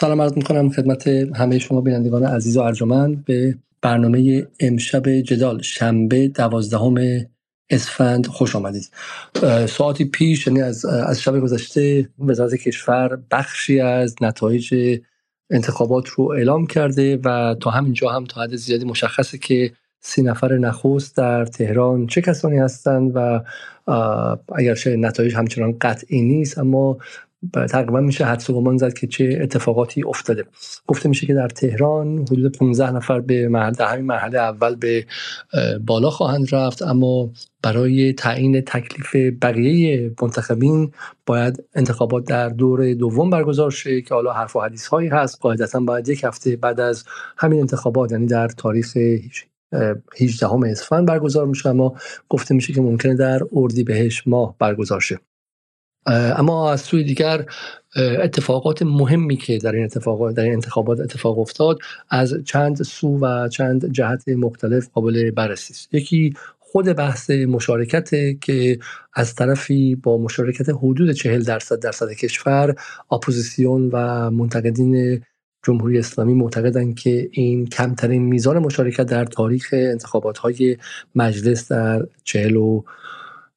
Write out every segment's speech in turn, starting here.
سلام عرض می‌کنم خدمت همه شما بینندگان عزیز و ارجمند. به برنامه امشب جدال شنبه دوازدهم اسفند خوش آمدید. ساعتی پیش یعنی از, از شب گذشته وزارت کشور بخشی از نتایج انتخابات رو اعلام کرده و تا همینجا هم تا حد زیادی مشخصه که سی نفر نخست در تهران چه کسانی هستند و اگرچه نتایج همچنان قطعی نیست اما تقریبا میشه حدس و گمان زد که چه اتفاقاتی افتاده. گفته میشه که در تهران حدود 15 نفر به مرحله همین مرحله اول به بالا خواهند رفت. اما برای تعیین تکلیف بقیه منتخبین باید انتخابات در دور دوم برگزار شه که حالا حرف و حدیث هایی هست. قاعدتا باید یک هفته بعد از همین انتخابات یعنی در تاریخ 18 اسفند برگزار میشه. اما گفته میشه که ممکنه در اردیبهشت ماه برگزار شه. اما از سوی دیگر اتفاقات مهمی که در این اتفاقات در این انتخابات اتفاق افتاد از چند سو و چند جهت مختلف قابل بررسی است. یکی خود بحث مشارکت که از طرفی با مشارکت حدود چهل درصد درصد کشور اپوزیسیون و منتقدین جمهوری اسلامی معتقدند که این کمترین میزان مشارکت در تاریخ انتخابات های مجلس در چهل و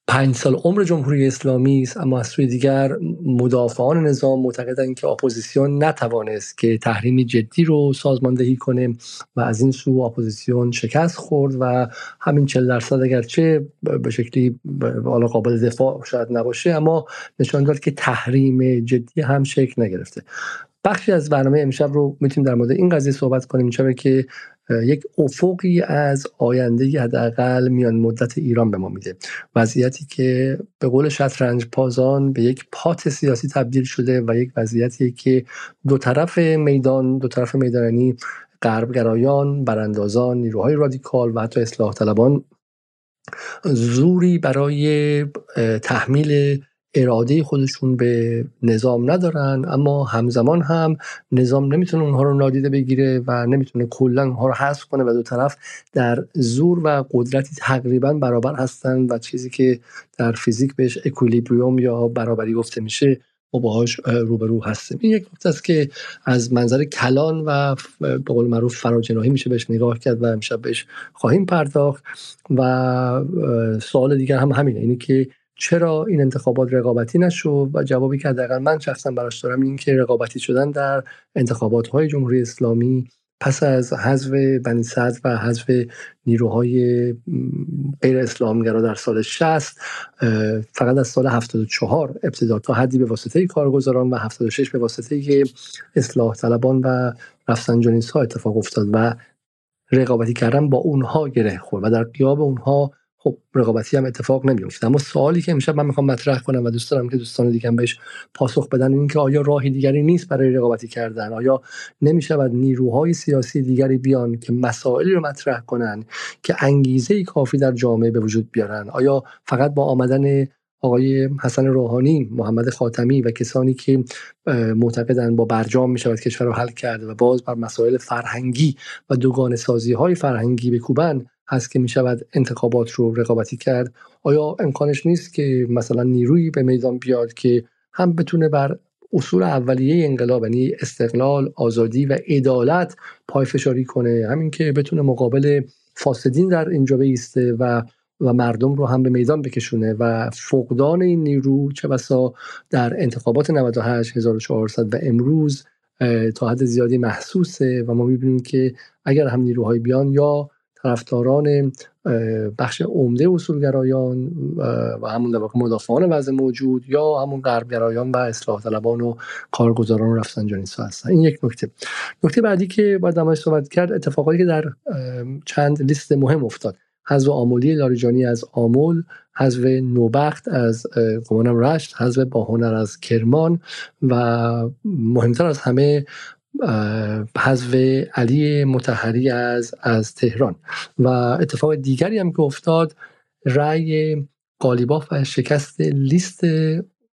پنج سال عمر جمهوری اسلامی است اما از سوی دیگر مدافعان نظام معتقدند که اپوزیسیون نتوانست که تحریم جدی رو سازماندهی کنه و از این سو اپوزیسیون شکست خورد و همین 40 درصد اگرچه به شکلی حالا قابل دفاع شاید نباشه اما نشان داد که تحریم جدی هم شکل نگرفته. بخشی از برنامه امشب رو می‌تونیم در مورد این قضیه صحبت کنیم چرا که یک افقی از آینده حداقل میان مدت ایران به ما میده. وضعیتی که به قول شطرنج پازان به یک پات سیاسی تبدیل شده و یک وضعیتی که دو طرف میدان دو طرف میدانی غربگرایان براندازان نیروهای رادیکال و حتی اصلاح طلبان زوری برای تحمیل اراده خودشون به نظام ندارن اما همزمان هم نظام نمی‌تونه اونها رو نادیده بگیره و نمی‌تونه کلا اونها رو حذف کنه و دو طرف در زور و قدرتی تقریبا برابر هستن و چیزی که در فیزیک بهش اکولیبریوم یا برابری گفته میشه ما باهاش روبرو هستیم. این یک نکته است که از منظر کلان و به قول معروف فراجناهی میشه بهش نگاه کرد و امشب بهش خواهیم پرداخت و سوال دیگر هم همینه اینه که چرا این انتخابات رقابتی نشد و جوابی که حداقل من شخصا براش دارم این که رقابتی شدن در انتخابات های جمهوری اسلامی پس از حذف بنی صدر و حذف نیروهای غیر اسلامگرا در سال 60 فقط از سال 74 ابتدا تا حدی به واسطه کارگزاران و 76 به واسطه اصلاح طلبان و رفسنجانیس ها اتفاق افتاد و رقابتی کردن با اونها گره خورد و در قیاب اونها خب رقابتی هم اتفاق نمیفته اما سوالی که امشب من می‌خوام مطرح کنم و دوست دارم که دوستان دیگه هم بهش پاسخ بدن این که آیا راهی دیگری نیست برای رقابتی کردن؟ آیا نمی‌شود نیروهای سیاسی دیگری بیان که مسائلی رو مطرح کنن که انگیزه کافی در جامعه به وجود بیارن؟ آیا فقط با آمدن آقای حسن روحانی محمد خاتمی و کسانی که معتقدن با برجام می شود کشور رو حل کرده و باز بر مسائل فرهنگی و دوگان سازی های فرهنگی بکوبن هست که می شود انتخابات رو رقابتی کرد. آیا امکانش نیست که مثلا نیرویی به میدان بیاد که هم بتونه بر اصول اولیه انقلاب یعنی استقلال آزادی و عدالت پایفشاری کنه؟ همین که بتونه مقابل فاسدین در اینجا بیسته و و مردم رو هم به میدان بکشونه و فقدان این نیرو چه بسا در انتخابات 98 1400 و امروز تا حد زیادی محسوسه و ما می‌بینیم که اگر هم نیروهای بیان یا طرفداران بخش عمده اصولگرایان و همون در مدافعان وضع موجود یا همون غربگرایان و اصلاح طلبان و کارگزاران و رفسنجانیست هستن. این یک نکته. نکته بعدی که باید دماغ صحبت کرد اتفاقاتی که در چند لیست مهم افتاد. حذف آمولی لاریجانی از آمول حذف نوبخت از قمانم رشت حذف باهنر از کرمان و مهمتر از همه حذف علی متحری از از تهران. و اتفاق دیگری هم که افتاد رأی قالیباف و شکست لیست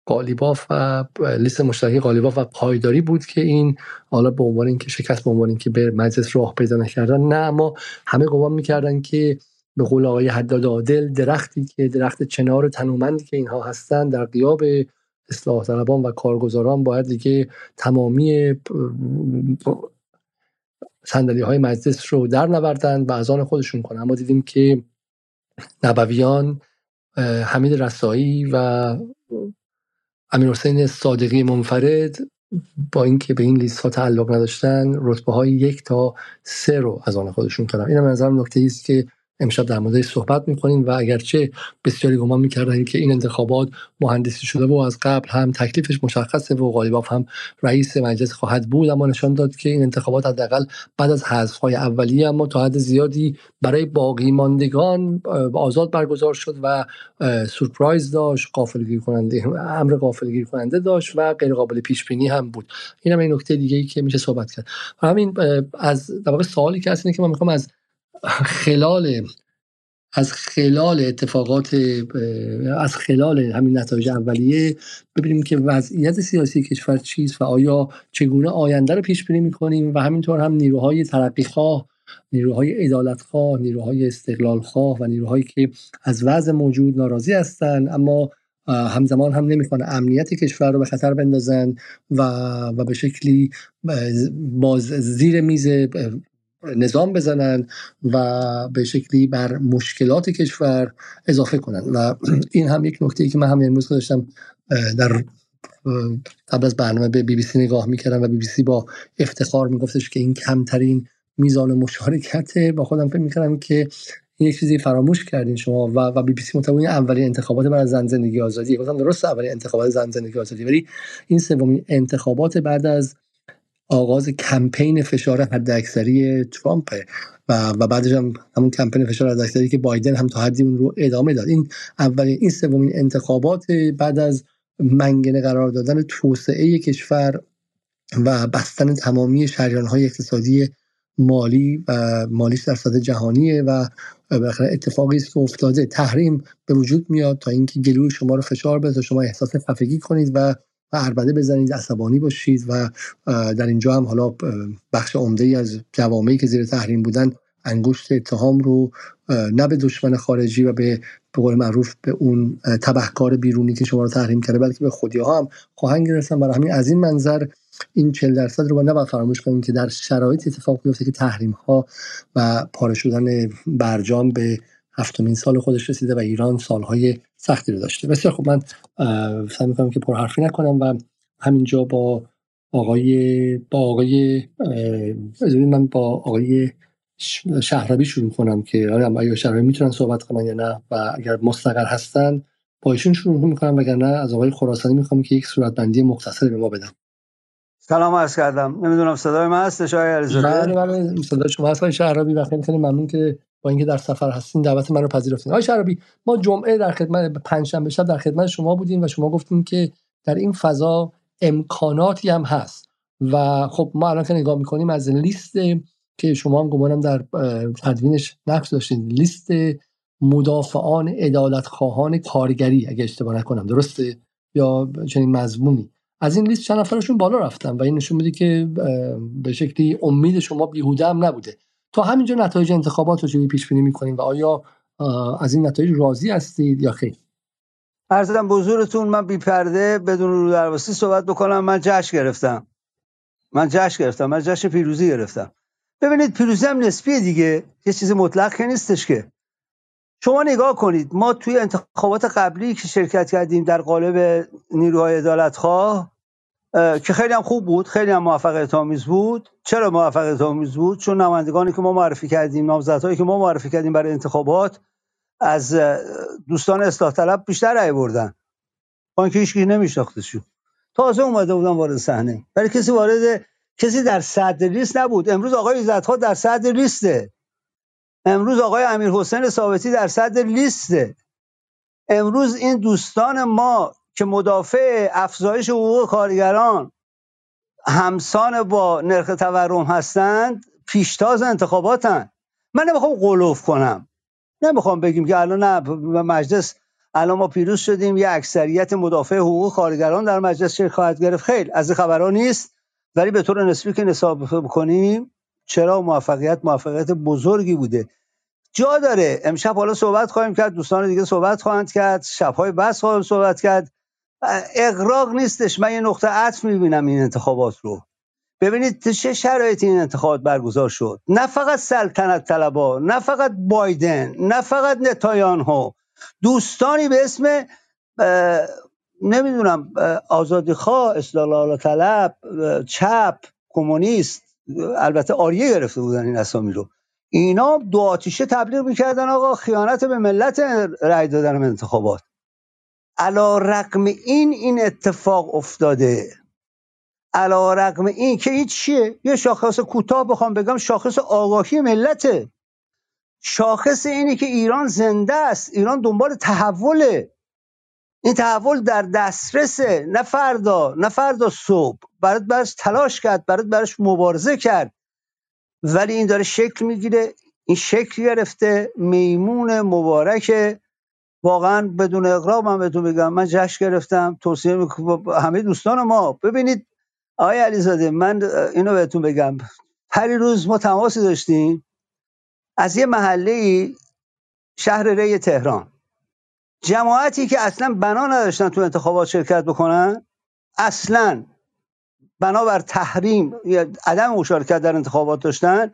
قالیباف و لیست مشترک قالیباف و پایداری بود که این حالا به عنوان اینکه شکست به عنوان اینکه به مجلس راه پیدا نکردن. نه اما همه قوام می‌کردن که به قول آقای حداد عادل درختی که درخت چنار تنومندی که اینها هستند در قیاب اصلاح طلبان و کارگزاران باید دیگه تمامی صندلی های مجلس رو در نوردن و از آن خودشون کنن. اما دیدیم که نبویان حمید رسایی و امیر حسین صادقی منفرد با اینکه به این لیست ها تعلق نداشتن رتبه های یک تا سه رو از آن خودشون کردن. این هم نظرم نکته است که امشب در موردش صحبت می‌کنیم و اگرچه بسیاری گمان می‌کردن که این انتخابات مهندسی شده و از قبل هم تکلیفش مشخصه و غالباف هم رئیس مجلس خواهد بود اما نشان داد که این انتخابات حداقل بعد از حذف های اولیه اما تا حد زیادی برای باقی ماندگان آزاد برگزار شد و سورپرایز داشت قافلگیر کننده امر قافلگیر کننده داشت و غیر قابل پیش بینی هم بود. این هم این نکته دیگه ای که میشه صحبت کرد. همین از در واقع سوالی که هست اینه که من می‌خوام از خلال از خلال اتفاقات از خلال همین نتایج اولیه ببینیم که وضعیت سیاسی کشور چیست و آیا چگونه آینده رو پیش بینی می‌کنیم و همینطور هم نیروهای ترقیخواه نیروهای عدالتخواه نیروهای استقلالخواه و نیروهایی که از وضع موجود ناراضی هستند اما همزمان هم نمی‌خوان امنیت کشور رو به خطر بندازن و و به شکلی باز زیر میز نظام بزنن و به شکلی بر مشکلات کشور اضافه کنن. و این هم یک نکته ای که من هم امروز داشتم در قبل از برنامه به بی بی سی نگاه می‌کردم و بی بی سی با افتخار میگفتش که این کمترین میزان مشارکته با خودم فکر می‌کردم که یک چیزی فراموش کردین شما و و بی بی سی متوجه اولین انتخابات از زن زندگی آزادی. گفتم درست اولین انتخابات زن زندگی آزادی ولی این سومین انتخابات بعد از آغاز کمپین فشار حداکثری ترامپ و و بعدش هم همون کمپین فشار حداکثری که بایدن هم تا حدی اون رو ادامه داد. این اولین این سومین انتخابات بعد از منگنه قرار دادن توسعه کشور و بستن تمامی شریان های اقتصادی مالی و مالیش در سطح جهانیه و بالاخره اتفاقی است که افتاده. تحریم به وجود میاد تا اینکه گلوی شما رو فشار بده شما احساس خفگی کنید و و عربده بزنید عصبانی باشید و در اینجا هم حالا بخش عمده ای از جوامعی که زیر تحریم بودن انگشت اتهام رو نه به دشمن خارجی و به به قول معروف به اون تبهکار بیرونی که شما رو تحریم کرده بلکه به خودی ها هم خواهند گرفتن. برای همین از این منظر این 40 درصد رو با نباید فراموش کنیم که در شرایط اتفاق میفته که تحریم ها و پاره شدن برجام به هفتمین سال خودش رسیده و ایران سالهای سختی رو داشته. بسیار خب من سعی می‌کنم که پرحرفی نکنم و همینجا با آقای با آقای من با آقای شهرابی شروع کنم که آیا شهرابی می‌تونن صحبت کنن یا نه و اگر مستقر هستن با ایشون شروع می‌کنم وگرنه از آقای خراسانی می‌خوام که یک صورتبندی مختصری به ما بدم سلام عرض کردم. نمی‌دونم صدای من هست آقای علیزاده بله بله صدای شما هست. شهرابی و خیلی خیلی ممنون که با اینکه در سفر هستین دعوت من رو پذیرفتین. آقای شرابی ما جمعه در خدمت پنجشنبه شب در خدمت شما بودیم و شما گفتیم که در این فضا امکاناتی هم هست. و خب ما الان که نگاه می‌کنیم از لیست که شما هم گمانم در تدوینش نقش داشتین لیست مدافعان عدالت خواهان کارگری اگه اشتباه نکنم درسته؟ یا چنین مضمونی. از این لیست چند نفرشون بالا رفتن و این نشون میده که به شکلی امید شما بیهوده هم نبوده. تا همینجا نتایج انتخابات رو چجوری پیش بینی می‌کنیم و آیا از این نتایج راضی هستید یا خیر؟ ارزدم بزرگتون من بی پرده بدون رو درواسی صحبت بکنم. من جشن گرفتم. من جشن گرفتم. من جشن پیروزی گرفتم. ببینید پیروزی هم نسبیه دیگه. یه چیز مطلق که نیستش که. شما نگاه کنید. ما توی انتخابات قبلی که شرکت کردیم در قالب نیروهای عدالتخواه که خیلی هم خوب بود خیلی هم موفقیت آمیز بود. چرا موفقیت آمیز بود؟ چون نمایندگانی که ما معرفی کردیم نامزدهایی که ما معرفی کردیم برای انتخابات از دوستان اصلاح طلب بیشتر رأی بردن. با اینکه هیچ نمیشناختشون. تازه اومده بودن وارد صحنه. ولی کسی وارد کسی در صدر لیست نبود. امروز آقای عزت‌ها در صدر لیسته. امروز آقای امیر حسین ثابتی در صدر لیسته. امروز این دوستان ما که مدافع افزایش حقوق کارگران همسان با نرخ تورم هستند پیشتاز انتخاباتن. من نمی‌خوام قلوف کنم. نمی‌خوام بگیم که الان نه مجلس الان ما پیروز شدیم یه اکثریت مدافع حقوق کارگران در مجلس شرکت خواهد گرفت؟ خیلی از خبرها نیست. ولی به طور نسبی که نصاب بکنیم چرا موفقیت موفقیت بزرگی بوده. جا داره. امشب حالا صحبت خواهیم کرد دوستان دیگه صحبت خواهند کرد شبهای بس خواهیم صحبت کرد. اقراق نیستش. من یه نقطه عطف می‌بینم این انتخابات رو. ببینید چه شرایطی این انتخابات برگزار شد. نه فقط سلطنت طلبا نه فقط بایدن نه فقط نتایان ها دوستانی به اسم نمی‌دونم آزادی خواه اصلاح طلب چپ کمونیست البته آریه گرفته بودن این اسامی رو. اینا دو آتیشه تبلیغ می‌کردن آقا خیانت به ملت رأی دادن انتخابات. علا رقم این این اتفاق افتاده. علا رقم این که این چیه؟ یه شاخص کوتاه بخوام بگم شاخص آگاهی ملته. شاخص اینه که ایران زنده است. ایران دنبال تحوله. این تحول در دسترسه. نه فردا نه فردا صبح. برات برش تلاش کرد برات برش مبارزه کرد. ولی این داره شکل می‌گیره. این شکل گرفته. میمون مبارک واقعا بدون اقرار من بهتون بگم من جشن گرفتم توصیه می‌کنم همه دوستان ما. ببینید آقای علیزاده من اینو بهتون بگم. پری روز ما تماسی داشتیم از یه محله شهر ری تهران. جماعتی که اصلا بنا نداشتن تو انتخابات شرکت بکنن اصلا بنابر تحریم یا عدم مشارکت در انتخابات داشتن.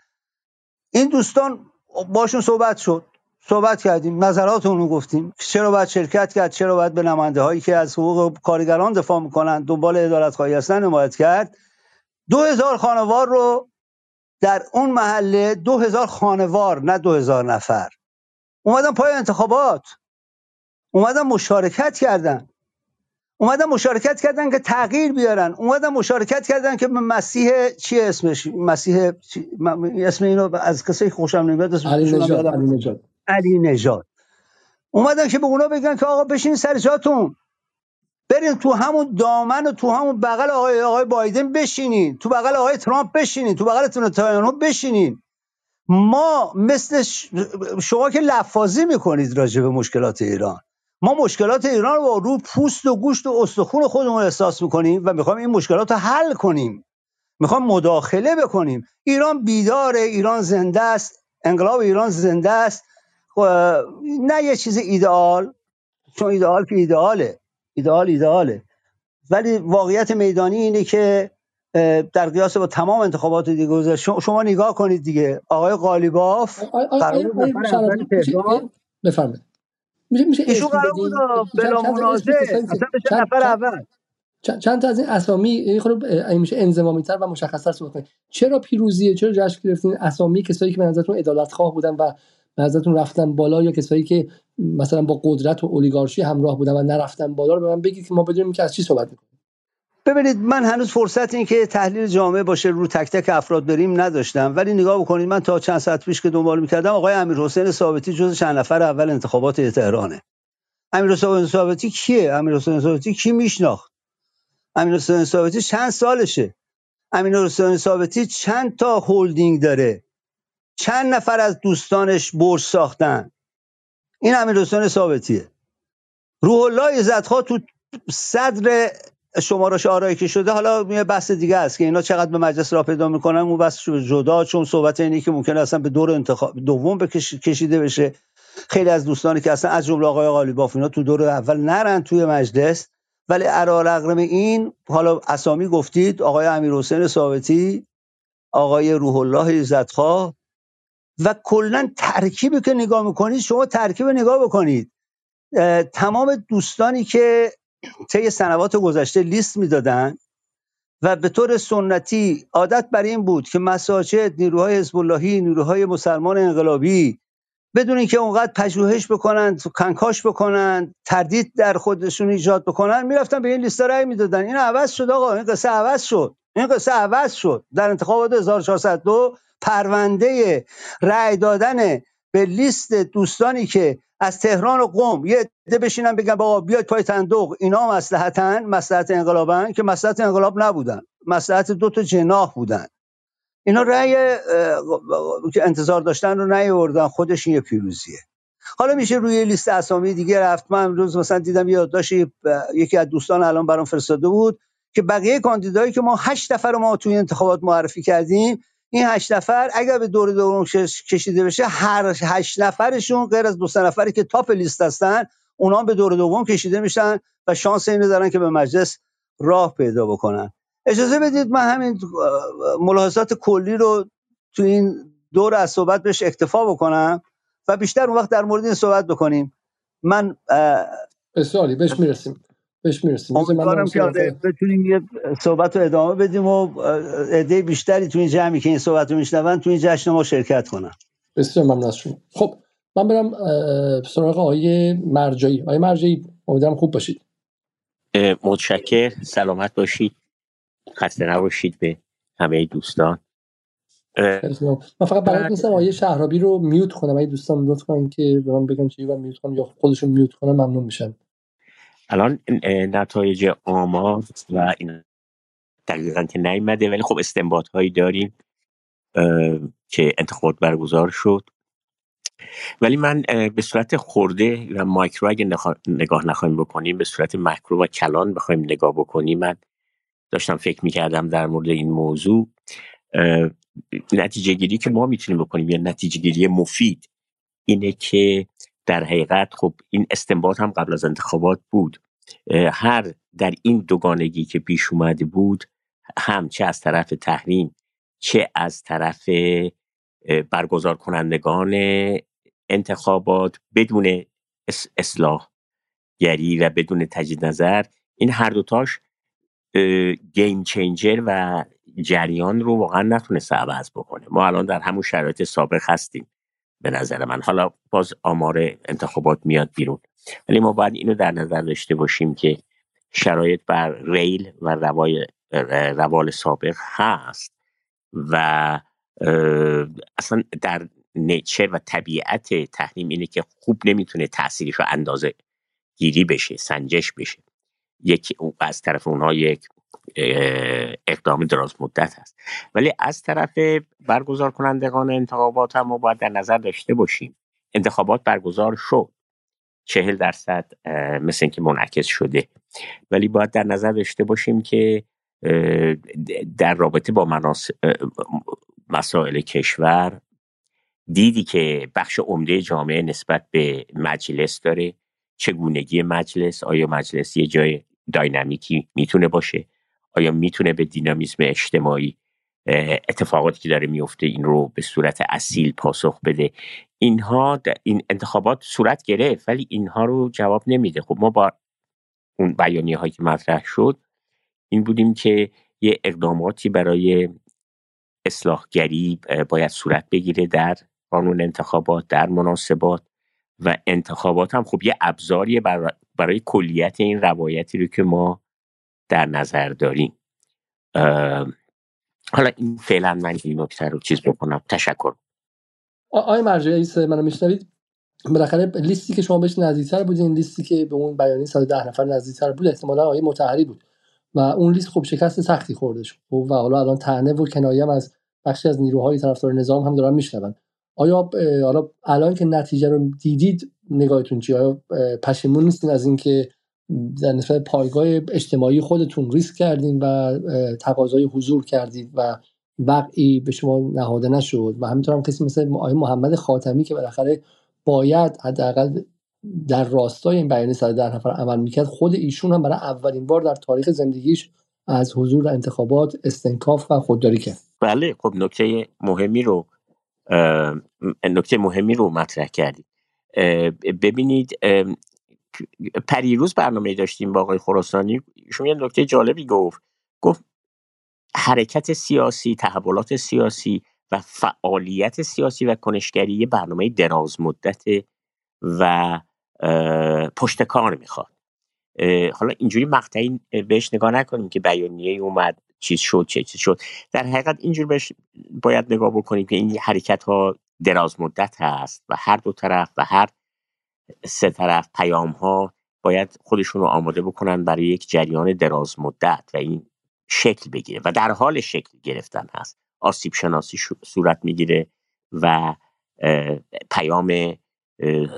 این دوستان باشون صحبت شد. صحبت کردیم نظرات رو گفتیم. چرا باید شرکت کرد؟ چرا باید به نماینده هایی که از حقوق کارگران دفاع می‌کنن دنبال ادالت خواهی هستن حمایت کرد؟ دو هزار خانوار رو در اون محله دو هزار خانوار نه دو هزار نفر. اومدن پای انتخابات. اومدن مشارکت کردن. اومدن مشارکت کردن که تغییر بیارن. اومدن مشارکت کردن که مسیح چی اسمش؟ مسیح چی... اسم اینو از کسی خوشم نمیاد نجات علی نجات علی نجات اومدن که به اونا بگن که آقا بشین سر جاتون. برین تو همون دامن و تو همون بغل آقای آقای بایدن بشینین. تو بغل آقای ترامپ بشینین. تو بغل نتانیاهو بشینین. ما مثل شما که لفاظی می‌کنید راجع به مشکلات ایران. ما مشکلات ایران رو رو پوست و گوشت و استخون خودمون احساس می‌کنیم و می‌خوایم این مشکلات رو حل کنیم. می‌خوایم مداخله بکنیم. ایران بیداره ایران زنده است. انقلاب ایران زنده است. نه یه چیز ایدئال چون ایدئال که ایدئاله ایدئال ایدئاله. ولی واقعیت میدانی اینه که در قیاس با تمام انتخابات دیگه گذشته شما نگاه کنید دیگه. آقای قالیباف قرار بفرمایید میشه میشه ایشون قرار بود بلا منازع اصلا بشه نفر اول. چند تا از این اسامی خورده میشه انضمامی تر و مشخص صحبت کنید چرا پیروزیه؟ چرا جشن گرفتین؟ اسامی کسایی که به نظرتون عدالت خواه بودن و به نظرتون رفتن بالا یا کسایی که مثلا با قدرت و اولیگارشی همراه بودن و نرفتن بالا رو به من بگید که ما بدونیم که از چی صحبت می‌کنیم. ببینید من هنوز فرصت این که تحلیل جامعه باشه رو تک تک افراد بریم نداشتم. ولی نگاه بکنید من تا چند ساعت پیش که دنبال می‌کردم آقای امیر حسین ثابتی جز چند نفر اول انتخابات تهرانه. امیر حسین ثابتی کیه؟ امیر حسین ثابتی کی میشناخت؟ امیر حسین ثابتی چند سالشه؟ امیر حسین ثابتی چند تا هولدینگ داره؟ چند نفر از دوستانش بورس ساختن؟ این امیر حسین ثابتیه. روح الله عزتخواه تو صدر شمارش آرایی که شده حالا یه بحث دیگه است که اینا چقدر به مجلس را پیدا می‌کنن. اون بحث جدا چون صحبت اینه که ممکنه اصلا به دور انتخاب دوم کشیده بشه. خیلی از دوستانی که اصلا از جمله آقای قالیباف اینا تو دور اول نرن توی مجلس. ولی رقم این حالا اسامی گفتید آقای امیر حسین ثابتی آقای روح الله عزتخواه و کلا ترکیبی که نگاه می‌کنید شما ترکیب نگاه بکنید. تمام دوستانی که طی سنوات گذشته لیست می‌دادن و به طور سنتی عادت بر این بود که مساجد نیروهای حزب اللهی نیروهای مسلمان انقلابی بدون اینکه اونقدر پژوهش بکنن کنکاش بکنن تردید در خودشون ایجاد بکنن می‌رفتن به این لیست رأی می‌دادن. این عوض شد آقا این قصه عوض شد. این قصه عوض شد. در انتخابات 1402 پرونده رأی دادن به لیست دوستانی که از تهران و قم یه عده بشینن بگن بابا بیاید پای تندوق اینا مصلحتن مصلحت انقلابن که مصلحت انقلاب نبودن. مصلحت دو تا جناح بودن. اینا رأی که انتظار داشتن رو نیاوردن. خودش یه پیروزیه. حالا میشه روی لیست اسامی دیگه رفت. من امروز مثلا دیدم یادداشت یکی از دوستان الان برام فرستاده بود. که بقیه کاندیدایی که ما هشت نفر ما توی انتخابات معرفی کردیم این هشت نفر اگر به دور دوم کشیده بشه هر هشت نفرشون غیر از دو نفری که تاپ لیست هستن اونا به دور دوم کشیده میشن و شانس اینو دارن که به مجلس راه پیدا بکنن. اجازه بدید من همین ملاحظات کلی رو تو این دور از صحبت بهش اکتفا بکنم و بیشتر اون وقت در مورد این صحبت بکنیم. من بسیاری بهش می‌رسیم. بهش می‌رسیم. امیدوارم که آره بتونیم یه صحبت رو ادامه بدیم و عده بیشتری تو این جمعی که این صحبت رو میشنون تو این جشن ما شرکت کنن. بسیار ممنون از شما. خب من برم سراغ آقای مرجایی آقای مرجایی امیدوارم خوب باشید. متشکر. سلامت باشید. خسته نباشید به همه دوستان. من فقط برای نیستم آیه شهرابی رو میوت کنم. اگه دوستان لطف کنن که به من بگن چی و میوت کنم یا خودشون میوت کنم ممنون میشم. الان نتایج آمار و این دقیقا که نیمده ولی خب استنباط هایی داریم که انتخابات برگزار شد. ولی من به صورت خورده و مایکرو اگه نگاه نخواهیم بکنیم به صورت مکرو و کلان بخوایم نگاه بکنیم من داشتم فکر می‌کردم در مورد این موضوع نتیجه گیری که ما می‌تونیم بکنیم یا نتیجه گیری مفید اینه که در حقیقت خب این استنباط هم قبل از انتخابات بود. هر در این دوگانگی که پیش اومده بود هم چه از طرف تحریم چه از طرف برگزار کنندگان انتخابات بدون اصلاح گری و بدون تجدید نظر این هر دوتاش گیم چینجر و جریان رو واقعا نتونسته عوض بکنه. ما الان در همون شرایط سابق هستیم. به نظر من حالا باز آمار انتخابات میاد بیرون. ولی ما باید اینو در نظر داشته باشیم که شرایط بر ریل و روای روال سابق هست و اصلا در نیچر و طبیعت تحریم اینه که خوب نمی‌تونه تاثیرش رو اندازه گیری بشه سنجش بشه. یک از طرف اونها یک اقدام دراز مدت هست ولی از طرف برگزار کنندگان انتخابات هم ما باید در نظر داشته باشیم. انتخابات برگزار شد. چهل درصد مثل اینکه منعکس شده. ولی باید در نظر داشته باشیم که در رابطه با مسائل کشور دیدی که بخش عمده جامعه نسبت به مجلس داره. چگونگی مجلس آیا مجلس یه جای داینامیکی می‌تونه باشه؟ آیا می‌تونه به دینامیزم اجتماعی اتفاقاتی که داره میفته این رو به صورت اصیل پاسخ بده؟ اینها این انتخابات صورت گرفت ولی اینها رو جواب نمیده. خب ما با اون بیانیه هایی که مطرح شد این بودیم که یه اقداماتی برای اصلاحگری باید صورت بگیره در قانون انتخابات در مناسبات. و انتخابات هم خب یه ابزاری برای کلیت این روایتی رو که ما در نظر داریم. حالا این فعلا من این نکته رو چیز بکنم. تشکر. آقای مرجعی منو میشنوید بالاخره لیستی که شما بهش نزدیکتر بودین لیستی که به اون بیانیه 110 نفر نزدیکتر بود احتمالا آقای متحری بود. و اون لیست خب شکست سختی خورده شد. خب، و حالا الان تنه و کنایه از بخشی از نیروهای طرفدار نظام هم دارن میشنون. آیا حالا الان که نتیجه رو دیدید نگاهتون چی آیا پشیمون نیستین از اینکه در نسبت پایگاه اجتماعی خودتون ریسک کردین و تقاضای حضور کردید و وقعی به شما نهاده نشد؟ و همینطور هم کسی مثل محمد خاتمی که بالاخره باید حداقل در راستای این بیان سر در نفر عمل می‌کرد خود ایشون هم برای اولین بار در تاریخ زندگیش از حضور انتخابات استنکاف و خودداری کرد. بله خب نکته مهمی رو نکته مهمی رو مطرح کردید. ببینید پریروز برنامه داشتیم با آقای خراسانی. شما یه نکته جالبی گفت. گفت حرکت سیاسی تحولات سیاسی و فعالیت سیاسی و کنشگری برنامه دراز مدت و پشت کار می‌خواد. حالا اینجوری مقطعی بهش نگاه نکنیم که بیانیه اومد. چیز شد چه چیز شد. در حقیقت اینجور بهش باید نگاه بکنیم که این حرکت ها دراز مدت هست و هر دو طرف و هر سه طرف پیام ها باید خودشون رو آماده بکنن برای یک جریان دراز مدت و این شکل بگیره و در حال شکل گرفتن هست. آسیب شناسی صورت می‌گیره و پیام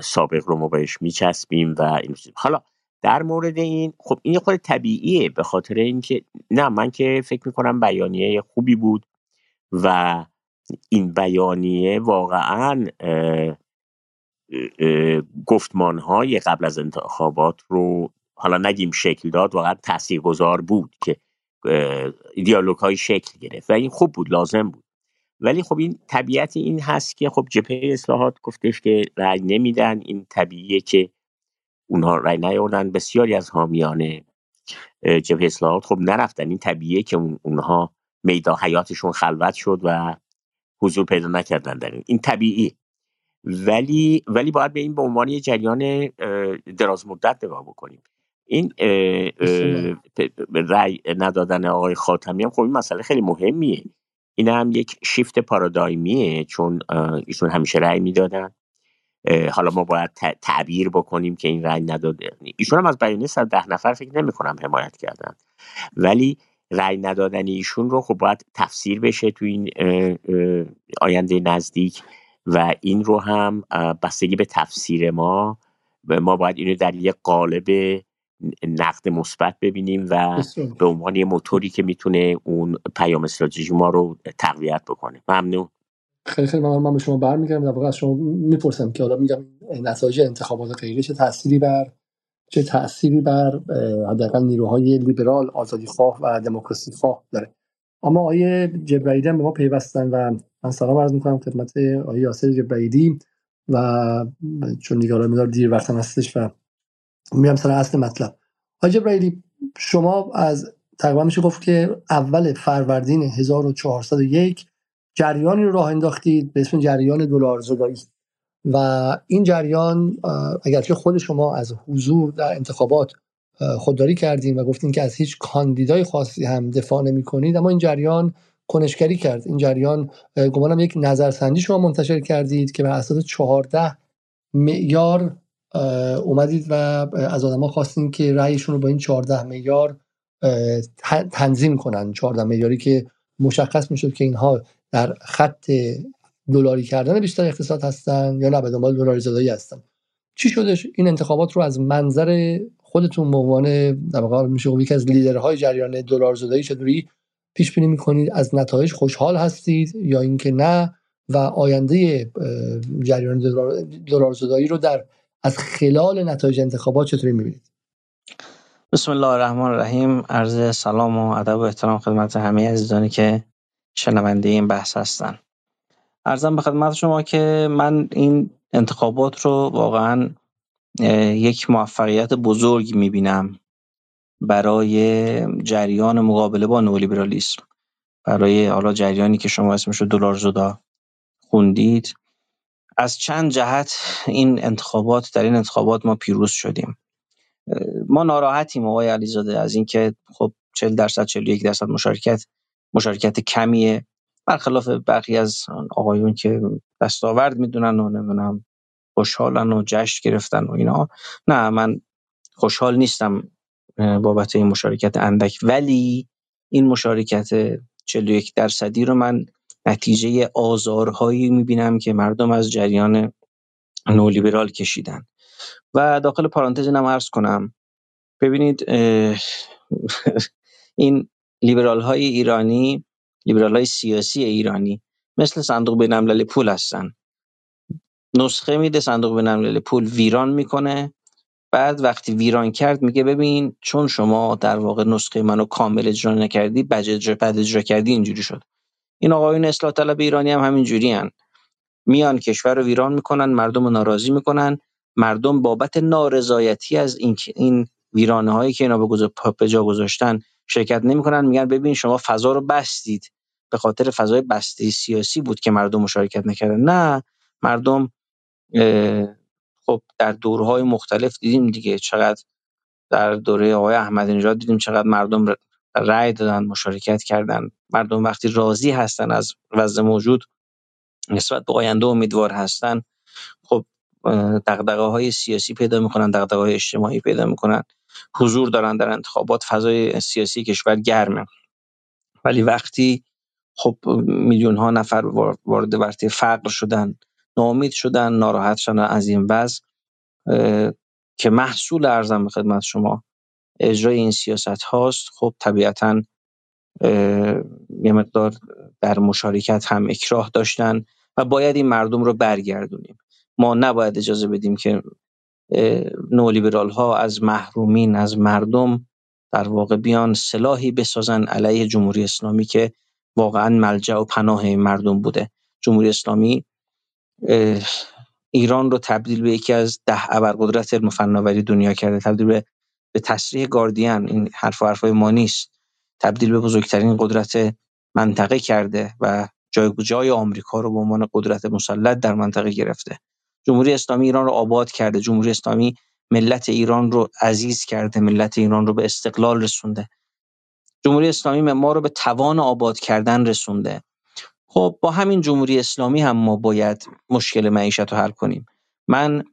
سابق رو ما بهش میچسبیم و این حالا در مورد این خب این خود طبیعیه به خاطر اینکه نه من که فکر می‌کنم بیانیه خوبی بود و این بیانیه واقعا گفتمان های قبل از انتخابات رو حالا نگیم شکل داد واقعا تاثیرگذار بود که دیالوگ های شکل گرفت و این خوب بود لازم بود. ولی خب این طبیعت این هست که خب جبهه اصلاحات گفتش که رأی نمیدن این طبیعیه که اونها رأی نیاوردن. بسیاری از حامیان جبهه اصلاحات خب نرفتن. این طبیعیه که اونها میدان حیاتشون خلوت شد و حضور پیدا نکردن در این. این طبیعی. ولی ولی باید به این به عنوان یه جریان دراز مدت نگاه بکنیم. این رأی ندادن آقای خاتمی هم خب این مسئله خیلی مهمیه. این هم یک شیفت پارادایمیه چون ایشون همیشه رأی می‌دادن. حالا ما باید تعبیر بکنیم که این رأی نداده. ایشون هم از بیانیه صد ده نفر فکر نمی کنم حمایت کردن. ولی رأی ندادن ایشون رو خب باید تفسیر بشه تو این آینده نزدیک و این رو هم بستگی به تفسیر ما ما باید اینو در یک قالب نقد مثبت ببینیم و به عنوان یه موتوری که می‌تونه اون پیام استراتژی ما رو تقویت بکنه. ممنون. خیلی خیلی ممنون. من به شما برمیگردم. در واقع از شما می‌پرسم که حالا میگم نتایج انتخابات غیره چه تأثیری بر چه تأثیری بر حداقل نیروهای لیبرال آزادی خواه و دموکراسی خواه داره. اما آیه جبرائیلی هم به ما پیوستن و من سلام عرض می‌کنم خدمت آیه یاسر جبرائیلی و چون دیگه مدار دیر وقت هستش و میرم سر اصل مطلب. آیه جبرائیلی شما از تقریبا میشه گفت که اول فروردین 1401 جریانی رو راه انداختید به اسم جریان دلار زدایی و این جریان اگرچه خود شما از حضور در انتخابات خودداری کردین و گفتین که از هیچ کاندیدای خاصی هم دفاع نمی کنید اما این جریان کنشگری کرد. این جریان گمانم یک نظرسنجی شما منتشر کردید که به اساس 14 معیار اومدید و از آدما خواستین که رأیشون رو با این 14 معیار تنظیم کنن. 14 معیاری که مشخص می‌شد که اینها در خط دلاری کردن بیشتر اقتصاد هستن یا نه به دنبال دلاری زدایی هستن. چی شدش؟ این انتخابات رو از منظر خودتون به عنوان در واقع میشه یکی از لیدرهای جریان دلار زدایی چطوری پیش بینی می‌کنید؟ از نتایج خوشحال هستید یا اینکه نه؟ و آینده جریان دلار زدایی رو در از خلال نتایج انتخابات چطوری می‌بینید؟ بسم الله الرحمن الرحیم. عرض سلام و ادب و احترام خدمت همه عزیزانی که شنونده این بحث هستن. ارزم به خدمت شما که من این انتخابات رو واقعا یک موفقیت بزرگ می‌بینم برای جریان مقابله با نولیبرالیسم. برای حالا جریانی که شما اسمش رو دلار زدا خوندید. از چند جهت این انتخابات در این انتخابات ما پیروز شدیم. ما ناراحتیم آقای علیزاده از اینکه خب 40 درصد 41 درصد مشارکت مشارکت کمیه. برخلاف بقیه از آقایون که دستاورد می‌دونن و نمی‌دونم خوشحالن و جشن گرفتن و اینا. نه من خوشحال نیستم بابت این مشارکت اندک. ولی این مشارکت 41 درصدی رو من نتیجه آزارهایی می‌بینم که مردم از جریان نولیبرال کشیدن. و داخل پارانتز اینم عرض کنم. ببینید این لیبرال های ایرانی لیبرال های سیاسی ایرانی مثل صندوق بین پول هستن. نسخه میده صندوق بین پول ویران می‌کنه. بعد وقتی ویران کرد میگه ببین چون شما در واقع نسخه منو کامل اجرا نکردی بج اجرا بد اجرا کردی اینجوری شد. این آقایون اصلاح طلب ایرانی هم همین جوری هن. میان کشور رو ویران می‌کنن مردم رو ناراضی می‌کنن. مردم بابت نارضایتی از این این ویرانه هایی که اینا به جا گذاشتن شرکت نمی‌کنن. میگن ببین شما فضا رو بستید. به خاطر فضای بسته سیاسی بود که مردم مشارکت نکردن. نه مردم خب در دورهای مختلف دیدیم دیگه. چقدر در دوره آقای احمدی نژاد دیدیم چقدر مردم رأی دادن مشارکت کردن. مردم وقتی راضی هستن از وضع موجود نسبت به آینده امیدوار هستن خب دغدغه های سیاسی پیدا می‌کنن دغدغه های اجتماعی پیدا می‌کنن. حضور دارن در انتخابات فضای سیاسی کشور گرمه. ولی وقتی خب میلیون ها نفر وارد ورطه فقر شدن ناامید شدن ناراحت شدن از این وضع که محصول ارزم به خدمت شما اجرای این سیاست هاست خب طبیعتا یه مقدار در مشارکت هم اکراه داشتن و باید این مردم رو برگردونیم. ما نباید اجازه بدیم که نولیبرال ها از محرومین از مردم در واقع بیان سلاحی بسازن علیه جمهوری اسلامی که واقعا ملجا و پناه مردم بوده. جمهوری اسلامی ایران رو تبدیل به یکی از ده ابرقدرت فناوری دنیا کرده. تبدیل به به تصریح گاردین این حرف و حرفای ما نیست. تبدیل به بزرگترین قدرت منطقه کرده و جای جای آمریکا رو به عنوان قدرت مسلط در منطقه گرفته. جمهوری اسلامی ایران رو آباد کرده جمهوری اسلامی ملت ایران رو عزیز کرده ملت ایران رو به استقلال رسونده. جمهوری اسلامی ما رو به توان آباد کردن رسونده. خب با همین جمهوری اسلامی هم ما باید مشکل معیشت رو حل کنیم. من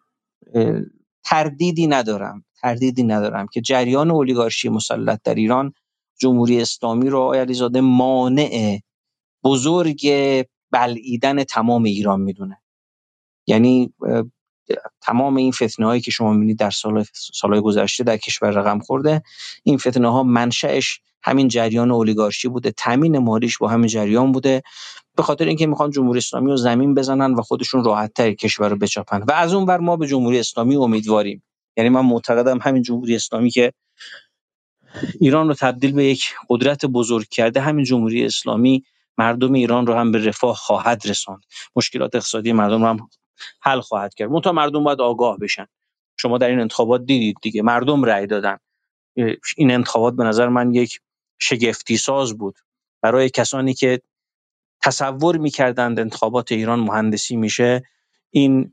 تردیدی ندارم تردیدی ندارم که جریان اولیگارشی مسلط در ایران جمهوری اسلامی رو آقای مانع بزرگ بلعیدن تمام ایران می‌دونه. یعنی تمام این فتنه هایی که شما می‌بینید در سال سالهای گذشته در کشور رقم خورده این فتنه ها منشأش همین جریان اولیگارشی بوده تامین مالیش با همین جریان بوده به خاطر اینکه می‌خوان جمهوری اسلامی رو زمین بزنن و خودشون راحتتر کشور رو بچپن و از اون بر ما به جمهوری اسلامی امیدواریم. یعنی من معتقدم همین جمهوری اسلامی که ایران رو تبدیل به یک قدرت بزرگ کرده همین جمهوری اسلامی مردم ایران رو هم به رفاه خواهد رساند. مشکلات اقتصادی مردم رو هم حل خواهد کرد. منتها مردم باید آگاه بشن. شما در این انتخابات دیدید دیگه. مردم رأی دادن. این انتخابات به نظر من یک شگفتی ساز بود. برای کسانی که تصور می‌کردند انتخابات ایران مهندسی میشه این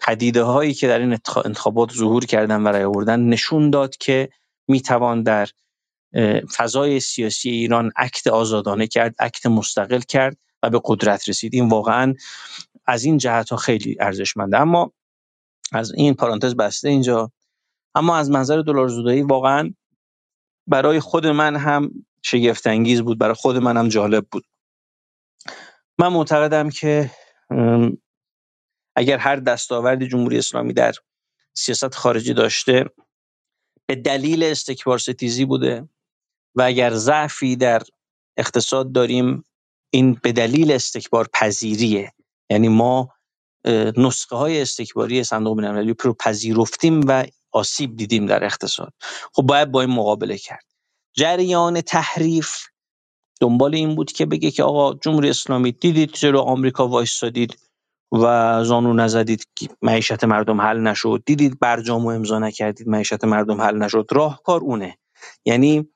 پدیده هایی که در این انتخابات ظهور کردن و رای آوردن نشون داد که می‌توان در فضای سیاسی ایران عکت آزادانه کرد عکت مستقل کرد و به قدرت رسید. این واقعا از این جهت ها خیلی ارزشمنده. اما از این پارانتز بسته اینجا اما از منظر دلار زدایی واقعا برای خود من هم شگفت انگیز بود برای خود من هم جالب بود. من معتقدم که اگر هر دستاوردی جمهوری اسلامی در سیاست خارجی داشته به دلیل استکبار ستیزی بوده و اگر ضعفی در اقتصاد داریم این به دلیل استکبار پذیریه. یعنی ما نسخه های استکباری صندوق بین‌المللی رو پذیرفتیم و آسیب دیدیم در اقتصاد. خب باید با این مقابله کرد. جریان تحریف دنبال این بود که بگه که آقا جمهوری اسلامی دیدید جلو آمریکا وایستادید و زانو نزدید معیشت مردم حل نشد. دیدید برجامو امضا نکردید معیشت مردم حل نشد. راهکار اونه. یعنی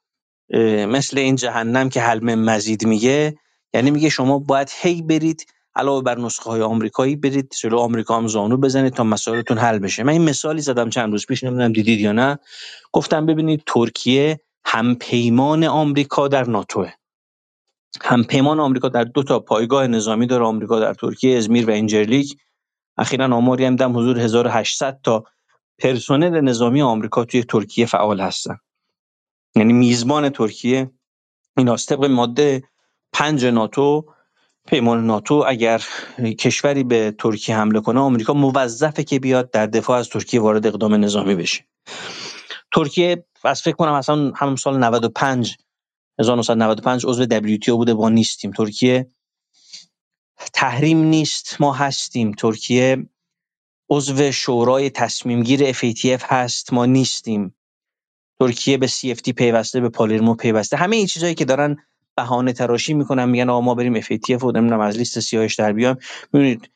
مثل این جهنم که حل مزید میگه یعنی میگه شما باید هی برید علاوه بر نسخه های آمریکایی برید جلو آمریکا هم زانو بزنید تا مسائلتون حل بشه. من این مثالی زدم چند روز پیش نمی‌دونم دیدید یا نه. گفتم ببینید ترکیه همپیمان آمریکا در ناتوه همپیمان آمریکا در دو تا پایگاه نظامی داره آمریکا در ترکیه ازمیر و انجرلیک. اخیرا آماری هم دیدم حضور 1800 تا پرسنل نظامی آمریکا توی ترکیه فعال هستن. یعنی میزبان ترکیه این طبق ماده پنج ناتو پیمان ناتو اگر کشوری به ترکیه حمله کنه آمریکا موظفه که بیاد در دفاع از ترکیه وارد اقدام نظامی بشه. ترکیه از فکر کنم اصلا همون سال 95 1995 عضو WTO بوده با نیستیم. ترکیه تحریم نیست ما هستیم. ترکیه عضو شورای تصمیم گیر FATF هست ما نیستیم. ترکیه به CFT پیوسته به پالرمو پیوسته. همه این چیزهایی که دارن بهانه تراشی می‌کنن میگن آقا ما بریم FATF و نمی‌دونم از لیست سیاهش در بیام می‌بینید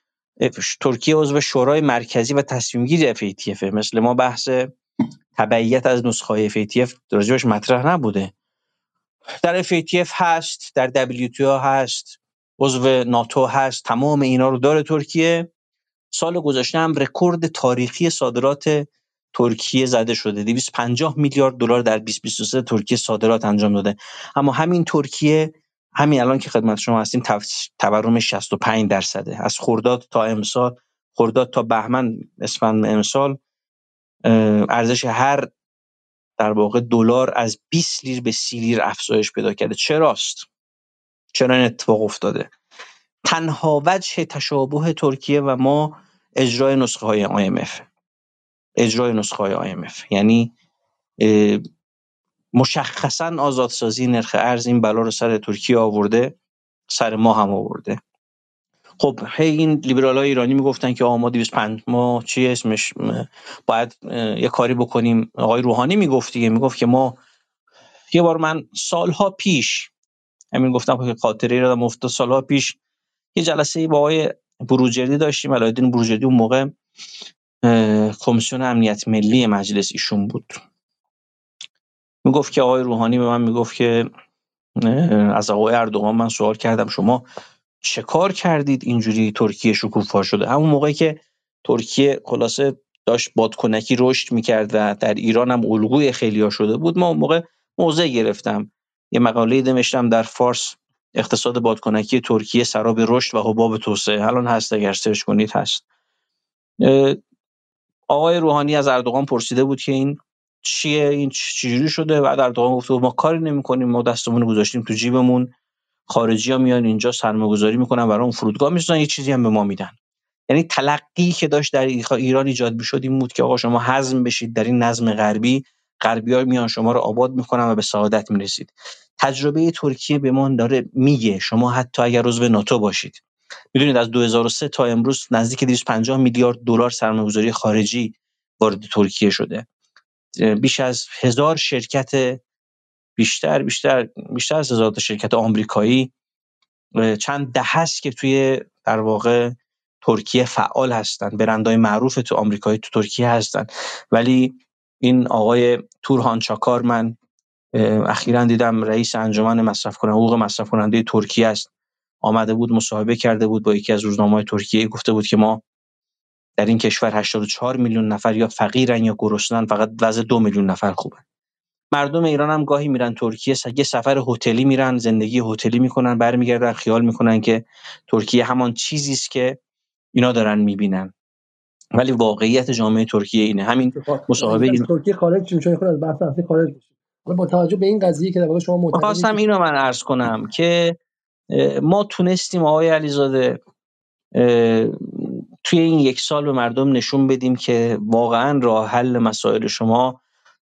ترکیه عضو شورای مرکزی و تصمیم گیر FATF مثل ما بحث تبعیت از نسخه FATF راجبش مطرح نبوده. در FATF هست در WTO هست عضو ناتو هست تمام اینا رو داره ترکیه. سال گذشته هم رکورد تاریخی صادرات ترکیه زده شده. 250 میلیارد دلار در 2023 ترکیه صادرات انجام داده. اما همین ترکیه همین الان که خدمت شما هستیم تورم 65 درصده. از خرداد تا امسال خرداد تا بهمن اسفند امسال ارزش هر در واقع دلار از 20 لیر به 30 لیر افزایش پیدا کرده. چراست؟ چرا این اتفاق افتاده؟ تنها وجه تشابه ترکیه و ما اجرای نسخه های IMF اجرای نسخه های IMF یعنی مشخصا آزادسازی نرخ ارز این بلا رو سر ترکیه آورده سر ما هم آورده. خب هی این لیبرال های ایرانی می‌گفتن که آقا ما 205 ما چی اسمش؟ باید یه کاری بکنیم. آقای روحانی می‌گفت دیگه می‌گفت که ما یه بار من سالها پیش همین گفتم که خاطره رو مفت سالها پیش یه جلسه با آقای بروجردی داشتیم علایالدین بروجردی اون موقع کمیسیون امنیت ملی مجلس ایشون بود. می‌گفت که آقای روحانی به من می‌گفت که از آقای اردوغان من سوال کردم شما چه کار کردید اینجوری ترکیه شکوفا شده؟ همون موقعی که ترکیه خلاصه داشت بادکنکی رشد می‌کرد و در ایران هم الگوی خیلیا شده بود ما اون موقع موضع گرفتم. یه مقاله نوشتم در فارس اقتصاد بادکنکی ترکیه سراب رشد و حباب توسعه. الان هست اگر سرچ کنید هست. آقای روحانی از اردوغان پرسیده بود که این چیه این چجوری شده؟ بعد اردوغان گفت ما کاری نمی‌کنیم ما دستمون گذاشتیم تو جیبمون. خارجی ها میان اینجا سرمایه‌گذاری می‌کنن برای اون فرودگاه می‌سازن یه چیزی هم به ما میدن. یعنی تلقی که داشت در ایران ایجاد می‌شد این بود که آقا شما حزم بشید در این نظم غربی. غربی ها میان شما رو آباد می‌کنن و به سعادت می‌رسید. تجربه ترکیه به ما داره میگه شما حتی اگر عضو ناتو باشید. می‌دونید از 2003 تا امروز نزدیک 250 میلیارد دلار سرمایه‌گذاری خارجی وارد ترکیه شده. بیش از هزار شرکت بیشتر بیشتر بیشتر از هزار شرکت آمریکایی چند دهه است که توی در واقع ترکیه فعال هستن. برندهای معروف تو آمریکایی تو ترکیه هستن. ولی این آقای تورهان چاکار من اخیرا دیدم رئیس انجمن مصرف کننده حقوق مصرف کننده ترکیه است. آمده بود مصاحبه کرده بود با یکی از روزنامه‌های ترکیه گفته بود که ما در این کشور 84 میلیون نفر یا فقیرن یا گرسنن فقط وضع دو میلیون نفر خوبه. مردم ایران هم گاهی میرن ترکیه یه سفر هتلی میرن زندگی هتلی می‌کنن برمیگردن خیال می‌کنن که ترکیه همان چیزی است که اینا دارن می‌بینن. ولی واقعیت جامعه ترکیه اینه. همین مصاحبه این ترکیه خارج میشه خود از بحث اصلی خارج میشه با توجه به این قضیه که در واقع شما خواستم اینو من عرض کنم که ما تونستیم آقای علیزاده توی این یک سال به مردم نشون بدیم که واقعا راه حل مسائل شما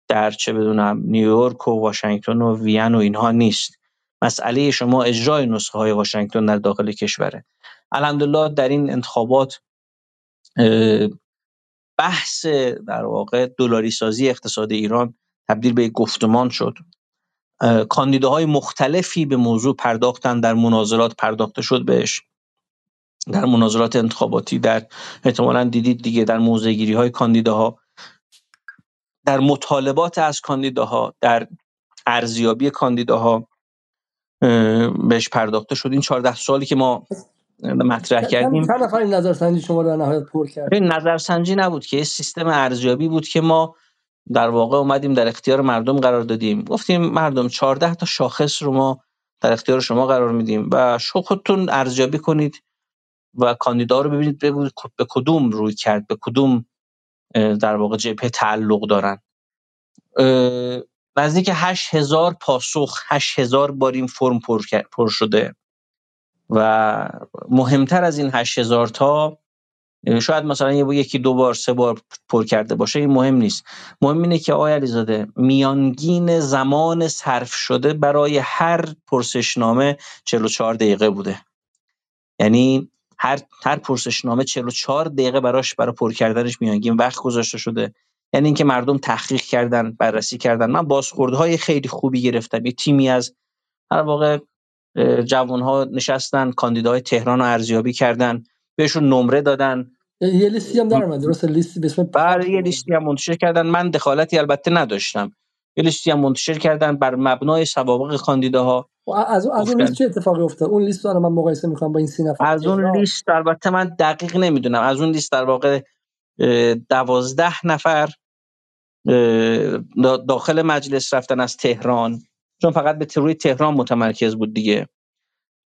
در چه بدونم نیویورک و واشنگتن و وین و اینها نیست. مسئله شما اجرای نسخه های واشنگتن در داخل کشوره. الحمدلله در این انتخابات بحث در واقع دلاری سازی اقتصاد ایران تبدیل به گفتمان شد. کاندیداهای مختلفی به موضوع پرداختن در مناظرات پرداخته شد بهش. در مناظرات انتخاباتی در احتمالا دیدید دیگه در موضعگیری های کاندیداها. در مطالبات از کاندیداها در ارزیابی کاندیداها بهش پرداخته شد. این 14 سالی که ما مطرح کردیم. چند نفر این نظرسنجی شما رو نهایت پر کرد؟ این نظرسنجی نبود که سیستم ارزیابی بود که ما در واقع اومدیم در اختیار مردم قرار دادیم. گفتیم مردم 14 تا شاخص رو ما در اختیار شما قرار میدیم و شما خودتون ارزیابی کنید و کاندیدا رو ببینید ببینید به کدوم روی کرد به کدوم در واقع جبهه تعلق دارن. نزدیک 8000 پاسخ 8000 بار این فرم پر شده و مهمتر از این 8000 تا شاید مثلا یه یکی دو بار سه بار پر کرده باشه این مهم نیست. مهم اینه که آقای علیزاده میانگین زمان صرف شده برای هر پرسشنامه 44 دقیقه بوده. یعنی هر هر پرسشنامه 44 دقیقه براش برای پر کردنش میانگین وقت گذاشته شده. یعنی اینکه مردم تحقیق کردن بررسی کردن. من بازخوردهای خیلی خوبی گرفتم. یه تیمی از در واقع جوانها نشستن کاندیدای تهران رو ارزیابی کردن. بهشون نمره دادن. یه لیستی هم در درست؟ لیستی به اسم بله یه لیستی هم منتشر کردن. من دخالتی البته نداشتم. یه لیستی هم منتشر کردن بر مبنای سوابق کاندیداها. از از اون لیست چه اتفاقی افتاد؟ اون لیست رو من مقایسه می‌کنم با این سی نفر. از اون لیست البته من دقیق نمی‌دونم. از اون لیست در واقع دوازده نفر داخل مجلس رفتن از تهران. چون فقط به روی تهران متمرکز بود دیگه.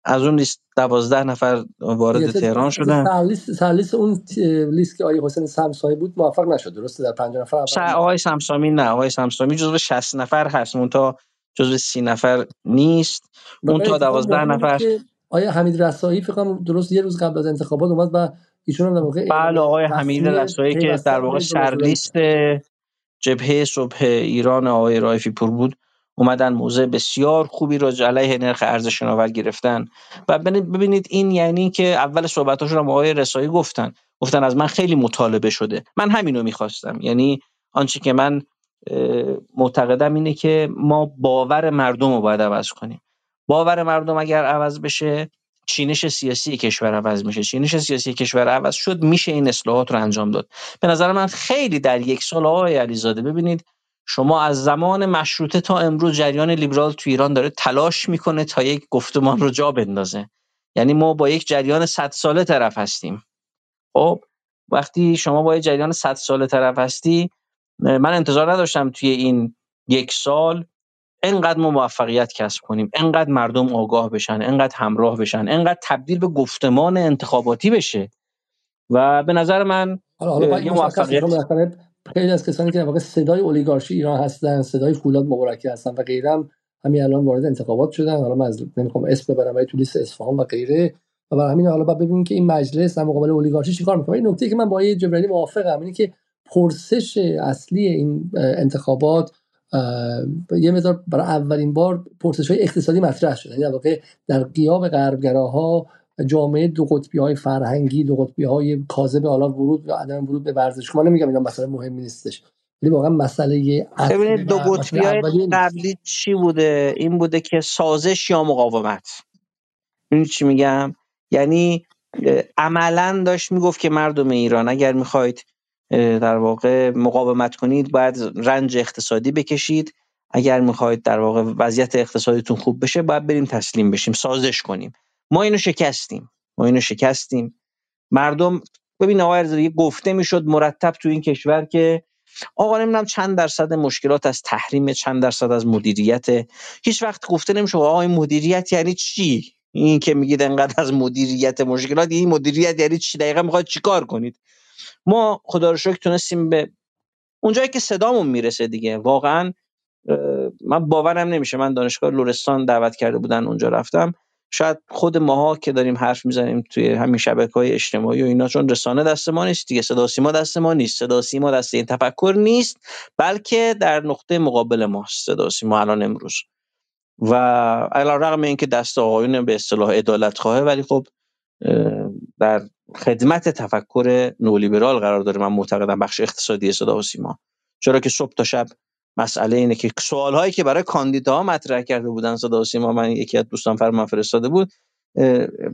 از اون لیست دوازده نفر وارد تهران شدن. لیست اون لیست که آقای حسین سمسایی بود موفق نشد درسته؟ در پنج نفر آقای سمسامی نه آقای سمسامی جزو 60 نفر هست. اون تا جزو سی نفر نیست. اون تا دوازده نفر آیا حمید رسایی فکر درست یه روز قبل از انتخابات اومد و ایشون هم در واقع بله آقای حمید رسایی که در واقع سرلیست جبهه صبح ایران آقای رایفی پور بود. اومدن موضع بسیار خوبی رو علیه نرخ ارز شناور گرفتن. و ببینید این یعنی که اول صحبتاشون هم آقای رسایی گفتن. گفتن از من خیلی مطالبه شده. من همینو می‌خواستم. یعنی آنچه که من معتقدم اینه که ما باور مردم رو باید عوض کنیم. باور مردم اگر عوض بشه چینش سیاسی کشور عوض میشه. چینش سیاسی کشور عوض شد میشه این اصلاحات رو انجام داد. به نظر من خیلی در یک سال آقای علیزاده ببینید شما از زمان مشروطه تا امروز جریان لیبرال تو ایران داره تلاش می‌کنه تا یک گفتمان رو جا بندازه. یعنی ما با یک جریان 100 ساله طرف هستیم. خب وقتی شما با یک جریان 100 ساله طرف هستی من انتظار نداشتم توی این یک سال انقدر ما موفقیت کسب کنیم انقدر مردم آگاه بشن انقدر همراه بشن انقدر تبدیل به گفتمان انتخاباتی بشه. و به نظر من حالا حالا یه موفقیت خیلی از کسانی که واقع صدای اولیگارشی ایران هستن صدای فولاد مبارکی هستن و غیره هم همین الان وارد انتخابات شدن. حالا من نمی‌خوام اسم ببرم ولی تو لیست اصفهان و غیره. و برای همین حالا بعد ببینیم که این مجلس در مقابل اولیگارشی چیکار می‌کنه. این نکته که من با جبرانی موافقم اینه که پرسش اصلی این انتخابات یه مقدار برای اولین بار پرسش های اقتصادی مطرح شده یعنی واقع در قیاب غربگراها جامعه دو قطبی های فرهنگی دو قطبی های کاذب حالا ورود و عدم ورود به ورزش. من نمیگم اینا مسئله مهمی نیستش. ولی واقعا مسئله ببینید دو قطبی های قبلی چی بوده؟ این بوده که سازش یا مقاومت. این چی میگم؟ یعنی عملا داشت می‌گفت که مردم ایران اگر می‌خواید در واقع مقاومت کنید باید رنج اقتصادی بکشید. اگر می‌خواید در واقع وضعیت اقتصادیتون خوب بشه باید بریم تسلیم بشیم سازش کنیم. ما اینو شکستیم. ما اینو شکستیم. مردم ببین آقای یه گفته می‌شد مرتب تو این کشور که آقا نمی‌دونم چند درصد مشکلات از تحریم چند درصد از مدیریت. هیچ وقت گفته نمیشه آقا این مدیریت یعنی چی؟ این که میگید انقدر از مدیریت مشکلات این مدیریت یعنی چی؟ دقیقا می‌خواد چیکار کنید؟ ما خدا رو شکر تونستیم به اونجایی که صدامون می‌رسه دیگه. واقعا من باورم نمیشه. من دانشگاه لورستان دعوت کرده بودن اونجا رفتم. شاید خود ماها که داریم حرف می‌زنیم توی همین شبکه های اجتماعی و اینا چون رسانه دست ما نیست دیگه صدا سیما دست ما نیست صدا سیما دست این تفکر نیست بلکه در نقطه مقابل ماست صدا سیما الان امروز. و علی رغم اینکه دست آقایون به اصطلاح عدالت خواهه ولی خب در خدمت تفکر نولیبرال قرار داره. من معتقدم بخش اقتصادی صدا و سیما. چرا که صبح تا شب مسئله اینه که سوال هایی که برای کاندیداها مطرح کرده بودن صدا و سیما من یکی از دوستان فرمان فرستاده بود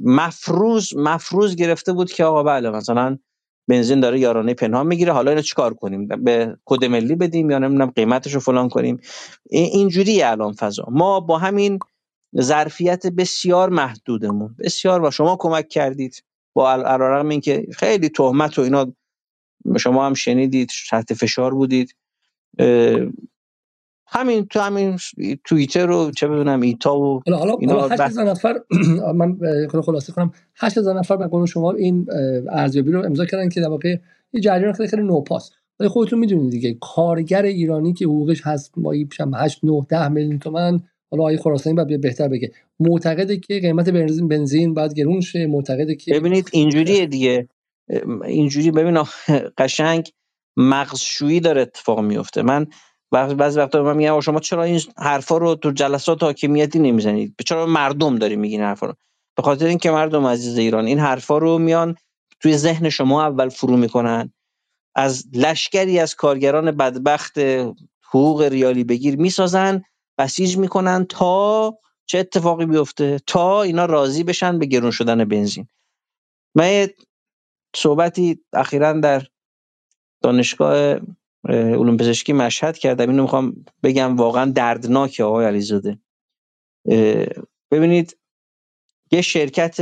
مفروض مفروض گرفته بود که آقا بله مثلا بنزین داره یارانه پنهان می‌گیره حالا اینو چیکار کنیم؟ به کد ملی بدیم یا نمی‌دونم قیمتش رو فلان کنیم؟ اینجوری الان فضا. ما با همین ظرفیت بسیار محدودمون. بسیار با شما کمک کردید. با علیرغم اینکه خیلی تهمت و اینا شما هم شنیدید تحت فشار بودید. همین تو همین توییتر رو چه بدونم ایتا و حالا حالا, حالا 8000 نفر من خلاصه کنم. 8000 نفر به قول شما این ارزیابی رو امضا کردن که در واقع یه جریان خیلی خیلی نوپاس ولی خودتون می‌دونید دیگه کارگر ایرانی که حقوقش هست مایی 8 9 10 میلیون تومان حالا آقای خراسانی بعد بهتر بگه. معتقده که قیمت بنزین بنزین باید گرون شه. معتقده که ببینید اینجوریه دیگه. اینجوری ببین قشنگ مغزشویی داره اتفاق میفته من بعضی وقتا من میگم شما چرا این حرفا رو تو جلسات حاکمیتی نمی‌زنید چرا مردم داری میگین حرفا رو؟ به خاطر اینکه مردم عزیز ایران این حرفا رو میان توی ذهن شما اول فرو می‌کنن. از لشکری از کارگران بدبخت حقوق ریالی بگیر می‌سازن بسیج می‌کنن تا چه اتفاقی بیفته؟ تا اینا راضی بشن به گرون شدن بنزین. من صحبتی اخیرا در دانشگاه علوم پزشکی مشهد کردم اینو می‌خوام بگم واقعا دردناک آقای علیزاده. ببینید یه شرکت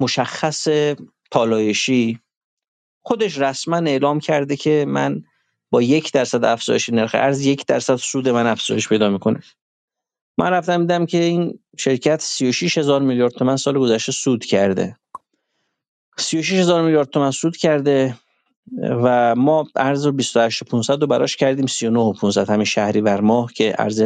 مشخص پالایشی خودش رسما اعلام کرده که من با یک درصد افزایش نرخ ارز یک درصد سود من افزایش پیدا می‌کنه. من رفتم دیدم که این شرکت 36 هزار میلیارد تومن سال گذشته سود کرده. 36 هزار میلیارد تومن سود کرده. و ما ارز 28500 رو براش کردیم 39500 همین شهری بر ماه که ارز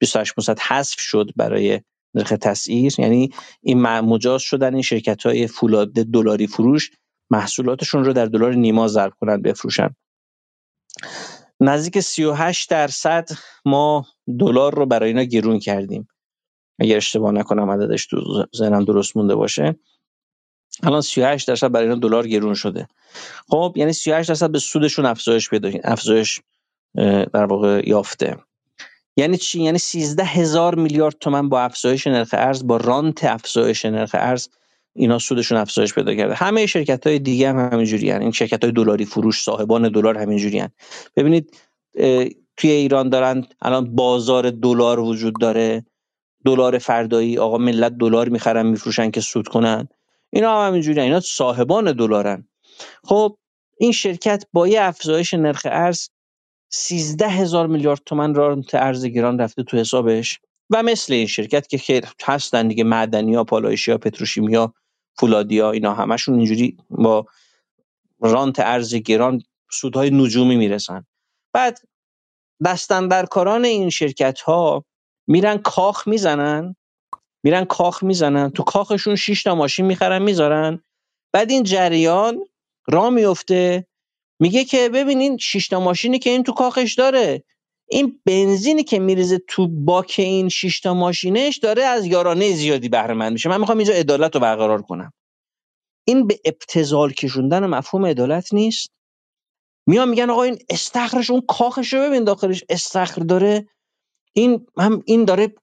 28500 حذف شد برای نرخ تسعیر یعنی این مجاز شدن این شرکت های فولاد دلاری فروش محصولاتشون رو در دلار نیما ضرب کنند بفروشن. نزدیک 38 درصد ما دلار رو برای اینا گرون کردیم. اگر اشتباه نکنم عددش تو ذهنم درست مونده باشه. الان 38 درصد برای اینا دلار گرون شده. خب یعنی 38 درصد به سودشون افزایش پیدا افزایش در واقع یافته. یعنی چی؟ یعنی 13 هزار میلیارد تومن با افزایش نرخ ارز با رانت افزایش نرخ ارز اینا سودشون افزایش پیدا کرده. همه شرکت های دیگه هم همینجوری هن. این شرکت های دلاری فروش صاحبان دلار همینجوری هن. ببینید توی ایران دارن الان بازار دلار وجود داره. دلار فردایی آقا ملت دلار می‌خرن میفروشن که سود کنن. اینا هم همینجوری اینا صاحبان دلارن. خب این شرکت با یه افزایش نرخ ارز سیزده هزار میلیارد تومن رانت ارز گران رفته تو حسابش و مثل این شرکت که خیر هستن دیگه معدنی ها پالایشی ها پتروشیمی ها فولادی ها اینا همشون اینجوری با رانت ارز گران سودهای نجومی می‌رسن. بعد دستندرکاران این شرکت ها میرن کاخ می‌زنن میرن کاخ می‌زنن. تو کاخشون 6 تا ماشین می‌خرن می‌ذارن. بعد این جریان را میفته میگه که ببینین 6 تا ماشینی که این تو کاخش داره. این بنزینی که میریزه تو باک این 6 تا ماشینش داره از یارانه زیادی بهره مند میشه. من می‌خوام اینجا عدالت رو برقرار کنم. این به ابتذال کشوندن مفهوم عدالت نیست. میان میگن آقا این استخرش اون کاخش رو ببین داخلش. استخر داره این هم این داره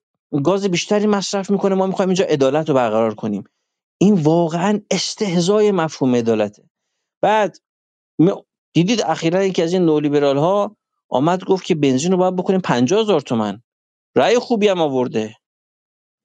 گاز بیشتری مصرف می‌کنه ما می‌خوایم اینجا عدالت رو برقرار کنیم. این واقعا استهزای مفهوم عدالته. بعد دیدید اخیرا یکی از این نولیبرال ها آمد گفت که بنزین رو باید بکنیم 50 هزار تومن. رأی خوبی هم آورده.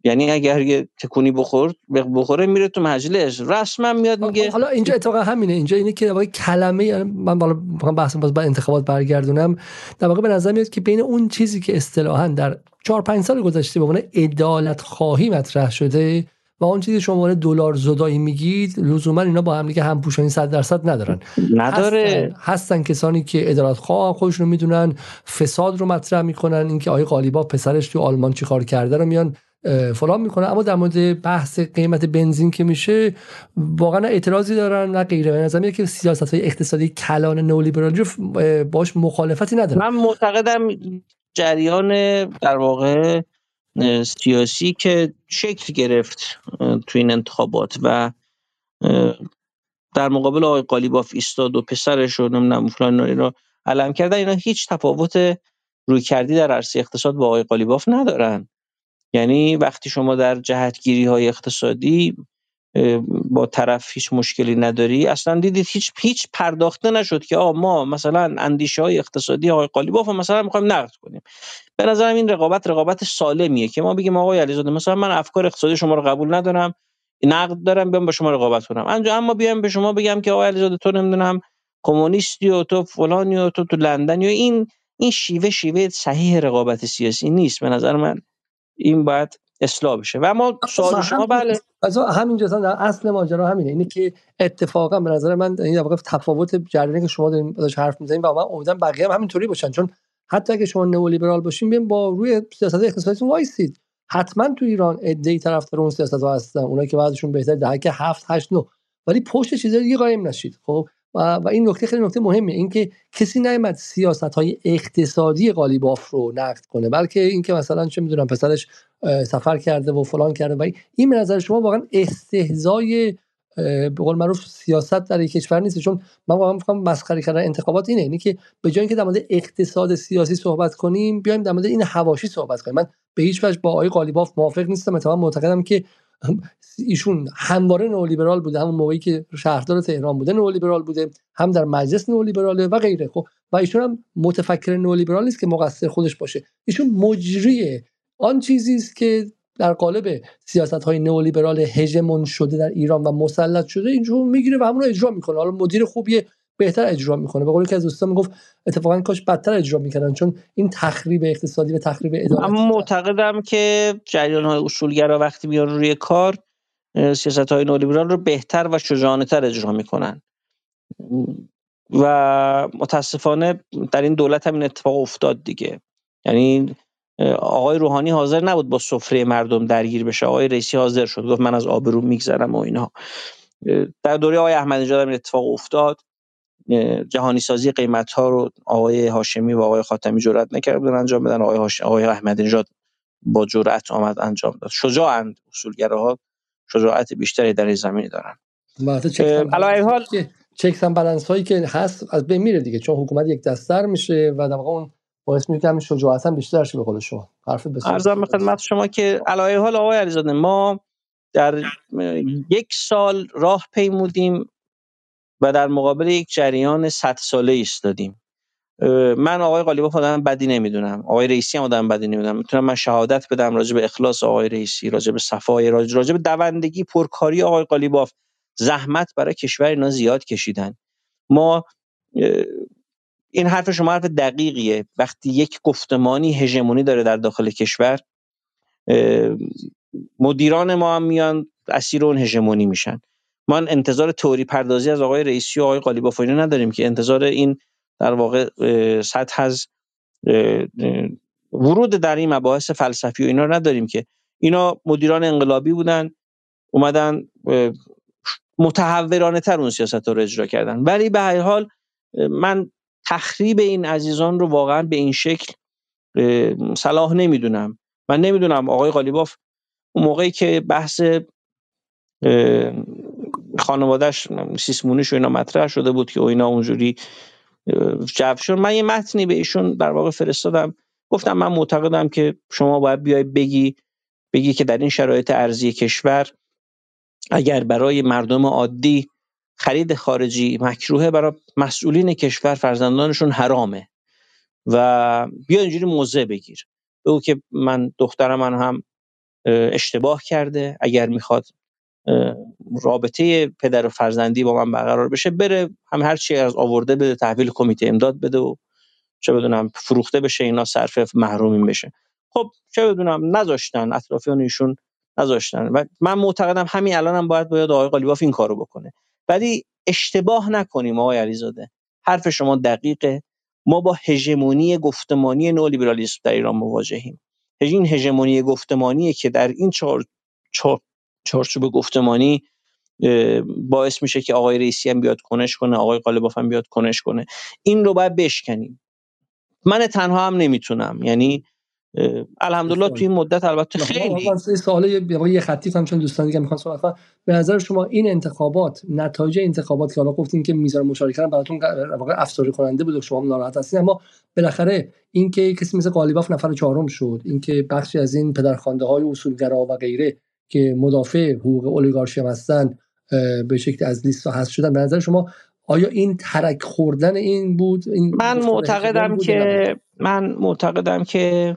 یعنی اگر یه تکونی بخور بخوره میره تو مجلس. رسما میاد میگه حالا اینجا اتفاقا همینه. اینجا اینه که واقعا کلمه یعنی من بالا بحث باز بعد انتخابات برگردونم. در واقع به نظر میاد که بین اون چیزی که اصطلاحا در 4 5 سال گذشته به عنوان عدالت خواهی مطرح شده و اون چیزی شما عنوان دلار زدایی میگید لزوما اینا با هم دیگه هم پوشانی 100 درصد ندارن. نداره. هستن, هستن کسانی که عدالت خواه خودشون می‌دونن فساد رو مطرح می‌کنن اینکه آقای قالیباف پسرش تو آلمان چیکار کرده رو میان فلان می‌کنه. اما در مورد بحث قیمت بنزین که میشه واقعا اعتراضی دارن نه غیره به نظر که سیاست های اقتصادی کلان نولیبرالی رو باش مخالفتی ندارن. من معتقدم جریان در واقع سیاسی که شکل گرفت تو این انتخابات و در مقابل آقای قالیباف ایستاد و پسرش رو نمی‌دونم فلان اینا علم کردن اینا هیچ تفاوت روی کردی در عرصه اقتصاد با آقای قالیباف ندارن. یعنی وقتی شما در جهتگیری های اقتصادی با طرف هیچ مشکلی نداری اصلا دیدید هیچ هیچ پرداخته نشد که آ ما مثلا اندیشه های اقتصادی آقای قالیباف مثلا می‌خوایم نقد کنیم. به نظرم این رقابت رقابت سالمیه که ما بگیم آقای علیزاده مثلا من افکار اقتصادی شما رو قبول ندارم نقد دارم بیام با شما رقابت کنم. اما بیام به شما بگم که آقای علیزاده تو نمی‌دونم کمونیستی و تو فلانی و تو تو لندن و این این شیوه شیوه صحیح رقابت سیاسی نیست. به نظر من این باید اصلاح بشه. و ما سوال شما بله. از همینجا در اصل ماجرا همینه. اینه که اتفاقا به نظر من این واقع تفاوت جریانی که شما دارین ازش حرف می‌زنین و من امیدوارم بقیه هم همینطوری باشن. چون حتی اگه شما نئولیبرال باشین بیاین با روی سیاست اقتصادیتون وایسید. حتما تو ایران ای طرفدار اون سیاست ها هستن. اونایی که بعدشون بهتر دهک 7 8 9 ولی پشت چیزای دیگه قایم نشید. خب و, و این نکته خیلی نکته مهمه اینکه کسی نیامد سیاست های اقتصادی قالیباف رو نقد کنه بلکه اینکه مثلا چه می‌دونم پسرش سفر کرده و فلان کرده و این به نظر شما واقعا استهزای به قول معروف سیاست در یک کشور نیست. چون من واقعا می‌خوام مسخره کردن انتخابات اینه اینه که به جای اینکه در مورد اقتصاد سیاسی صحبت کنیم بیایم در مورد این حواشی صحبت کنیم. من به هیچ وجه با آقای قالیباف موافق نیستم. اتفاقا معتقدم که ایشون همواره نئولیبرال بوده همون موقعی که شهردار تهران بوده نئولیبرال بوده هم در مجلس نئولیبراله و غیره. خب و ایشون هم متفکر نئولیبرال نیست که مقصر خودش باشه. ایشون مجری آن چیزی است که در قالب سیاست های نئولیبرال هژمون شده در ایران و مسلط شده اینجور می‌گیره و همون رو اجرا می‌کنه. حالا مدیر خوبیه بهتر اجرا می‌کنه. به قولی که از دوستان می‌گفت اتفاقا کاش بدتر اجرا می‌کردن چون این تخریب اقتصادی و تخریب اداره اما معتقدم که جریان های اصولگرا وقتی میان روی کار سیاست های نولیبرال رو بهتر و شجاعانه تر اجرا می‌کنن. و متاسفانه در این دولت هم این اتفاق افتاد دیگه. یعنی آقای روحانی حاضر نبود با سفره مردم درگیر بشه. آقای رئیسی حاضر شد. گفت من از آبرو میگذرم و اینها در دوره آقای احمدی نژاد این اتفاق افتاد. جهانی سازی قیمت ها رو آقای هاشمی و آقای خاتمی جرئت نکرد بودن انجام بدن. آقای هاش... آقای احمدی نژاد با جرأت آمد انجام داد. شجاعند اصولگراها. شجاعت بیشتری در این زمینه دارن. هم علی حال چکس هم بالانس هایی که هست از بین میره دیگه چون حکومت یک دستر میشه و در واقع اون باعث میشه که شجاعت هم بیشتر شه به قول شما. حرف بسیار ارزم به خدمت شما که علی حال آقای علیزاده ما در یک سال راه پیمودیم. و در مقابل یک جریان 100 ساله ایستادیم. من آقای قالیباف آدم بدی نمی‌دونم. آقای رئیسی هم آدم بدی نمی‌دونم. می‌تونم من شهادت بدم راجع به اخلاص آقای رئیسی راجع به صفای راجع, به دوندگی پرکاری آقای قالیباف. زحمت برای کشور اینا زیاد کشیدن. ما این حرف شما حرف دقیقیه. وقتی یک گفتمانی هژمونی داره در داخل کشور مدیران ما هم میان اسیر اون هژمونی میشن. ما انتظار توری پردازی از آقای رئیسی و آقای قالیباف اینا نداریم که انتظار این در واقع سطح از ورود در این مباحث فلسفی و اینا نداریم که. اینا مدیران انقلابی بودن اومدن متحورانه تر اون سیاست رو اجرا کردن. ولی به هر حال من تخریب این عزیزان رو واقعا به این شکل صلاح نمی‌دونم. من نمی‌دونم آقای قالیباف اون موقعی که بحث خانوادهش سیسمونیش و اینا مطرح شده بود که اینا اونجوری جو شد. من یه متنی به ایشون در واقع فرستادم. گفتم من معتقدم که شما باید بیای بگی بگی که در این شرایط ارزی کشور اگر برای مردم عادی خرید خارجی مکروهه برای مسئولین کشور فرزندانشون حرامه و بیا اینجوری موضع بگیر. بگو که من دختر من هم اشتباه کرده اگر می‌خواد رابطه پدر و فرزندی با من برقرار بشه بره هم هر چی از آورده بده تحویل کمیته امداد بده و چه بدونم فروخته بشه اینا صرف محرومین بشه. خب چه بدونم نذاشتن اطرافیان ایشون نذاشتن. و من معتقدم همین الانم هم باید باید آقای قالیباف این کارو بکنه. ولی اشتباه نکنیم آقای علیزاده. حرف شما دقیقه. ما با هژمونی گفتمانی نولیبرالیسم در ایران مواجهیم. این هژمونی گفتمانیه که در این چهار چهار چارچوب گفتمانی باعث میشه که آقای رئیسی هم بیاد کنش کنه آقای قالباف هم بیاد کنش کنه. این رو باید بشکنیم. من تنها هم نمی‌تونم. یعنی الحمدلله توی این مدت البته خیلی. سوال یه خطی هم چون دوستان دیگه می‌خوان سوال به نظر شما این انتخابات نتایج انتخابات که حالا گفتین که میزان مشارکت براتون واقع افساری کننده بود و شما ناراحت هستین اما بالاخره اینکه کسی مثل قالیباف نفر چهارم شد اینکه بخشی از این پدرخوانده های اصولگرا و غیره که مدافع حقوق اولیگارشی هم هستن به شکل از لیست حذف شدن. به نظر شما آیا این ترک خوردن این بود؟ این من معتقدم که من معتقدم که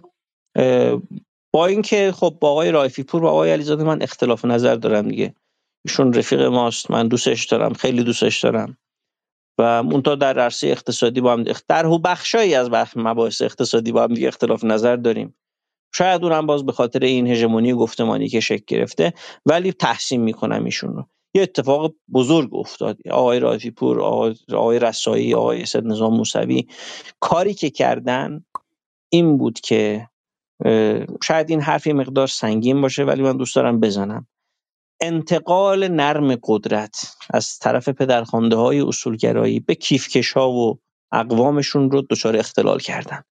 با اینکه خب با آقای رایفی پور و آقای علیزاده من اختلاف نظر دارم دیگه. ایشون رفیق ماست من دوستش دارم خیلی دوستش دارم. و مونتا در عرصه اقتصادی با هم در بخشایی از بخش مباحث اقتصادی با هم دیگه اختلاف نظر داریم. شاید اونم باز به خاطر این هژمونی گفتمانی که شکل گرفته ولی تحسین می‌کنم ایشون رو. یه اتفاق بزرگ افتاد. آقای رایفی پور آقای رسایی آقای سید نظام موسوی کاری که کردن این بود که شاید این حرف مقدار سنگین باشه ولی من دوست دارم بزنم. انتقال نرم قدرت از طرف پدرخوانده های اصولگرایی به کیفکش ها و اقوامشون رو دچار اختلال کردن.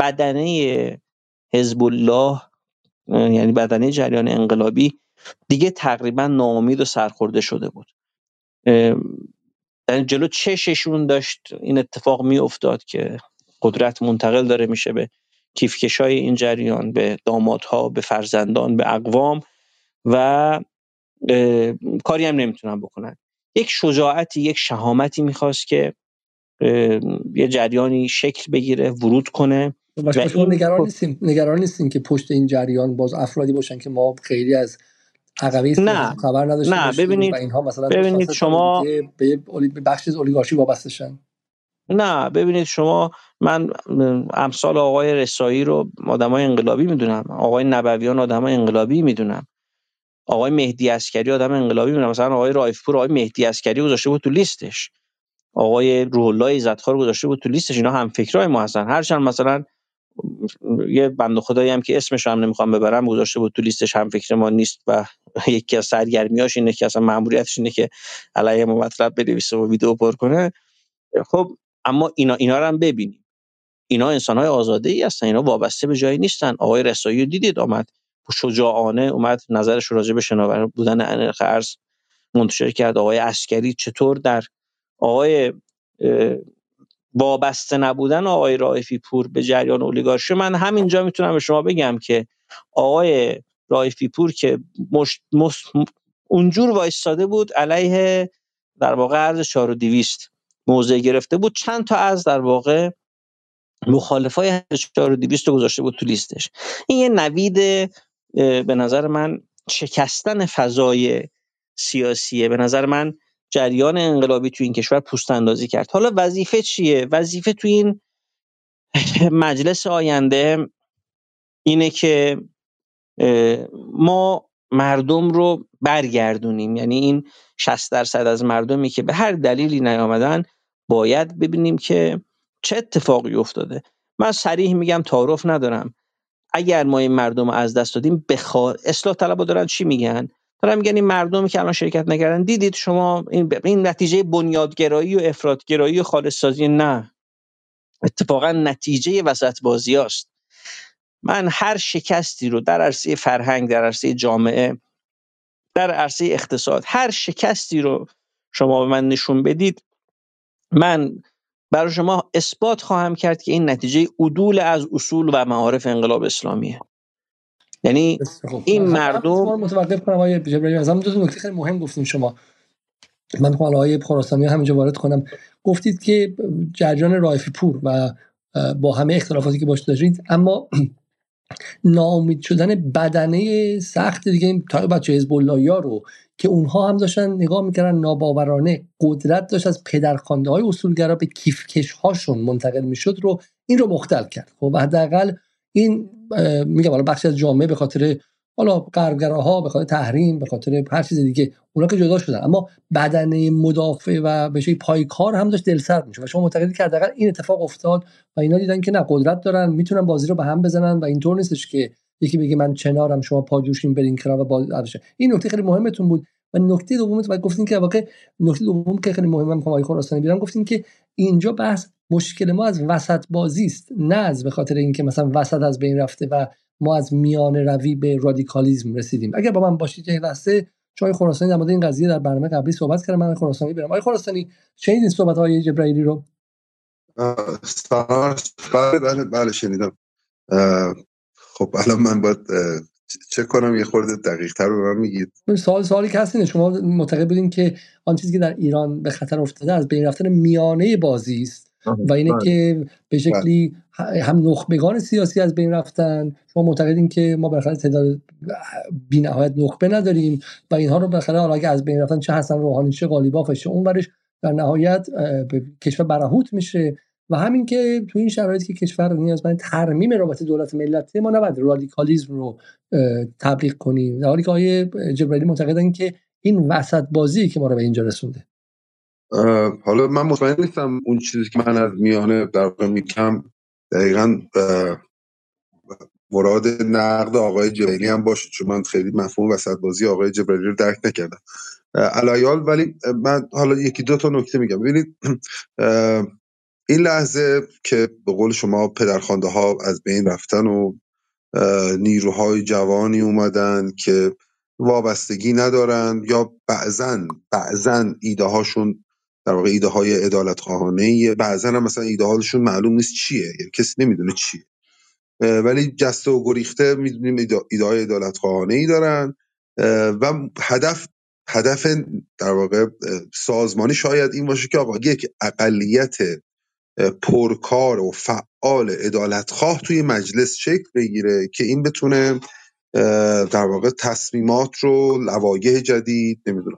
بدنه حزب الله یعنی بدنه جریان انقلابی دیگه تقریبا ناامید و سرخورده شده بود. در جلو چششون داشت این اتفاق می افتاد که قدرت منتقل داره میشه به کیفکشای این جریان به دامادها به فرزندان به اقوام و کاری هم نمی‌تونن بکنن. یک شجاعتی یک شهامتی می‌خواست که یه جریانی شکل بگیره ورود کنه. و شما نگران نیستیم نگران نیستیم که پشت این جریان باز افرادی باشن که ما خیلی از عقبی نه خبر نداشتیم نه ببینید و اینها مثلا ببینید شما به بخش از اولیگارشی وابسته نه ببینید شما من امثال آقای رسایی رو آدمای انقلابی می‌دونم آقای نبویان آدمای انقلابی می‌دونم آقای مهدی عسگری آدم انقلابی می‌دونم مثلا آقای رائفی‌پور آقای مهدی عسگری گذاشته بود تو لیستش آقای روح الله ایزدخواه گذاشته بود تو لیستش اینا هم فکرای ما هستن هرچند مثلا یه بنده خدایی هم که اسمش هم نمی‌خوام ببرم گذاشته بود تو لیستش هم فکر ما نیست و یکی از سرگرمیاش اینه که اصلا ماموریتش اینه که علیه ما مطلب بنویسه و ویدیو پر کنه. خب اما اینا اینا رو هم ببینیم. اینا انسان های آزاده ای هستن اینا وابسته به جایی نیستن. آقای رسایی دیدید آمد شجاعانه اومد نظرش راجع به شناور بودن نرخ ارز منتشر کرد. آقای عسکری چطور در آقای وابسته نبودن آقای رائفی پور به جریان اولیگارشی. من همینجا می‌تونم به شما بگم که آقای رائفی پور که مش... مس... اونجور وایستاده بود علیه در واقع ارز 4200 موضع گرفته بود. چند تا از در واقع مخالفای ارز 4200 رو گذاشته بود تو لیستش. این یه نوید به نظر من شکستن فضای سیاسیه. به نظر من جریان انقلابی تو این کشور پوست اندازی کرد. حالا وظیفه چیه؟ وظیفه تو این مجلس آینده اینه که ما مردم رو برگردونیم. یعنی این 60 درصد از مردمی که به هر دلیلی نیامدن باید ببینیم که چه اتفاقی افتاده. من صریح میگم تعارف ندارم. اگر ما این مردم رو از دست دادیم بخوا اصلاح طلبا دارن چی میگن؟ دارن میگن این مردمی که الان شرکت نکردن دیدید شما این, این نتیجه بنیادگرایی و افراطگرایی و خالص سازی نه. اتفاقا نتیجه وسط بازی است. من هر شکستی رو در عرصه فرهنگ در عرصه جامعه در عرصه اقتصاد هر شکستی رو شما به من نشون بدید من برای شما اثبات خواهم کرد که این نتیجه عدول از اصول و معارف انقلاب اسلامیه. یعنی خب این مردم متوقف کنم آقای جبرایی از دو نکته خیلی مهم گفتیم شما. من خب آقای خراسانی همینجا وارد کنم. گفتید که جریان رایفی پور و با همه اختلافاتی که باش داشتید اما ناامید شدن بدنه سخت دیگه تا بچه حزب رو که اونها هم داشتن نگاه می‌کردن ناباورانه قدرت داشت از پدرخوانده های اصولگرا به کیفکش هاشون منتقل می‌شد رو این رو مختل کرد. خب حداقل این میگم حالا بخشی از جامعه به خاطر حالا غربگراها به خاطر تحریم به خاطر هر چیز دیگه اونا که جدا شدن. اما بدنه مدافع و به شکلی پایکار هم داشت دلسرد میشه و شما معتقدید که حداقل این اتفاق افتاد و اینا دیدن که نه قدرت دارن می‌تونن بازی رو به هم بزنن و اینطور نیستش که یکی بگه من چنارم شما پاجوشین برین کنار و باز این نکته خیلی مهمتون بود. و نکته دومت و گفتین که واقع نکته دوم که خیلی مهمه می‌خوام آقای خراسانی بیارم گفتین که اینجا بحث مشکل ما از وسط بازی است نه از به خاطر اینکه مثلا وسط از بین رفته و ما از میان روی به رادیکالیسم رسیدیم. اگر با من باشید این لحظه چای خراسانی در مورد این قضیه در برنامه قبلی صحبت کردم من خراسانی برم. آقای خراسانی شنید این صحبت های جبرائیلی رو؟ بله بله بله شنیدم. خب الان من باید چه کنم یه خورده دقیق تر به من میگید. سوال سوالی که هستینه شما معتقد بودین که آن چیزی که در ایران به خطر افتاده از بین رفتن میانه بازی است و اینه بله. که به شکلی هم نخبگان سیاسی از بین رفتن. شما معتقدین که ما بالاخره تعداد بی‌نهایت نخبه نداریم و اینها رو بالاخره حالا اگه از بین رفتن چه حسن روحانی چه قالیباف چه اون برش در نهایت کشور برهوت میشه. و همین که تو این شرایطی که کشور نیازمند ترمیم رابطه دولت ملت ما نباید رادیکالیزم رو تبلیغ کنیم. در حالی که آقای جبرائیلی معتقدن که این وسط بازی که ما رو به اینجا رسونده. حالا من مطمئن نیستم اون چیزی که من از میانه در واقع میگم دقیقا مراد نقد آقای جبرئیلی هم باشه چون من خیلی مفهوم وسط بازی آقای جبرئیلی رو درک نکردم. علایال ولی من حالا یکی دو تا نکته میگم. ببینید این لحظه که به قول شما پدرخوانده ها از بین رفتن و نیروهای جوانی اومدن که وابستگی ندارن یا بعضا بعضا ایده هاشون در واقع ایده های ادالت خواهانه بعضا هم مثلا ایده هاشون معلوم نیست چیه یعنی کسی نمی‌دونه چیه. ولی جسته و گریخته می‌دونیم ایده های ادالت خواهانه ای دارن و هدف هدف در واقع سازمانی شاید این باشه که آقا یک اقلیت پرکار و فعال عدالتخواه توی مجلس شکل بگیره که این بتونه در واقع تصمیمات رو لوایح جدید نمی‌دونم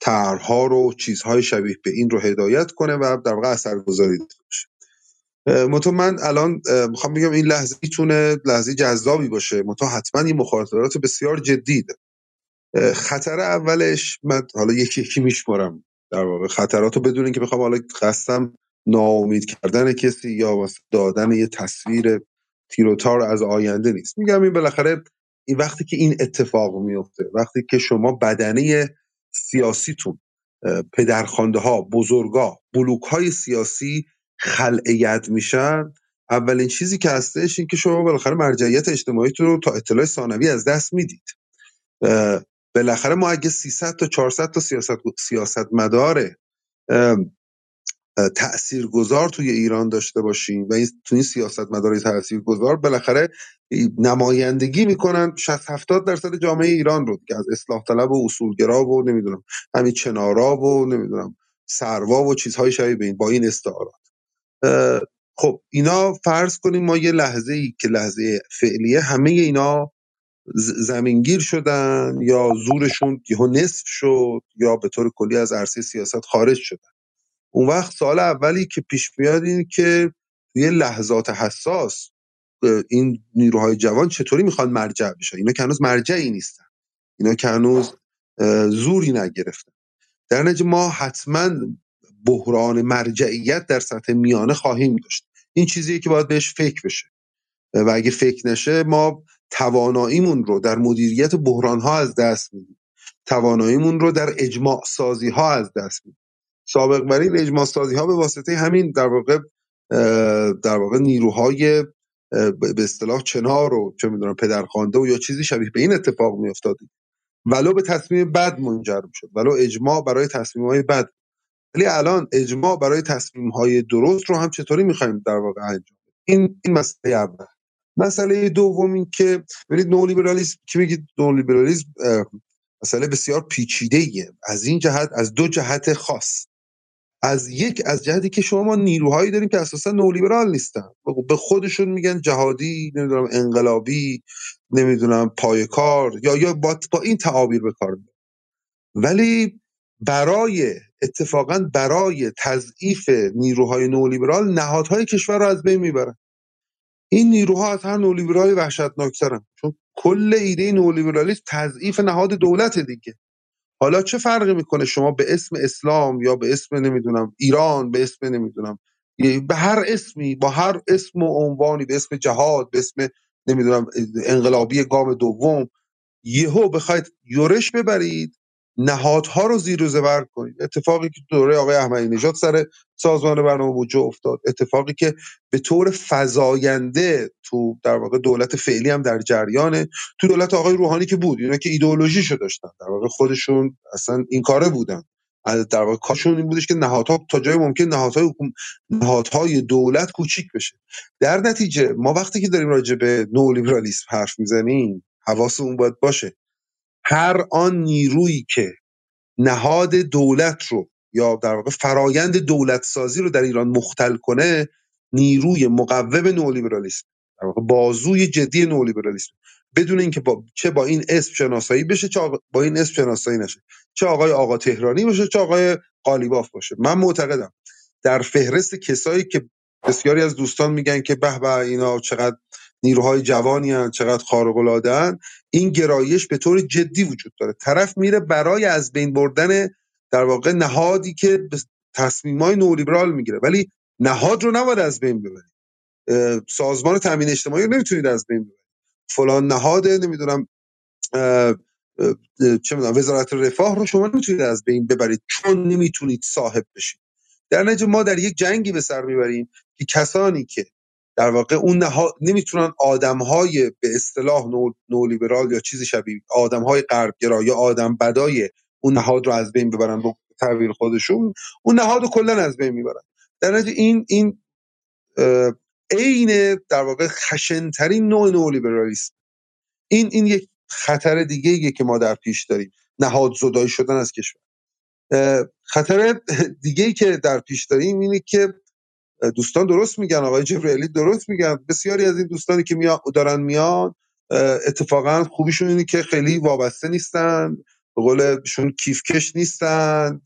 طرحها رو چیزهای شبیه به این رو هدایت کنه و در واقع اثرگذاری داشته باشه. من الان می‌خوام بگم این لحظه می‌تونه لحظه جذابی باشه. متو حتما این مخاطرات بسیار جدی خطر اولش من حالا یکی یکی میشمارم. در واقع خطرات رو بدون که بخوام حالا قصدم ناامید کردن کسی یا دادن یه تصویر تیروتار از آینده نیست. میگم این بالاخره این وقتی که این اتفاق میفته وقتی که شما بدنه سیاسیتون پدرخوانده ها بزرگا بلوک های سیاسی خلع ید میشن. اولین چیزی که هستش این که شما بالاخره مرجعیت اجتماعیتون رو تا اطلاع ثانوی از دست می‌دید. بالاخره ما اگه 300 تا 400 تا سیاست سیاستمدار تاثیرگذار توی ایران داشته باشیم و این تو این سیاستمدارای تاثیرگذار بالاخره نمایندگی می‌کنن 60 70 درصد جامعه ایران رو که از اصلاح طلب و اصولگرا و نمی‌دونم همین چنارا و نمی‌دونم سروا و چیزهای شبیه به این با این استعارات. خب اینا فرض کنیم ما یه لحظه ای که لحظه فعلیه همه اینا زمینگیر شدن یا زورشون یهو نصف شد یا به طور کلی از عرصه سیاست خارج شدن. اون وقت سوال اولی که پیش میاد اینه که توی لحظات حساس این نیروهای جوان چطوری می‌خوان مرجع بشن؟ اینا که هنوز مرجعی نیستن. اینا که هنوز زوری نگرفتن. در نتیجه ما حتما بحران مرجعیت در سطح میانه خواهیم داشت. این چیزیه که باید بهش فکر بشه. و اگه فکر نشه ما تواناییمون رو در مدیریت بحران ها از دست میدیم. تواناییمون رو در اجماع سازی ها از دست میدیم. سابق این اجماع سازی ها به واسطه همین در واقع در واقع نیروهای به اصطلاح چنار و چه می‌دونم پدرخوانده و یا چیزی شبیه به این اتفاق میافتاد. ولو به تصمیم بد منجر می‌شد. ولو اجماع برای تصمیم های بد. ولی الان اجماع برای تصمیم های درست رو هم چطوری می‌خوایم در واقع انجام؟ این این مسئله اول. مسئله دوم این که ببینید نولیبرالیسم که میگید نولیبرالیسم؟ اه، مسئله بسیار پیچیده ایه از این جهت از دو جهت خاص. از یک از جهتی که شما ما نیروهایی داریم که اساسا نولیبرال نیستن. به خودشون میگن جهادی نمی‌دونم انقلابی نمی‌دونم پای کار یا یا با, با این تعابیر به کار. ولی برای اتفاقا برای تضعیف نیروهای نولیبرال نهادهای کشور رو از بین می‌برن. این نیروها از هر نولیبرالی وحشتناکترن. چون کل ایده نولیبرالیسم تضعیف نهاد دولت دیگه. حالا چه فرقی می‌کنه شما به اسم اسلام یا به اسم نمی‌دونم ایران به اسم نمی‌دونم به هر اسمی با هر اسم و عنوانی به اسم جهاد به اسم نمی‌دونم انقلابی گام دوم یهو بخواید یورش ببرید نهادها رو زیر و زبر کنید. اتفاقی که دوره آقای احمدی نژاد سر سازمان برنامه بودجه افتاد. اتفاقی که به طور فزاینده تو در واقع دولت فعلی هم در جریانه. تو دولت آقای روحانی که بود اینا که ایدئولوژیشو داشتن. در واقع خودشون اصلا این کاره بودن. از در واقع کارشون این بودش که نهادها تا جای ممکن نهادهای. نهادهای دولت کوچیک بشه. در نتیجه ما وقتی که داریم راجع به نولیبرالیسم حرف می‌زنیم حواسمون باید باشه. هر آن نیرویی که نهاد دولت رو یا در واقع فرایند دولت سازی رو در ایران مختل کنه نیروی مقوم نولیبرالیسم در واقع بازوی جدی نولیبرالیسم بدون اینکه با چه با این اسم شناسایی بشه چه با این اسم شناسایی نشه چه آقای آقا تهرانی باشه چه آقای قالیباف باشه. من معتقدم در فهرست کسایی که بسیاری از دوستان میگن که به به اینا چقدر نیروهای جوانی هن، چقدر خارق این گرایش به طور جدی وجود داره. طرف میره برای از بین بردن در واقع نهادی که تصمیم های نولیبرال می‌گیره. ولی نهاد رو نباید از بین ببرید. سازمان تامین اجتماعی رو نمی‌تونید از بین ببرید. فلان نهاد نمی‌دونم چه می‌دونم وزارت رفاه رو شما نمی‌تونید از بین ببرید چون نمی‌تونید صاحب بشید. در نتیجه ما در یک جنگی به سر می‌بریم که کسانی که در واقع اون نها... نمی‌تونن آدمهای به اصطلاح نو... نولیبرال یا چیزی شبیه آدمهای غربگرا یا آدم بدای اون نهاد رو از بین ببرن با تعبیر خودشون اون نهاد رو کلا از بین می‌برن. در نتیجه این این عین در واقع خشنترین نوع نولیبرالیسم. این این یک خطر دیگه ایه که ما در پیش داریم نهاد زدایی شدن از کشور. خطر دیگه که در پیش داریم اینه که دوستان درست میگن آقای جبرئیلی درست میگن. بسیاری از این دوستانی که میان دارن میان اتفاقا خوبیشون اینه که خیلی وابسته نیستن به قولشون کیف کش نیستن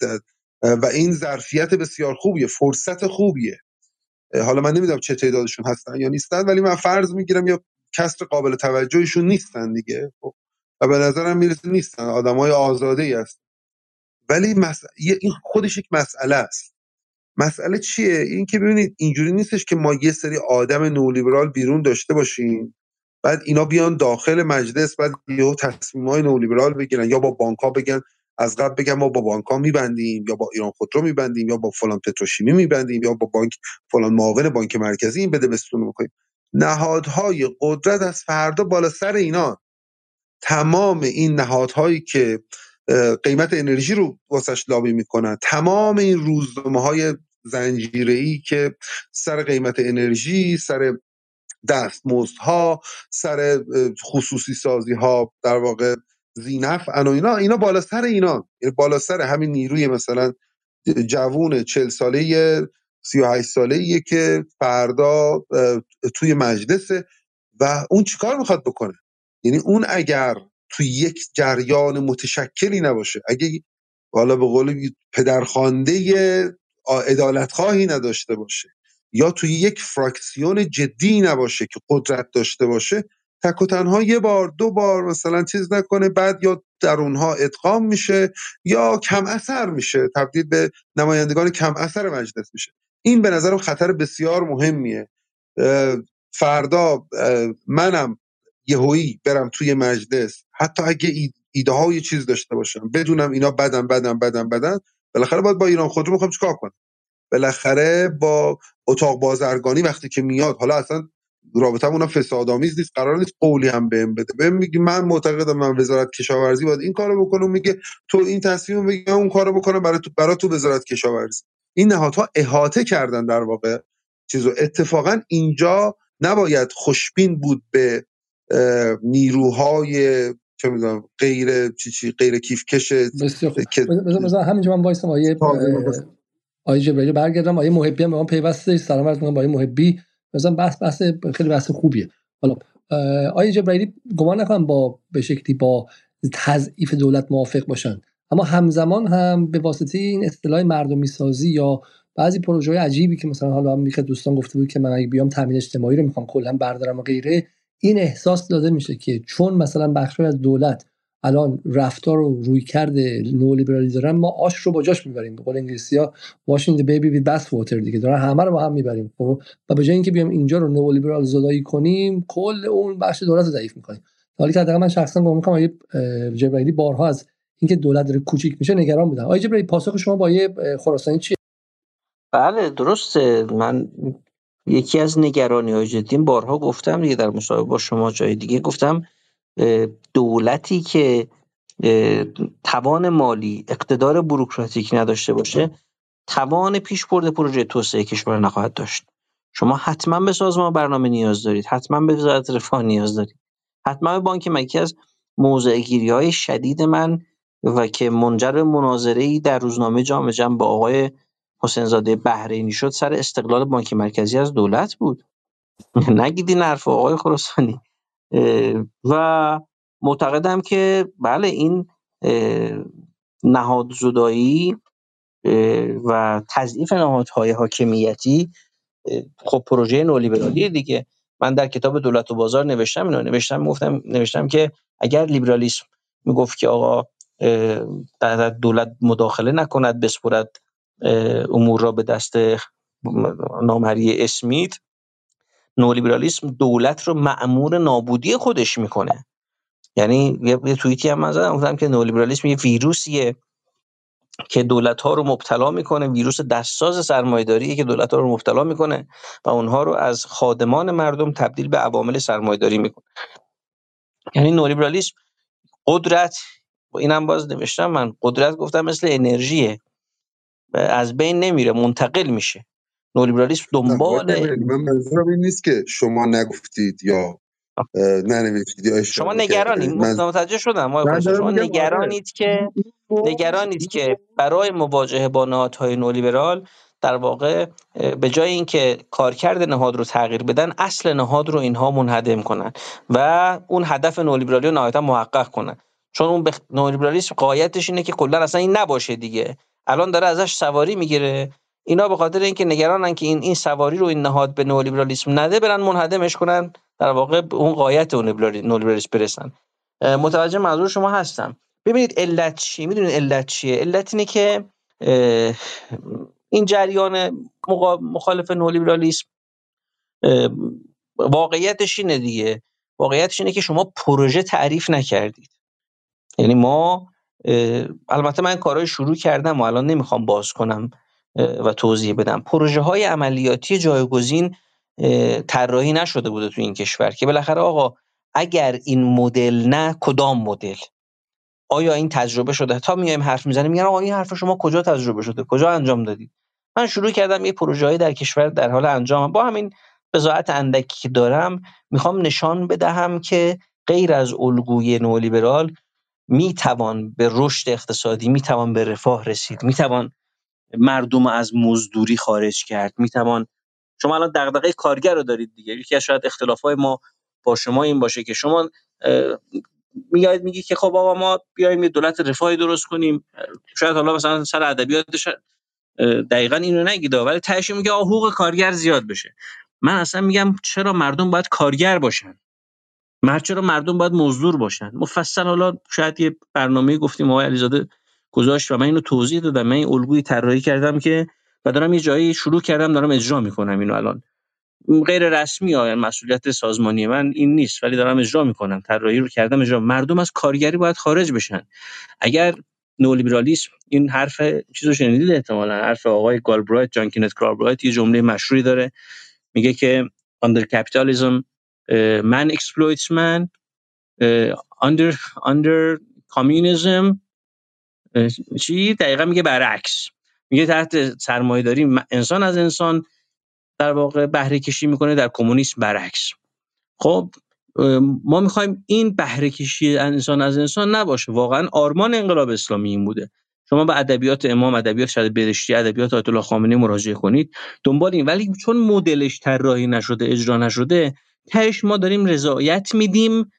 و این ظرفیت بسیار خوبیه فرصت خوبیه. حالا من نمی‌دونم چه تعدادشون هستن یا نیستن ولی من فرض می‌گیرم یا کسر قابل توجهشون نیستن دیگه. خب و به نظرم می‌رسه نیستن آدمای آزاده ای هست ولی مس... این خودش یک مسئله است. مسئله چیه؟ این که ببینید اینجوری نیستش که ما یه سری آدم نولیبرال بیرون داشته باشیم بعد اینا بیان داخل مجلس بعد یهو تصمیمای نولیبرال بگیرن یا با بانک‌ها بگن از قبل بگم ما با بانک ها میبندیم یا با ایران خودرو میبندیم یا با فلان پتروشیمی میبندیم یا با بانک فلان معاون بانک مرکزی این بده بستون می‌کنیم نهادهای قدرت از فردا بالا سر اینا. تمام این نهادهایی که قیمت انرژی رو واسش لابی می‌کنن تمام این روزنامه های زنجیره ای که سر قیمت انرژی سر دستمزدها سر خصوصی سازی ها در واقع زینف و اینا اینا بالا سر اینا. یعنی بالا سر همین نیروی مثلا جوون چل ساله سی و هشت ساله که فردا توی مجلسه و اون چیکار می‌خواد بکنه؟ یعنی اون اگر توی یک جریان متشکلی نباشه. اگه حالا به قول پدرخوانده عدالت خواهی نداشته باشه یا توی یک فراکسیون جدی نباشه که قدرت داشته باشه تک و تنها یه بار دو بار مثلا چیز نکنه بعد یا در اونها ادغام میشه یا کم اثر میشه تبدیل به نمایندگان کم اثر مجلس میشه. این به نظرم خطر بسیار مهمیه. فردا منم یهویی برم توی مجلس. حتی اگه ایده های چیز داشته باشم. بدونم اینا بدن بدن بدن بدن. بالاخره باید با ایران خودرو می‌خوام چیکار کنم؟ بالاخره با اتاق بازرگانی وقتی که میاد حالا اصلا رابطه اونم فسادآمیز نیست قرار نیست قولی هم بهم بده. بهم میگی من معتقدم من وزارت کشاورزی باید این کارو بکنم میگه تو این تصمیم بگی من اون کارو بکنم برای تو برای تو وزارت کشاورزی. این نهادها احاطه کردن در واقع چیزو. اتفاقا اینجا نباید خوشبین بود به نیروهای چه می‌دونم غیر چی چی غیر کیف کش بسیار خوب. مثلا همینجا من وایسم. آیه آیه جبرئیل برگردم. آیه محبی هم به من پیوسته. سلام عرض می‌کنم با آیه محبی. مثلا بحث بحث خیلی بحث خوبیه. حالا آیه جبرئیلی گمان نکنم با به شکلی با تضعیف دولت موافق باشن. اما همزمان هم به واسطه این اصطلاح مردمی سازی یا بعضی پروژه های عجیبی که مثلا حالا هم دوستان گفته بود که من اگه بیام تامین اجتماعی رو می‌خوام کلا بردارم و غیره این احساس داده میشه که چون مثلا بخشی از دولت الان رفتار و روی کرده نولیبرالی دارن ما آش رو با جاش می‌بریم. به قول انگلیسی ها the baby with bath water دیگه. دارن همه رو با هم می‌بریم خب؟ و به جای اینکه بیام اینجا رو نولیبرال زدایی کنیم کل اون بخش دولت رو ضعیف می‌کنیم. حالی که من شخصا گمان می‌کنم آیه جبرائیلی بارها از اینکه دولت داره کوچیک میشه نگران بودن. آیه جبرائیلی پاسخ شما با یه خراسانی چیه؟ بله درسته. من یکی از نگرانی های جدی بارها گفتم دیگه در مصاحبه با شما جای دیگه گفتم دولتی که توان مالی اقتدار بروکراتیک نداشته باشه توان پیش برده پروژه توسعه کشور نخواهد داشت. شما حتما به سازمان برنامه نیاز دارید حتما به وزارت رفاه نیاز دارید. حتما به بانک مرکزی از موضع گیری های شدید من و که منجر به مناظره ای در روزنامه جامعه جمع با آقای حسین زاده بحرینی شد سر استقلال بانک مرکزی از دولت بود. نگید این حرف آقای خراسانی. و معتقدم که بله این نهاد زدایی و تضعیف نهادهای حاکمیتی خب پروژه نولیبرالی دیگه. من در کتاب دولت و بازار نوشتم اینو نوشتم گفتم نوشتم که اگر لیبرالیسم می‌گفت که آقا در دولت مداخله نکند بسپرد امور را به دست نامری اسمیت. نولیبرالیسم دولت رو معمور نابودی خودش می‌کنه. یعنی یه توییتی هم من زدم گفتم که نولیبرالیسم یه ویروسیه که دولت ها رو مبتلا می‌کنه ویروس دستساز سرمایه‌داری که دولت ها رو مبتلا می‌کنه و اونها رو از خادمان مردم تبدیل به عوامل سرمایه‌داری می‌کنه. یعنی نولیبرالیسم قدرت اینم باز نوشتم من قدرت گفتم مثل انرژیه. از بین نمیره منتقل میشه. نولیبرالیسم دنبال من منظورم این نیست که شما نگفتید یا ننوشتید یا شما نگرانید. متوجه شدم شما نگرانید که نگرانید که برای مواجهه با نهادهای نولیبرال در واقع به جای اینکه کارکرد نهاد رو تغییر بدن اصل نهاد رو اینها منهدم کنن و اون هدف نولیبرالی رو نهایتا محقق کنن. چون اون بخ... نولیبرالیسم قایتش اینه که کلا اصلا این نباشه دیگه. الان داره ازش سواری می‌گیره. اینا به خاطر اینکه نگرانن که این این سواری رو این نهاد به نولیبرالیسم نده برن منهدمش کنن. در واقع اون قایت نولیبرالیسم برسن. متوجه منظور شما هستم. ببینید علت چی؟ می‌دونید علت چیه؟ علت اینه که این جریان مخالف نولیبرالیسم واقعیتش اینه دیگه. واقعیتش اینه که شما پروژه تعریف نکردید. یعنی ما البته من کارهای شروع کردم و الان نمی‌خوام باز کنم و توضیح بدم. پروژه های عملیاتی جایگزین طراحی نشده بوده تو این کشور که بالاخره آقا اگر این مدل نه کدام مدل؟ آیا این تجربه شده؟ تا میایم حرف می‌زنیم میگن آقا این حرف شما کجا تجربه شده؟ کجا انجام دادید؟ من شروع کردم یه پروژه‌ای در کشور در حال انجام. با همین بضاعت اندکی که دارم می‌خوام نشان بدهم که غیر از الگوی نولیبرال می‌توان به رشد اقتصادی می‌توان به رفاه رسید می‌توان مردم از مزدوری خارج کرد می‌توان شما الان دغدغه کارگر رو دارید دیگه. یکی از شاید اختلافات ما با شما این باشه که شما میاد میگی که خب آقا ما بیایم یه دولت رفاهی درست کنیم. شاید حالا مثلا سر ادبیاتش دقیقا اینو نگید ولی تهش میگه حقوق کارگر زیاد بشه. من اصلا میگم چرا مردم باید کارگر باشن؟ مرد چرا مردم باید مزدور باشن؟ مفصل حالا شاید یه برنامه گفتیم آقای علیزاده گذاشت و من اینو توضیح دادم. من این الگوی طراحی کردم که و دارم یه جایی شروع کردم دارم اجرا می‌کنم اینو الان. غیر رسمی ها مسئولیت سازمانی من این نیست ولی دارم اجرا می‌کنم. طراحی رو کردم اجرا. مردم از کارگری باید خارج بشن. اگر نولیبرالیسم این حرف چیزو شنیدید احتمالا؟ حرف آقای گالبرایت جان کینت گالبرایت یه جمله مشهوری داره. میگه که under capitalism man exploits man under under communism چی؟ دقیقا میگه برعکس. میگه تحت سرمایه داری انسان از انسان در واقع بهره کشی می‌کنه در کمونیسم برعکس. خب ما می‌خوایم این بهره کشی انسان از انسان نباشه. واقعا آرمان انقلاب اسلامی این بوده. شما به ادبیات امام ادبیات شد بهشتی ادبیات آیت الله خامنه‌ای مراجعه کنید دنبال این. ولی چون مدلش طراحی نشده اجرا نشده تهش ما داریم رضایت میدیم.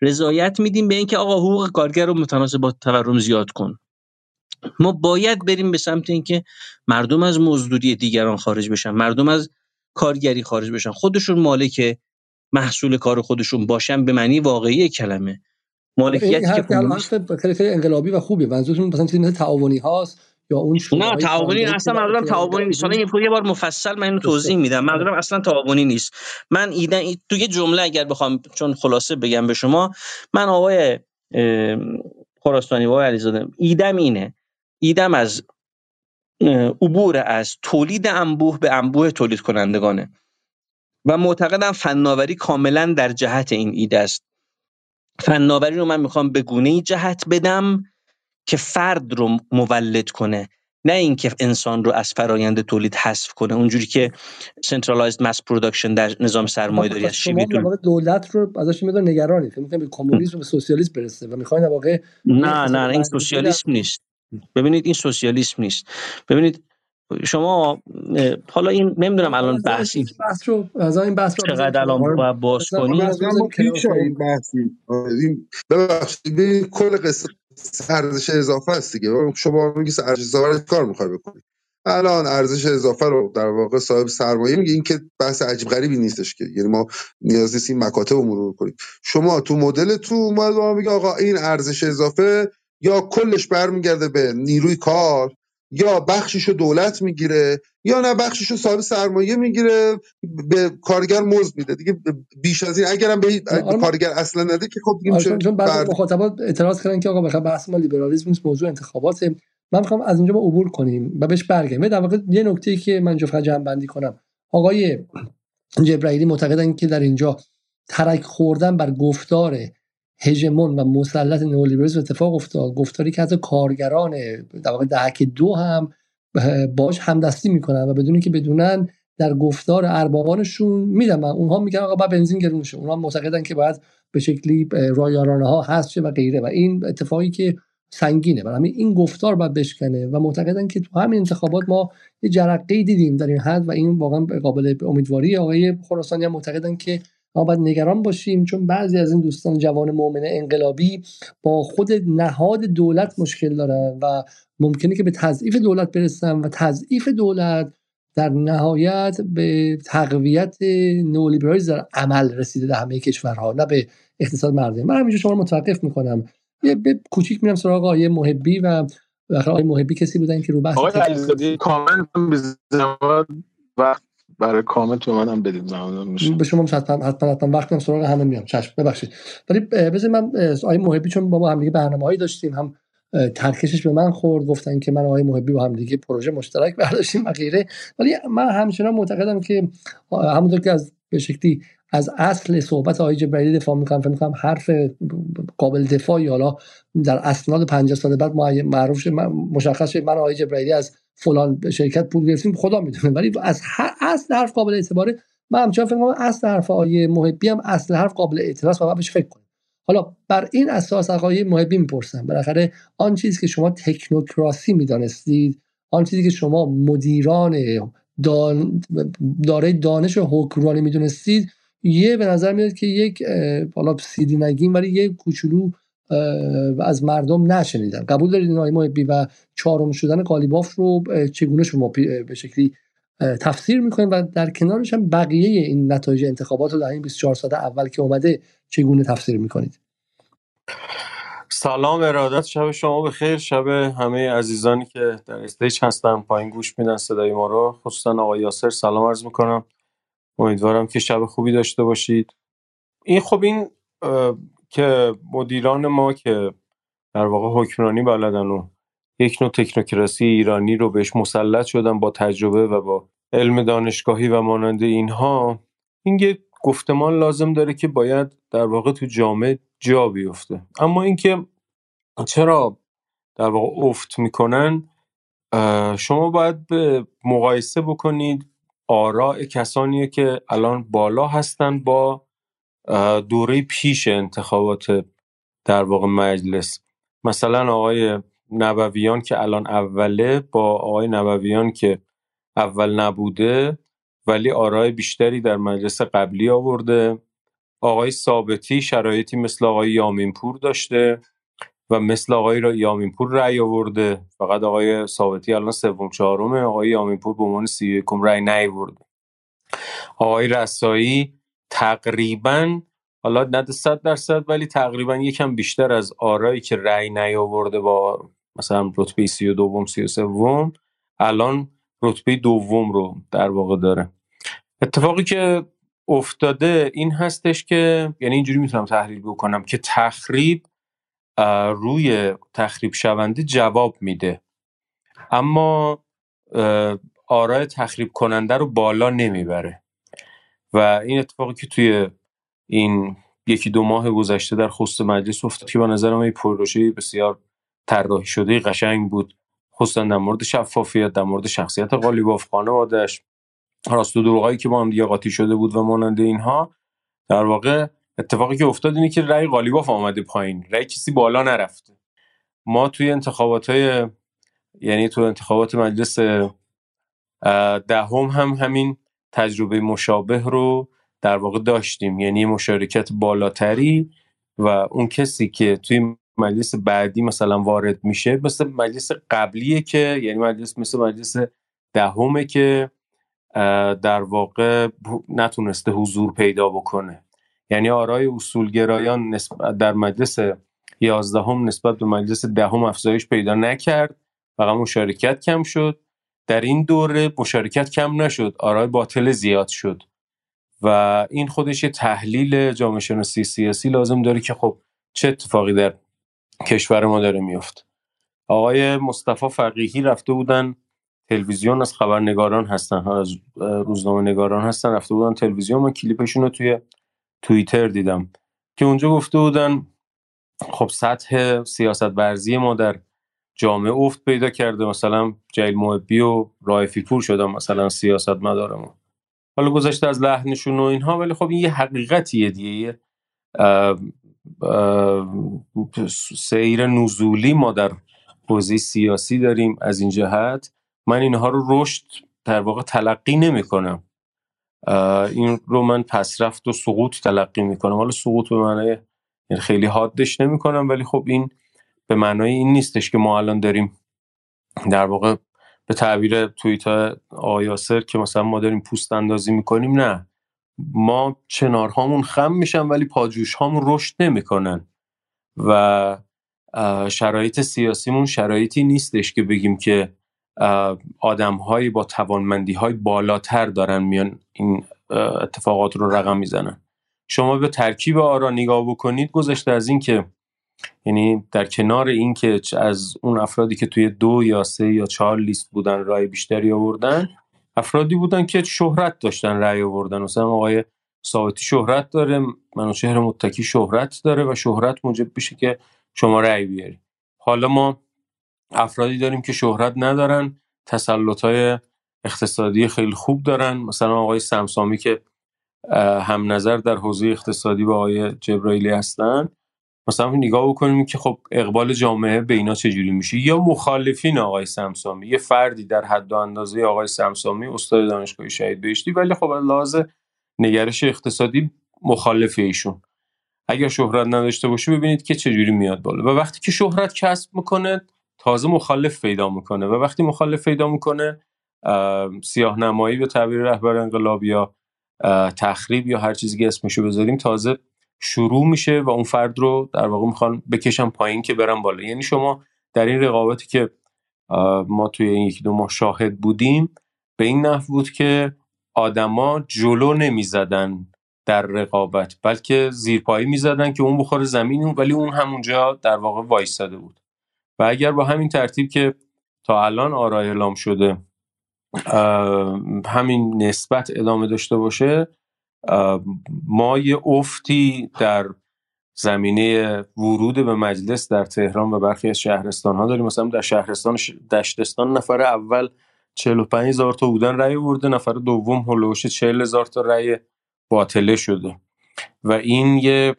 رضایت میدیم به اینکه آقا حقوق کارگر رو متناسب با تورم زیاد کن. ما باید بریم به سمت اینکه مردم از مزدوری دیگران خارج بشن مردم از کارگری خارج بشن. خودشون مالک محصول کار خودشون باشن به معنی واقعی کلمه. مالکیتی که خیلی انقلابی و خوبه منظورتون مثلا چیزی مثل تعاونی هاست. یا اون نه تعاونی اصلا منظورم تعاونی نیست. حالا یه بار مفصل من اینو توضیح میدم. منظورم اصلا تعاونی نیست. من ایده تو یه جمله اگر بخوام چون خلاصه بگم به شما من آقای خراسانی و علیزاده ایدم اینه. ایدم از عبور از تولید انبوه به انبوه تولید کنندگانه. و معتقدم فناوری کاملا در جهت این ایده است. فناوری رو من می‌خوام به گونه ای جهت بدم که فرد رو مولد کنه. نه اینکه انسان رو از فرایند تولید حذف کنه. اونجوری که centralized mass production در نظام سرمایه‌داری از شما دولت رو ازش میاد نگرانی. فکر می‌کنید به کمونیسم و سوسیالیسم برسه و می‌خواین واقع نه نه این سوسیالیسم نیست. ببینید این سوسیالیسم نیست. ببینید شما حالا این نمی‌دونم الان بحثی بحث رو از این بحث رو چقدر الان باید باز کنیم این بحثی. ببخشید کل قصه ارزش اضافه است دیگه. شما میگی ارزش اضافه کار می‌خوای بکنی؟ الان ارزش اضافه رو در واقع صاحب سرمایه میگه. این که بحث عجیب غریبی نیستش که. یعنی ما نیاز نیست این مکاتب رو مرور کنیم. شما تو مدل تو ما میگه آقا این ارزش اضافه یا کلش برمیگرده به نیروی کار؟ یا بخشش رو دولت می‌گیره یا نه بخشش رو صاحب سرمایه می‌گیره به کارگر مزد میده. دیگه بیش از این اگرم به کارگر اصلا نده که خب دیگه میشه چون بعضی مخاطبات اعتراض کردن که آقا بخاطر بحث ما لیبرالیسم نیست موضوع انتخابات. من می‌خوام از اینجا ما عبور کنیم و بهش برگردیم. در واقع یه نکته ای که من جفت جمع بندی کنم. آقای جبرائیلی معتقدن که در اینجا ترک خوردن بر گفتار هژمون و مسلط نئولیبرالیسم اتفاق افتاد. گفتاری که حتی کارگران در واقع دهک دو هم باش همدستی می‌کنن و بدونی که بدونن در گفتار اربابانشون میدن اونها میگن آقا بنزین گرون شه. اونها معتقدن که باید به شکلی رایارانه ها هست و غیره. و این اتفاقی که سنگینه. برای این گفتار باید بشکنه و معتقدن که تو همین انتخابات ما یه جرقه دیدیم در این حد و این واقعا قابل امیدواری آقای خراسانی هم معتقدن که ما باید نگران باشیم چون بعضی از این دوستان جوان مؤمن انقلابی با خود نهاد دولت مشکل دارن و ممکنه که به تضعیف دولت برسن و تضعیف دولت در نهایت به تقویت نولیبرالیسم در عمل رسیده در همه کشورها نه به اقتصاد مردم. من همینجا شما متوقف می‌کنم. یه به کوچیک میرم سراغ آقای محبی و آقای محبی کسی بودن که رو بحث آقای کامنت وقت برای کامنت به منم بدید به شما حتما حتما حتما وقتم سراغ همه میام. چشم ببخشید. ولی بذار من آقای محبی چون با ما هم دیگه برنامه‌ای داشتیم هم ترکشش به من خورد گفتن که من آقای محبی با هم دیگه پروژه مشترک برداشتیم و غیره. ولی من همچنان معتقدم که همونطور که از به شکلی از اصل صحبت آقای جبرئیلی دفاع می‌کنم فکر می‌کنم حرف قابل دفاعی حالا در اسناد 50 سال بعد معروف مشخص شد من آقای جبرئیلی از فلان شرکت پول گرفتیم خدا می‌دونه. ولی از اصل حرف قابل اعتباره من همچنان فکر می‌کنم اصل حرف آقای محبی هم اصل حرف قابل اعتراض و فکر کنیم حالا بر این اساس آقای محبی می‌پرسم بالاخره آن چیزی که شما تکنوکراسی می‌دانستید آن چیزی که شما مدیران دان دارای دانش حکمرانی می‌دونستید یه به نظر میاد که یک حالا سیدی نگیم ولی یک کوچولو از مردم نشنیدن قبول دارید این محبی و چهارم شدن قالیباف رو چگونه شما به شکلی تفسیر می‌کنید و در کنارش هم بقیه این نتایج انتخابات رو در این 24 ساعت اول که اومده چگونه تفسیر می‌کنید؟ سلام ارادت شب شما به خیر شب همه عزیزانی که در استیج هستن پایین گوش میدن صدای ما رو. خصوصا آقای یاسر سلام عرض می‌کنم. امیدوارم که شب خوبی داشته باشید. این خب این که مدیران ما که در واقع حکمرانی بلدن و یک نوع تکنوکراسی ایرانی رو بهش مسلط شدن با تجربه و با علم دانشگاهی و مانند اینها این یه گفتمان لازم داره که باید در واقع تو جامعه جا بیفته. اما اینکه چرا در واقع افت می‌کنن شما باید به مقایسه بکنید آراء کسانی که الان بالا هستن با دوره پیش انتخابات در واقع مجلس. مثلا آقای نبویان که الان اوله با آقای نبویان که اول نبوده ولی آرای بیشتری در مجلس قبلی آورده. آقای ثابتی شرایطی مثل آقای یامینپور داشته. و مثل آقای یامینپور رأی آورده. فقط آقای ثابتی الان سوم چهارمه. آقای یامینپور به عنوان سی یکم رأی نیورده آقای رسایی تقریبا حالا نه صد درصد ولی تقریبا یکم بیشتر از آرایی که رأی نیاورده با مثلا رتبه سی و دوم سی و سوم الان رتبه دوم رو در واقع داره. اتفاقی که افتاده این هستش که یعنی اینجوری می‌تونم تحلیل بکنم که تخریب روی تخریب شونده جواب میده. اما آرای تخریب کننده رو بالا نمی‌بره. و این اتفاقی که توی این یکی دو ماه گذشته در خست مجلس افتاد که به نظرم این پروژه بسیار طراحی شده قشنگ بود. خصوصا در مورد شفافیت در مورد شخصیت قالیباف خانوادش راست و دروغایی که با هم دیگه قاطی شده بود و مانند اینها در واقع اتفاقی که افتاد اینه که رأی قالیباف آمده پایین. رأی کسی بالا نرفته. ما توی انتخابات های یعنی تو انتخابات مجلس دهم هم همین تجربه مشابه رو در واقع داشتیم. یعنی مشارکت بالاتری و اون کسی که توی مجلس بعدی مثلا وارد میشه مثل مجلس قبلیه که یعنی مجلس مثل مجلس دهمه که در واقع نتونسته حضور پیدا بکنه. یعنی آرای اصولگرایان در مجلس یازدهم نسبت به مجلس دهم افزایش پیدا نکرد. فقط مشارکت کم شد. در این دوره مشارکت کم نشد. آرای باطل زیاد شد. و این خودش یه تحلیل جامعه شناسی سیاسی لازم داره که خب چه اتفاقی در کشور ما داره میفت آقای مصطفی فقیهی رفته بودن تلویزیون از خبرنگاران هستن از روزنامه نگاران هستن رفته بودن تلویزیون. من کلیپشون رو توی توییتر دیدم که اونجا گفته بودن خب سطح سیاست ورزی ما در جامعه افت پیدا کرده مثلا جیل محبی و رایفی پور شدن مثلا سیاست مدارمون حالا گذشته از لحنشون و اینها ولی خب این یه حقیقتیه دیگه. سیر نزولی ما در حوزه سیاسی داریم از این جهت. من اینها رو رشد در واقع تلقی نمی کنم این رو من پسرفت و سقوط تلقی می کنم حالا سقوط به معنای یعنی خیلی حادش نمی کنم ولی خب این به معنای این نیستش که ما الان داریم در واقع به تعبیر توییت آیاسر که مثلا ما داریم پوست اندازی می‌کنیم نه. ما چنارهامون خم میشن ولی پاجوش هامون رشد نمی‌کنن. و شرایط سیاسیمون شرایطی نیستش که بگیم که آدمهایی با توانمندی های بالاتر دارن میان این اتفاقات رو رقم می‌زنن. شما به ترکیب آرا نگاه بکنید گذشته از این که یعنی در کنار اینکه چه از اون افرادی که توی دو یا سه یا چهار لیست بودن رای بیشتری آوردن افرادی بودن که شهرت داشتن رای آوردن. مثلا آقای ثابتی شهرت داره منوچهر متکی شهرت داره و شهرت موجب میشه که شما رای بیاری. حالا ما افرادی داریم که شهرت ندارن تسلط های اقتصادی خیلی خوب دارن. مثلا آقای سمسامی که هم نظر در حوزه اقتصادی با آقای جبرائیلی هستن. مثلا نگاه بکنیم که خب اقبال جامعه به اینا چجوری میشه. یا مخالفین آقای سمسامی یه فردی در حد و اندازه آقای سمسامی استاد دانشگاه شهید بهشتی. ولی خب از لحاظ نگرش اقتصادی مخالف ایشون. اگر شهرت نداشته باشه ببینید که چجوری میاد بالا. و وقتی که شهرت کسب می‌کنه تازه مخالف پیدا می‌کنه و وقتی مخالف پیدا می‌کنه سیاه نمایی به تعبیر رهبر انقلاب یا تخریب یا هر چیزی که اسمشو بذاریم تازه شروع میشه و اون فرد رو در واقع می‌خوان بکشن پایین که برن بالا. یعنی شما در این رقابتی که ما توی این یکی دو ماه شاهد بودیم به این نحو بود که آدما جلو نمی‌زدن در رقابت بلکه زیرپایی می‌زدن که اون بخوره زمین ولی اون همونجا در واقع وایستاده بود. و اگر با همین ترتیب که تا الان آرای اعلام شده همین نسبت ادامه داشته باشه ما یه افتی در زمینه ورود به مجلس در تهران و برخی از شهرستان ها داریم. مثلا در شهرستان دشتستان نفر اول 45 هزار تا بودن رأی ورده نفر دوم هلوش 40 هزار تا رأی باطله شده. و این یه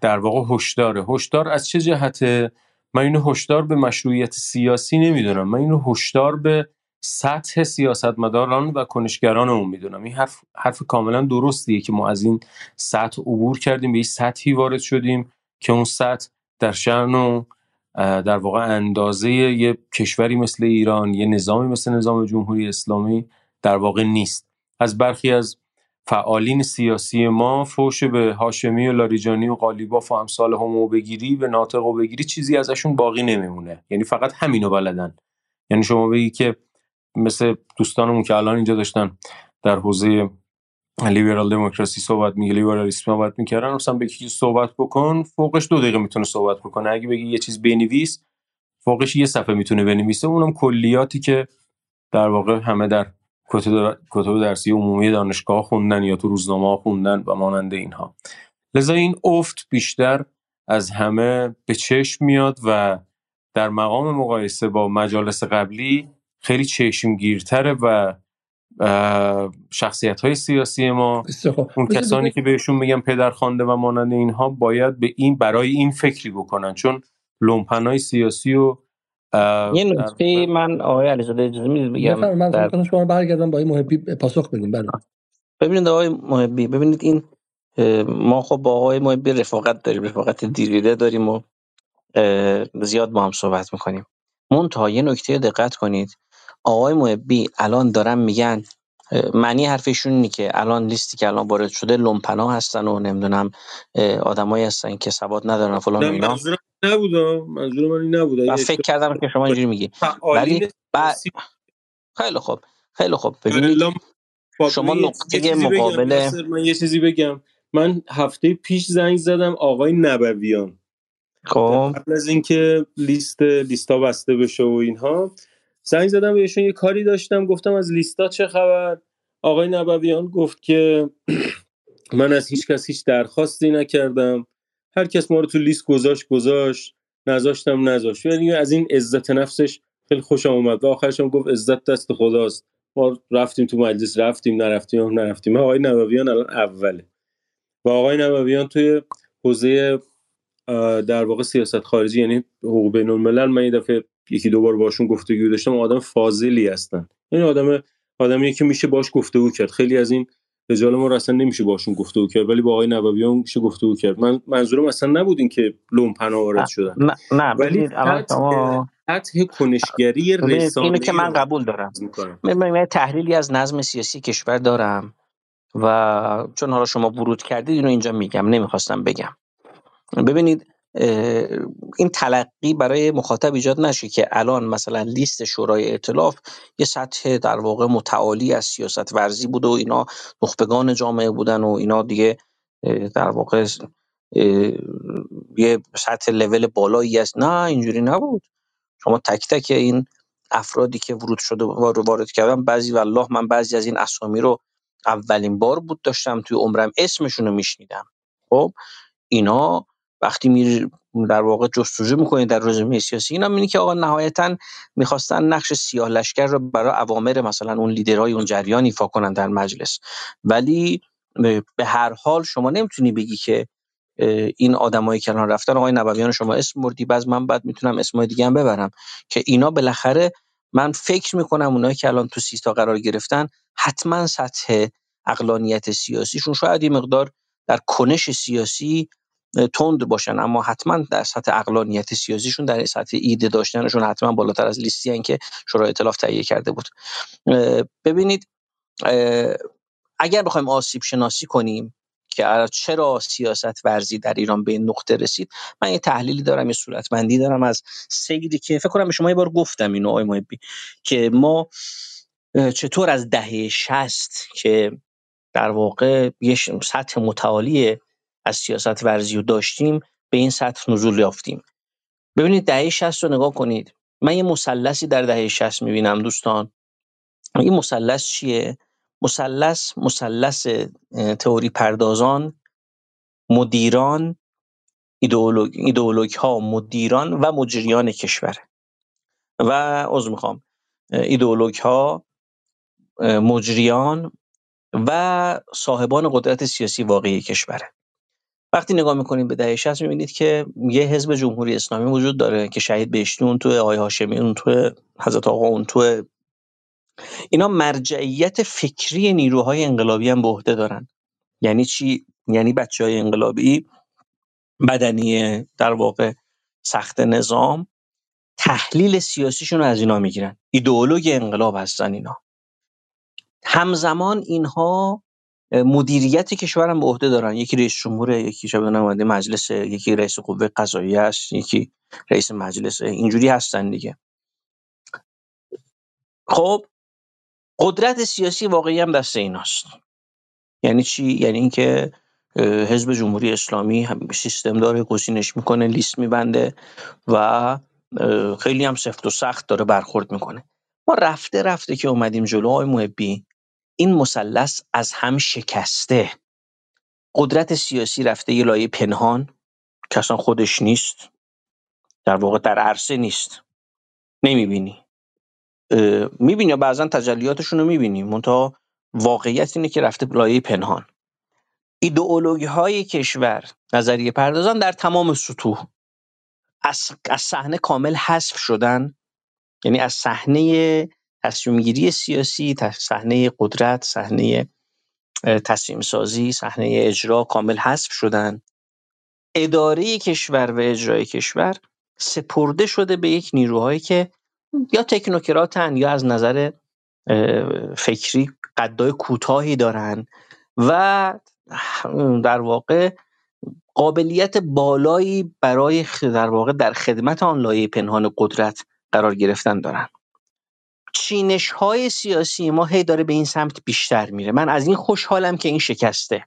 در واقع هشداره. هشدار از چه جهته؟ من اینو هشدار به مشروعیت سیاسی نمی‌دونم. من اینو هشدار به سطح سیاستمداران و کنشگران اون می‌دونم. این حرف حرف کاملا درستیه که ما از این سطح عبور کردیم به این سطحی وارد شدیم که اون سطح در شأن و در واقع اندازه یه کشوری مثل ایران یه نظامی مثل نظام جمهوری اسلامی در واقع نیست. از برخی از فعالین سیاسی ما فوش به هاشمی و لاریجانی و قالیباف و امثال همو بگیری به ناطق و بگیری چیزی ازشون باقی نمیمونه. یعنی فقط همینو بلدن. یعنی شما بگی که مثل دوستانمون که الان اینجا داشتن در حوزه لیبرال دموکراسی صحبت میگه لیبرالیسم صحبت می‌کردن مثلا بگی که صحبت بکن فوقش دو دقیقه می‌تونه صحبت بکنه. اگه بگی یه چیز بنویس فوقش یه صفحه می‌تونه بنویسه. اونم کلیاتی که در واقع همه در کتب درسی عمومی دانشگاه خوندن یا تو روزنامه خوندن و مانند اینها. لذا این افت بیشتر از همه به چشم میاد و در مقام مقایسه با مجالس قبلی خیلی چشمگیرتره و شخصیت های سیاسی ما اون کسانی که بهشون میگن پدرخوانده و مانند اینها باید به این برای این فکری بکنن. چون لومپنای سیاسی و یه نکته من آقای علیزاده اجازه می‌دید بگم؟ بفرمایید من در شما برگردم با این محبی پاسخ بدیم. بله. ببینید آقای محبی ببینید این اه، ما خب با آقای محبی رفاقت داریم رفاقت دیریده داریم و اه، زیاد با هم صحبت می‌کنیم. منتها یه نکته دقت کنید. آقای محبی الان دارن میگن اه، معنی حرفشون اینه که الان لیستی که الان وارد شده لومپنا هستن و نمی‌دونم آدمایی هستن که سواد ندارن فلان و اینا. منظورم این نبود ها. منظور من این نبود. اگه فکر کردم که شما. اینجوری میگی. ولی بعد سیاسی خیلی خوب خیلی خوب. ببینید با شما من نقطه چیزی بگم مقابل یاسر من یه چیزی بگم. من هفته پیش زنگ زدم آقای نبویان. خب. قبل از اینکه لیست لیستا بسته بشه و اینها زنگ زدم بهشون یه کاری داشتم. گفتم از لیستا چه خبر؟ آقای نبویان گفت که من از هیچ کس هیچ درخواستی نکردم. هر کس ما رو تو لیست گذاشت گذاشت نذاشتم نذاشت. یعنی از این عزت نفسش خیلی خوشم اومد. و آخرش هم گفت عزت دست خداست. ما رفتیم تو مجلس رفتیم نرفتیم هم نرفتیم. آقای نبویان الان اوله. و آقای نبویان توی حوزه در واقع سیاست خارجی یعنی حقوق بین الملل من یه دفعه یکی دو بار باشون گفتگو داشتم آدم فاضلی هستن. این آدم آدمی که میشه باش گفتگو کرد. خیلی از این رجال ما رو اصلا نمیشه باشون گفتگو کرد ولی با آقای نبویان میشه گفتگو کرد. من منظورم اصلا نبود این که لومپنا وارد شدن. نه نه ولی شما سطح کنشگری ببینید اینو که من قبول دارم. من تحلیلی از نظم سیاسی کشور دارم و چون حالا شما ورود کردید اینو اینجا میگم نمی‌خواستم بگم. ببینید این تلقی برای مخاطب ایجاد نشه که الان مثلا لیست شورای ائتلاف یه سطح در واقع متعالی از سیاست ورزی بود و اینا نخبگان جامعه بودن و اینا دیگه در واقع یه سطح لول بالایی است نه اینجوری نبود. شما تک تک این افرادی که ورود شده وارد کردن بعضی والله من بعضی از این اسامی رو اولین بار بود داشتم توی عمرم اسمشون رو میشنیدم. خب اینا وقتی میری در واقع جستجو می‌کنید در رزومه سیاسی اینا می‌بینی که آقا نهایتا می‌خواستن نقش سیاه لشکر رو برای اوامر مثلا اون لیدرهای اون جریان ایفا کنن در مجلس. ولی به هر حال شما نمی‌تونی بگی که این آدمایی که الان رفتن آقای نبویان شما اسم بردی بعد من بعد می‌تونم اسمای دیگه هم ببرم. که اینا بالاخره من فکر می‌کنم اونایی که الان تو سیستا قرار گرفتن حتما سطح اقلانیت سیاسیشون شاید یه مقدار در کنش سیاسی تند باشن. اما حتما در سطح اقلانیت سیاسیشون در سطح ایده داشتنشون حتما بالاتر از لیستی هن که شورای ائتلاف تهیه کرده بود. ببینید اگر بخوایم آسیب شناسی کنیم که چرا سیاست ورزی در ایران به نقطه رسید من یه تحلیلی دارم یه صورتبندی دارم از سیدی که فکر کنم به شما یه بار گفتم اینو آقای محبی که ما چطور از دهه شست که در واقع یه سطح متعالی از سیاست ورزی رو داشتیم به این سطح نزول یافتیم. ببینید دهه 60 رو نگاه کنید. من یه مثلثی در دهه 60 می‌بینم دوستان. این مثلث چیه؟ مثلث مثلث تئوری پردازان مدیران ایدئولوگ ها مدیران و مجریان کشور. و عذر می‌خوام ایدئولوگ ها مجریان و صاحبان قدرت سیاسی واقعی کشوره وقتی نگاه می‌کنیم به دهه 60 می‌بینید که یه حزب جمهوری اسلامی وجود داره که شهید بهشتی اون تو آقای هاشمی اون تو حضرت آقا اون تو اینا مرجعیت فکری نیروهای انقلابی هم به عهده دارن. یعنی چی؟ یعنی بچه های انقلابی بدنی در واقع سخت نظام تحلیل سیاسیشون رو از اینا می‌گیرن. ایدئولوژی انقلاب هستن اینا. همزمان اینها مدیریت کشورم به عهده دارن. یکی رئیس جمهوره یکی چه نماینده مجلس یکی رئیس قوه قضاییه است یکی رئیس مجلس. اینجوری هستن دیگه. خب قدرت سیاسی واقعی هم دست ایناست. یعنی چی؟ یعنی اینکه حزب جمهوری اسلامی سیستم داره گزینش می‌کنه لیست میبنده و خیلی هم سفت و سخت داره برخورد می‌کنه. ما رفته رفته که اومدیم جلو آقای محبی. این مثلث از هم شکسته. قدرت سیاسی رفته یه لایه پنهان که اصلا خودش نیست. در واقع در عرصه نیست. نمی‌بینی. می‌بینی بعضا تجلیاتشون رو می‌بینی. منتها واقعیت اینه که رفته لایه پنهان. ایدئولوژی های کشور نظریه پردازان در تمام سطوح از از صحنه کامل حذف شدن یعنی از صحنه تصمیم گیری سیاسی صحنه قدرت صحنه تصمیم سازی صحنه اجرا کامل حذف شدن. اداره کشور و اجرای کشور سپرده شده به یک نیروهایی که یا تکنوکراتن یا از نظر فکری قدای کوتاهی دارن و در واقع قابلیت بالایی برای در واقع در خدمت آن لایه پنهان قدرت قرار گرفتن دارن. چینش های سیاسی ما هی داره به این سمت بیشتر میره. من از این خوشحالم که این شکسته.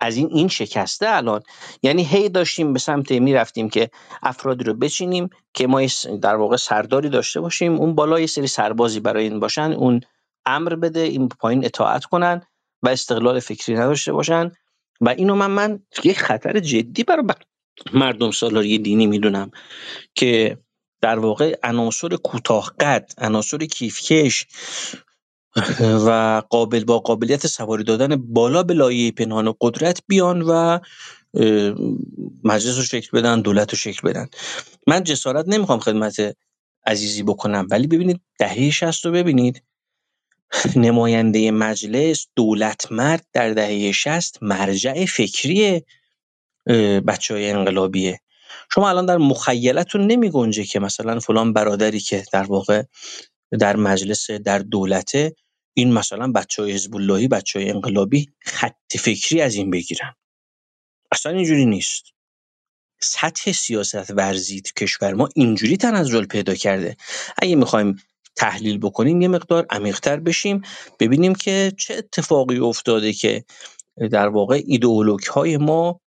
از این این شکسته الان. یعنی هی داشتیم به سمت می‌رفتیم که افرادی رو بچینیم که ما در واقع سرداری داشته باشیم. اون بالا یه سری سربازی برای این باشن. اون امر بده این پایین اطاعت کنن و استقلال فکری نداشته باشن. و اینو من من یه خطر جدی برای مردم سالاری دینی می‌دونم که در واقع عناصر کوتاه قد عناصر کیفکش و قابل با قابلیت سواری دادن بالا به لایه پنهان قدرت بیان و مجلس رو شکل بدن دولت رو شکل بدن. من جسارت نمی‌خوام خدمت عزیزی بکنم ولی ببینید دهه 60 رو ببینید. نماینده مجلس دولت مرد در دهه 60 مرجع فکری بچه های انقلابیه. شما الان در مخیلتون نمی گنجه که مثلا فلان برادری که در واقع در مجلس در دولته این مثلا بچه های حزب بچه های انقلابی خط فکری از این بگیرن. اصلا اینجوری نیست. سطح سیاست ورزی تو کشور ما اینجوری تنزل پیدا کرده. اگه می‌خوایم تحلیل بکنیم یه مقدار عمیقتر بشیم ببینیم که چه اتفاقی افتاده که در واقع ایدئولوگ های ما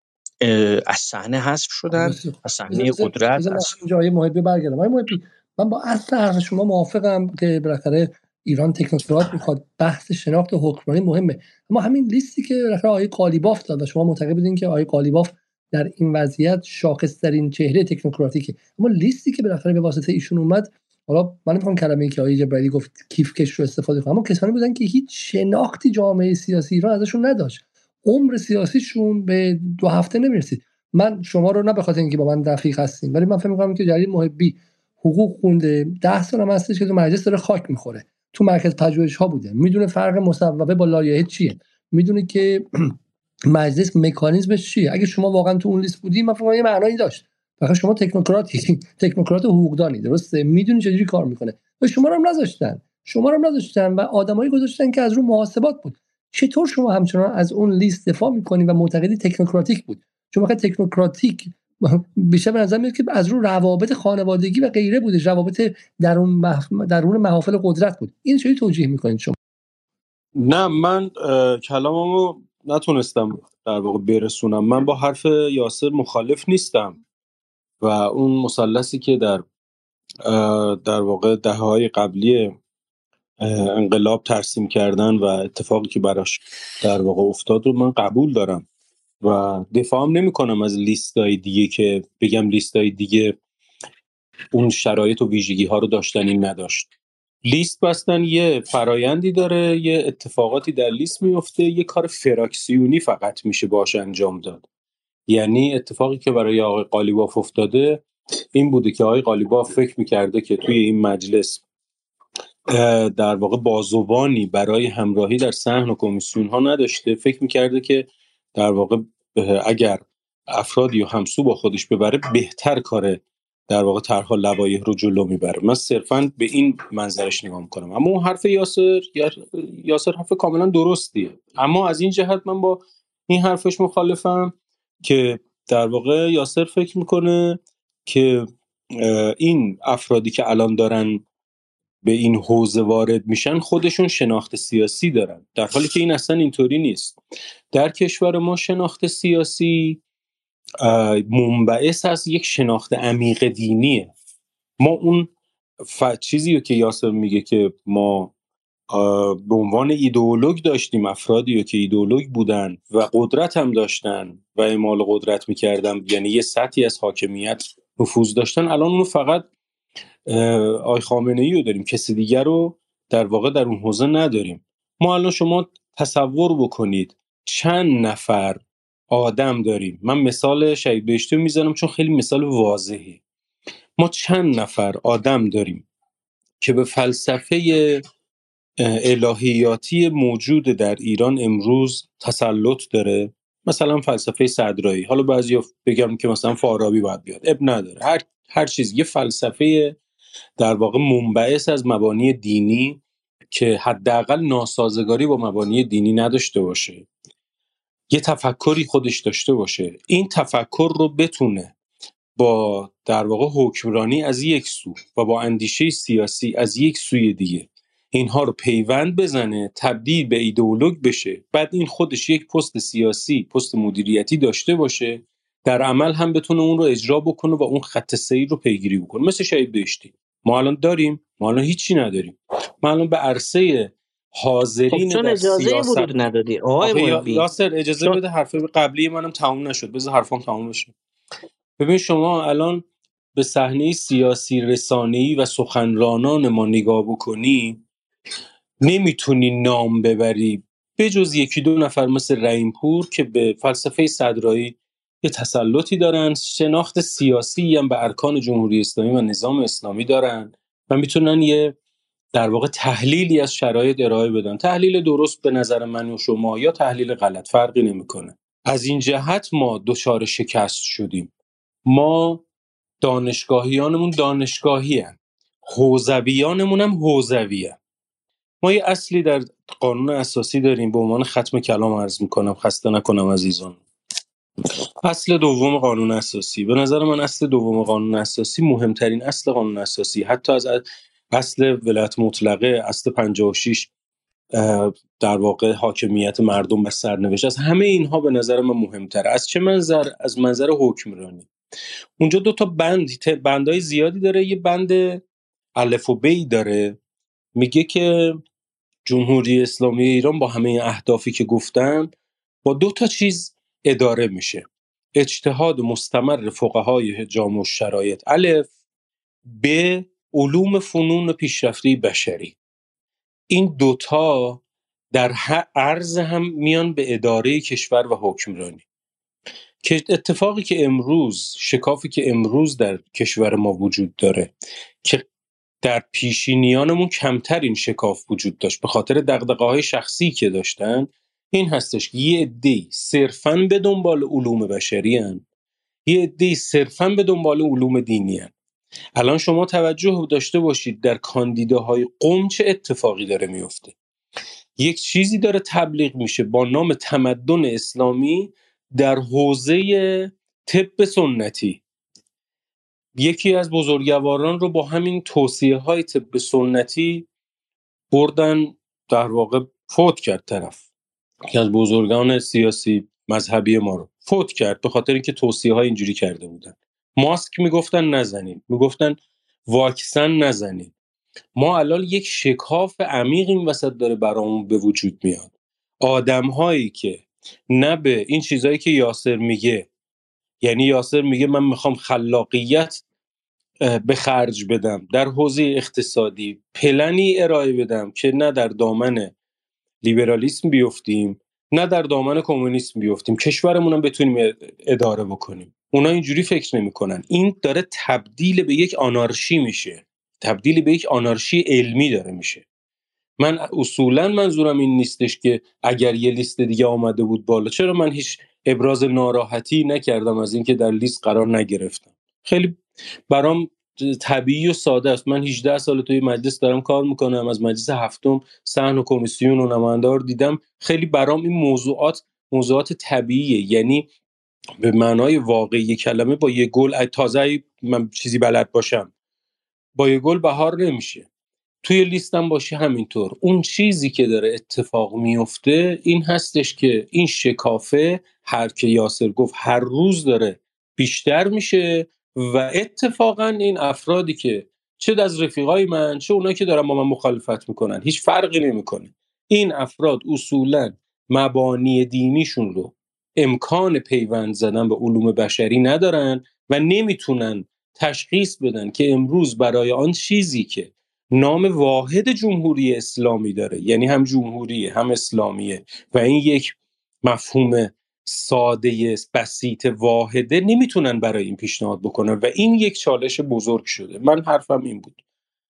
از صحنه حذف شدن بسیار. از صحنه قدرت از آقای محبی برگردم. آقای محبی من با اصل حرف شما موافقم که بالاخره ایران تکنوکرات می‌خواد بحث شناخت حکمرانی مهمه. اما همین لیستی که بالاخره آقای قالیباف داد و شما معتقد بودین که آقای قالیباف در این وضعیت شاخصترین چهره تکنوکراتیکه. اما لیستی که بالاخره به واسطه ایشون اومد حالا من نمی‌خوام کلمه ای که آقای جبرئیلی گفت کیف کش رو استفاده کنم اما کسانی بودن که هیچ شناختی جامعه سیاسی ایران ازشون نداشت. عمر سیاسیشون به دو هفته نمی‌رسید. من شما رو نه به خاطر اینکه با من دقیق هستیم ولی من فکر می‌کنم که جلیل محبی حقوق خونده ده سال هم هستش که تو مجلس داره خاک می‌خوره. تو مرکز پژوهش ها بوده. می‌دونه فرق مصوبه با لایحه چیه. می‌دونه که مجلس مکانیزمش چیه. اگه شما واقعا تو اون لیست بودی من فکر یه معنایی داشت. فقط شما تکنوکراتی تکنوکرات حقوقدانی درسته؟ می‌دونی چجوری کار می‌کنه. و شما رو هم نذاشتن. شما رو هم نذاشتن و آدمایی گذاشتن که از رو محاسبات بود. چطور شما همچنان از اون لیست دفاع می‌کنی و معتقدی تکنوکراتیک بود؟ چون وقتی تکنوکراتیک بیشتر به نظر میاد که از رو روابط خانوادگی و غیره بوده روابط درون مح... درون محافل قدرت بود. این چجوری توجیه می‌کنید شما؟ نه من کلاممو نتونستم در واقع برسونم. من با حرف یاسر مخالف نیستم و اون مثلثی که در در واقع دهه های قبلی انقلاب ترسیم کردن و اتفاقی که براش در واقع افتاد رو من قبول دارم. و دفاعم نمی کنم از لیستای دیگه که بگم لیستای دیگه اون شرایط و ویژگی ها رو داشتن این نداشت. لیست بستن یه فرایندی داره یه اتفاقاتی در لیست میفته یه کار فراکسیونی فقط میشه باش انجام داد. یعنی اتفاقی که برای آقای قالیباف افتاده این بوده که آقای قالیباف فکر می‌کرده که توی این مجلس در واقع بازوبانی برای همراهی در صحن و کمیسیون ها نداشته. فکر می‌کرده که در واقع اگر افرادی و همسو با خودش ببره بهتر کاره در واقع طرحها لوایح رو جلو می‌بره. من صرفا به این منظرش نگاه می‌کنم. اما اون حرف یاسر یا- یاسر حرف کاملا درستیه. اما از این جهت من با این حرفش مخالفم که در واقع یاسر فکر می‌کنه که این افرادی که الان دارن به این حوزه وارد میشن خودشون شناخت سیاسی دارن. در حالی که این اصلا اینطوری نیست. در کشور ما شناخت سیاسی منبعث از یک شناخت عمیق دینیه. ما اون ف... چیزی رو که یاسر میگه که ما به عنوان ایدئولوگ داشتیم افرادی که ایدئولوگ بودن و قدرت هم داشتن و اعمال قدرت می‌کردن یعنی یه سطحی از حاکمیت نفوذ داشتن الان اونو فقط آقای خامنه ای رو داریم کسی دیگر رو در واقع در اون حوزه نداریم. ما الان شما تصور بکنید چند نفر آدم داریم. من مثال شهید بهشتی رو می‌زنم چون خیلی مثال واضحی ما چند نفر آدم داریم که به فلسفه الهیاتی موجود در ایران امروز تسلط داره؟ مثلا فلسفه صدرایی. حالا بعضی بگم که مثلا فارابی باید بیاد. اب نداره. هر هر چیز یه فلسفه در واقع منبعث از مبانی دینی که حداقل ناسازگاری با مبانی دینی نداشته باشه. یه تفکری خودش داشته باشه. این تفکر رو بتونه با در واقع حکمرانی از یک سو و با اندیشه سیاسی از یک سوی دیگه اینها رو پیوند بزنه تبدیل به ایدئولوگ بشه. بعد این خودش یک پست سیاسی پست مدیریتی داشته باشه. در عمل هم بتونه اون رو اجرا بکنه و اون خط سیر رو پیگیری بکنه. مثل شهید بهشتی. ما الان داریم ما الان هیچی نداریم. ما الان به عرصه خب حاضرین چون در اجازه سیاست ورود ندادی. آقای یاسر اجازه چون بده حرف قبلی منم تموم نشد. بذار حرفام تموم بشه. ببین شما الان به صحنه سیاسی رسانه‌ای و سخنرانان ما نگاه بکنی نمی‌تونی نام ببری بجز یکی دو نفر مثل رحیم پور که به فلسفه صدرایی یه تسلطی دارن شناخت سیاسی هم به ارکان جمهوری اسلامی و نظام اسلامی دارن و می‌تونن یه در واقع تحلیلی از شرایط ارائه بدن تحلیل درست به نظر من و شما یا تحلیل غلط فرقی نمی‌کنه از این جهت ما دچار شکست شدیم ما دانشگاهیانمون دانشگاهی هن. حوزویانمون هم حوزوی هن. ما یه اصلی در قانون اساسی داریم به عنوان ختم کلام عرض می‌کنم. خسته نکنم عزیزان. اصل دوم قانون اساسی. به نظر من اصل دوم قانون اساسی مهمترین اصل قانون اساسی. حتی از اصل ولایت مطلقه اصل 56 اه، در واقع حاکمیت مردم و سرنوشت. است همه اینها به نظر من مهمتره از چه منظر؟ از منظر حکمرانی. اونجا دو تا بند بندهای زیادی داره. یه بند الف و بی داره. میگه که جمهوری اسلامی ایران با همه اهدافی که گفتم با دو تا چیز اداره میشه. اجتهاد مستمر فقهای جامع شرایط الف به علوم فنون پیشرفته بشری. این دوتا در عرض هم میان به اداره کشور و حکمرانی. که اتفاقی که امروز شکافی که امروز در کشور ما وجود داره که در پیشینیانمون کمتر این شکاف وجود داشت به خاطر دقدقه های شخصی که داشتن این هستش که یه عده‌ای صرفا به دنبال علوم بشری هن. یه عده‌ای صرفا به دنبال علوم دینی هن. الان شما توجه داشته باشید در کاندیداهای قم چه اتفاقی داره میفته یک چیزی داره تبلیغ میشه با نام تمدن اسلامی در حوزه طب سنتی یکی از بزرگواران رو با همین توصیه های طب سنتی بردن در واقع فوت کرد طرف. یکی از بزرگان سیاسی مذهبی ما رو فوت کرد به خاطر اینکه توصیه های اینجوری کرده بودن. ماسک می‌گفتن نزنین می‌گفتن واکسن نزنین. ما الان یک شکاف عمیق این وسط داره برامون به وجود میاد. آدم هایی که نه به این چیزهایی که یاسر میگه یعنی یاسر میگه من می‌خوام خلاقیت به خرج بدم. در حوزه اقتصادی پلنی ارائه بدم که نه در دامن لیبرالیسم بیفتیم نه در دامن کمونیسم بیفتیم. کشورمون هم بتونیم اداره بکنیم. اونا اینجوری فکر نمی‌کنن. این داره تبدیل به یک آنارشی میشه. تبدیل به یک آنارشی علمی داره میشه. من اصولا منظورم این نیستش که اگر یه لیست دیگه آمده بود بالا چرا من هیچ ابراز ناراحتی نکردم از اینکه در لیست قرار نگرفتم؟ خیلی برام طبیعی و ساده است. من 18 سال توی مجلس دارم کار می‌کنم. از مجلس هفتم صحن و کمیسیون و نماینده رو دیدم. خیلی برام این موضوعات موضوعات طبیعیه. یعنی به معنای واقعی کلمه با یه گل تازه من چیزی بلد باشم. با یه گل بهار نمیشه. توی لیستم باشی همینطور. اون چیزی که داره اتفاق میفته این هستش که این شکافه هر که یاسر گفت هر روز داره بیشتر میشه. و اتفاقا این افرادی که چه از رفیقای من چه اونایی که دارن با من مخالفت می‌کنن هیچ فرقی نمی‌کنه. این افراد اصولا مبانی دینیشون رو امکان پیوند زدن به علوم بشری ندارن و نمی‌تونن تشخیص بدن که امروز برای آن چیزی که نام واحد جمهوری اسلامی داره یعنی هم جمهوریه هم اسلامیه و این یک مفهوم ساده بسیط واحده نمی‌تونن برای این پیشنهاد بکنن و این یک چالش بزرگ شده. من حرفم این بود.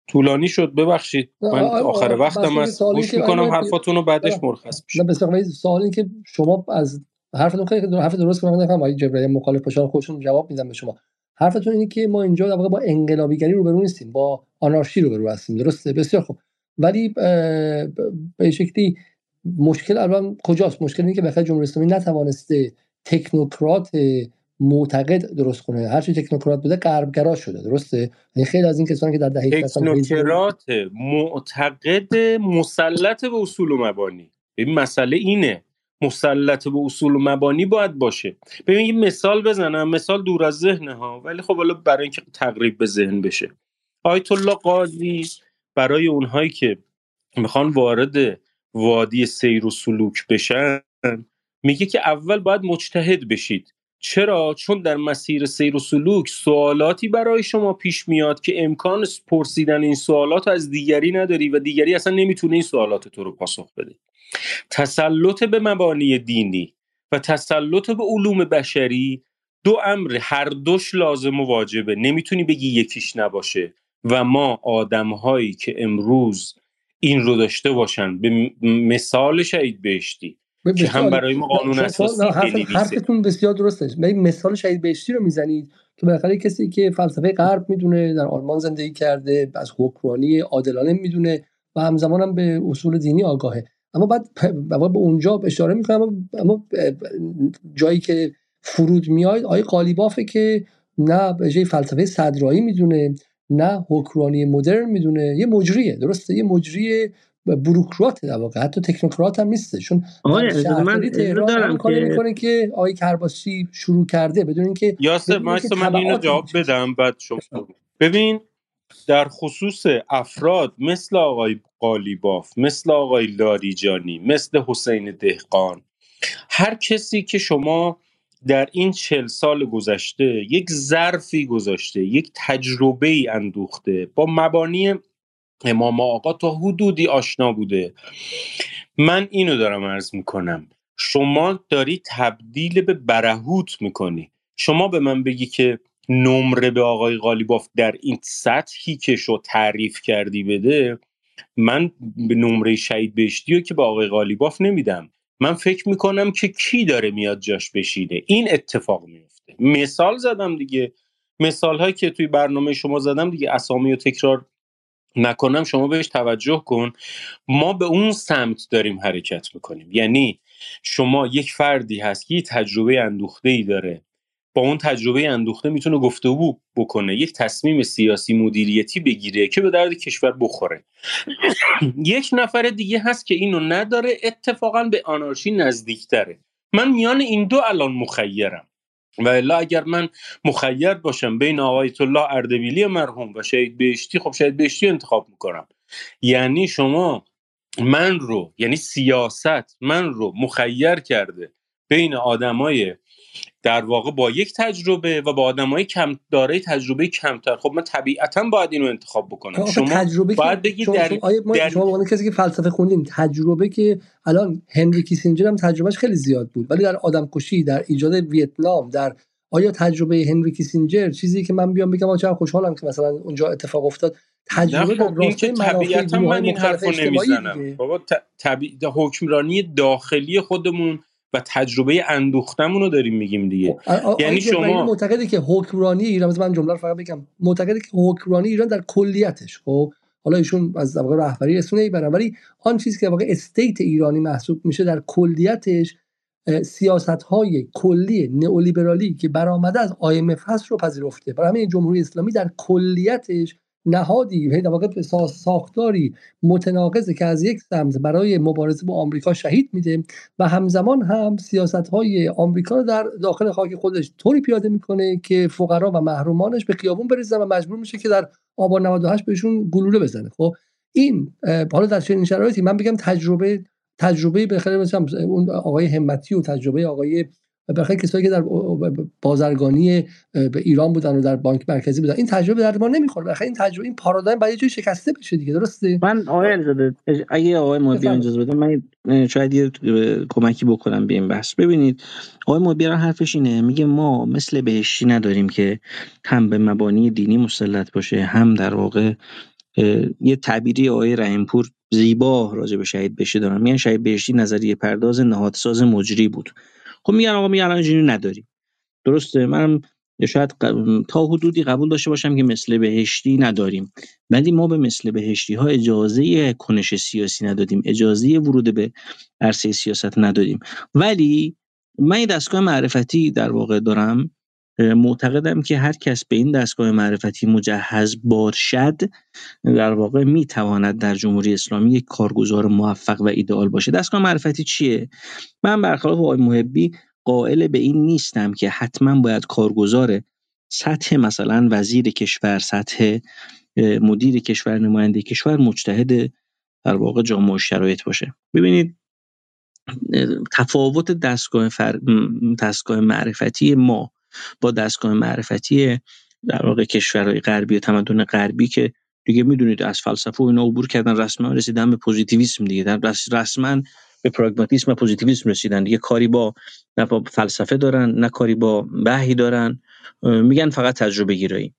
طولانی شد ببخشید. من آخر وقتم سوالی گوش می‌کنم حرفاتون رو بعدش مرخص ولی سوال این که شما از حرفتون خیلی حرف درست که من نفهم آقای جبرئیل مخالف باشن خودشون جواب میدم به شما. حرفتون اینه که ما اینجا در واقع با انقلابیگری روبرو نیستیم با آنارشی روبرو هستیم. درسته؟ بسیار خوب. ولی به شکلی مشکل الان کجاست؟ مشکل اینه که بخاطر جمهوری اسلامی نتوانسته تکنوکرات معتقد درست کنه. هر چی تکنوکرات بوده غربگرا شده. درسته؟ یعنی خیلی از این کسانی که در دهه 60 هستن حزب تکنوکرات معتقد مسلط به اصول و مبانی. این مسئله اینه. مسلط به اصول و مبانی باید باشه. ببین مثال بزنم. مثال دور از ذهنه ها. ولی خب حالا برای اینکه تقریب به ذهن بشه. آیت الله قاضی برای اونهایی که می‌خوان وارد وادی سیر و سلوک بشن میگه که اول باید مجتهد بشید. چرا؟ چون در مسیر سیر و سلوک سوالاتی برای شما پیش میاد که امکان پرسیدن این سوالات از دیگری نداری و دیگری اصلا نمی‌تونه این سوالات تو رو پاسخ بده. تسلط به مبانی دینی و تسلط به علوم بشری دو امر هر دوش لازم و واجبه. نمی‌تونی بگی یکیش نباشه. و ما آدمهایی که امروز این رو داشته باشن. به مثال شهید بهشتی که هم برای ما قانون اساسی حرف حرفتون بسیار درسته. ولی مثال شهید بهشتی رو می‌زنید که بالاخره کسی که فلسفه غرب می‌دونه در آلمان زندگی کرده از حکمرانی عادلانه می‌دونه و همزمان هم به اصول دینی آگاهه. اما بعد به اونجا اشاره می‌کنم اما جایی که فرود میاد آیه قالیبافه که نه به جای فلسفه صدرایی می‌دونه نه حکمرانی مدرن می‌دونه یه مجریه درسته؟ یه مجری بروکرات در واقع. حتی تکنوکرات هم نیسته. چون عزیز، من تهران دارم که- می‌کنه که آقای کرباسی شروع کرده. بدون اینکه یاسر من اینو جواب بدم بعد شما ببین در خصوص افراد مثل آقای قالیباف مثل آقای لاریجانی مثل حسین دهقان هر کسی که شما در این چل سال گذشته یک ظرفی گذاشته یک تجربه ای اندوخته با مبانی امام آقا تا حدودی آشنا بوده. من اینو دارم عرض می‌کنم. شما داری تبدیل به برهوت می‌کنی. شما به من بگی که نمره به آقای غالیباف در این سطحی که شو تعریف کردی بده من به نمره شهید بهشتی که به آقای غالیباف نمیدم. من فکر می‌کنم که کی داره میاد جاش بشینه. این اتفاق میفته مثال زدم دیگه. مثال هایی که توی برنامه شما زدم دیگه. اسامی رو تکرار نکنم. شما بهش توجه کن. ما به اون سمت داریم حرکت می‌کنیم. یعنی شما یک فردی هست که یه تجربه اندوخته ای داره. با اون تجربه اندوخته می‌تونه گفتگو بکنه. یک تصمیم سیاسی مدیریتی بگیره که به درد کشور بخوره. یک نفر دیگه هست که اینو نداره اتفاقا به آنارشی نزدیکتره. من میان این دو الان مخیرم. و الا اگر من مخیر باشم بین آیت الله اردبیلی مرحوم و شهید بهشتی خب شهید بهشتی انتخاب می‌کنم. یعنی شما من رو یعنی سیاست من رو مخیر کرده بین آدمای در واقع با یک تجربه و با آدمای کم دارای تجربه کمتر. خب من طبیعتا باید اینو انتخاب بکنم. شما تجربه باید که بگی شما, در- شما, ما در- شما کسی که فلسفه خوندین تجربه که الان هنری کیسینجر هم تجربهش خیلی زیاد بود ولی در آدم کشی در ایجاد ویتنام در آیا تجربه هنری کیسینجر چیزی که من بیام بگم چقدر خوشحالم که مثلا اونجا اتفاق افتاد تجربه در خب این که راستای منافع طبیعتا من این حرفو نمی‌زنم. بابا ت- طبیع حکمرانی داخلی خودمون و تجربه اندوختمون رو داریم میگیم دیگه. آ- یعنی شما- معتقده که حکمرانی ایران من جمله رو فقط بگم. معتقده که حکمرانی ایران در کلیتش خب؟ حالا ایشون از واقع رهبری اسم نمی‌برن ولی آن چیزی که واقع استیت ایرانی محسوب میشه در کلیتش سیاست های کلی نئولیبرالی که برآمده از IMF هست رو پذیرفته. برای همین جمهوری اسلامی در کلیتش نهادی در واقع سا- ساختاری متناقضه که از یک سمت برای مبارزه با آمریکا شهید میده و همزمان هم سیاست های آمریکا رو در داخل خاک خودش طوری پیاده می‌کنه که فقرا و محرومانش به خیابون بریزن و مجبور میشه که در آبان 98 بهشون گلوله بزنه. خب این حالا در چنین شرایطی من بگم تجربه تجربه به مثلا اون آقای همتی و تجربه آقای بخیر کسایی که در بازرگانی به ایران بودن و در بانک مرکزی بودن این تجربه در ما نمی‌خوره بخیر این تجربه این پارادایم باید یه جایی شکسته بشه دیگه درسته؟ من آقای علیزاده اگه آقای بفرمایید. اجازه بده من شاید یه کمکی بکنم به این بحث. ببینید آقای مبیر حرفش اینه میگه ما مثل بهشتی نداریم که هم به مبانی دینی مسلط باشه هم در واقع یه تعبیری آقای رحیمپور زیبا راجع به شهید بهشتی دارن. میگن شهید بهشتی نظریه پرداز نهادساز مجری بود. خب میگن آقا میگن الان اینجوری نداریم. درسته؟ منم شاید تا حدودی قبول داشته باشم که مثل بهشتی نداریم. ولی ما به مثل بهشتی ها اجازه کنش سیاسی ندادیم. اجازه ورود به عرصه سیاست ندادیم. ولی من یه دستگاه معرفتی در واقع دارم. معتقدم که هر کس به این دستگاه معرفتی مجهز باشد در واقع می‌تواند در جمهوری اسلامی یک کارگزار موفق و ایدئال باشه. دستگاه معرفتی چیه؟ من برخلاف آقای محبی قائل به این نیستم که حتما باید کارگزار سطح مثلا وزیر کشور سطح مدیر کشور نماینده کشور مجتهد در واقع جامعه شرایط باشه. ببینید تفاوت دستگاه, فر... دستگاه معرفتی ما با دستگاه معرفتی در واقع کشورهای غربی و تمدن غربی که دیگه می‌دونید از فلسفه و اینا عبور کردن رسما رسیدن به پوزیتیویسم دیگه. در رس- رسما به پراگماتیسم و پوزیتیویسم رسیدن. دیگه کاری با نه با فلسفه دارن نه کاری با وحی دارن. میگن فقط تجربه گیرایی.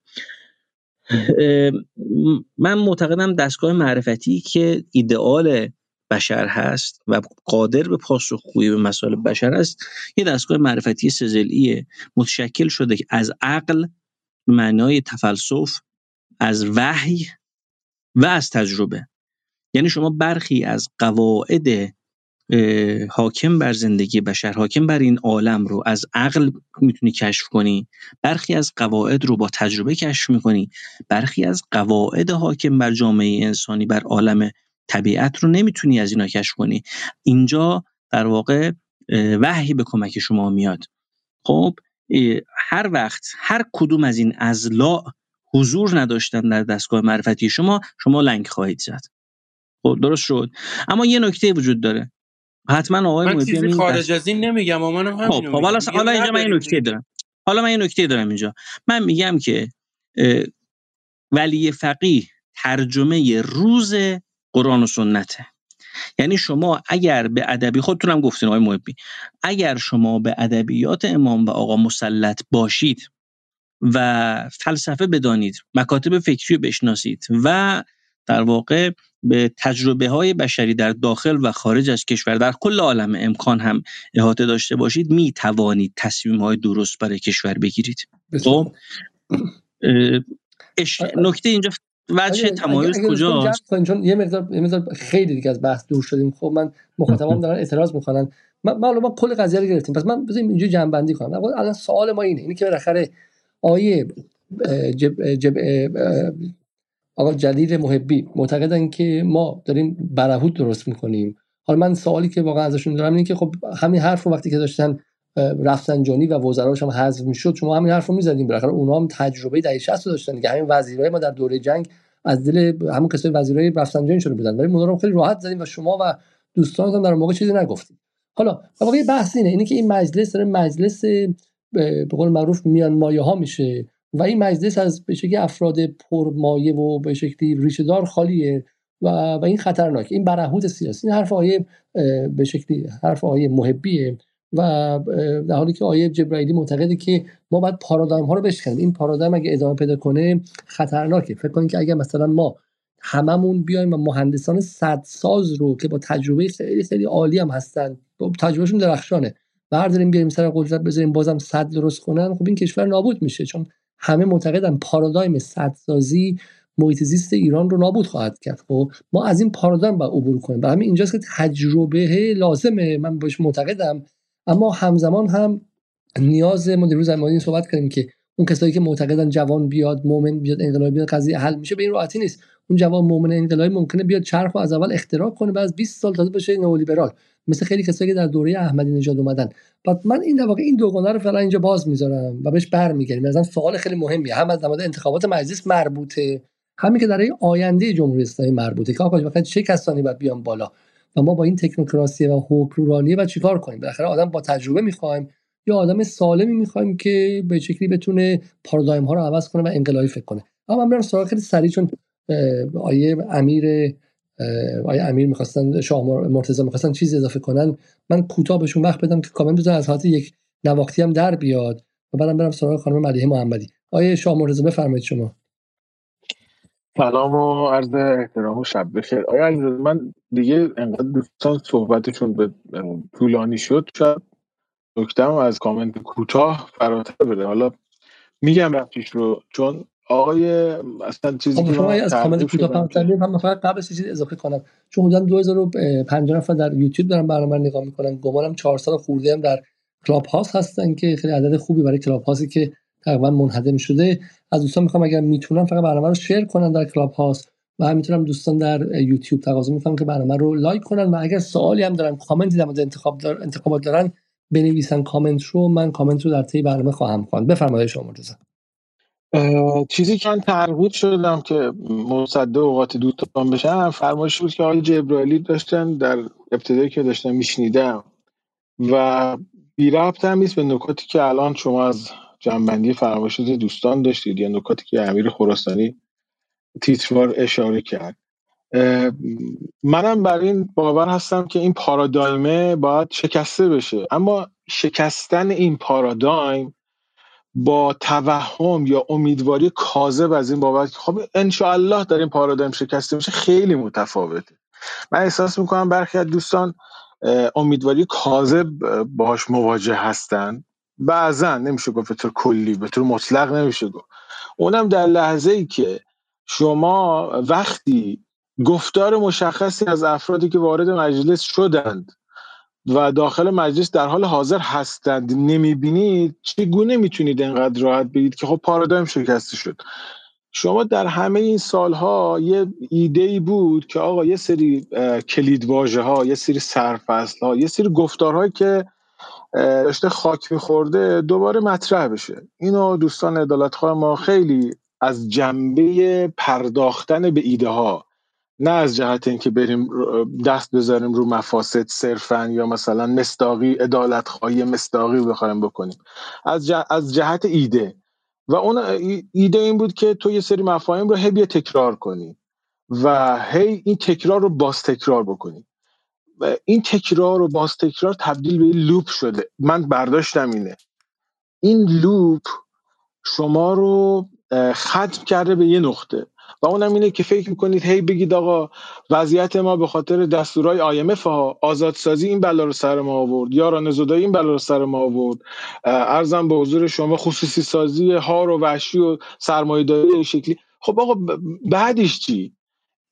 من معتقدم دستگاه معرفتی که ایدئال بشر هست و قادر به پاسخگویی به مسائل بشر است یه دستگاه معرفتی سزلیه متشکل شده که از عقل معنای تفلسف از وحی و از تجربه. یعنی شما برخی از قواعد حاکم بر زندگی بشر حاکم بر این عالم رو از عقل می‌تونی کشف کنی برخی از قواعد رو با تجربه کشف می‌کنی برخی از قواعد حاکم بر جامعه انسانی بر عالم طبیعت رو نمی‌تونی از اینا کشف کنی. اینجا در واقع وحی به کمک شما میاد. خب هر وقت هر کدوم از این ازلاع حضور نداشتن در دستگاه معرفتی شما شما لنگ خواهید زد. خب درست شد. اما یه نکته وجود داره. حتما آقای من چیزی هم خارج از این نمیگم اما منم خب همینو خب حالا حالا اینجا من این نکته دارم. حالا من این نکته دارم اینجا. من میگم که ولی فقیه ترجمه روز قرآن و سنته. یعنی شما اگر به ادبی خودتونم گفتین آقای محبی اگر شما به ادبیات امام و آقا مسلط باشید و فلسفه بدانید مکاتب فکری رو بشناسید و در واقع به تجربه های بشری در داخل و خارج از کشور در کل عالم امکان هم احاطه داشته باشید می توانید تصمیم های درست برای کشور بگیرید. خب؟ اش... نکته اینجا وجه اگه تمایز کجاست؟ چون یه مقدار یه مقدار خیلی دیگه از بحث دور شدیم. خب من مخاطبام دارن اعتراض می‌کنن. من ما کل قضیه رو گرفتیم. پس من بذاریم اینجا جمع بندی کنم. اول الان سوال ما اینه. اینه که بالاخره آیه جب جب آقا جلیل محبی معتقدن که ما داریم برهوت درست می‌کنیم. حالا من سوالی که واقعا ازشون دارم اینه که خب همین حرف رو وقتی که داشتن رفسنجانی و وزراش هم حذف می‌شد. شما همین حرف رو می‌زدیم. بالاخره اونها هم تجربه دهه 60 رو داشتن. دیگه همین وزیرای ما در دوره جنگ از دل همون کسای وزیرای رفسنجانی شده بودن ولی اونا رو خیلی راحت زدیم و شما و دوستانتون در موقع چیزی نگفتید. حالا واقعا بحث اینه. اینه که این مجلس داره مجلس به قول معروف میان مایه ها میشه و این مجلس از به شکلی افراد پرمایه و به شکلی ریشه دار خالیه و, و این خطرناک این برهوت سیاسی. این حرف آیه به شکلی حرف آیه محبیه. و در حالی که آیه جبرائیلی معتقده که ما باید پارادایم ها رو بشکنیم. این پارادایم اگه ادامه پیدا کنه خطرناکه. فکر کنید که اگر مثلا ما هممون بیایم و مهندسان صدساز رو که با تجربه خیلی خیلی عالی هم هستن تجربهشون درخشانه برداریم بیاریم سر قدرت بذاریم بازم صد درست کنن خب این کشور نابود میشه. چون همه معتقدن پارادایم صدسازی محیط زیست ایران رو نابود خواهد کرد. خب ما از این پارادایم باید عبور کنیم. برای همین اینجاست که تجربه لازمه. من بهش معتقدم. اما همزمان هم نیاز ما دیروز این صحبت کردیم که اون کسایی که معتقدن جوان بیاد مومن بیاد انقلابی بیاد قضیه حل میشه به این راحتی نیست. اون جوان مومن انقلابی ممکنه بیاد چرخ از اول اختراع کنه بعد از 20 سال تازه بشه نئولیبرال. مثل خیلی کسایی که در دوره احمدی نژاد اومدن. بعد من این در واقع این دوگانه رو فعلا اینجا باز می‌ذارم و بهش برمیگردیم. مثلا سوال خیلی مهمیه. هم از نماد انتخابات مجلس مربوطه همین که در آینده جمهوری اسلامی مربوطه که آقا چه کسانی باید بیان بالا؟ و ما با این تکنوکراسی و حکمرانی باید چیکار کنیم؟ بالاخره آدم با تجربه می‌خوایم یا آدم سالمی می‌خوایم که به شکلی بتونه پارادایم ها رو عوض کنه و انقلابی فکر کنه. اما من برم سراغ خیلی سریع چون آیه امیر آیه امیر می‌خواستن شاه مر- مرتضی می‌خواستن چیز اضافه کنن. من کوتاه بهشون وقت بدم که کامنت بزنن از حالت یک نواختی هم در بیاد. و بعدم برم سراغ خانم ملیحه محمدی. آیه شاه مرتضی بفرمایید شما. سلام و عرض احترام و شب بخیر. آیا علیزاده من دیگه انقدر دوستان صحبتشون به طولانی شد شاید نکتم از کامنت کوتاه فراتر بره حالا میگم رفتیش رو چون آقای اصلا چیزی خب که شما از کامنت کوتاه فرض من فقط قبلش یه چیز اضافه کنم. چون حدودا 2050 نفر در یوتیوب دارن برنامه نگاه می‌کنن. گمانم 400 خورده هم در کلاب هاوس هستن که خیلی عدد خوبی برای کلاب هاوسی که تقریبا منهدم شده. از دوستان می‌خوام اگر می‌تونن فقط برنامه رو share کنن در کلاب هاوس و همینطور هم دوستان در یوتیوب تقاضا می‌کنم که برنامه رو لایک کنن. و اگر سوالی هم دارن کامنتی در مورد انتخاب دار... انتخابات دارن بنویسن کامنت رو. من کامنت رو در طی برنامه خواهم خواند. بفرمایید شما مرتضی. چیزی که من شدم که مصدق اوقات دوستان بشم فرمایش بود که آقای جبرائیلی داشتن در ابتدایی که داشتم میشنیدم. و بی ربط هم نیست به نکاتی که الان شما از جنبندی فرمایشات دوستان داشتید یا نکاتی که امیر خراسانی تیتروار اشاره کرد. منم بر این باور هستم که این پارادایمه باید شکسته بشه. اما شکستن این پارادایم با توهم یا امیدواری کاذب از این بابت که خب انشاءالله در این پارادایم شکسته میشه خیلی متفاوته. من احساس می‌کنم برخی از دوستان امیدواری کاذب اه، باهاش مواجه هستن. بعضا نمیشه گفت به طور کلی به طور مطلق نمیشه گفت. اونم در لحظه ای که شما وقتی گفتار مشخصی از افرادی که وارد مجلس شدند و داخل مجلس در حال حاضر هستند نمی‌بینید چگونه می‌تونید انقدر راحت بگید که خب پارادایم شکسته شد؟ شما در همه این سالها یه ایده ای بود که آقا یه سری کلید ها یه سری سرفصل ها یه سری گفتارهایی که داشته خاک میخورده دوباره مطرح بشه. اینو دوستان عدالتخواه ما خیلی از جنبه پرداختن به ایده ها نه از جهت اینکه بریم دست بذاریم رو مفاسد صرفا یا مثلا مستاقی عدالت خواهی مستاقی بخوایم بکنیم. از, از جهت ایده. و اون ایده این بود که تو یه سری مفاهیم رو هی تکرار کنی و هی این تکرار رو باز تکرار بکنی. این تکرار و باز تکرار تبدیل به لوپ شده. من برداشتم اینه. این لوپ شما رو ختم کرده به یه نقطه. و اونم اینه که فکر می‌کنید هی بگید آقا وضعیت ما به خاطر دستورای IMF ها آزادسازی این بلا رو سر ما آورد یاران زدایی این بلا رو سر ما آورد. ارزم به حضور شما خصوصی سازی هار و وحشی و سرمایه‌داری شکلی. خب آقا بعدش چی؟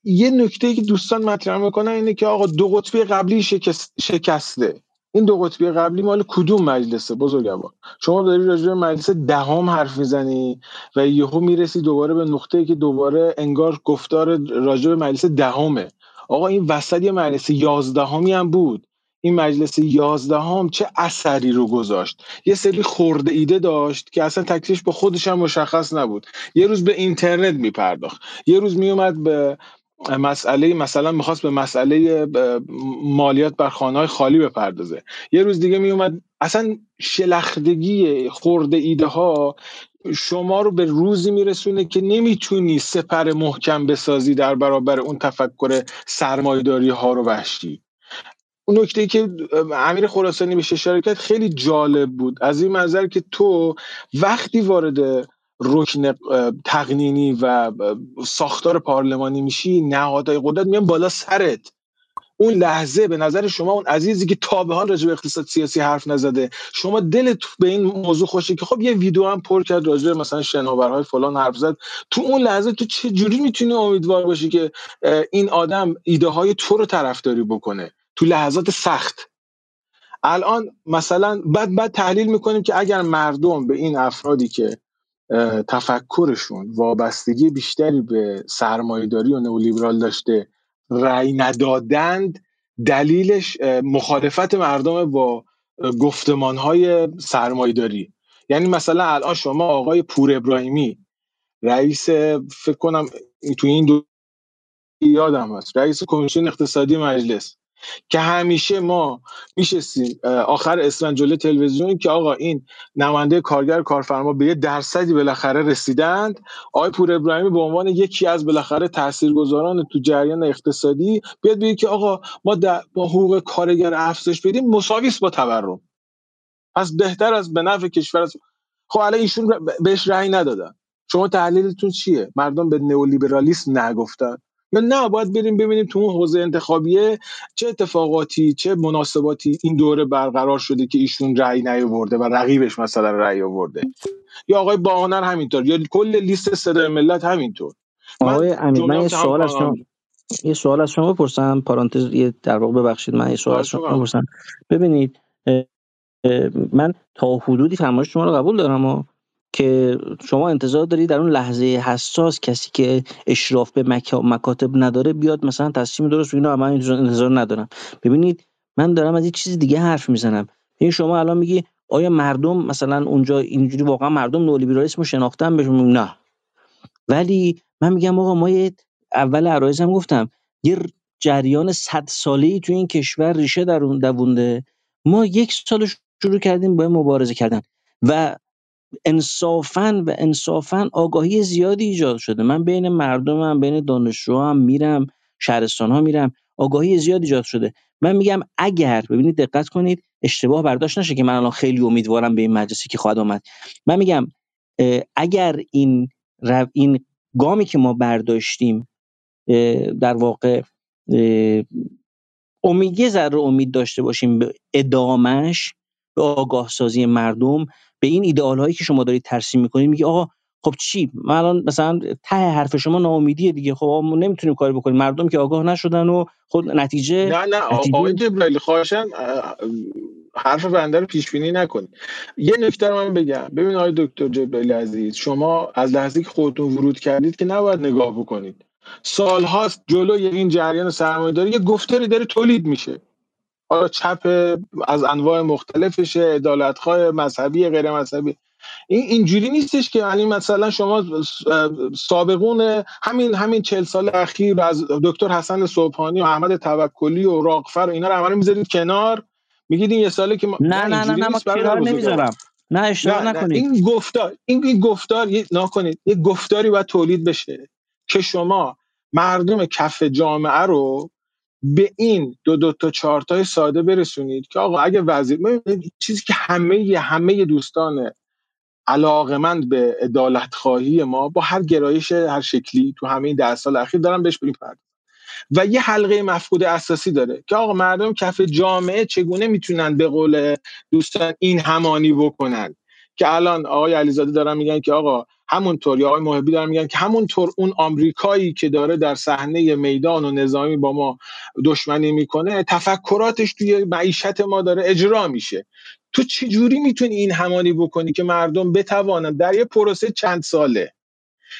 یه نکته که دوستان مطرح می‌کنن اینه که آقا دو قطبی قبلی شکسته. این دو قطبی قبلی مال کدوم مجلسه؟ بزرگوار. شما داری راجع به مجلس دهم حرف می‌زنی و یهو می‌رسی دوباره به نقطه که دوباره انگار گفتار راجع به مجلس دهمه. آقا این وسط یه مجلس یازدهمی هم بود. این مجلس یازدهم چه اثری رو گذاشت؟ یه سری خورده ایده داشت که اصلا تکلیفش با خودش هم مشخص نبود. یه روز به اینترنت میپرداخت. یه روز میومد به مسئله مثلا می‌خواست به مسئله مالیات بر خانه های خالی بپردازه. یه روز دیگه میومد اصلا شلختگی خورده ایده ها شما رو به روزی میرسونه که نمی‌تونی سپر محکم بسازی در برابر اون تفکر سرمایداری ها رو وحشی. اون نکته که امیر خراسانی به کرد خیلی جالب بود. از این منظر که تو وقتی وارد رکن تقنینی و ساختار پارلمانی میشی نهادهای قدرت میان بالا سرت. اون لحظه به نظر شما اون عزیزی که تا به حال راجع به اقتصاد سیاسی حرف نزده شما دلت به این موضوع خوشه که خب یه ویدیو هم پر کرد راجع به مثلا شناورهای فلان حرف زد. تو اون لحظه تو چه جوری می‌تونی امیدوار باشی که این آدم ایده های تو رو طرفداری بکنه؟ تو لحظات سخت. الان مثلا بعد بعد تحلیل می‌کنیم که اگر مردم به این افرادی که تفکرشون وابستگی بیشتری به سرمایهداری و نولیبرال داشته رأی ندادند دلیلش مخالفت مردم با گفتمان های سرمایهداری. یعنی مثلا الان شما آقای پور ابراهیمی رئیس فکر کنم تو این دو یادم هست رئیس کمیسیون اقتصادی مجلس که همیشه ما میشستیم آخر اسفند جلوی تلویزیون که آقا این نماینده کارگر کارفرما به یه درصدی بالاخره رسیدند. آقای پور ابراهیمی به عنوان یکی از بالاخره تاثیرگذاران تو جریان اقتصادی بیاد بگه که آقا ما با حقوق کارگر افزایش بدیم مساوی با تورم. پس بهتر از به نفع کشور است خب الان ایشون بهش رأی ندادن. شما تحلیلتون چیه؟ مردم به نئولیبرالیسم نگفتن. یا نه باید بریم ببینیم تو اون حوزه انتخابیه چه اتفاقاتی چه مناسباتی این دوره برقرار شده که ایشون رأی نیاورده و رقیبش مثلا رأی آورده. یا آقای باهنر همینطور یا کل لیست صدای ملت همینطور. آقای امیر من یه سوال از شما یه سوال از شما بپرسم پارانتز یه در واقع ببخشید من یه سوال از شما بپرسم. ببینید من تا حدودی فرمایش شما رو قبول دارم و که شما انتظار دارید در اون لحظه حساس کسی که اشراف به مکاتب نداره بیاد مثلا تصمیم درست بگیره من انتظار ندارم. ببینید من دارم از یه چیز دیگه حرف می‌زنم. این شما الان میگی آیا مردم مثلا اونجا اینجوری واقعا مردم نولیبرالیسم رو شناختن بهشون؟ نه. ولی من میگم آقا ما یه اول عرایزم گفتم. یه جریان صد ساله تو این کشور ریشه در اون دوونده ما یک سال شروع کردیم با مبارزه کردن. و انصافا و انصافا آگاهی زیادی ایجاد شده. من بین مردمم بین هم میرم شهرستان ها میرم آگاهی زیادی ایجاد شده. من میگم اگر ببینید دقت کنید اشتباه برداشت نشه که من الان خیلی امیدوارم به این مجلسی که خواهد آمد. من میگم اگر این این گامی که ما برداشتیم در واقع امید یه ذره امید داشته باشیم به ادامش به آگاه سازی مردم به این ایدئال هایی که شما دارید ترسیم می‌کنید میگه آقا خب چی؟ من الان مثلا ته حرف شما ناامیدیه دیگه. خب ما نمی‌تونیم کاری بکنیم. مردم که آگاه نشدن و خود نتیجه نه نه نتیجه آقای جبرائیل خواهشن حرف بنده رو پیش بینی نکنید. یه نکته رو من بگم. ببین آقای دکتر جبرائیل عزیز شما از لحظه که خودتون ورود کردید که نباید نگاه بکنید. سالهاست جلوی این جریان سرمایه‌داری یه گفتاری داره تولید میشه. حالا چپ از انواع مختلفشه عدالت‌خواه مذهبی غیر مذهبی این اینجوری نیستش که یعنی مثلا شما سابقون همین همین چهل سال اخیر از دکتر حسن صبحانی و احمد توکلی و راقفر و اینا رو همه می‌ذارید کنار. میگید این یه ساله که ما... نه نه نه نه ما کنار نمی‌ذارم. نه اشتباه نکنید. این گفتار این, گفتار یه نکنید. یه گفتاری باید تولید بشه که شما مردم کف جامعه رو به این دو دو تا چارتای ساده برسونید که آقا اگه وزیر چیزی که همه همه دوستان علاقمند به عدالت خواهی ما با هر گرایش هر شکلی تو همه این ده سال اخیر دارن بهش می‌پردازن. و یه حلقه مفقود اساسی داره که آقا مردم کف جامعه چگونه می‌تونن به قول دوستان این همانی بکنن؟ که الان آقای علیزاده دارن میگن که آقا همونطور یا آقای محبی دارن میگن که همونطور اون آمریکایی که داره در صحنه میدان و نظامی با ما دشمنی می‌کنه تفکراتش توی معیشت ما داره اجرا میشه. تو چجوری می‌تونی این همانی بکنی که مردم بتوانند در یه پروسه چند ساله.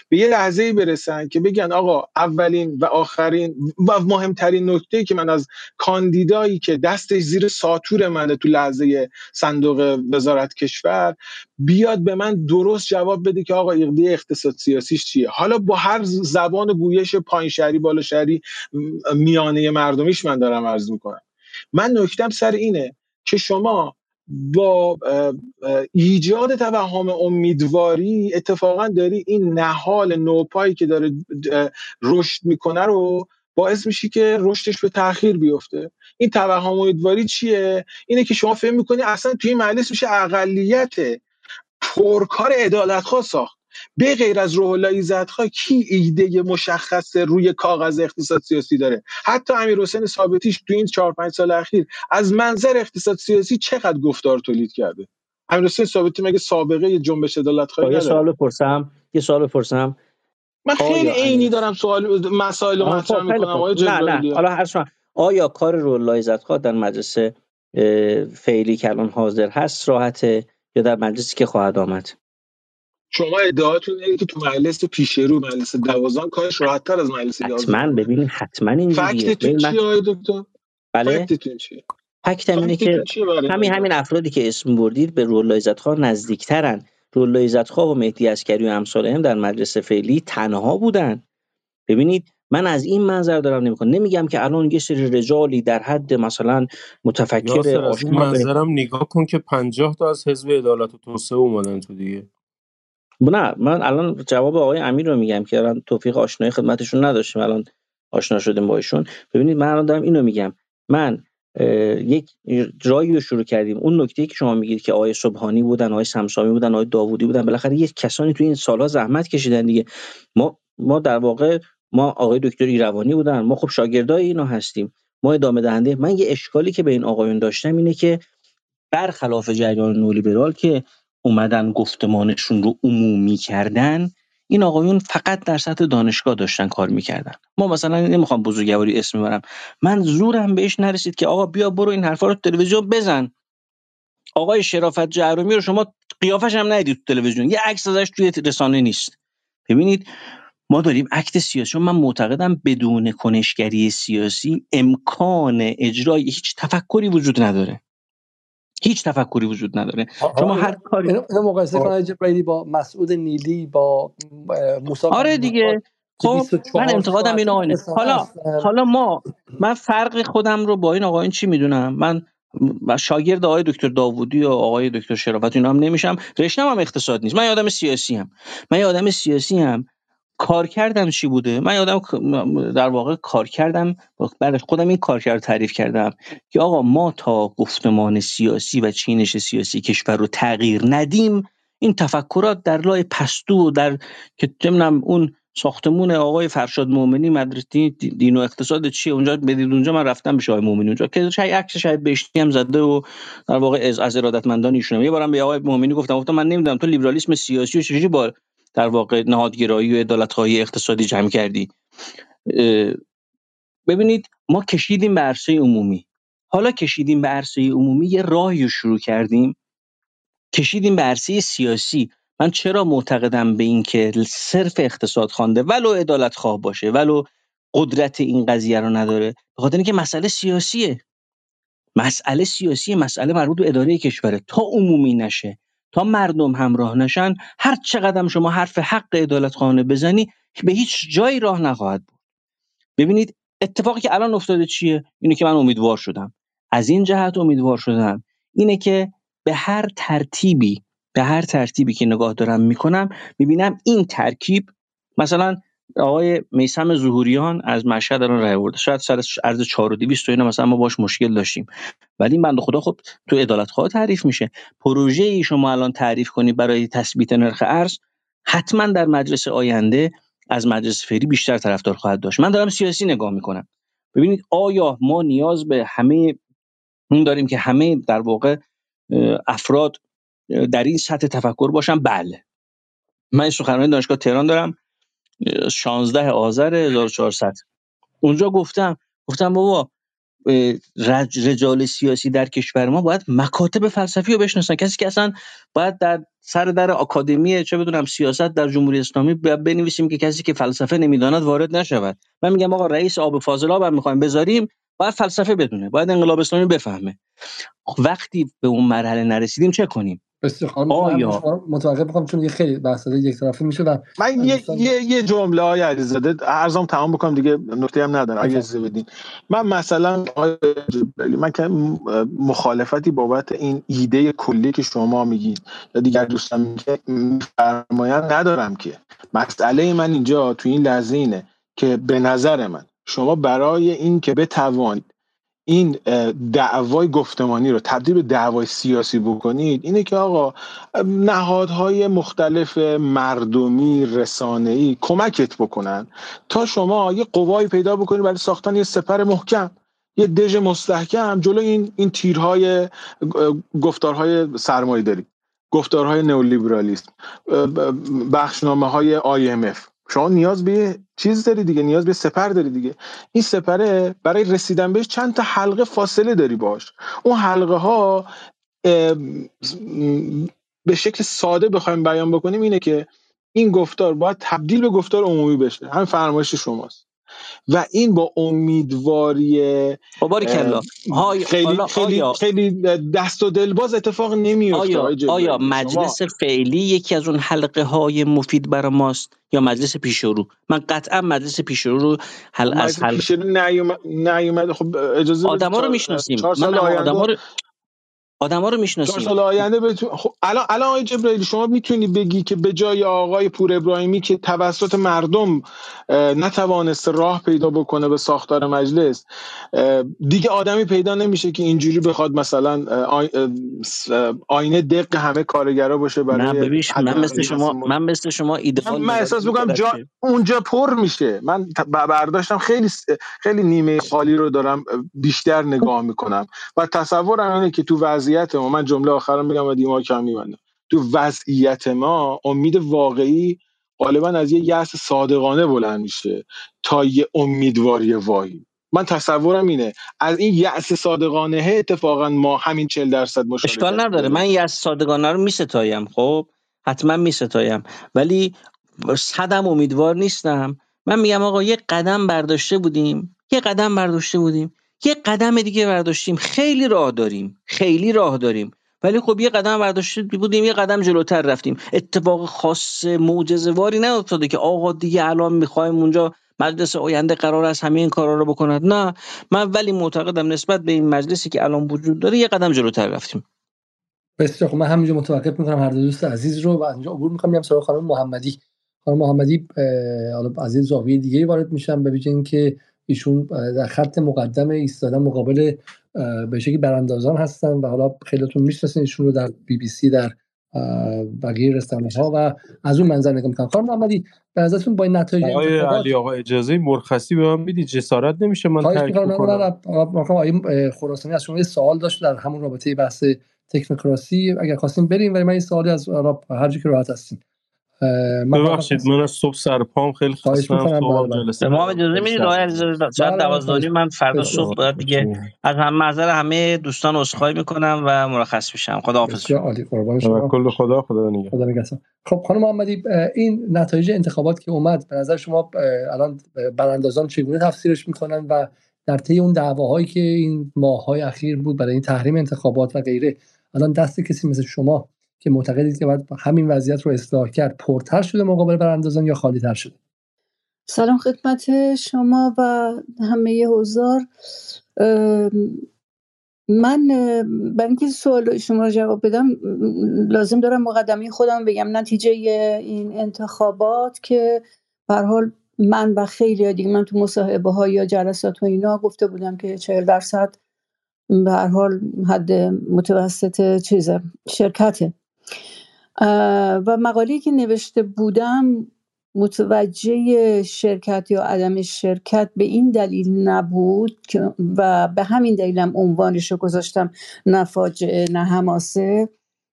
به یه لحظه برسن که بگن آقا اولین و آخرین و مهمترین نکته که من از کاندیدایی که دستش زیر ساتور منه تو لحظه صندوق وزارت کشور بیاد به من درست جواب بده که آقا ایده اقتصاد سیاسیش چیه. حالا با هر زبان گویش پایین شهری بالا شهری میانه مردمیش من دارم عرض می‌کنم. من نکتم سر اینه که شما با ایجاد توهم امیدواری اتفاقا داری این نهال نوپایی که داره رشد می‌کنه رو باعث میشی که رشدش به تاخیر بیفته. این توهم امیدواری چیه؟ اینه که شما فهم می‌کنی اصلا توی این مجلس میشه اقلیت پرکار عدالتخواه ساخت. به غیر از روح الله عزتخواه کی ایده مشخص روی کاغذ اقتصاد سیاسی داره؟ حتی امیر حسین ثابتیش تو این چهار پنج سال اخیر از منظر اقتصاد سیاسی چقدر گفتار تولید کرده؟ امیر حسین ثابتی مگه سابقه جنبش عدالتخواهی با یه سوال بپرسم یه سوال بپرسم. من خیلی عینی دارم سوال مسائل رو مطرح خب می‌کنم آقای نه نه. جبرائیلی حالا هر آیا کار رولای عزتخواه در مجلس فعلی که الان حاضر هست راحته یا در مجلسی که خواهد آمد؟ شما ادعاتون اینه که تو مجلس پیش رو مجلس دوازان کارش راحتتر از مجلس حتما یازدهم ببینید حتما اینجوریه فکتتون چیه آقای دکتر؟ بله. فکتتون چیه؟ فکتم اینه که همین همین افرادی که اسم بردید به عزتخواه نزدیکترن. رولای عزتخواه و مهدی عسکری و امثالهم در مجلس فعلی تنها بودن. ببینید من از این منظر دارم نمی‌کنم نمیگم که الان یه سری رجالی در حد مثلا متفکر از این منظرم نگاه کن که پنجاه تا از حزب عدالت و توسعه اومدن تو دیگه. نه من الان جواب آقای امیر رو میگم که الان توفیق آشنایی خدمتشون نداشتیم الان آشنا شدیم با ایشون. ببینید من الان دارم اینو میگم. من یک جایی رو شروع کردیم. اون نکته که شما میگید که آقای سبحانی بودن آقای سمسامی بودن آقای داوودی بودن بالاخره یک کسانی تو این سالها زحمت کشیدن دیگه. ما ما در واقع ما آقای دکتر ایروانی بودن. ما خب شاگردای اینا هستیم. ما ادامه دهنده. من یه اشکالی که به این آقایون داشتم اینه که برخلاف جریان نولیبرال که اومدن گفتمانشون رو عمومی کردن این آقایون فقط در سطح دانشگاه داشتن کار می‌کردن. ما مثلا نمی‌خوام بزرگواری اسم ببرم. من زورم بهش نرسید که آقا بیا برو این حرفا رو تلویزیون بزن. آقای شرافت جهرومی رو شما قیافش هم ندیدید تو تلویزیون. یه عکس ازش توی رسانه نیست. ببینید ما داریم اکت سیاسی. چون من معتقدم بدون کنشگری سیاسی امکان اجرای هیچ تفکری وجود نداره. هیچ تفکری وجود نداره. شما هر کاری اینو مقایسه جبرائیلی با مسعود نیلی با موسی آره دیگه. خب من 24 انتقادم این حالا حالا ما من فرق خودم رو با این آقایون چی می‌دونم؟ من شاگرد آقای دکتر داوودی و آقای دکتر شرافت اینا هم نمیشم. رشتم هم اقتصاد نیست. من یه آدم سیاسی هم. من یه آدم سیاسی هم. کار کردم چی بوده؟ من یادم در واقع کار کردم. بعد خودم این کار کرد تعریف کردم. که آقا ما تا گفتمان سیاسی و چینش سیاسی کشور رو تغییر ندیم این تفکرات در لای پستو و در که نمی‌دونم اون ساختمون آقای فرشاد مومنی مدرسه دین و اقتصاد چیه اونجا بدید اونجا من رفتم به آقای مومنی اونجا که شاید عکس شاید بهشتی هم زده و در واقع از از ارادتمندان ایشونه یه بارم به آقای مومنی گفتم گفتم من نمی‌دونم تو لیبرالیسم سیاسی و چجوری با در واقع نهادگرایی و عدالتخواهی اقتصادی جمع کردی. ببینید ما کشیدیم به عرصه عمومی. حالا کشیدیم به عرصه عمومی یه راهی رو شروع کردیم. کشیدیم به عرصه سیاسی. من چرا معتقدم به این که صرف اقتصاد خوانده ولو عدالت خواه باشه ولو قدرت این قضیه رو نداره؟ به خاطر اینکه مسئله سیاسیه. مسئله سیاسی مسئله مربوط به اداره کشوره. تا عمومی نشه. تا مردم همراه نشن هر چقدر شما حرف حق عدالت خانه بزنی به هیچ جایی راه نخواهد بود. ببینید اتفاقی که الان افتاده چیه؟ اینه که من امیدوار شدم. از این جهت امیدوار شدم. اینه که به هر ترتیبی به هر ترتیبی که نگاه دارم می‌کنم می‌بینم این ترکیب مثلا آقای میسم ظهوریان از مشهد الان رای آورده. شاید سر عرض 4 و 200 اینا مثلا ما باش مشکل داشتیم. ولی این بنده خدا خب تو عدالت خواه تعریف میشه. پروژه ای شما الان تعریف کنی برای تثبیت نرخ ارز حتما در مجلس آینده از مجلس فعلی بیشتر طرفدار خواهد داشت. من دارم سیاسی نگاه می‌کنم. ببینید آیا ما نیاز به همه اون داریم که همه در واقع افراد در این سطح تفکر باشن؟ بله. من سخنرانی دانشگاه تهران دارم. 16 آذر 1400 اونجا گفتم گفتم بابا رجال سیاسی در کشور ما باید مکاتب فلسفی رو بشناسن. کسی که اصلا باید در سر در آکادمی چه بدونم سیاست در جمهوری اسلامی بنویسیم که کسی که فلسفه نمی‌داند وارد نشود. من میگم آقا رئیس آب فاضلاب هم می‌خوایم بذاریم باید فلسفه بدونه باید انقلاب اسلامی بفهمه. وقتی به اون مرحله نرسیدیم چه کنیم؟ آیا؟ متوقف بکنم چون یه خیلی بحث یک طرفی میشه و من یه یه, یه جمله های علیزاده ارزم تمام بکنم دیگه نکته هم ندارم اگه اجازه بدین. من مثلا من که مخالفتی بابت این ایده کلی که شما میگید یا دیگر دوستان میفرمایند ندارم که. مسئله من اینجا تو این لحظه اینه که به نظر من شما برای این که بتوانید این دعوای گفتمانی رو تبدیل به دعوای سیاسی بکنید اینه که آقا نهادهای مختلف مردمی رسانه‌ای کمکت بکنن تا شما یه قوایی پیدا بکنید برای ساختن یه سپر محکم یه دژ مستحکم جلو این این تیرهای گفتارهای سرمایه داری گفتارهای نئولیبرالیسم بخشنامه های IMF شما نیاز به چیز داری دیگه نیاز به سپر داری دیگه. این سپره برای رسیدن بهش چند تا حلقه فاصله داری باش. اون حلقه ها به شکل ساده بخوایم بیان بکنیم اینه که این گفتار باید تبدیل به گفتار عمومی بشه. همین فرمایش شماست. و این با امیدواری خب، خیلی خیلی خیلی دست و دلباز اتفاق نمیفته آیا, آیا مجلس فعلی یکی از اون حلقه های مفید برای ماست یا مجلس پیشرو؟ من قطعا مجلس پیشرو رو حل از حل نیومد خب اجازه آدما رو می‌شناسیم. من آدما رو آدما رو می‌شناسیم. سال آینده بتون خب الان الان آقای جبرائیلی شما می‌تونی بگی که به جای آقای پور ابراهیمی که توسط مردم نتوانست راه پیدا بکنه به ساختار مجلس دیگه آدمی پیدا نمیشه که اینجوری بخواد مثلا آینه دق همه کارگرا باشه برای من مثل شما من مثل شما ایدئال من احساس می‌کنم جا اونجا پر میشه. من برداشتم خیلی خیلی نیمه خالی رو دارم بیشتر نگاه می‌کنم. و تصورم اینه که تو وضعیت ما. من جمله آخرم میگم و دیما کم میبندم. تو وضعیت ما امید واقعی غالبا از یه یأس صادقانه بلند میشه تا یه امیدواری واهی من تصورم اینه از این یأس صادقانه اتفاقا ما همین 40 درصد مشارکت اشکال نداره. من یأس صادقانه رو میستایم خب؟ حتما میستایم ولی صدم امیدوار نیستم. من میگم آقا یه قدم برداشته بودیم. یه قدم برداشته بودیم. یه قدم دیگه برداشتیم. خیلی راه داریم. خیلی راه داریم. ولی خب یه قدم برداشته بودیم یه قدم جلوتر رفتیم. اتفاق خاص معجزه‌واری نیفتاده که آقا دیگه الان می‌خوایم اونجا مجلس آینده قرار است همه این کارا رو بکند نه من ولی معتقدم نسبت به این مجلسی که الان وجود داره یه قدم جلوتر رفتیم. بسیار خب من همینجا متوقف می‌کنم. هر دوست عزیز رو و اینجا عبور می‌کنم. میام سراغ خانم محمدی. خانم محمدی حالا از این زاویه دیگه وارد میشم. ویژه اینکه ایشون در خط مقدم ایستادن مقابل به شکلی براندازان هستن و حالا خیلیتون می‌شناسین ایشون رو در بی بی سی در بقیه رسانه ها و از اون منظر نگاه می‌کنم. خانم محمدی به نظرتون با این نتایج آقای علی آقا اجازه مرخصی به من میدی جسارت نمیشه من ترک کنم. آقای خراسانی از شما یه سوال داشت در همون رابطه بحث تکنوکراسی. اگر خواستیم بریم ولی من این سوالی از هر که راحت هستیم ببخشید من از صبح سر پام خیلی خستم بله. ما اجازه می‌دید آقای علیزاده ساعت 12 من فردا صبح باید دیگه از هم نظر همه دوستان عذرخواهی می‌کنم و مرخص میشم. خدا حافظ عالی. قربان شما. کل خدا خدا نگه خدا نگهدار. خب خانم محمدی این نتایج انتخابات که اومد به نظر شما الان براندازان چگونه تفسیرش می‌کنن و در طی اون دعواهایی که این ماههای اخیر بود برای این تحریم انتخابات و غیره الان دست کسی مثل شما که معتقدید که باید همین وضعیت رو اصلاح کرد پرتر شده مقابل براندازان یا خالی تر شده؟ سلام خدمت شما و همه حضار من برای اینکه سوال شما رو جواب بدم لازم دارم مقدمه خودم بگم. نتیجه این انتخابات که به حال من و خیلی دیگه من تو مصاحبه ها یا جلسات و اینا گفته بودم که 40 درصد به هر حال حد متوسط چیزه شرکته. و مقاله که نوشته بودم متوجه شرکت یا عدم شرکت به این دلیل نبود و به همین دلیلم عنوانش رو گذاشتم نه فاجعه نه هماسه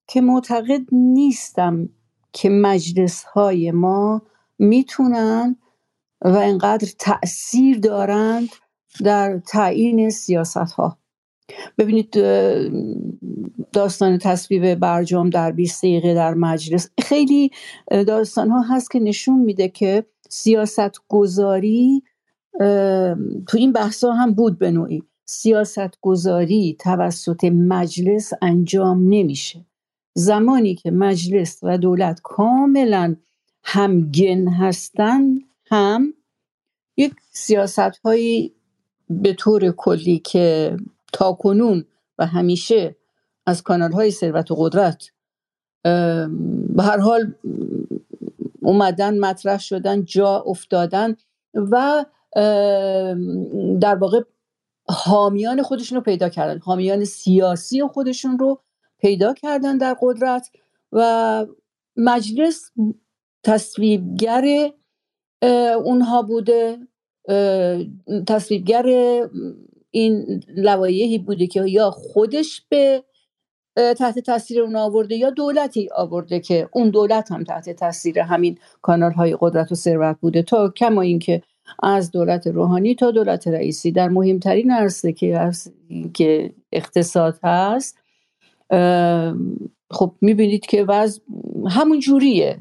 که معتقد نیستم که مجلس های ما می‌تونن و انقدر تأثیر دارند در تعیین سیاست ها ببینید داستان تصویب برجام در 20 دقیقه در مجلس. خیلی داستان ها هست که نشون میده که سیاست گذاری تو این بحث هم بود به نوعی. سیاست گذاری توسط مجلس انجام نمیشه. زمانی که مجلس و دولت کاملا همگن هستن هم یک سیاست هایی به طور کلی که تا کنون و همیشه از کانال های ثروت و قدرت به هر حال اومدن مطرح شدن جا افتادن و در واقع حامیان خودشون رو پیدا کردن. حامیان سیاسی خودشون رو پیدا کردن در قدرت و مجلس تصویبگر اونها بوده. تصویبگر این لوایحی بوده که یا خودش به تحت تاثیر اون آورده یا دولتی آورده که اون دولت هم تحت تاثیر همین کانال های قدرت و ثروت بوده. تا کما اینکه از دولت روحانی تا دولت رئیسی. در مهمترین عرصه که که اقتصاد هست خب می‌بینید که وضع همون جوریه.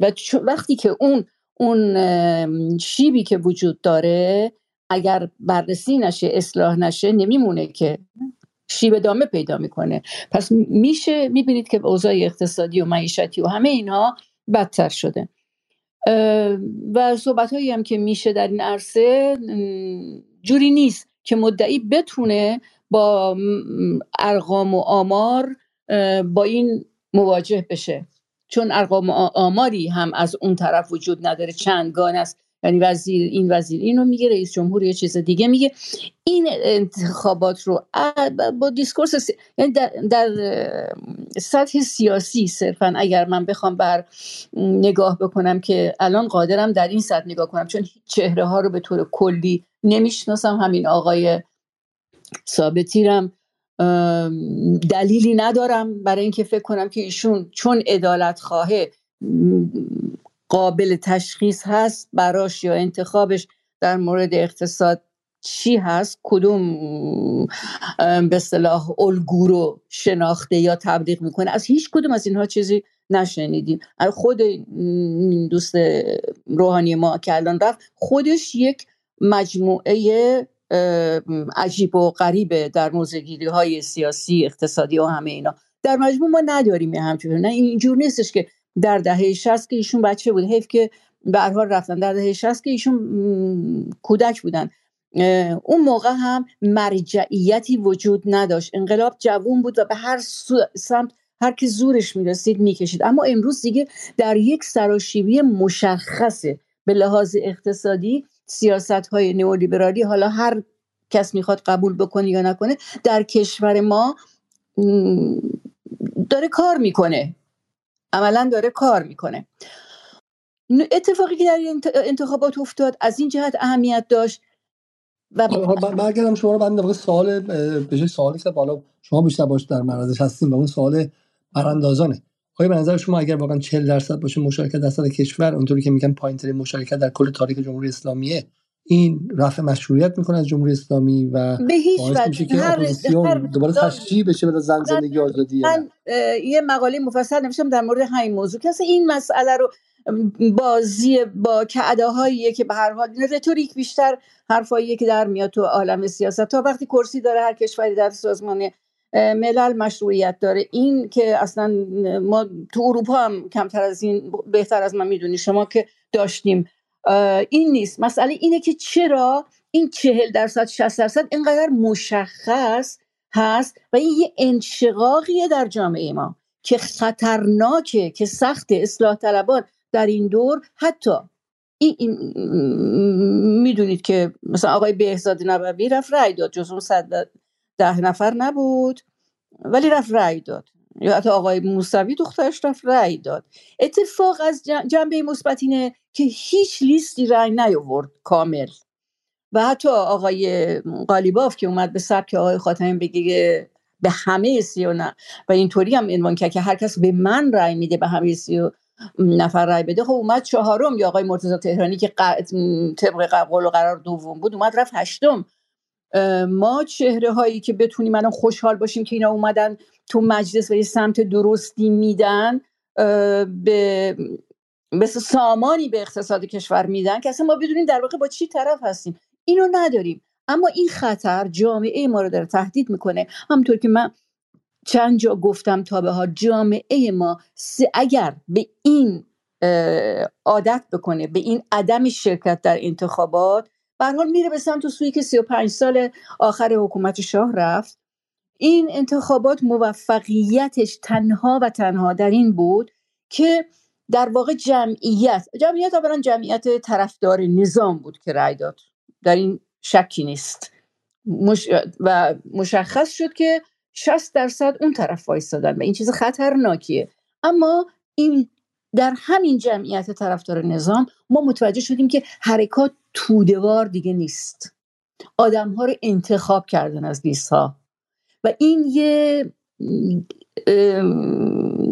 و وقتی که اون اون شیبی که وجود داره اگر بررسی نشه اصلاح نشه نمیمونه که شیب دامه پیدا می‌کنه. پس میشه می‌بینید که اوضاع اقتصادی و معیشتی و همه اینها بدتر شده. و صحبت هایی هم که میشه در این عرصه جوری نیست که مدعی بتونه با ارقام و آمار با این مواجه بشه. چون ارقام آماری هم از اون طرف وجود نداره. چندگان است یعنی وزیر این وزیر اینو میگه رئیس جمهور یه چیز دیگه میگه. این انتخابات رو با discourse سی... یعنی در, در سطح سیاسی صرفا اگر من بخوام بر نگاه بکنم که الان قادرم در این سطح نگاه کنم چون چهره ها رو به طور کلی نمی‌شناسم. همین آقای ثابتیرم دلیلی ندارم برای اینکه فکر کنم که ایشون چون عدالت خواهه قابل تشخیص هست براش یا انتخابش در مورد اقتصاد چی هست؟ کدوم به صلاح الگو رو شناخته یا تبلیغ می‌کنه؟ از هیچ کدوم از اینها چیزی نشنیدیم. خود دوست روحانی ما که الان رفت خودش یک مجموعه عجیب و غریبه در موزگیری های سیاسی اقتصادی و همه اینا. در مجموع ما نداریم همچون نه اینجور نیستش که در دهه 60 که ایشون بچه بود. حیف که به حال رفتن. در دهه 60 که ایشون کودک بودن. اون موقع هم مرجعیتی وجود نداشت. انقلاب جوون بود و به هر سمت هر کی زورش می‌رسید می‌کشید. اما امروز دیگه در یک سراشیبی مشخصه. به لحاظ اقتصادی سیاست های نئولیبرالی حالا هر کس می‌خواد قبول بکنه یا نکنه در کشور ما داره کار می‌کنه. عملا داره کار می‌کنه. اتفاقی که در انتخابات افتاد از این جهت اهمیت داشت و برگردم شما رو بعد سوال به سوالی که بالا شما بیشتر باش در معرضش هستیم و اون سوال براندازانه. آیا به نظر شما اگر واقعا 40 درصد باشه مشارکت درصد کشور اونطوری که میگن پایینترین مشارکت در کل تاریخ جمهوری اسلامیه این رفع مشروعیت می‌کنه از جمهوری اسلامی و به هیچ وجه میشه که هر- دوباره تشجیع بشه به زن زندگی آزادی؟ من یه مقاله مفصل نوشتم در مورد همین موضوع که اصلا این مسئله رو بازی با کعده‌هاییه که به هر حال رتوریک بیشتر حرفاییه که در میاد تو عالم سیاست. تا وقتی کرسی داره هر کشوری در سازمان ملل مشروعیت داره. این که اصلا ما تو اروپا هم کمتر از این بهتر از من می‌دونی. شما که داشتیم این نیست. مسئله اینه که چرا این چهل درصد 60 درصد اینقدر مشخص هست و این یه انشقاقیه در جامعه ما که خطرناکه که سخت اصلاح طلبان در این دور حتی این, این می‌دونید که مثلا آقای بهزاد نبوی رفت رأی داد جز اون صد ده نفر نبود ولی رفت رأی داد. یا حتی آقای موسوی دخترش رفت رأی داد. اتفاق از جن- جنبه مثبت اینه که هیچ لیستی رأی نیاورد کامل. و حتی آقای قالیباف که اومد به سبک آقای خاتمی بگه به همه سی و نه. و اینطوری هم عنوان کرد که هر کس به من رأی میده به همه سی و نفر رأی بده. خب اومد چهارم یا آقای مرتضی تهرانی که طبق قول و قرار دوم بود اومد رفت هشتم. ما چهره هایی که بتونیم الان خوشحال باشیم که اینا اومدن تو مجلس و یه سمت درستی میدن به مثل سامانی به اقتصاد کشور میدن که اصلا ما بدونیم در واقع با چی طرف هستیم. اینو نداریم. اما این خطر جامعه ما رو داره تهدید می‌کنه. همونطور که من چند جا گفتم تا به ها جامعه ما اگر به این عادت بکنه به این عدم شرکت در انتخابات به حال میره به سمت سویی که 35 سال آخر حکومت شاه رفت. این انتخابات موفقیتش تنها و تنها در این بود که در واقع جمعیت جمعیت اولا جمعیت طرفدار نظام بود که رأی داد. در این شکی نیست. مش... و مشخص شد که 60 درصد اون طرف وایستادن و این چیز خطرناکیه. اما این در همین جمعیت طرفدار نظام ما متوجه شدیم که حرکات تودوار دیگه نیست. آدم ها رو انتخاب کردن از لیست ها و این یه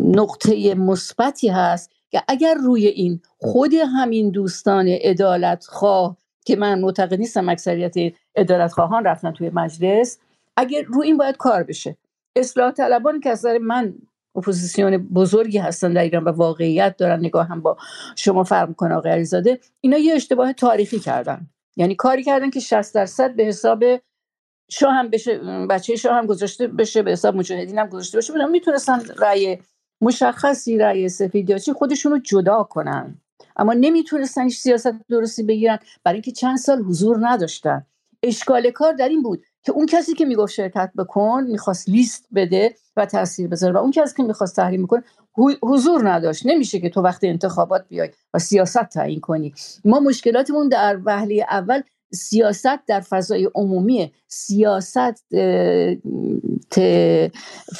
نقطه مثبتی هست که اگر روی این خود همین دوستان عدالت خواه که من معتقد نیستم اکثریت عدالت خواهان رفتن توی مجلس اگر روی این باید کار بشه. اصلاح طلبان که از من اپوزیسیون بزرگی هستن در ایران و واقعیت دارن. نگاه هم با شما فرق می‌کنه آقای علیزاده. اینا یه اشتباه تاریخی کردن. یعنی کاری کردن که 60 درصد به حساب شاه هم بشه بچه شاه هم گذاشته بشه به حساب مجاهدین هم گذاشته بشه. بودن می‌تونستن رأی مشخصی رأی سفید یا چی خودشون رو جدا کنن. اما نمی‌تونستن هیچ سیاست درستی بگیرن. برای اینکه چند سال حضور نداشتن. اشکال کار در این بود. که اون کسی که می‌گفت شرکت بکن می‌خواست لیست بده و تاثیر بذاره. و اون کسی که می‌خواست تحریم بکن حضور نداشت. نمیشه که تو وقت انتخابات بیای و سیاست تعیین کنی. ما مشکلاتمون در وهله اول سیاست در فضای عمومی سیاست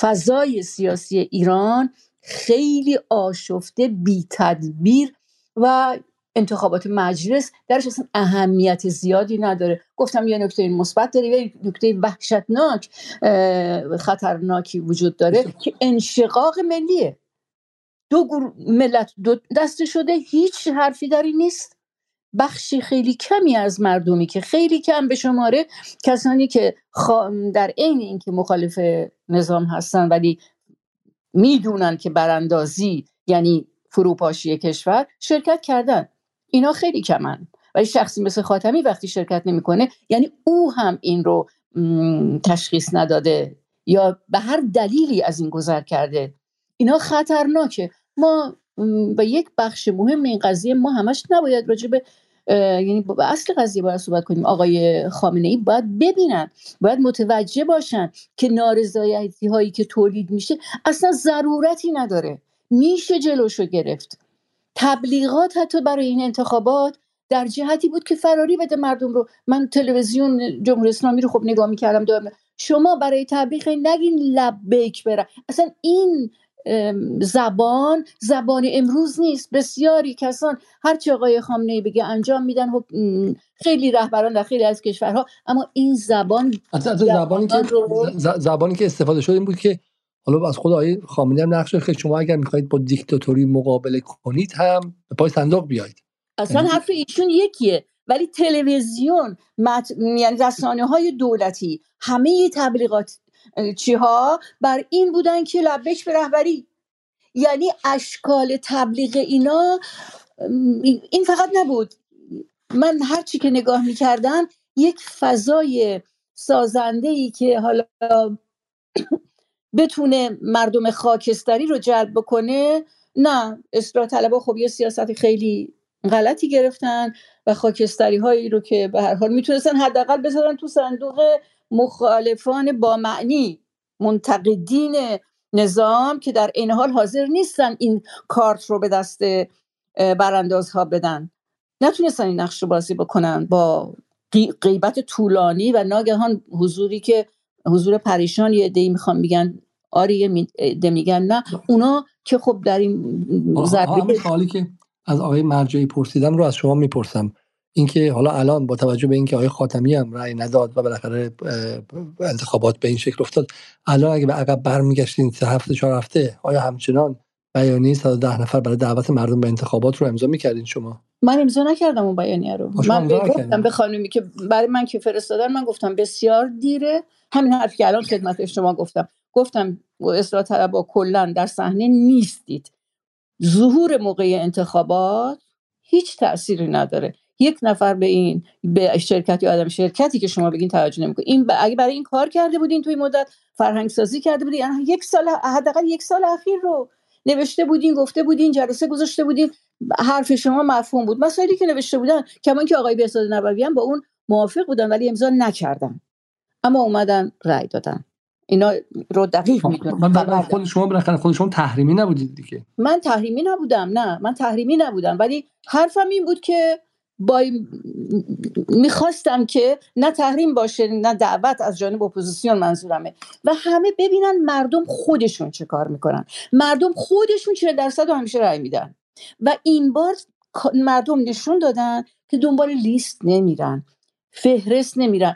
فضای سیاسی ایران خیلی آشفته بی تدبیر و انتخابات مجلس درش اصلا اهمیت زیادی نداره. گفتم یه نکته مثبت داره یه نکته وحشتناک خطرناکی وجود داره که انشقاق ملیه. دو گروه ملت دو دسته شده هیچ حرفی در این نیست. بخشی خیلی کمی از مردمی که خیلی کم به شماره کسانی که در عین اینکه مخالف نظام هستن ولی می‌دونن که براندازی یعنی فروپاشی کشور شرکت کردن. اینا خیلی کمن. ولی شخصی مثل خاتمی وقتی شرکت نمی‌کنه یعنی او هم این رو تشخیص نداده یا به هر دلیلی از این گذر کرده. اینا خطرناکه. ما و یک بخش مهم این قضیه ما همش نباید راجع به یعنی به اصل قضیه باید صحبت کنیم. آقای خامنه ای باید ببینن باید متوجه باشن که نارضایتی هایی که تولید میشه اصلا ضرورتی نداره. میشه جلوشو گرفت. تبلیغات حتی برای این انتخابات در جهتی بود که فراری بده مردم رو. من تلویزیون جمهوری اسلامی رو خب نگاه می‌کردم دائما شما برای تبلیغ نگین لبیک برن اصلا این زبان زبان امروز نیست. بسیاری کسان هر چه آقای خامنه ای بگه انجام میدن. و م، خیلی رهبران در خیلی از کشورها. اما این زبان زبانی که زبانی که استفاده شده این بود که حالا از خود آقای خامنه‌ای هم نقش که شما اگر می‌خواهید با دیکتاتوری مقابله کنید هم به پای صندوق بیایید اصلا یعنی حرف ایشون یکیه ولی تلویزیون مت... یعنی رسانه های دولتی همه تبلیغات چیها بر این بودن که لبش به رهبری. یعنی اشکال تبلیغ اینا این فقط نبود. من هر چی که نگاه می‌کردم یک فضای سازنده ای که حالا بتونه مردم خاکستری رو جلب بکنه؟ نه. اصلاح طلبا خب یه سیاست خیلی غلطی گرفتن و خاکستری هایی رو که به هر حال می‌تونستن حداقل بذارن تو صندوق مخالفان با معنی منتقدین نظام که در این حال حاضر نیستن این کارت رو به دست براندازها بدن. نتونستن این نقش رو بازی بکنن با غیبت طولانی و ناگهان حضوری که حضور پریشان یه عده‌ای می‌خوان میگن آری یه میگن نه. اونا که خب در این ضربه سوالی که از آقای مرجعی پرسیدم رو از شما می‌پرسم. اینکه حالا الان با توجه به اینکه آقای خاتمی هم رأی نداد و بالاخره انتخابات به این شکل افتاد الان اگه به عقب برمیگشتین سه هفته چهار هفته آیا همچنان بیانیه 110 نفر برای دعوت مردم به انتخابات رو امضا می‌کردین شما؟ من امضا نکردم اون بیانیه رو. من گفتم به خانمی که برای من که فرستادن من گفتم بسیار دیره. همین حرفی که الان خدمت شما گفتم. گفتم اصلاح طلبا کلا در صحنه نیستید. ظهور موقع انتخابات هیچ تأثیری نداره. یک نفر به این به شرکت یا آدم شرکتی که شما بگین توجه نمی‌کنه. این اگه برای این کار کرده بودین توی مدت فرهنگ سازی کرده بودین یعنی یک سال حداقل یک سال اخیر رو نوشته بودین گفته بودین جلسه گذاشته بودین حرف شما مفهوم بود. مسائلی که نوشته بودن کما که آقای بهزاد نبوی هم با اون موافق بودن ولی امضا نکردن. اما اومدن رأی دادن. اینا رو دقیق خب، می‌دونم. من خود شما بالاخره خود شما تحریمی نبودید دیگه. من تحریمی نبودم نه. من تحریمی نبودم. ولی حرفم این بود که با می‌خواستم که نه تحریم باشه نه دعوت از جانب اپوزیسیون منظورمه. و همه ببینن مردم خودشون چه کار می‌کنن. مردم خودشون چه درصد و همیشه رأی میدن. و این بار مردم نشون دادن که دنبال لیست نمیرن فهرست نمیرن.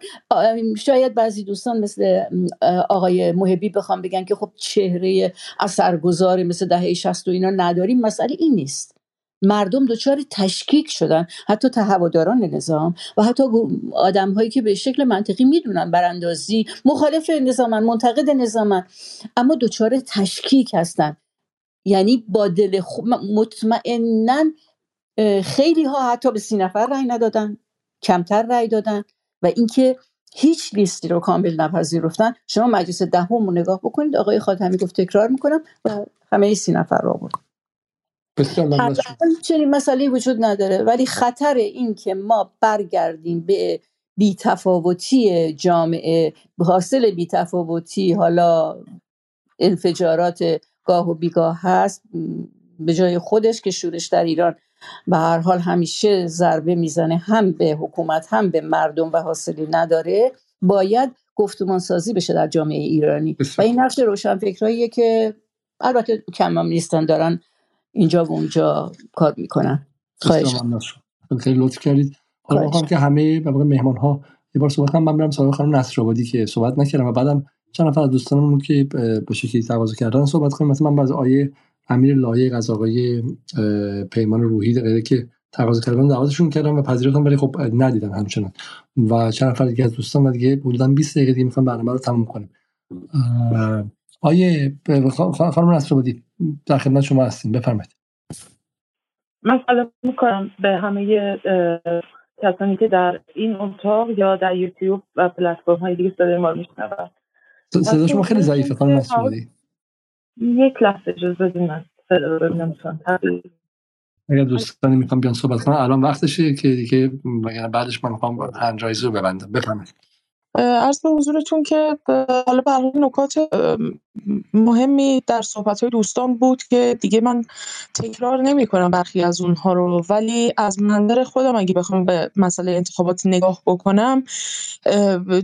شاید بعضی دوستان مثل آقای محبی بخوام بگن که خب چهره اثرگذار مثل دهه 60 و اینا نداریم مسئله این نیست. مردم دچار تشکیک شدن حتی تهواداران نظام و حتی آدم هایی که به شکل منطقی می‌دونن براندازی مخالف نظامن منتقد نظامن اما دچار تشکیک هستن. یعنی با دل مطمئنا خیلی ها حتی به سی نفر رأی ندادن کمتر رأی دادن و اینکه هیچ لیستی رو کامل نپذیرفتن. شما مجلس دهم رو نگاه بکنید آقای خاتمی گفت تکرار می‌کنم و همه سی نفر رو بود چنین مسئله وجود نداره. ولی خطر این که ما برگردیم به بیتفاوتی جامعه حاصل بیتفاوتی حالا انفجارات گاه و بیگاه هست به جای خودش که شورش در ایران به هر حال همیشه ضربه می‌زنه هم به حکومت هم به مردم و حاصلی نداره باید گفتمان سازی بشه در جامعه ایرانی. و این نقش روشنفکراییه که البته کم هم نیستن دارن اینجا و اونجا کار می‌کنن. خواهش خیلی لطف کردید. حالا که همه به مهمان ها یه بار صحبت کنم. من برم سراغ خانم نصرآبادی که صحبت نکردم و بعدم چند نفر از دوستانمون که به شکلی تواضع کردن صحبت کنیم. مثلا من باز آیه امیر لایق از آقای پیمان روحی غیره که تقاضا کردن دعوتشون کردم و پذیرفتم ولی خب ندیدم همچنان. و چند نفر دیگه از دوستان دیگه بودن 20 دقیقه دیگه می‌خوام برنامه رو تموم کنیم آیه خانم نصرآبادی در خدمت شما هستیم. بفرمایید. من سلام می‌کنم به همه کسانی که در این اتاق یا در یوتیوب و پلتفرم های دیگه صدای ما رو میشنون. صدا شما خیلی ضعیفه خانم نصرآبادی. یک لحظه اجازه بدین من صدا رو ببینم اگر دوستانی می‌خوام بیان صحبت کنم الان وقتشه که دیگه بعدش من می‌خوام هنجایزه رو ببندم. بفرمایید. عرض به حضورتون که حالا برای نکات مهمی در صحبت های دوستان بود که دیگه من تکرار نمی کنم برخی از اونها رو. ولی از منظر خودم اگه بخوام به مسئله انتخابات نگاه بکنم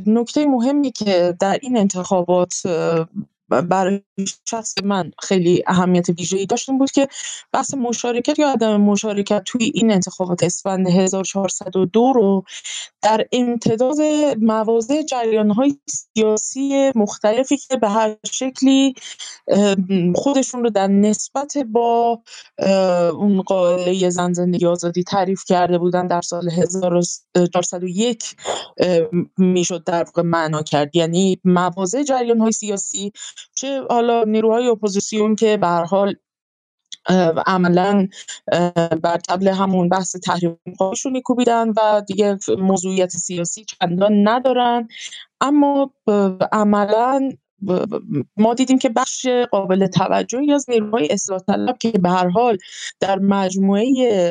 نکته مهمی که در این انتخابات برای شخص من خیلی اهمیت ویژه‌ای داشت این بود که بحث مشارکت یا عدم مشارکت توی این انتخابات اسفند 1402 رو در امتداد مواضع جریان‌های سیاسی مختلفی که به هر شکلی خودشون رو در نسبت با اون قاعده زن زندگی آزادی تعریف کرده بودن در سال 1401 می‌شد در واقع معنا کرد. یعنی مواضع جریان‌های سیاسی چه حالا نیروهای اپوزیسیون که به حال عملا بر طبل همون بحث تحریم خواهشون میکوبیدن و دیگه موضوعیت سیاسی چندان ندارن. اما عملا ما دیدیم که بخش قابل توجهی از نیروهای اصلاح طلب که به هر حال در مجموعه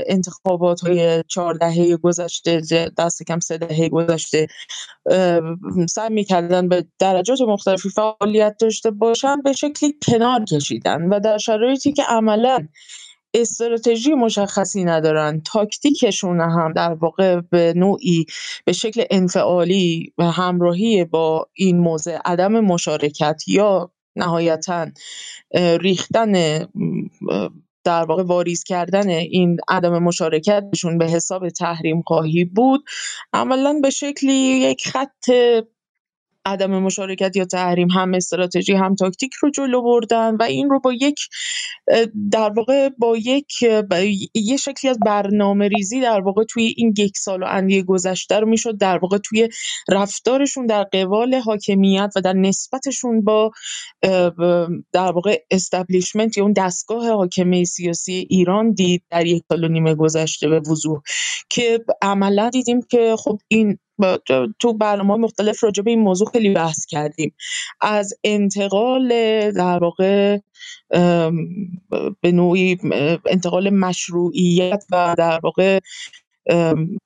انتخابات های چهار دهه گذشته دست کم سه دهه گذشته سعی می‌کردن به درجات مختلفی فعالیت داشته باشن به شکلی کنار کشیدن و در شرایطی که عملا استراتژی مشخصی ندارن. تاکتیکشون هم در واقع به نوعی به شکل انفعالی و همراهی با این موضع عدم مشارکت یا نهایتا ریختن در واقع واریز کردن این عدم مشارکتشون به حساب تحریم خواهی بود. عملا به شکلی یک خط عدم مشارکت یا تحریم هم استراتژی هم تاکتیک رو جلو بردن و این رو با یک در واقع با یک یه شکلی از برنامه ریزی در واقع توی این یک سال و اندی گذشته رو می‌شد در واقع توی رفتارشون در قبال حاکمیت و در نسبتشون با در واقع استبلیشمنت یا اون دستگاه حاکمه سیاسی ایران دید در یک سال و نیمه گذشته به وضوح که عملا دیدیم که خب این تو برنامه مختلف راجع به این موضوع خیلی بحث کردیم. از انتقال در واقع به نوعی انتقال مشروعیت و در واقع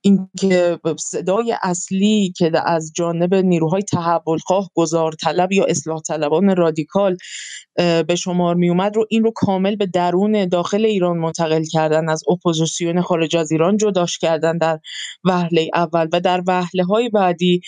اینکه صدای اصلی که از جانب نیروهای تحول خواه گذار طلب یا اصلاح طلبان رادیکال به شمار می اومد رو این رو کامل به درون داخل ایران منتقل کردن از اپوزیسیون خارج از ایران جداش کردن در وهله اول و در وهله های بعدی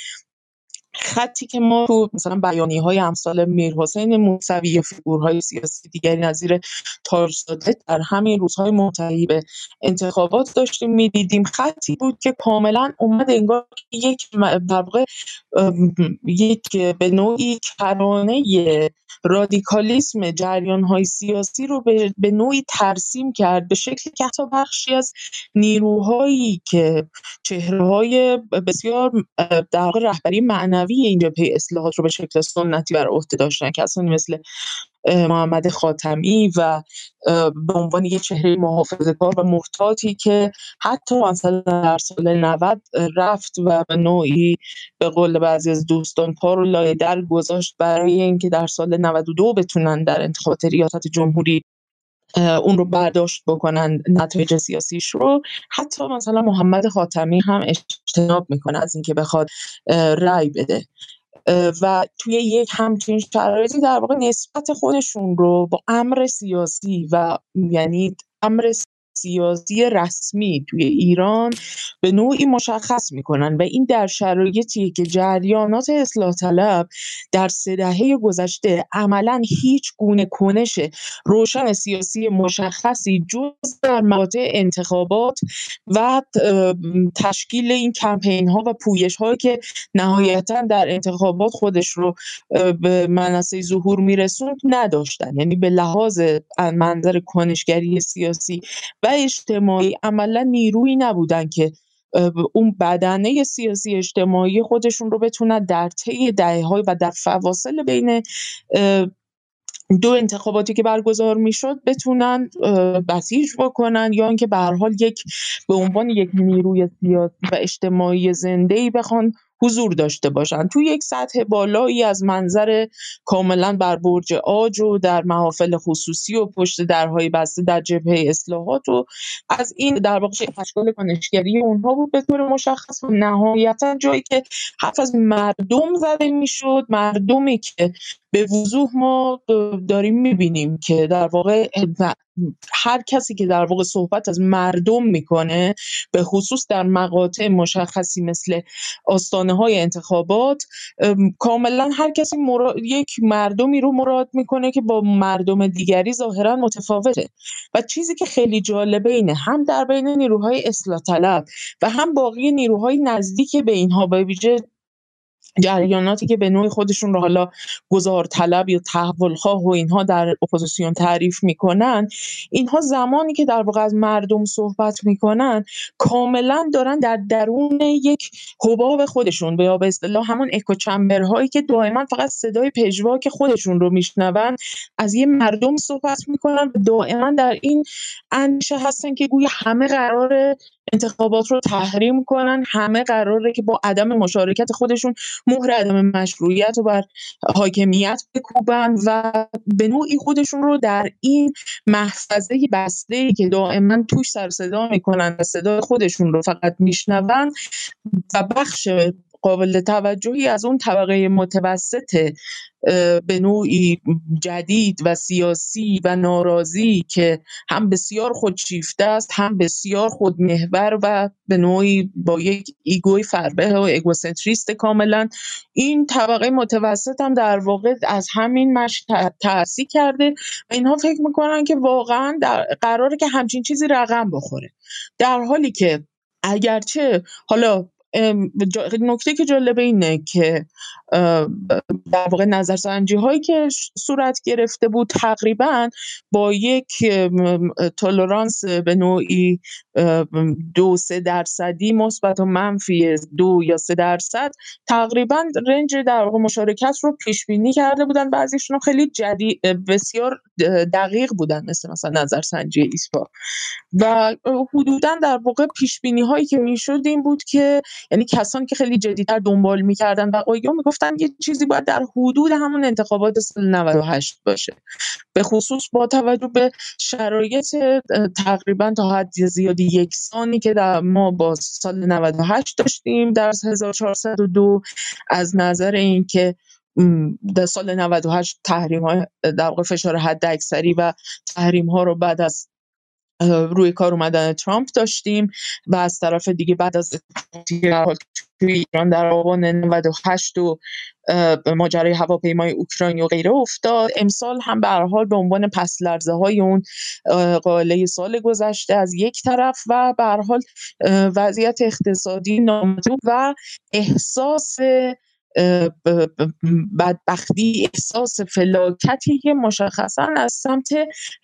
خطی که ما تو مثلا بیانی های امثال میرحسین موسوی یا فیگورهای سیاسی دیگری نظیر تاجزاده در همین روزهای منتهی به انتخابات داشتیم می‌دیدیم خطی بود که کاملا اومد انگار یک در یک به نوعی کرانه رادیکالیسم جریان های سیاسی رو به, نوعی ترسیم کرد به شکلی که حتی بخشی از نیروهایی که چهره های بسیار در رهبری معنوی این جبهه اصلاحات رو به شکل سنتی بر عهده داشتن کسانی مثل محمد خاتمی و به عنوان یک چهره محافظه کار و محتاطی که حتی مثلا در سال 90 رفت و به نوعی به قول بعضی از دوستان کار لای در گذاشت برای اینکه در سال 92 بتونن در انتخابات ریاست جمهوری اون رو برداشت بکنن نتایج سیاسیش رو. حتی مثلا محمد خاتمی هم اجتناب می‌کنه از اینکه بخواد رأی بده. و توی یک همچین شرایطی در واقع نسبت خودشون رو با امر سیاسی و یعنی امر سیاسی رسمی توی ایران به نوعی مشخص می‌کنن و این در شرایطی که جریانات اصلاح طلب در سه دهه گذشته عملا هیچ گونه کنش روشن سیاسی مشخصی جز در مقاطع انتخابات و تشکیل این کمپین ها و پویش هایی که نهایتا در انتخابات خودش رو به منصه ظهور میرسوند نداشتن. یعنی به لحاظ منظر کنشگری سیاسی و اجتماعی عملا نیرویی نبودن که اون بدنه سیاسی اجتماعی خودشون رو بتونن در طی های و در فواصل بین دو انتخاباتی که برگزار می‌شد بتونن بسیج بکنن یا اینکه به هر حال یک به عنوان یک نیروی سیاسی و اجتماعی زنده ای بخوان حضور داشته باشند توی یک سطح بالایی از منظر کاملا بر برج آج و در محافل خصوصی و پشت درهای بسته در جبهه اصلاحات و از این در واقع اشکال کنشگری اونها بود به طور مشخص و نهایتا جایی که حرف از مردم زده می‌شد مردمی که به وضوح ما داریم می‌بینیم که در واقع هر کسی که در واقع صحبت از مردم می‌کنه به خصوص در مقاطع مشخصی مثل آستانه های انتخابات کاملا هر کسی یک مردمی رو مراد می‌کنه که با مردم دیگری ظاهرا متفاوته. و چیزی که خیلی جالبه اینه هم در بین نیروهای اصلاح طلب و هم باقی نیروهای نزدیک به اینها به ویژه جریاناتی که به نوع خودشون رو حالا گذار طلب یا تحول خواه و اینها در اپوزیسیون تعریف می‌کنن اینها زمانی که در واقع از مردم صحبت می‌کنن کاملا دارن در درون یک حباب خودشون یا به اصطلاح همون اکو هایی که دائما فقط صدای پژواک خودشون رو میشنون از یه مردم صحبت می‌کنن و دائما در این اندیشه هستن که گویا همه قرار انتخابات رو تحریم کنن. همه قراره که با عدم مشارکت خودشون مهر عدم مشروعیت رو بر حاکمیت بکوبن و به نوعی خودشون رو در این محفظه بسته ای که دائما توش سر صدا می‌کنن و صدای خودشون رو فقط میشنون و بخش قابل توجهی از اون طبقه متوسط به نوعی جدید و سیاسی و ناراضی که هم بسیار خودشیفته است هم بسیار خودمحور و به نوعی با یک ایگوی فربه و اگوسنتریست کاملا. این طبقه متوسط هم در واقع از همین مش تأثیر کرده و اینها فکر می‌کنن که واقعا در قراره که همچین چیزی رقم بخوره. در حالی که اگرچه حالا نکته که جالبه اینه که در واقع نظرسنجی هایی که صورت گرفته بود تقریبا با یک تولرانس به نوعی دو سه درصدی مثبت و منفی دو یا سه درصد تقریبا رنج در واقع مشارکت رو پیش بینی کرده بودن. بعضیشون خیلی جدید بسیار دقیق بودن مثل مثلا نظرسنجی ایسپا. و حدودا در واقع پیش بینی هایی که می‌شد این بود که یعنی کسانی که خیلی جدیتر دنبال می‌کردن و قایون می‌گفتن یه چیزی باید در حدود همون انتخابات سال 98 باشه. به خصوص با توجه به شرایط تقریبا تا حد زیادی یکسانی که در ما با سال 98 داشتیم در 1402 از نظر اینکه در سال 98 تحریم های در فشار حد اکثری و تحریم ها رو بعد از روی کار اومدن ترامپ داشتیم و از طرف دیگه بعد از توی ایران در آبان 98 و ماجرای هواپیمای اوکراین و غیره افتاد. امسال هم به حال به عنوان پس لرزه های اون غائله سال گذشته از یک طرف و به حال وضعیت اقتصادی نامطلوب و احساس بدبختی احساس فلاکتی که مشخصا از سمت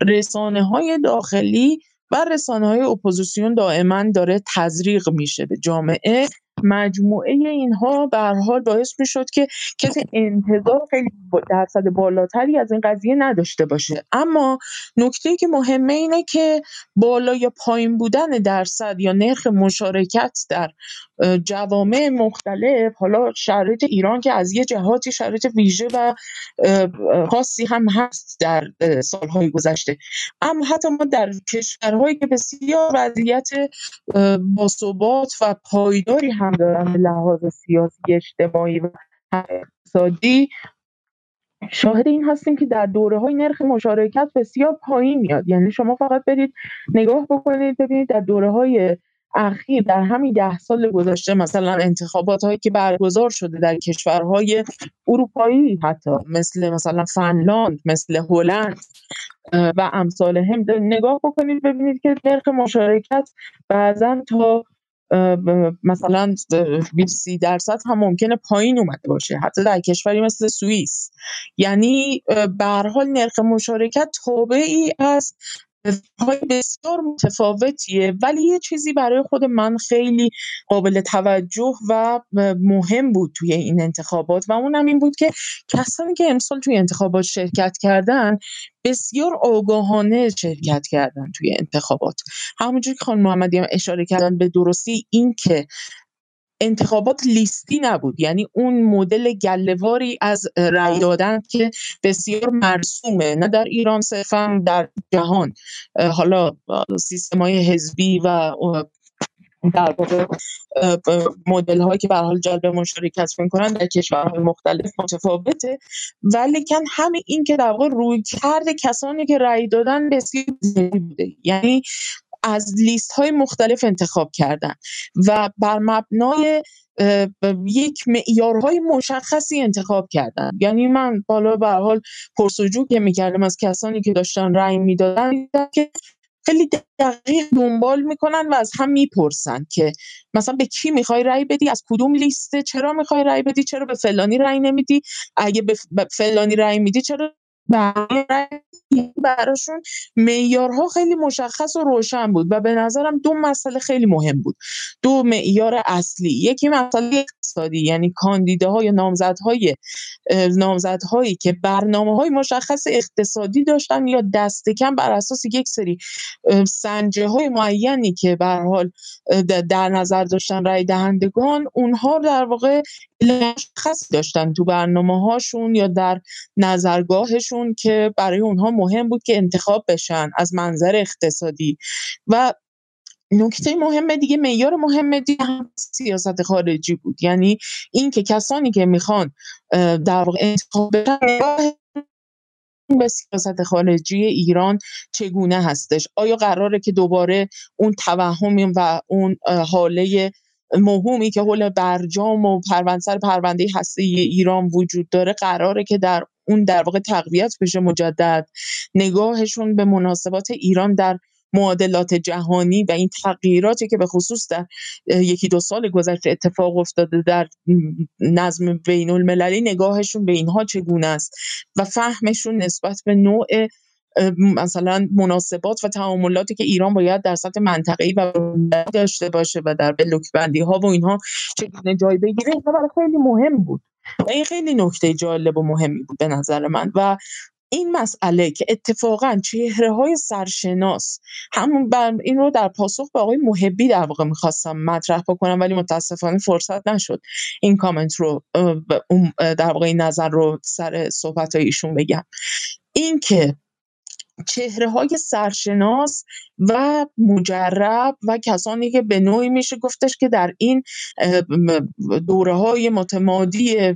رسانه های داخلی و رسانه های اپوزیسیون دائما داره تزریق میشه به جامعه. مجموعه اینها به حال باعث می‌شد که کسی انتظار خیلی درصد بالاتری از این قضیه نداشته باشه. اما نکته که مهمه اینه که بالا یا پایین بودن درصد یا نرخ مشارکت در جوامع مختلف حالا شرایط ایران که از یه جهاتی شرایط ویژه و خاصی هم هست در سالهای گذشته. اما حتی ما در کشورهایی که بسیار وضعیت باثبات و پایداری هم دارن به لحاظ سیاسی اجتماعی و اقتصادی شاهد این هستیم که در دوره های نرخ مشارکت بسیار پایین میاد. یعنی شما فقط برید نگاه بکنید ببینید در دوره های اخیر در همین ده سال گذشته مثلا انتخابات هایی که برگزار شده در کشورهای اروپایی حتی مثل مثلا فنلاند مثل هلند و امثال هم نگاه بکنید ببینید که نرخ مشارکت بعضا تا مثلا 20 درصد هم ممکنه پایین اومده باشه حتی در کشوری مثل سوئیس. یعنی به حال نرخ مشارکت تابعی از های بسیار متفاوتیه ولی یه چیزی برای خود من خیلی قابل توجه و مهم بود توی این انتخابات و اونم این بود که کسانی که امسال توی انتخابات شرکت کردن بسیار آگاهانه شرکت کردن توی انتخابات. همونجور که خانم محمدی هم اشاره کردن به درستی این که انتخابات لیستی نبود. یعنی اون مدل گلهواری از رأی دادن که بسیار مرسومه نه در ایران صرفا در جهان. حالا سیستم های حزبی و در واقع مدل هایی که به حال جلب مشارکت می‌کنن در کشورهای مختلف متفاوته. ولیکن همین این که در واقع روی کرد کسانی که رأی دادن بسیار بوده. یعنی از لیست های مختلف انتخاب کردن و بر مبنای یک معیارهای مشخصی انتخاب کردن. یعنی من بالا به حال پرسجو که می‌کردم از کسانی که داشتن رأی می‌دادن که خیلی دقیق دنبال می‌کنن و از هم می‌پرسن که مثلا به کی می‌خوای رأی بدی از کدوم لیسته چرا می‌خوای رأی بدی چرا به فلانی رأی نمیدی؟ اگه به فلانی رأی میدی چرا براشون معیارها خیلی مشخص و روشن بود و به نظرم دو مسئله خیلی مهم بود. دو معیار اصلی یکی مسئله اقتصادی یعنی کاندیداها یا نامزدهای نامزدهایی که برنامه های مشخص اقتصادی داشتن یا دست کم بر اساس یک سری سنجه های معینی که به حال در نظر داشتن رای دهندگان اونها در واقع مشخص داشتن تو برنامه هاشون یا در نظرگاهشون که برای اونها مهم بود که انتخاب بشن از منظر اقتصادی. و نکته مهم دیگه معیار مهم دیگه هم سیاست خارجی بود. یعنی اینکه کسانی که می‌خوان در انتخاب بشن به سیاست خارجی ایران چگونه هستش؟ آیا قراره که دوباره اون توهم و اون حاله موهومی که حول برجام و پروندسر پرونده هسته ایران وجود داره قراره که در اون در واقع تقویت بشه مجدد. نگاهشون به مناسبات ایران در معادلات جهانی و این تغییراتی که به خصوص در یکی دو سال گذشته اتفاق افتاده در نظم بین المللی نگاهشون به اینها چگونه است؟ و فهمشون نسبت به نوع مثلا مناسبات و تعاملاتی که ایران باید در سطح منطقه‌ای و داشته باشه و در بلوک بندی ها و اینها چگونه جای بگیره اینها برای خیلی مهم بود. و این خیلی نکته جالب و مهمی بود به نظر من. و این مسئله که اتفاقا چهره های سرشناس همون بر این رو در پاسخ به آقای محبی در واقع می‌خواستم مطرح بکنم ولی متاسفانه فرصت نشد این کامنت رو در واقع این نظر رو سر صحبت ایشون بگم. این که چهره های سرشناس و مجرب و کسانی که به نوعی میشه گفتش که در این دوره های متمادی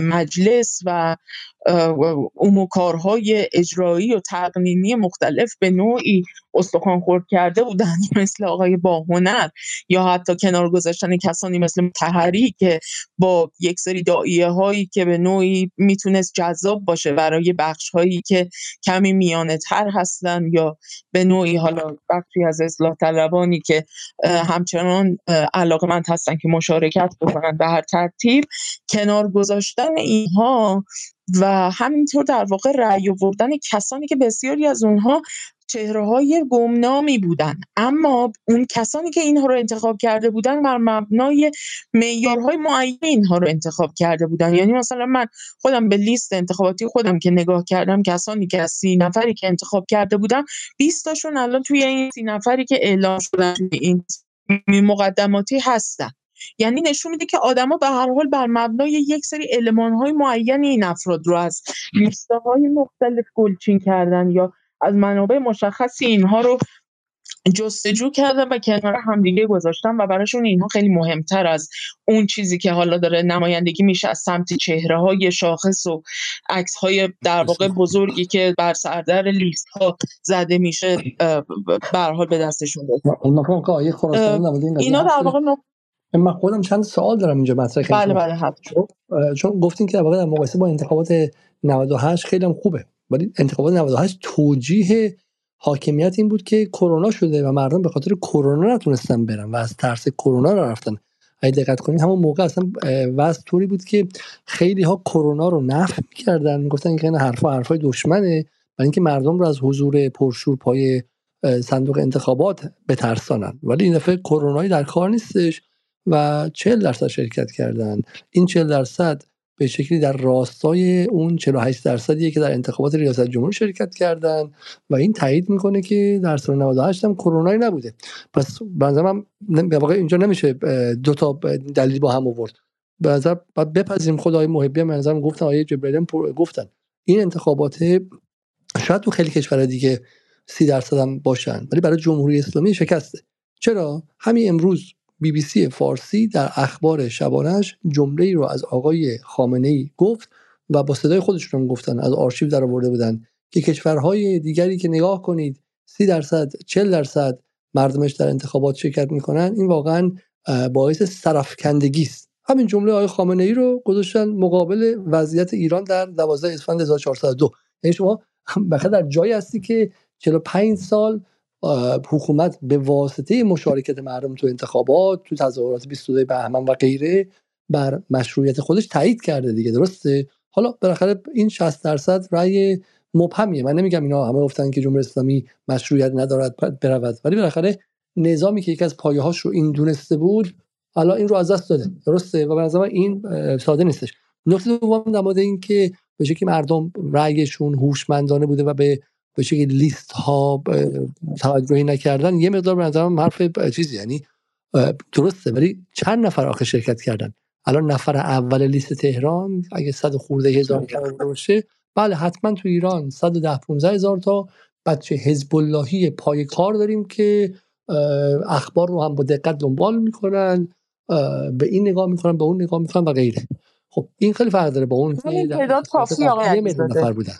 مجلس و اموکارهای اجرایی و تقنینی مختلف به نوعی استخوان خورد کرده بودن مثل آقای باهنر یا حتی کنار گذاشتن کسانی مثل تحری که با یک سری دائیه هایی که به نوعی می‌تونست جذاب باشه برای بخش هایی که کمی میانه تر هستن یا به نوعی حالا بخشی از اصلاح طلبانی که همچنان علاقه من هستن که مشارکت بکنن به هر ترتیب کنار گذاشتن اینها و همینطور در واقع رأی آوردن کسانی که بسیاری از اونها چهره های گمنامی بودن. اما اون کسانی که اینها رو انتخاب کرده بودن بر مبنای معیارهای معین اینها رو انتخاب کرده بودن. یعنی مثلا من خودم به لیست انتخاباتی خودم که نگاه کردم کسانی که از سی نفری که انتخاب کرده بودم 20 تاشون الان توی این سی نفری که اعلام شدن توی این مقدماتی هستن. یعنی نشون میده که آدما به هر حال بر مبنای یک سری های معین این افراد رو از های مختلف گلچین کردن یا از منابع مشخصی اینها رو جستجو کردن و کنار همدیگه گذاشتن و براشون اینها خیلی مهمتر از اون چیزی که حالا داره نمایندگی میشه از سمت چهره های شاخص و عکس های در واقع بزرگی که بر سردر لیست ها زده میشه بر حال به دستشون اینا در واقع من خودم چند سوال دارم اینجا مطرح بله بله چون, چون گفتین که در واقع در مقایسه با انتخابات 98 خیلی هم خوبه. ولی انتخابات 98 توجیه حاکمیت این بود که کرونا شده و مردم به خاطر کرونا نتونستن برن و از ترس کرونا رو رفتن. اگه دقت کنین همون موقع اصلا وضع طوری بود که خیلی ها کرونا رو نفی می‌کردن. می‌گفتن که این حرفا حرفای دشمنه برای اینکه مردم رو از حضور پرشور پای صندوق انتخابات بترسانن. ولی این دفعه کرونایی در کار نیستش. و 40 درصد شرکت کردن. این 40 درصد به شکلی در راستای اون 48 درصدیه که در انتخابات ریاست جمهوری شرکت کردن و این تایید می‌کنه که در سال 98 هم کرونایی نبوده. پس بنظرم به واقع اینجا نمیشه دو تا دلیل با هم آورد. به نظر بپذیریم خدای محبی هم گفتن آیه جبرائیل گفتن. این انتخابات شاید تو خیلی کشورهای دیگه سی درصد هم باشن ولی برای جمهوری اسلامی شکسته. چرا؟ همین امروز بی بی سی فارسی در اخبار شبانش جمله ای رو از آقای خامنه ای گفت و با صدای خودشون هم گفتن از آرشیو در آورده بودن که کشورهای دیگری که نگاه کنید سی درصد 40 درصد مردمش در انتخابات شرکت می‌کنن این واقعا باعث سرفکندگی است. همین جمله آقای خامنه ای رو گذاشتن مقابل وضعیت ایران در 12 اسفند 1402 یعنی شما بخاطر در جایی هستی که 45 سال حکومت به واسطه مشارکت مردم تو انتخابات تو تظاهرات 22 بهمن و غیره بر مشروعیت خودش تایید کرده دیگه درسته؟ حالا بالاخره این 60 درصد رأی مبهمیه. من نمیگم اینا همه گفتن که جمهوری اسلامی مشروعیت ندارد برود. ولی بالاخره نظامی که یکی از پایه هاش رو این دونسته بود حالا این رو از دست داده. درسته؟ و به نظر این ساده نیستش. نکته دوم در مورد این که به شکلی مردم رأیشون هوشمندانه بوده و به به شکلی لیست ها توجهی نکردن. یه مقدار به نظرم حرف چیزی یعنی درسته ولی چند نفر آخه شرکت کردن؟ الان نفر اول لیست تهران اگه صد خورده هزار تا باشه. بله حتما تو ایران 110 15 هزار تا. بچه حزب اللهی پای کار داریم که اخبار رو هم با دقت دنبال می‌کنن به این نگاه می‌کنن به اون نگاه می‌کنن و غیره. خب این خیلی فرق داره با اون تعداد کافی آقای نفر بودن.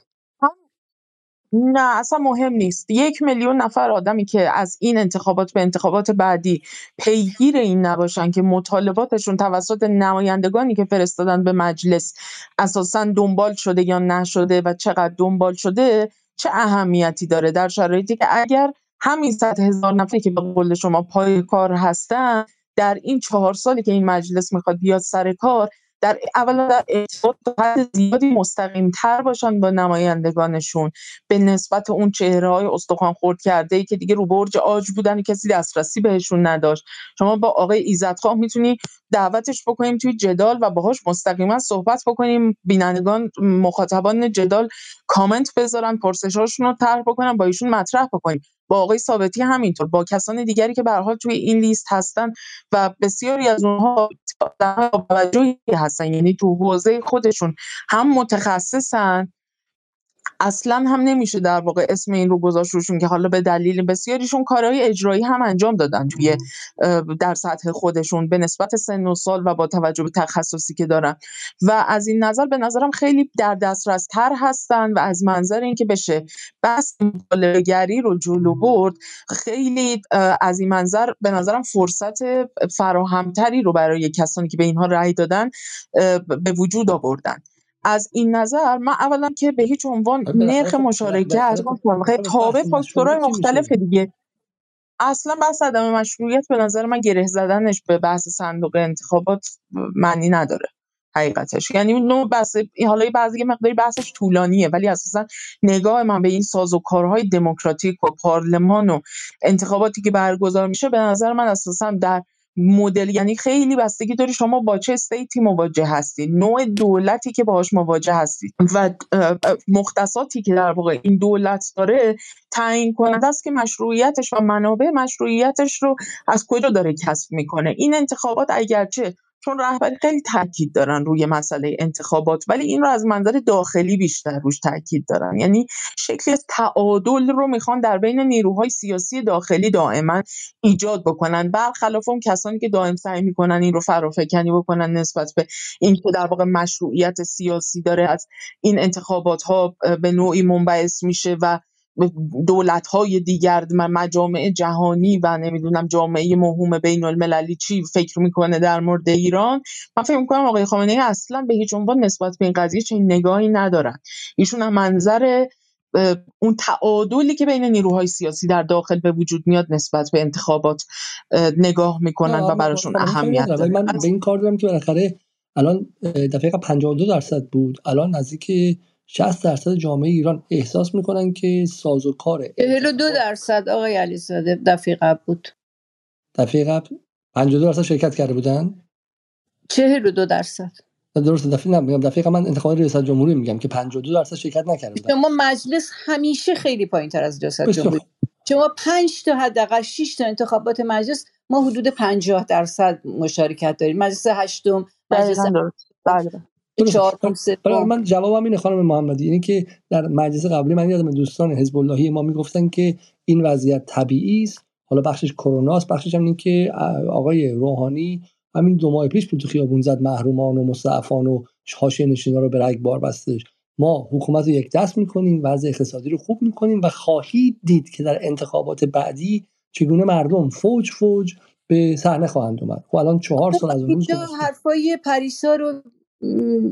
نه اصلا مهم نیست. یک میلیون نفر آدمی که از این انتخابات به انتخابات بعدی پیگیر این نباشن که مطالباتشون توسط نمایندگانی که فرستادن به مجلس اساسا دنبال شده یا نشده و چقدر دنبال شده چه اهمیتی داره؟ در شرایطی که اگر همین صد هزار نفری که به قول شما پای کار هستن در این چهار سالی که این مجلس می‌خواد بیاد سر کار در اولا در ارتباط حد زیادی تر باشن با نمایندگانشون. به نسبت اون چهره های استخوان خورد کرده ای که دیگه رو برج آج بودن کسی دسترسی بهشون نداشت. شما با آقای ایزدخواه می‌تونی دعوتش بکنیم توی جدال و باهاش مستقیما صحبت بکنیم. بینندگان مخاطبان جدال کامنت بذارن پرسشاشون رو طرح بکنن با ایشون مطرح بکنیم. با آقای ثابتی همینطور با کسان دیگری که به حال توی این لیست هستن و بسیاری از اونها توجهی هستن یعنی تو حوزه خودشون هم متخصصن اصلا هم نمیشه در واقع اسم این رو گذاشت روشون که حالا به دلیل بسیاریشون کارهای اجرایی هم انجام دادن توی در سطح خودشون به نسبت سن و سال و با توجه به تخصصی که دارن. و از این نظر به نظرم خیلی در دسترس تر هستن و از منظر اینکه بشه بس مطالعه‌گری رو جلو برد خیلی از این منظر به نظرم فرصت فراهمتری رو برای کسانی که به اینها رأی دادن به وجود آوردن. از این نظر من اولا که به هیچ عنوان نرخ مشارکت تابع فاکتورهای مختلف دیگه. اصلا بحث عدم مشروعیت به نظر من گره زدنش به بحث صندوق انتخابات معنی نداره حقیقتش. یعنی نوع بحث حالا بعضی مقداری بحثش طولانیه ولی اساسا نگاه من به این سازوکارهای دموکراتیک و پارلمان و انتخاباتی که برگزار میشه به نظر من اساسا در مدل یعنی خیلی بستگی داری شما با چه استیتی مواجه هستید نوع دولتی که باهاش مواجه هستید. و مختصاتی که در واقع این دولت داره تعیین کننده است که مشروعیتش و منابع مشروعیتش رو از کجا داره کسب می‌کنه. این انتخابات اگرچه چون رهبری خیلی تاکید دارن روی مسئله انتخابات ولی این رو از منظر داخلی بیشتر روش تاکید دارن. یعنی شکلی از تعادل رو می‌خوان در بین نیروهای سیاسی داخلی دائما ایجاد بکنن. برخلاف اون کسانی که دائم سعی می‌کنن این رو فرافکنی بکنن نسبت به این که در واقع مشروعیت سیاسی داره از این انتخابات ها به نوعی منبعث میشه و های دیگر مجامع جهانی و نمی‌دونم جامعه مهم بین المللی چی فکر می‌کنه در مورد ایران. من فکر می‌کنم آقای خامنه ای اصلا به هیچ عنوان نسبت به این قضیه چنین نگاهی ندارن. ایشون هم منظر اون تعادلی که بین نیروهای سیاسی در داخل به وجود میاد نسبت به انتخابات نگاه می‌کنن و براشون اهمیت داره من به این کار دارم که بالاخره الان دفعه 52 درصد بود. الان نزدیک 60 درصد جامعه ایران احساس می‌کنن که ساز و کار 42 درصد آقای علیزاده دفعه قبل بود. دفعه قبل؟ 52 درصد شرکت کرده بودن؟ 42 درصد. درست دفعه نمیگم دفعه من انتخابات ریاست جمهوری میگم که 52 درصد شرکت نکرده بودن. شما مجلس همیشه خیلی پایین تر از ریاست جمهوری. شما 5 تا حداقل 6 تا انتخابات مجلس ما حدود 50 درصد مشارکت داریم. مجلس هشتم مجلس بله. برای من جوابم اینه خانم محمدی. اینه که در مجلس قبلی من یادم دوستان حزب اللهی ما می‌گفتن که این وضعیت طبیعی است. حالا بخشش کروناست بخشش هم این که آقای روحانی همین دو ماه پیش بود تو خیابون زد محرومان و مستعفان و حاشیه نشینا رو به بار بستش. ما حکومت رو یک دست می‌کنیم وضع اقتصادی رو خوب می‌کنیم و خواهید دید که در انتخابات بعدی چگونه مردم فوج فوج به صحنه خواهند اومد. خب الان چهار سال از اون روز حرفای پریسا رو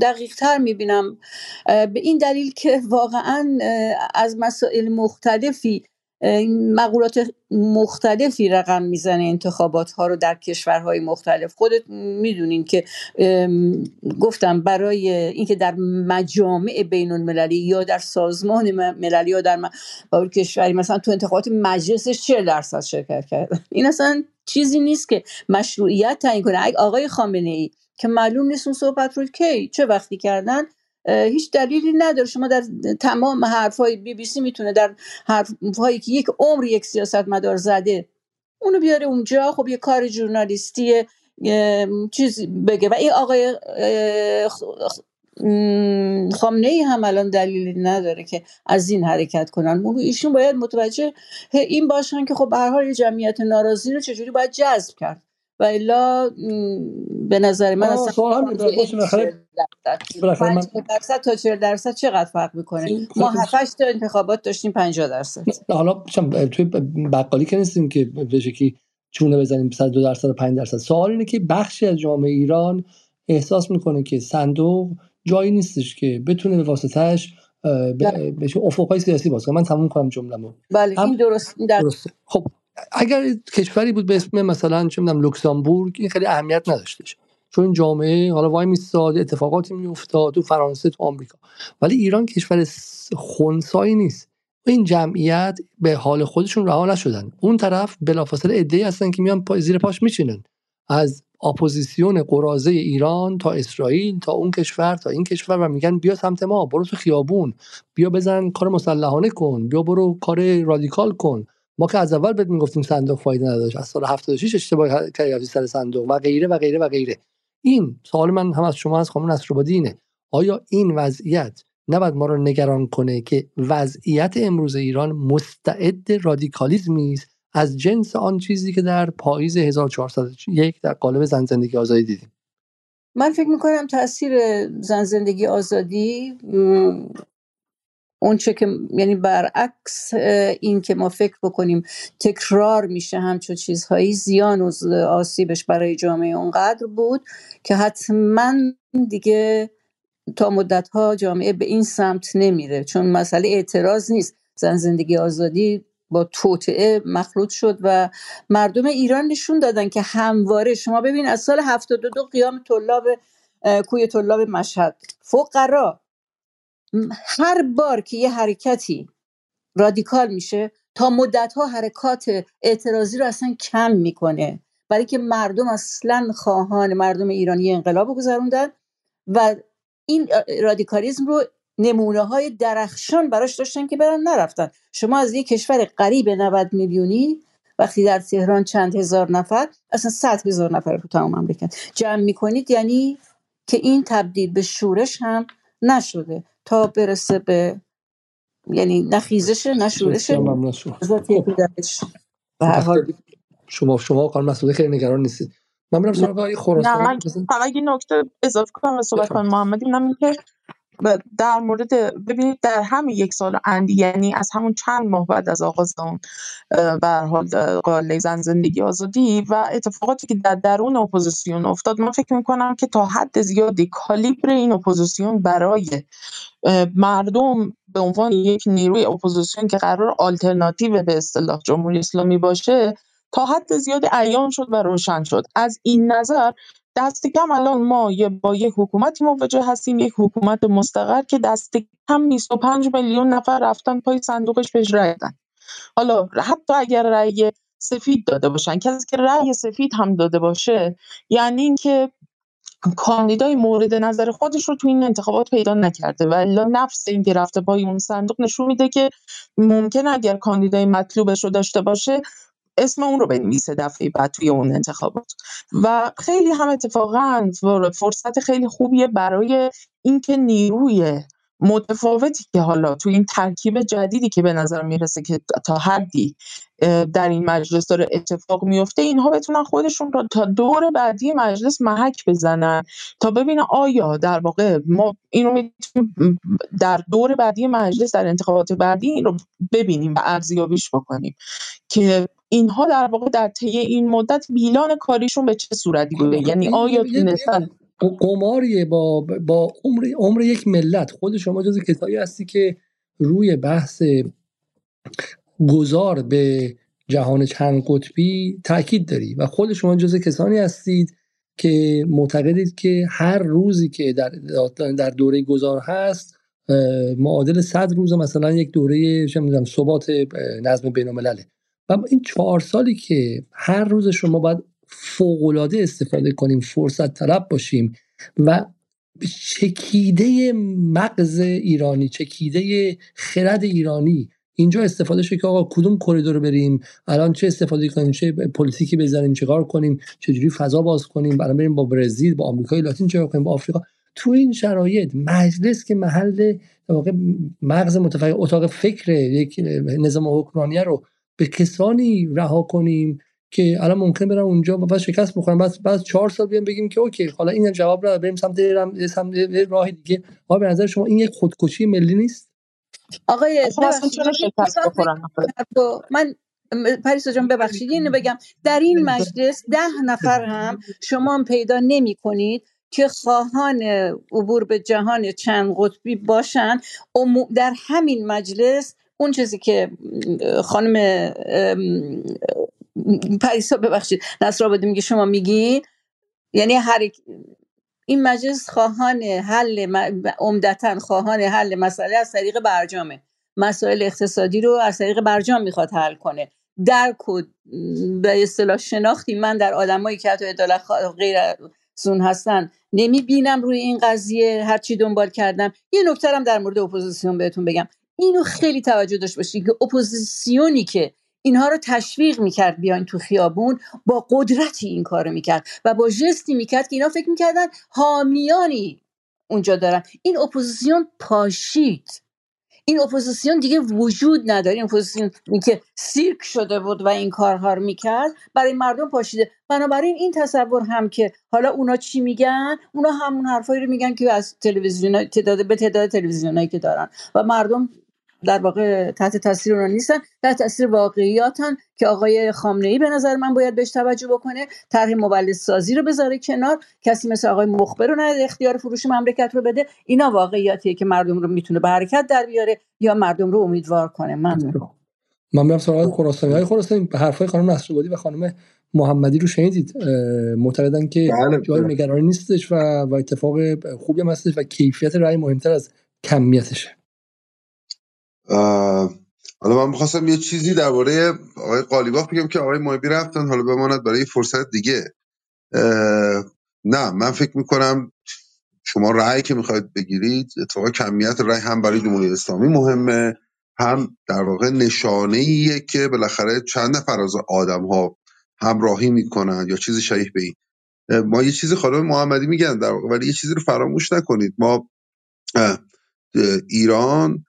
دقیق تر می‌بینم به این دلیل که واقعا از مسائل مختلفی مقولات مختلفی رقم می‌زنه انتخابات ها رو در کشورهای مختلف. خودت می‌دونین که گفتم برای اینکه در مجامع بین المللی یا در سازمان مللی یا در کشوری مثلا تو انتخابات مجلسش 40 درصد شرکت کرد؟ این اصلا چیزی نیست که مشروعیت تعیین کنه. آقای خامنه ای که معلوم نیست اون صحبت رو کی چه وقتی کردن هیچ دلیلی نداره. شما در تمام حرفهای بی بی سی می‌تونه در حرفهایی که یک عمر یک سیاست مدار زده اونو بیاره اونجا. خب یه کار جورنالیستی چیز بگه. و این آقای خامنه ای هم الان دلیلی نداره که از این حرکت کنن. ایشون باید متوجه این باشن که خب به هر حال جمعیت ناراضی رو چجوری باید جذب کرد. و الا به نظر من اصلا سوال درصد. تا 40 درصد چقدر فرق می‌کنه؟ ما 7 تا انتخابات داشتیم 50 درصد. حالا توی بقالی که نیستیم که به شکلی چونه بزنیم 2 درصد و 5 درصد. سوال اینه که بخشی از جامعه ایران احساس می‌کنه که صندوق جایی نیستش که بتونه به واسطهش به افقای سیاسی باز من تموم کنم جمله‌مو. بله این درست درسته. خب اگر کشوری بود به اسم مثلا چه می‌دونم لوکزامبورگ این خیلی اهمیت نداشتش. چون جامعه حالا وای میستاد اتفاقاتی میافتاد تو فرانسه تو آمریکا. ولی ایران کشور خونسایی نیست. این جمعیت به حال خودشون رها نشدن. اون طرف بلافاصله عده‌ای هستن که میان پای زیر پاش میشینن. از اپوزیسیون قراضه ایران تا اسرائیل تا اون کشور تا این کشور و میگن بیا سمت ما برو تو خیابون. بیا بزن کار مسلحانه کن. بیا برو کار رادیکال کن. ما که از اول بهت می‌گفتیم صندوق فایده نداشت از سال 76 اشتباه کردی سر صندوق و غیره و غیره و غیره. این سوال من هم از شما از خانم نصرآبادی اینه. آیا این وضعیت نباید ما رو نگران کنه که وضعیت امروز ایران مستعد رادیکالیزمی است از جنس آن چیزی که در پاییز 1401 در قالب زن زندگی آزادی دیدیم؟ من فکر می‌کنم تاثیر زن زندگی آزادی اون چه که یعنی برعکس این که ما فکر بکنیم تکرار میشه همچون چیزهایی زیان و آسیبش برای جامعه اونقدر بود که حتما دیگه تا مدت ها جامعه به این سمت نمیره. چون مسئله اعتراض نیست. زن زندگی آزادی با توطعه مخلوط شد و مردم ایران نشون دادن که همواره شما ببین از سال 72 قیام طلاب کوی طلاب مشهد. فقرا. هر بار که یه حرکتی رادیکال میشه تا مدت ها حرکات اعتراضی رو اصلا کم می‌کنه. برای که مردم اصلا خواهان مردم ایرانی انقلاب گذروندن و این رادیکالیزم رو نمونه های درخشان براش داشتن که برن نرفتن. شما از یک کشور قریب 90 میلیونی وقتی در تهران چند هزار نفر اصلا صد هزار نفر رو تمام مملکت جمع می‌کنید یعنی که این تبدیل به شورش هم نشده. تا برسه به یعنی نخیزش نشورش به هر حال. شما شما قانون مسئولی خیلی نگران نیستید. من میرم سراغ آقای خراسانی نه من فقط یه نکته اضافه کنم به صحبت کنم. محمد اینم که در مورد ببینید در همین یک سال اندی یعنی از همون چند ماه بعد از آغاز اون به حال غائله زن زندگی آزادی و اتفاقاتی که در درون اپوزیسیون افتاد من فکر می‌کنم که تا حد زیادی کالیبر این اپوزیسیون برای مردم به عنوان یک نیروی اپوزیسیون که قرار آلترناتیو به اصطلاح جمهوری اسلامی باشه تا حد زیادی عیان شد و روشن شد. از این نظر دست کم الان ما یه با یک حکومتی مواجه هستیم یک حکومت مستقر که دست کم 25 میلیون نفر رفتن پای صندوقش بهش رای دادن. حالا حتی اگر رأی سفید داده باشن کسی که رأی سفید هم داده باشه یعنی اینکه کاندیدای مورد نظر خودش رو تو این انتخابات پیدا نکرده و الا نفس این که رفته پای اون صندوق نشون میده که ممکن اگر کاندیدای مطلوبش رو داشته باشه اسم اون رو بنویسه دفعه بعد توی اون انتخابات. و خیلی هم اتفاقا فرصت خیلی خوبیه برای اینکه نیروی متفاوتی که حالا تو این ترکیب جدیدی که به نظر می‌رسه که تا حدی در این مجلس داره اتفاق میفته اینها بتونن خودشون را تا دور بعدی مجلس محک بزنن تا ببینن آیا در واقع ما اینو می‌تونیم در دور بعدی مجلس در انتخابات بعدی این رو ببینیم و ارزیابیش بکنیم که اینها در واقع در طی این مدت بیلان کاریشون به چه صورتی خب، بوده یعنی آیا تونستن قماریه با با عمر عمر یک ملت. خود شما جز کسایی هستی که روی بحث گذار به جهان چند قطبی تاکید داری. و خود شما جز کسانی هستید که معتقدید که هر روزی که در در دوره گذار هست معادل صد روز مثلا یک دوره ثبات نظم بین الملله و این چهار سالی که هر روز شما باید فوقالعاده استفاده کنیم فرصت طلب باشیم و چکیده مغز ایرانی چکیده خرد ایرانی. اینجا استفاده شد که آقا کدوم کریدور بریم؟ الان چه استفاده کنیم؟ چه پلیتیکی بزنیم؟ چه کار کنیم؟ چجوری فضا باز کنیم؟ برای بریم با برزیل با آمریکای لاتین چه کنیم؟ با آفریقا. تو این شرایط مجلس که محل واقع مغز متفکر اتاق فکر یک نظام حکمرانی رو به کسانی رها کنیم که الان ممکن برن اونجا و بعد شکست بخورن بعد بعد چهار سال بیان بگیم که اوکی حالا این جواب رو بریم سمت سمت راه دیگه. آقا به نظر شما این یک خودکشی ملی نیست؟ آقای اصلا چرا شکست بخورن من پریسا جان ببخشید اینو بگم. در این مجلس ده نفر هم شما پیدا نمی کنید که خواهان عبور به جهان چند قطبی باشن. در همین مجلس اون چیزی که خانم پریسا ببخشید نصر آبادی میگه شما میگین؟ یعنی هر این مجلس خواهان حل عمدتا خواهان حل مسئله از طریق برجامه. مسائل اقتصادی رو از طریق برجام می‌خواد حل کنه. در کد به اصطلاح شناختی من در آدمایی که حتی عدالت غیر زون هستن نمی‌بینم روی این قضیه هرچی دنبال کردم. یه نکته هم در مورد اپوزیسیون بهتون بگم. اینو خیلی توجه داشت باشید که اپوزیسیونی که اینها رو تشویق می‌کرد بیاین تو خیابون با قدرتی این کارو می‌کرد و با ژستی می‌کرد که اینا فکر می‌کردن حامیانی اونجا دارن. این اپوزیسیون پاشید. این اپوزیسیون دیگه وجود نداره. این اپوزیسیون که سیرک شده بود و این کارها رو می‌کرد برای مردم پاشیده. بنابراین این تصور هم که حالا اونا چی میگن؟ اونا همون حرفایی رو میگن که از تلویزیون تعداد به تعداد تلویزیونایی که دارن. و مردم در واقع تحت تاثیر اونا نیستن تحت تاثیر واقعیاتن که آقای خامنه ای به نظر من باید بهش توجه بکنه طرح مبلد سازی رو بذاره کنار کسی مثل آقای مخبر رو نه اختیار فروش مملکت رو بده اینا واقعیاتیه که مردم رو می‌تونه به حرکت در بیاره یا مردم رو امیدوار کنه. من من برم سراغ خراسانی. های خراسانی به حرفای خانم نصرآبادی و خانم محمدی رو شنیدید؟ معتقدن که بله جای بله. نگرانی نیستش و, و اتفاق خوبی هم هستش و کیفیت رأی مهمتر از کمیتشه. حالا من می‌خواستم یه چیزی درباره آقای قالیباف بگم که آقای محبی رفتن حالا بماند برای فرصت دیگه. نه من فکر می‌کنم شما رأی که می‌خواید بگیرید اتفاقا کمیت رأی هم برای جمهوری اسلامی مهمه هم در واقع نشانه ایه که بالاخره چند نفر از آدم ها همراهی می‌کنن یا چیزی شبیه به این ما یه چیزی خانم محمدی میگن در واقع ولی یه چیزی رو فراموش نکنید. ما ایران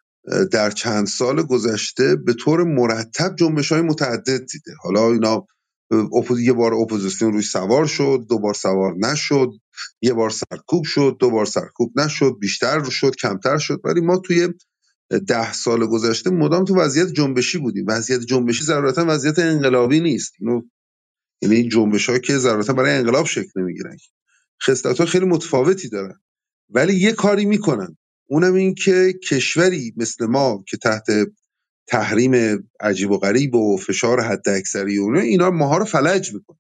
در چند سال گذشته به طور مرتب جنبش های متعدد دیده. حالا اینا یه بار اپوزیسیون روی سوار شد دو بار سوار نشد یه بار سرکوب شد دو بار سرکوب نشد بیشتر شد کمتر شد. ولی ما توی ده سال گذشته مدام تو وضعیت جنبشی بودیم. وضعیت جنبشی ضرورتا وضعیت انقلابی نیست. اینو یعنی این جنبش ها که ضرورتا برای انقلاب شکل نمی‌گیرن. خصلت ها خیلی متفاوتی دارن. ولی یه کاری می‌کنن. اونم این که کشوری مثل ما که تحت تحریم عجیب و غریب و فشار حد اکثری و اینا ماها رو فلج می‌کنه.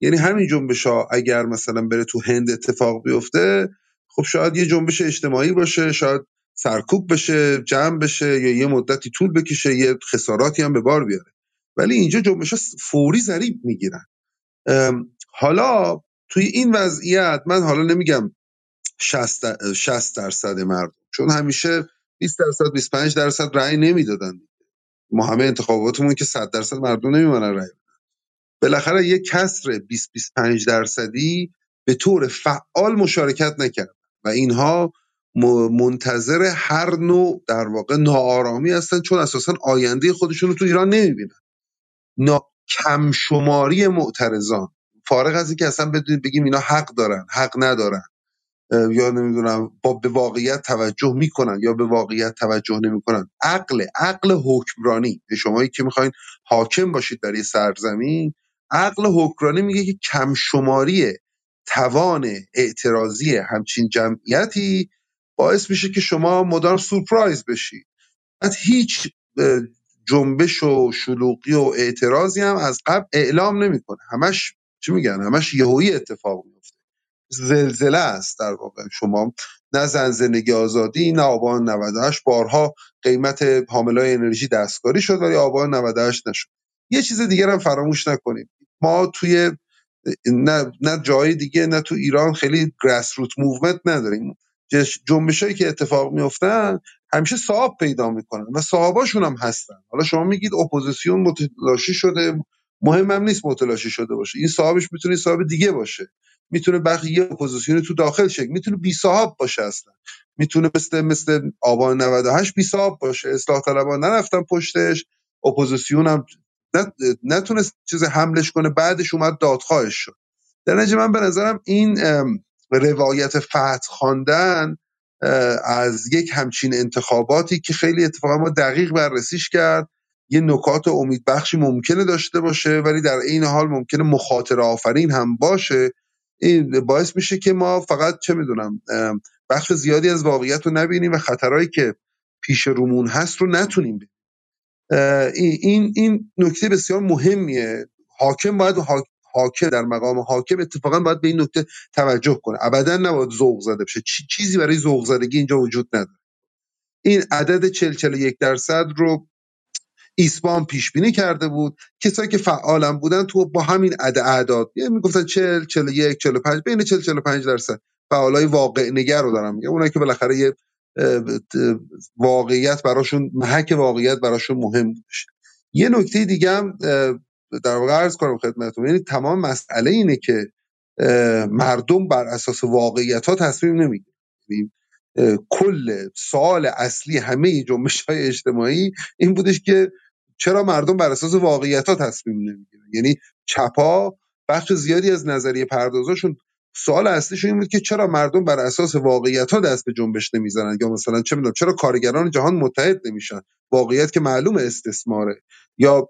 یعنی همین جنبش ها اگر مثلا بره تو هند اتفاق بیفته خب شاید یه جنبش اجتماعی باشه شاید سرکوب بشه جمع بشه یا یه مدتی طول بکشه یه خساراتی هم به بار بیاره. ولی اینجا جنبش ها فوری ضریب می‌گیرن. حالا توی این وضعیت من حالا نمیگم 60 درصد مردم. چون همیشه 20 درصد 25 درصد رأی نمی‌دادن ما همه انتخاباتمون که 100 درصد مردم نمیمونن رأی بالاخره یه کسر 20 25 درصدی به طور فعال مشارکت نکرد. و اینها منتظر هر نوع در واقع ناآرامی هستن چون اساسا آینده خودشون رو تو ایران نمی‌بینن. نا... کم شماری معترضان. فارغ از اینکه اصلا بدونید بگیم اینا حق دارن حق ندارن. یا نمی‌دونم با به واقعیت توجه می‌کنن یا به واقعیت توجه نمی‌کنن. عقل عقل حکمرانی. شمایی که می‌خواین حاکم باشید در یه سرزمین عقل حکمرانی میگه که کم شماری توان اعتراضی همچین جمعیتی باعث میشه که شما مدام سورپرایز بشید. از هیچ جنبش و شلوغی و اعتراضی هم از قبل اعلام نمی‌کنه. همش چی میگن؟ همش یهویی اتفاق میفته زلزله است در واقع. شما نه زن زندگی آزادی نه آبان 98 بارها قیمت حاملای انرژی دستکاری شد ولی آبان 98 نشد. یه چیز دیگر هم فراموش نکنیم. ما توی نه, نه جای دیگه نه تو ایران خیلی grassroot movement نداریم. جنبش هایی که اتفاق میفتن همیشه صاحب پیدا می‌کنن و صاحباشون هم هستن. حالا شما میگید اپوزیسیون متلاشی شده مهم هم نیست متلاشی شده باشه. این صاحبش می‌تونه صاحب دیگه باشه. می‌تونه بقیه اپوزیسیون تو داخل شکل می‌تونه بی صاحب باشه اصلا. می‌تونه مثل مثل آبان 98 بی صاحب باشه. اصلاح طلبان نرفتن پشتش اپوزیسیون هم نتونست چیز حملش کنه بعدش اومد دادخواهش شد. در نتیجه من به نظرم این روایت فتح خواندن از یک همچین انتخاباتی که خیلی اتفاقا ما دقیق بررسیش کرد یه نکات امیدبخشی ممکنه داشته باشه ولی در این حال ممکنه مخاطره آفرین هم باشه. این باعث میشه که ما فقط چه می‌دونم بخش زیادی از واقعیت رو نبینیم و خطرهایی که پیش رومون هست رو نتونیم ببینیم. این این نکته بسیار مهمیه. حاکم باید حاکم در مقام حاکم اتفاقا باید به این نکته توجه کنه. ابدا نباید ذوق زده بشه. چیزی برای ذوق زدگی اینجا وجود نداره. این عدد 40 41 درصد رو ایسبان پیش بینی کرده بود. کسایی که فعالم بودن تو با همین عدد اعداد. می‌گفتن 40 41 45 بین 40 45 درصد. فعالای واقع نگر رو دارم میگم. اونایی که بالاخره یه واقعیت براشون محک واقعیت براشون مهم بوده یه نکته دیگه هم در واقع عرض کنم خدمتتون. یعنی تمام مسئله اینه که مردم بر اساس واقعیت ها تصمیم نمی‌گیرن. یعنی کل سوال اصلی همه جنبش های اجتماعی این بودش که چرا مردم بر اساس واقعیت ها تصمیم نمی‌گیرن؟ یعنی چپا بخش زیادی از نظریه پردازاشون سوال اصلیشون این بود که چرا مردم بر اساس واقعیت ها دست به جنبش نمی‌زنن؟ یا مثلا چه می‌دونم چرا کارگران جهان متحد نمیشن؟ واقعیت که معلوم استثماره. یا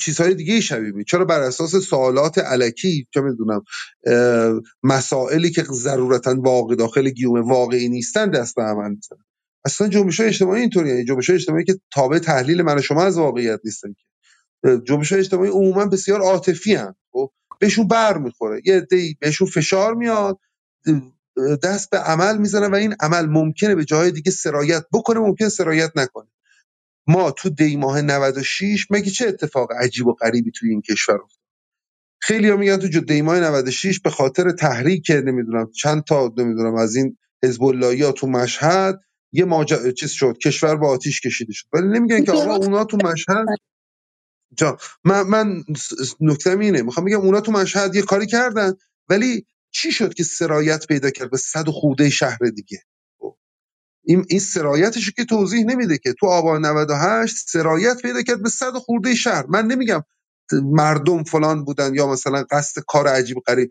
چیزهای دیگه شبیه چرا بر اساس سوالات علکی چه می‌دونم مسائلی که ضرورتا واقع داخل گیوم واقعی نیستن دست عمل می‌زنن؟ اصلا جنبش های اجتماعی اینطوریه. یعنی جنبش های اجتماعی که تابع تحلیل من و شما از واقعیت نیستن جنبش های اجتماعی عموما بسیار عاطفی ان خب بهشون بر می‌خوره. یه عده‌ای بهشون فشار میاد دست به عمل می‌زنن و این عمل ممکنه به جاهای دیگه سرایت بکنه ممکن سرایت نکنه. ما تو دی ماه 96 مگه چه اتفاق عجیب و غریبی توی این کشور افتاد؟ خیلی ها میگن تو دی ماه 96 به خاطر تحریک نمی‌دونم چند تا نمی‌دونم از این حزب تو مشهد یه ماجرا چیز شد کشور با آتیش کشیده شد. ولی نمیگن که آقا اونا تو مشهد جا من من نکتم اینه می‌خوام بگم اونا تو مشهد یه کاری کردن ولی چی شد که سرایت پیدا کرد به صد خورده شهر دیگه؟ این این سرایتش که توضیح نمیده که تو آبان 98 سرایت پیدا کرد به صد خورده شهر. من نمیگم مردم فلان بودن یا مثلا قصد کار عجیب غریب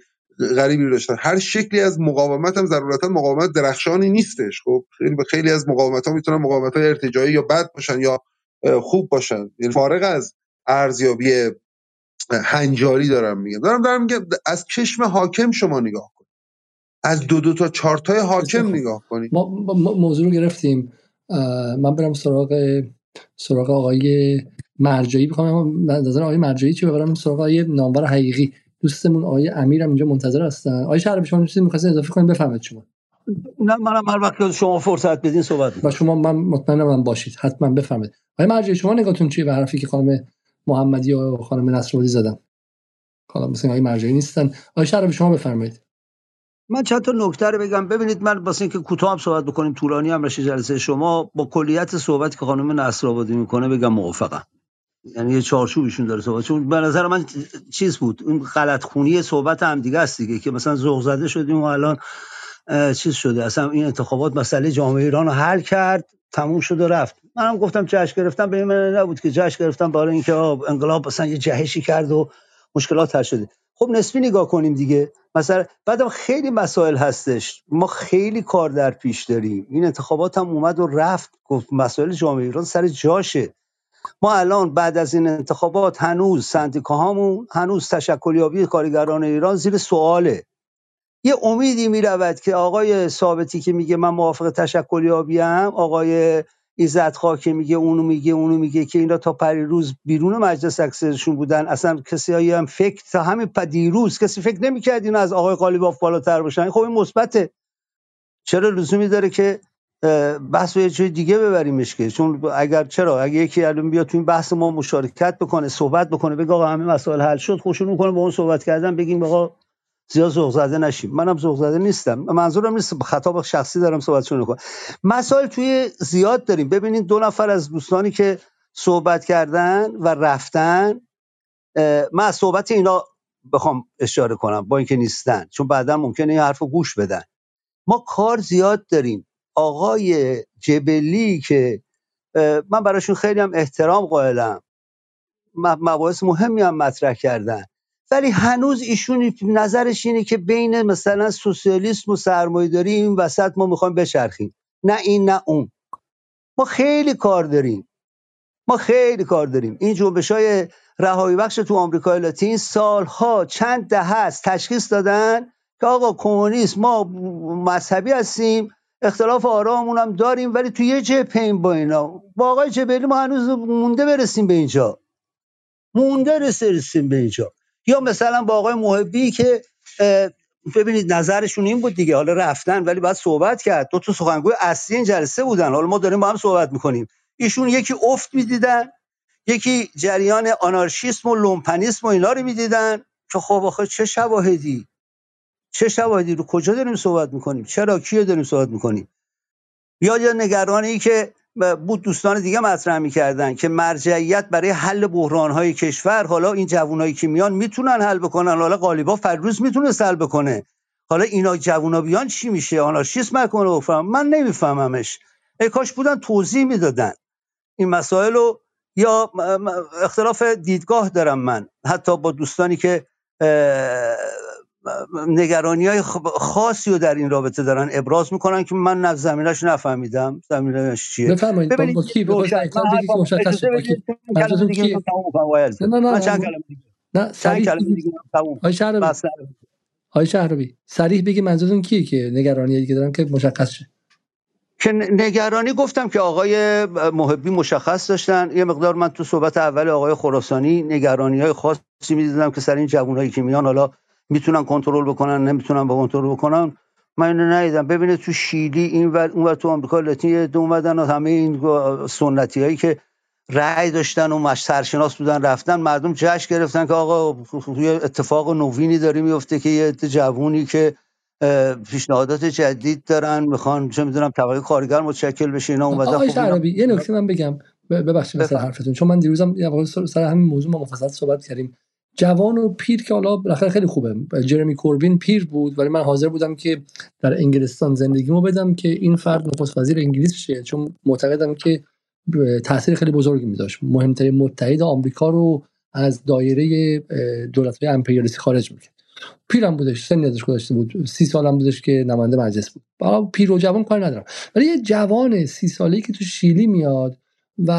غریبی رو داشتن. هر شکلی از مقاومت هم ضرورتا مقاومت درخشانی نیستش. خب خیلی خیلی از مقاومت ها می‌تونن مقاومت های ارتجاعی یا بد باشن یا خوب باشن. یعنی فارغ از ارزیابی هنجاری دارم میگم. دارم دارم میگم از چشم حاکم شما نگاه از دو دو تا چارتای حاکم نگاه کنید. ما, موضوع رو گرفتیم. من برم سراغ سراغ آقای مرجعی بخوام. نظر آقای مرجعی چی؟ ببرم سراغ آقای نامور حقیقی. دوستمون آقای امیرم اینجا منتظر هستن. آقای شهر شما چیزی می‌خواستین اضافه کنید بفهمید شما. نه منم هر وقت شما فرصت بدین صحبت با شما من مطمئنم من باشید. حتما بفهمید آقای مرجعی شما نگاهتون چیه به حرفی که خانم محمدی و خانم نصرآبادی زدن؟ حالا مثلا آقای مرجعی نیستن. آقای شهر شما بفرمایید. من چند تا نکته رو بگم. ببینید من واسه اینکه کوتاه هم صحبت بکنیم طولانی هم بشه جلسه شما با کلیت صحبتی که خانم نصر آبادی می‌کنه بگم موافقم. یعنی یه چارچوبشون داره صحبت. چون به نظر من چیز بود این غلط خونی صحبت هم دیگه است دیگه که مثلا ذوق زده شدیم و الان چیز شده. اصلا این انتخابات مسئله جامعه ایران رو حل کرد تموم شد و رفت. منم گفتم جشن گرفتم به این معنی نبود که جشن گرفتم برای اینکه انقلاب مثلا یه جهشی کرد و مشکلات حل شده. خب نسبی نگاه کنیم دیگه. مثلا بعدم خیلی مسائل هستش. ما خیلی کار در پیش داریم. این انتخابات هم اومد و رفت. گفت مسائل جامعه ایران سر جاشه. ما الان بعد از این انتخابات هنوز سندیکاهامون هنوز تشکلیابی کارگران ایران زیر سواله. یه امیدی می‌رود که آقای ثابتی که میگه من موافق تشکلیابی ام آقای عزتخواه که میگه اونو میگه اونو میگه که اینا تا پریروز بیرون مجلس اکثرشون بودن. اصلا کسی هم فکر تا همین دیروز کسی فکر نمی‌کرد اینا از آقای قالیباف بالاتر باشن. خب این مثبته. چرا لزومی داره که بحث یه جای دیگه ببریمش که؟ چون اگر چرا؟ اگه یکی الان بیاد تو این بحث ما مشارکت بکنه صحبت بکنه بگه آقا همه مسائل حل شد خوشون می‌کنه با اون صحبت کردن بگیم آقا زیاد ذوق زده نشیم. منم ذوق زده نیستم. منظورم نیست خطاب شخصی دارم صحبتشون می‌کنم مسائل توی زیاد داریم. ببینید دو نفر از دوستانی که صحبت کردن و رفتن من از صحبت اینا بخوام اشاره کنم با اینکه نیستن چون بعدا ممکنه این حرف گوش بدن. ما کار زیاد داریم. آقای جبلی که من براشون خیلی هم احترام قائلم. مباحث مهمی هم مطرح کردن. ولی هنوز ایشون نظرش اینه که بین مثلا سوسیالیسم و سرمایه‌داری این وسط ما می‌خوایم بچرخیم. نه این نه اون. ما خیلی کار داریم. ما خیلی کار داریم. این جنبش های رهایی بخش تو آمریکای لاتین سالها چند دهه است تشخیص دادن که آقا کمونیسم ما مذهبی هستیم اختلاف آرامون هم داریم ولی تو یه جبهه با اینا. با آقای جبلی ما هنوز مونده برسیم به اینجا. مونده رسیم به اینجا. یا مثلا با آقای محبی که ببینید نظرشون این بود دیگه حالا رفتن ولی باید صحبت کرد. دو تا سخنگوی اصلی این جلسه بودن. حالا ما داریم با هم صحبت می‌کنیم. ایشون یکی افت می‌دیدن یکی جریان آنارشیسم و لومپنیسم و اینا رو می‌دیدن که خب آخه چه شواهدی؟ چه شواهدی؟ رو کجا داریم صحبت می‌کنیم؟ چرا؟ کیو داریم صحبت می‌کنیم؟ یا یا نگرانی که بود دوستان دیگه مطرح می‌کردن که مرجعیت برای حل بحران کشور حالا این جوانایی که میان می‌تونن حل بکنن حالا قالیبا فروز می‌تونه حل بکنه. حالا اینا جوونا بیان چی میشه؟ آنارشیسم نکنه بفهم من نمیفهممش. ای کاش بودن توضیح می‌دادن. این مسائل رو یا اختلاف دیدگاه دارم من. حتی با دوستانی که نگرانی های خاصی رو در این رابطه دارن ابراز می‌کنن که من نه زمینش نفهمیدم. زمینش چیه؟ بفرمایید با, کی؟ که با نه شهربی. آی شهربی صریح بگی منظورتون کیه که نگرانی دیگه دارن که مشخص شه؟ که نگرانی گفتم که آقای محبی مشخص داشتن. یه مقدار من تو صحبت اول آقای خراسانی نگرانی های خاصی می‌دیدم که سر این جوانایی که میان حالا می‌تونن کنترل بکنن نمی‌تونن با کنترل بکنن. من اینو ندیدم. ببینید تو شیلی این و اون و تو آمریکا لاتین دو اومدن و همه این سنتی هایی که رأی داشتن و مش سرشناس بودن رفتن مردم جشن گرفتن که آقا یه اتفاق نوینی داره میفته که یه جوونی که پیشنهادات جدید دارن می‌خوان چه می‌دونم طبقه کارگر متشکل بشه اینا اومدن. خب یه نکته من بگم. ببخشید مثلا حرفتون چون من دیروزم سر همین موضوع ما مفصل صحبت کردیم. جوان و پیر که حالا بالاخره خیلی خوبه. جرمی کوربین پیر بود ولی من حاضر بودم که در انگلستان زندگیمو بدم که این فرد نخست وزیر انگلیس شه. چون معتقدم که تاثیر خیلی بزرگی میداشت. مهمترین متحد آمریکا رو از دایره دولت های امپریالیستی خارج می‌کرد. پیرم بودش سن ازش گذاشته بود. سی سالم بودش که نماینده مجلس بود. پیر و جوان کار ندارم. ولی یه جوان سی ساله که تو شیلی میاد و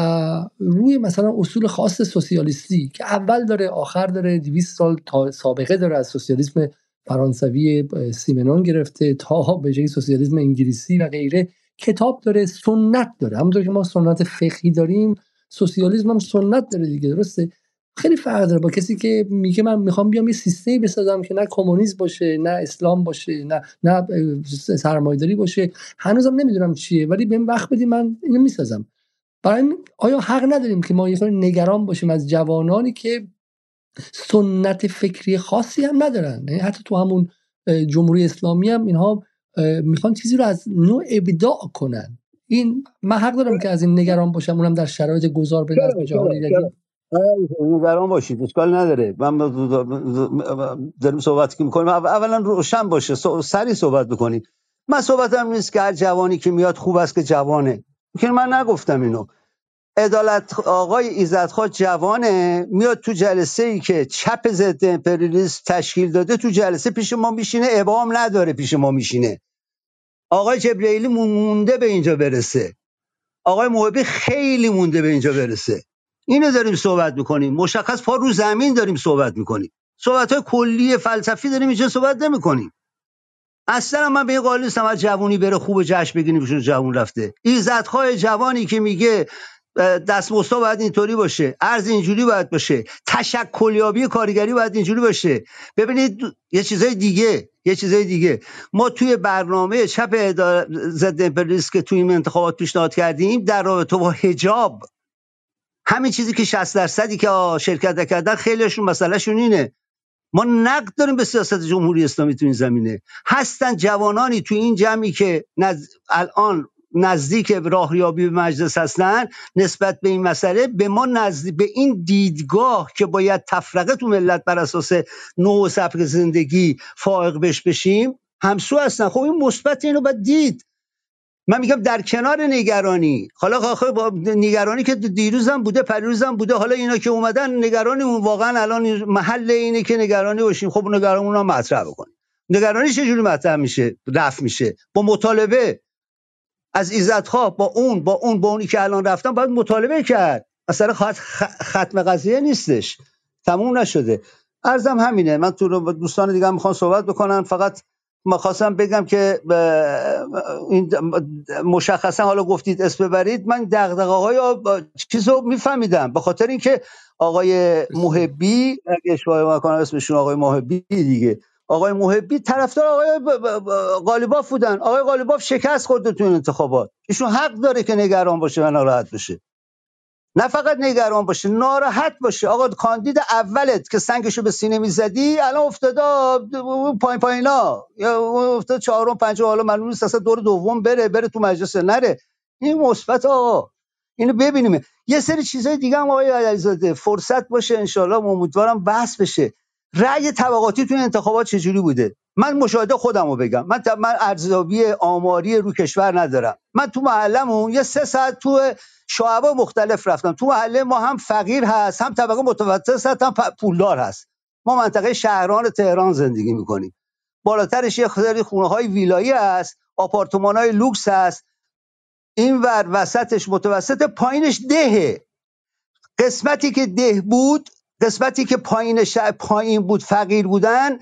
روی مثلا اصول خاص سوسیالیستی که اول داره آخر داره 200 سال تا سابقه داره از سوسیالیسم فرانسوی سیمنون گرفته تا به جای سوسیالیسم انگلیسی و غیره. کتاب داره سنت داره. همونطور که ما سنت فقهی داریم سوسیالیسم هم سنت داره دیگه درسته؟ خیلی فرق داره. با کسی که میگه من می‌خوام بیام یه سیستمی بسازم که نه کمونیسم باشه نه اسلام باشه نه نه سرمایه‌داری باشه هنوزم نمی‌دونم چیه ولی بهم وقت بدی من اینو می‌سازم. برای آیا حق نداریم که ما یه نگران باشیم از جوانانی که سنت فکری خاصی هم ندارن؟ یعنی حتی تو همون جمهوری اسلامی هم اینها می‌خوان چیزی رو از نوع ابداع کنن. این من حق دارم که از این نگران باشم اونم در شرایط گذار به نظم جهانی نگران. باشید اشکال نداره. من داریم صحبت که می‌کنیم اولا روشن باشه سری صحبت بکنید. من صحبتم نیست که هر جوانی که میاد خوب است که جوانه. که من نگفتم اینو. عدالت آقای ایزدخوا جوانه میاد تو جلسه ای که چپ ضد امپریالیسم تشکیل داده تو جلسه پیش ما میشینه ابام نداره پیش ما میشینه. آقای جبرئیلی مونده به اینجا برسه. آقای محبی خیلی مونده به اینجا برسه. اینو داریم صحبت می‌کنیم. مشخص پا رو زمین داریم صحبت می‌کنیم. صحبت های کلی فلسفی داریم اینجا صحبت نمی‌کنیم. اصلا من به این قائل نیستم از جوونی بره خوب جشن بگیریم ایشون جوون رفته. ایزدهای جوانی که میگه دستمزد باید اینطوری باشه ارز اینجوری باید باشه تشکلیابی کارگری باید اینجوری باشه. ببینید یه چیزای دیگه یه چیزای دیگه. ما توی برنامه چپ ضد امپریالیسم که توی این انتخابات پیشنهاد کردیم در رابطه با حجاب همین چیزی که 60 درصدی که شرکت نکردن خیلیشون مسئلهشون اینه. ما نقد داریم به سیاست جمهوری اسلامی تو این زمینه. هستن جوانانی تو این جمعی که نز... الان نزدیک راهیابی به مجلس هستن نسبت به این مسئله به ما نزدیک به این دیدگاه که باید تفرقه تو ملت بر اساس نوع سبک زندگی فائق بش بشیم همسو هستن. خب این مثبت اینو باید دید. من میگم در کنار نگرانی. حالا آخه با نگرانی که دیروزم بوده پریروزم بوده حالا اینا که اومدن نگرانی واقعا الان محل اینه که نگرانی باشیم. خب نگرانی رو مطرح بکنیم. نگرانی چجوری مطرح میشه؟ رفع میشه. با مطالبه از عزتخواه با اون با اون با اونی که الان رفتن باید مطالبه کرد. اصلا ختم قضیه نیستش. تموم نشده. ارزم همینه. من تو دوستان دیگه هم می‌خوام صحبت بکنن. فقط ما خواستم بگم که این مشخصا حالا گفتید اسم ببرید من دغدغه های چیز رو میفهمیدم. به خاطر اینکه آقای محبی اگه اشتباه نکنم اسمشون آقای محبی دیگه. آقای محبی طرفدار آقای قالیباف بودن. آقای قالیباف شکست خورده تو این انتخابات. ایشون حق داره که نگران باشه و ناراحت بشه. نه فقط نگران باشه ناراحت باشه آقا کاندید اولت که سنگشو به سینه می‌زدی الان افتاده پایین پایینا. یا افتاده چهارم پنجم حالا معلوم نیست اصلا دور دوم بره بره تو مجلس نره. این مثبت آقا. اینو ببینیم. یه سری چیزای دیگه هم آقای علیزاده فرصت باشه انشالله امیدوارم بحث بشه. رأی طبقاتی تو انتخابات چجوری بوده؟ من مشاهده خودم رو بگم. من من ارزیابی آماری رو کشور ندارم. من تو محلمون یه سه ساعت تو شعبا مختلف رفتم. تو محله ما هم فقیر هست هم طبقه متوسط هست هم پولدار هست. ما منطقه شهران تهران زندگی می‌کنیم. بالاترش یه خیلی خونه های ویلایی هست آپارتمان های لوکس هست. این ور وسطش متوسط پایینش دهه. قسمتی که ده بود قسمتی که پایین پایین بود فقیر بودن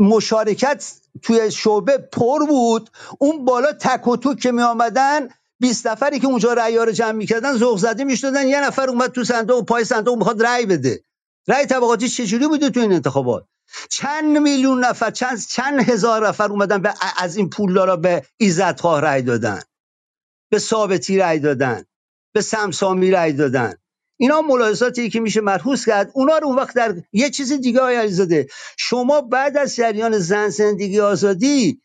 مشارکت توی شعبه پر بود. اون بالا تک و توک که می آمدن 20 نفری که اونجا رأی رو جمع می‌کردن ذوق زده می‌شدن. یه نفر اومد تو صندوق و پای صندوق می‌خواد رأی بده. رأی طبقاتی چجوری بوده تو این انتخابات؟ چند میلیون نفر چند چند هزار نفر اومدن به از این پولدارا به عزتخواه رأی دادن. به ثابتی رأی دادن. به سمسامی رأی دادن. اینا ملاحظاتی که میشه مرهوس کرد. اونا رو اون وقت در یه چیز دیگه های علیزاده شما بعد از جریان زن زندگی آزادی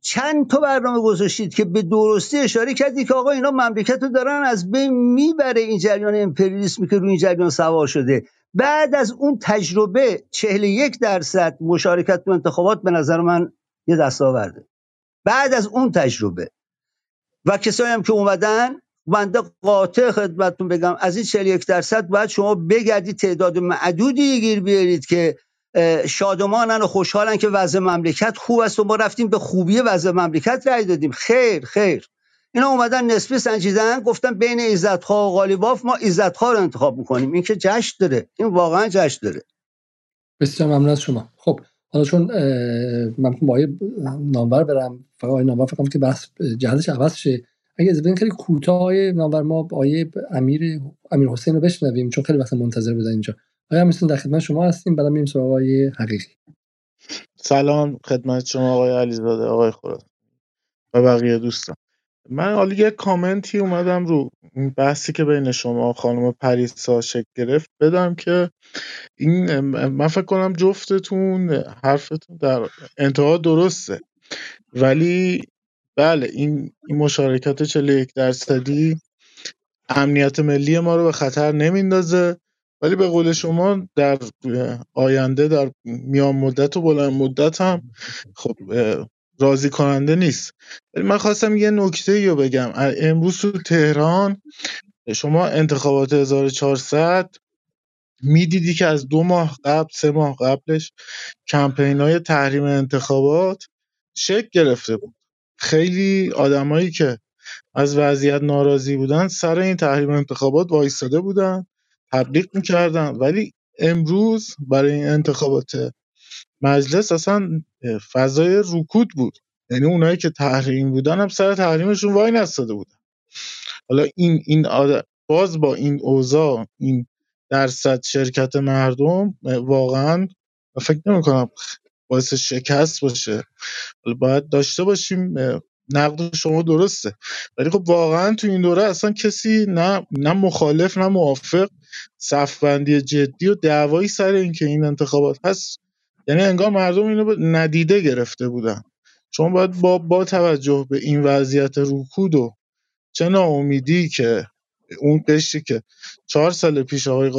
چند تا برنامه گذاشتید که به درستی اشاره کردی که آقا اینا مملکت رو دارن از بین می‌بره این جریان امپریالیسمی که روی این جریان سوار شده. بعد از اون تجربه چهل یک درصد مشارکت تو انتخابات به نظر من یه دستاورده. بعد از اون تجربه. و کسایی هم که اومدن بنده قاطع خدمتتون بگم. از این 41 درصد باید شما بگردید تعداد معدودی گیر بیارید که شادمانن و خوشحالن که وضع مملکت خوب است و ما رفتیم به خوبی وضع مملکت رأی دادیم. خیر خیر. اینا اومدن نسبی سنجیدن گفتن بین عزتخواه و قالیباف ما عزتخواه رو انتخاب می‌کنیم. این که جشن داره. این واقعا جشن داره. بسیار ممنون از شما. خب حالا چون من با نامور برم فقط نامور فکر کنم که بحث جهتش عوض شه. اگه از خیلی کوتاه نامور ما آقای امیر امیر حسین رو بشنویم چون خیلی وقت منتظر بودن اینجا. آقای امیر در خدمت شما هستیم. بعد میریم سراغ آقای حقیقی. سلام خدمت شما آقای علیزاده آقای خورد و بقیه دوستان. من حالا یه کامنتی اومدم رو بحثی که بین شما خانم پریسا شکل گرفت. بدم که این من فکر کنم جفتتون حرفتون در انتها درسته. ولی بله این این مشارکت 41 درصدی امنیت ملی ما رو به خطر نمیندازه ولی به قول شما در آینده در میان مدت و بلند مدت هم خب راضی کننده نیست. ولی من خواستم یه نکته رو بگم. امروز تو تهران شما انتخابات 1400 می‌دیدی که از دو ماه قبل سه ماه قبلش کمپین های تحریم انتخابات شکل گرفته بود. خیلی آدمایی که از وضعیت ناراضی بودن سر این تحریم انتخابات وایستاده بودن تبلیغ می‌کردن. ولی امروز برای این انتخابات مجلس اصلا فضای رکود بود. یعنی اونایی که تحریم بودن هم سر تحریمشون وای نستاده بودن. حالا این این باز با این اوضاع این درصد شرکت مردم واقعا فکر نمی کنم باعث شکست باشه. حالا باید داشته باشیم نقد شما درسته. ولی خب واقعا تو این دوره اصلا کسی نه نه مخالف نه موافق صفبندی جدی و دعوایی سر اینکه این انتخابات هست. یعنی انگار مردم اینو ندیده گرفته بودن. چون باید با با توجه به این وضعیت رکود و چه ناامیدی که اون قشری که چهار سال پیش آقای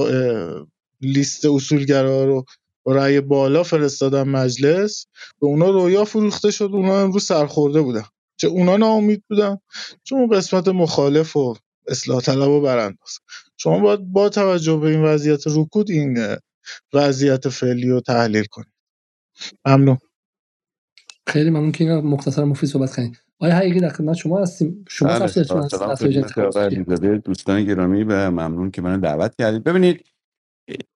لیست اصولگرا رو با رأی بالا فرستادن مجلس. به اونا رویا فروخته شد اونا امروز سرخورده بودن. چه اونا ناامید بودن چون اون قسمت مخالف و اصلاح طلب و برانداز. شما باید با توجه به این وضعیت رکود این وضعیت فعلی رو تحلیل کنید. ممنون. خیلی ممنون که اینا مختصر مفید صحبت کردین. آیا حقیقی در خدمت شما هستیم؟ شما بله دوستان گرامی و ممنون که منو دعوت کردید. ببینید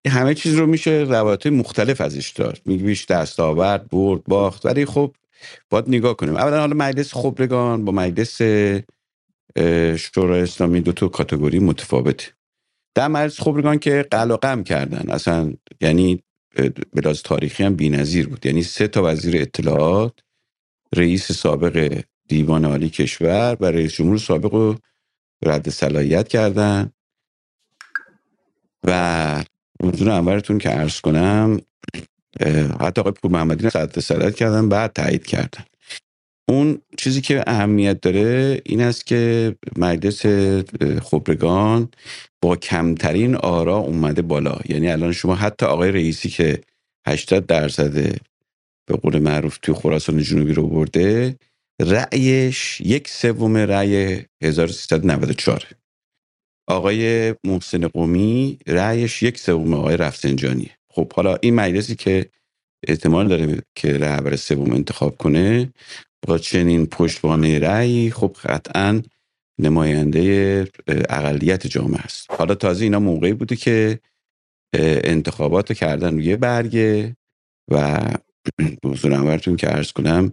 همه چیز رو میشه روایت مختلف ازش داشت. میگویش دستاورد برد باخت. ولی خب باید نگاه کنیم. اولا حالا مجلس خبرگان با مجلس شورای اسلامی دو تا کاتگوری متفاوته. در مجلس خبرگان که قلقم کردن. اصلا یعنی به تاریخی هم بی‌نظیر بود. یعنی سه تا وزیر اطلاعات رئیس سابق دیوان عالی کشور و رئیس جمهور سابق رو رد صلاحیت کردن. و حضور انورتون که عرض کنم حتی آقای پور محمدی رد صلاحیت کردن بعد تایید کردن. اون چیزی که اهمیت داره این است که مجلس خبرگان با کمترین آرا اومده بالا. یعنی الان شما حتی آقای رئیسی که 80 درصد به قول معروف توی خراسان جنوبی رو برده رأیش یک سوم رأی 1394 آقای محسن قومی رأیش یک سوم آقای رفسنجانیه. خب حالا این مجلسی که احتمال داره که رهبر سوم انتخاب کنه با چنین پشتوانه رأی خب قطعا نماینده اقلیت جامعه است. حالا تازه اینا موقعی بوده که انتخابات رو کردن روی برگه و به حضور انورتون که عرض کنم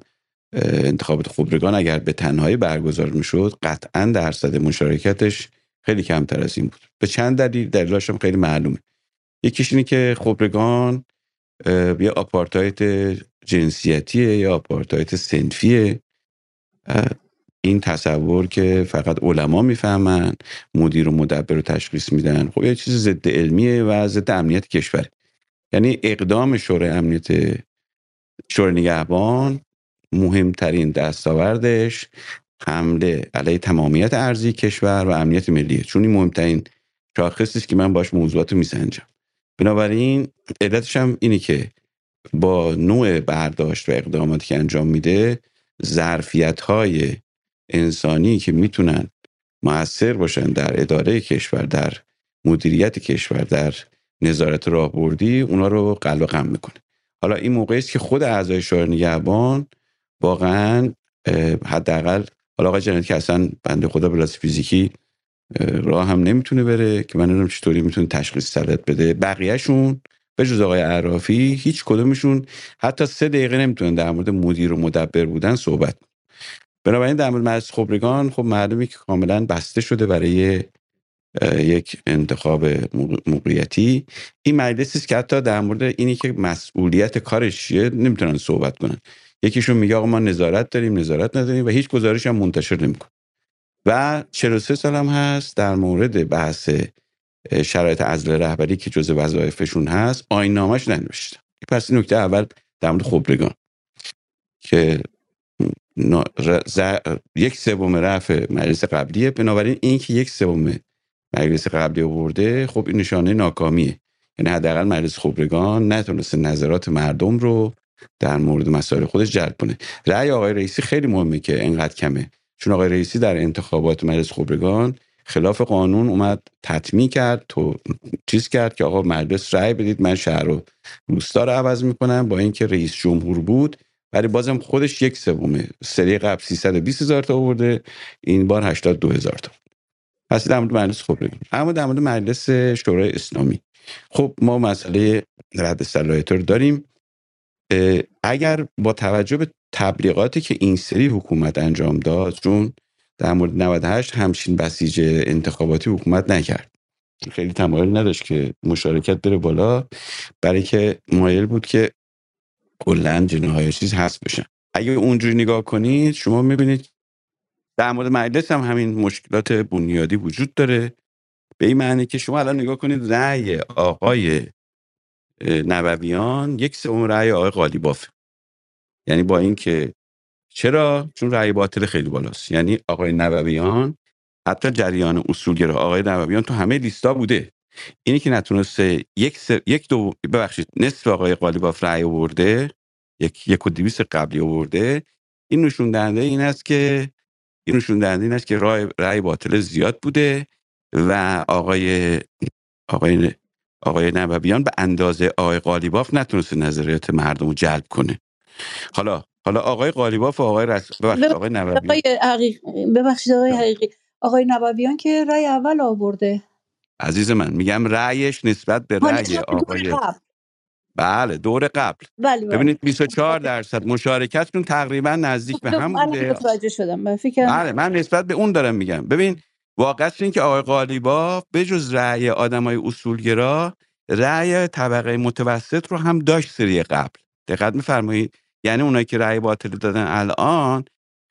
انتخابات خبرگان اگر به تنهایی برگزار می‌شد قطعا درصد مشارکتش خیلی کمتر از این بود. به چند دلیل دلیلاش هم خیلی معلومه. یکیش اینه که خبرگان یه آپارتایت جنسیتیه یا آپارتایت سنفیه. این تصور که فقط علما می‌فهمن مدیر و مدبر رو تشخیص میدن. خب یه چیز ضد علمیه و ضد امنیت کشور یعنی اقدام شورای امنیت شورای نگهبان مهمترین دستاوردش حمله علیه تمامیت ارضی کشور و امنیت ملیه چون این مهمترین شاخصی است که من باش موضوعات رو میسنجم. بنابراین علتش هم اینه که با نوع برداشت و اقداماتی که انجام میده ظرفیت های انسانی که می‌تونن موثر باشن در اداره کشور در مدیریت کشور در نظارت راهبردی اونا رو قلب قم می‌کنه. حالا این موقعی است که خود اعضای شورای نگهبان واقعا حداقل حالا آقای جنتی که اصلا بنده خدا به لحاظ فیزیکی اه، راه هم نمی‌تونه بره که من نمی‌دونم چطوری می‌تونه تشخیص سرت بده. بقیهشون به جز آقای عرافی هیچ کدومشون حتی سه دقیقه نمی‌تونن در مورد مدیر و مدبر بودن صحبت بنابراین در مورد مجلس خبرگان خب معلومه که کاملا بسته شده برای یک انتخاب موقعیتی این مجلسی که حتی در مورد اینی که مسئولیت کارش چیه نمی‌تونن صحبت کنن. یکیشون میگه آقا ما نظارت داریم نظارت نداریم و هیچ گزارش هم منتشر نمیکن و 43 سال هم هست در مورد بحث شرایط عزل رهبری که جزء وظایفشون هست آیین نامش ننوشته. پس نکته اول در مورد خبرگان که یک سوم رفع مجلس قبلیه. بنابراین این که یک سوم مجلس قبلی آورده خب این نشانه ناکامیه. یعنی حداقل مجلس خبرگان نتونسته نظرات مردم رو در مورد مسائل خودش جلب کنه. رأی آقای رئیسی خیلی مهمه که انقدر کمه. چون آقای رئیسی در انتخابات مجلس خبرگان خلاف قانون اومد تطمیع کرد تو چیز کرد که آقا مجلس رأی بدید من شهر رو روستا رو عوض می‌کنم با اینکه رئیس جمهور بود. ولی بازم خودش یک سومه. سری قبل 320 هزار تا آورده این بار 82 هزار تا. پس در مورد مجلس خب بگیم اما در مورد مجلس شورای اسلامی. خب ما مسئله رد صلاحیت رو داریم. اگر با توجه به تبلیغاتی که این سری حکومت انجام داد چون در مورد 98 همچین بسیج انتخاباتی حکومت نکرد. خیلی تمایل نداشت که مشارکت بره بالا برای که مایل بود که کلا جناهای چیز هست بشن. اگه اونجوری نگاه کنید شما می‌بینید در مورد مجلس هم همین مشکلات بنیادی وجود داره. به این معنی که شما الان نگاه کنید رأی آقای نبویان یک سوم رأی آقای قالیباف یعنی با اینکه چرا؟ چون رأی باطل خیلی بالاست. یعنی آقای نبویان حتی جریان اصولگرا آقای نبویان تو همه لیستا بوده. اینی که نتونسته یک, س... یک دو ببخشید نصف آقای قالیباف رأی آورده یک یک و دویست قبلی آورده این نشون دهنده این است که این نشون دهنده این است که رأی رأی باطل زیاد بوده و آقای آقای آقای نبویان به اندازه آقای قالیباف نتونسته نظریات مردم رو جلب کنه. حالا حالا آقای قالیباف و آقای رس... ببخشید آقای نبویان ببخشید آقای حقیقی. آقای نبویان که رأی اول آورده. عزیز من میگم رأیش نسبت به رأی آقای بله دور قبل. بله بله. ببینید 24 درصد مشارکتتون تقریبا نزدیک به هم الان بوده. متوجه شدم. من فکر کردم بله من نسبت به اون دارم میگم. ببین واقعیت این که آقای قالیباف به جز رأی آدمای اصولگرا رأی طبقه متوسط رو هم داشت سری قبل. دقت میفرمایید؟ یعنی اونایی که رأی باطل دادن الان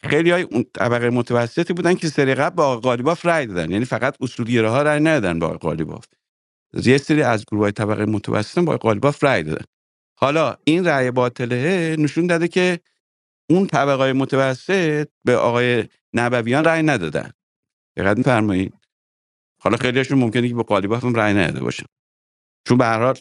خیلی های اون طبقه متوسطی بودن که سری قبل با آقای قالیباف رأی دادن. یعنی فقط اصولگراها رأی ندادن با آقای قالیباف. یه سری از گروه های طبقه متوسط با قالیباف رأی دادن. حالا این رأی باطله نشون داده که اون طبقه متوسط به آقای نبویان رأی ندادن. دقت می‌فرمایید. حالا خیلیشون ممکنه که به قالیباف هم رأی نداده باشن. چون به هر حال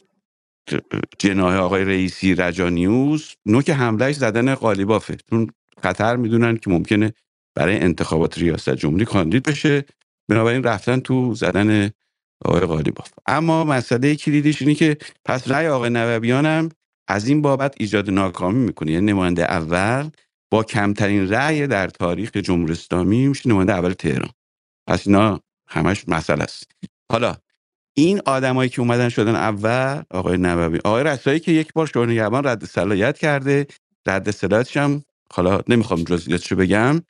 جناح آقای رئیسی رجانیوز نوک حملهش زدن قالیبافه چون خطر می‌دونن که ممکنه برای انتخابات ریاست جمهوری کاندید بشه. بنابراین رفتن تو زدن آقای قالیباف اما مسئله کلیدیش اینه که پس رأی آقای نوبیان هم از این بابت ایجاد ناکامی می‌کنه. یعنی نماینده اول با کمترین رأی در تاریخ جمهوری اسلامی میشه نماینده اول تهران. پس اینا همش مسئله است. حالا این آدمایی که اومدن شدن اول آقای نبویان آقای رسایی که یک بار شورای نگهبان رد صلاحیت کرده رد صلاحیتش هم حالا نمی‌خوام جزئیاتشو بگم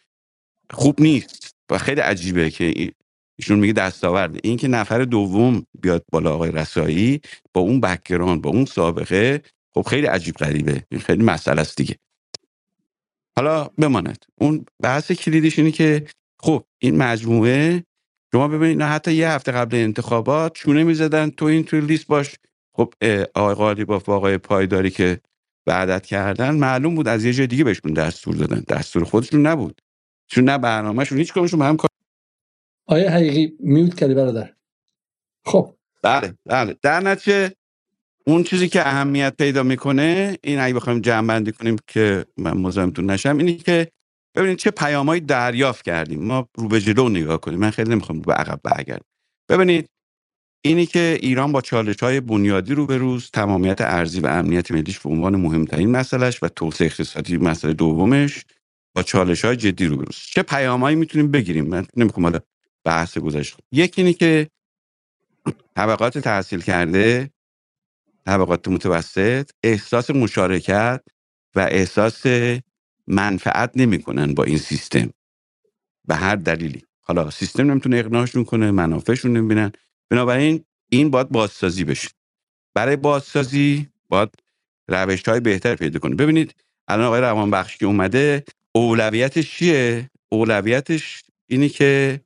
خوب نیست و خیلی عجیبه که ای- ایشون میگه دستاورد این که نفر دوم بیاد بالا آقای رسایی با اون background با اون سابقه خب خیلی عجیب غریبه. این خیلی مسئله است دیگه. حالا بماند. اون بحث کلیدش اینه که خب این مجموعه شما ببینید اینا حتی یه هفته قبل انتخابات چونه می‌زدن تو این توی لیست باش. خب آقای قالیباف و آقای پایداری که وعدت کردن معلوم بود از یه جای دیگه بهشون دستور دادن. دستور خودشون نبود. چون نه برنامهشون هیچ کدومشون به هم کار آیا حقیقی میوت کردی برادر. خب. بله بله. در نتیجه اون چیزی که اهمیت پیدا می‌کنه این اگه بخوایم جمع بندی کنیم که من مزاحمتون نشم اینه که ببینید چه پیامایی دریافت کردیم. ما رو به جلو نگاه کنیم. من خیلی نمی‌خوام به عقب برگردم. ببینید اینی که ایران با چالش های بنیادی روبروست تمامیت ارزی و امنیت ملیش به عنوان مهمترین مسئلهش و توسعه اقتصادی مسئله دومش با چالش های جدی روبروست چه پیامایی می‌تونیم بگیریم؟ من نمی‌خوام حالا بحث گذاشت یکی اینه که طبقات تحصیل کرده طبقات متوسط احساس مشارکت و احساس منفعت نمی‌کنن با این سیستم. به هر دلیلی. حالا سیستم نمی‌تونه اقناعشون کنه منافعشون نمی‌بینن. بنابراین این باید بازسازی بشه. برای بازسازی باید روش های بهتر پیدا کنه. ببینید الان آقای رحمان بخشی که اومده اولویتش چیه؟ اولویتش اینی که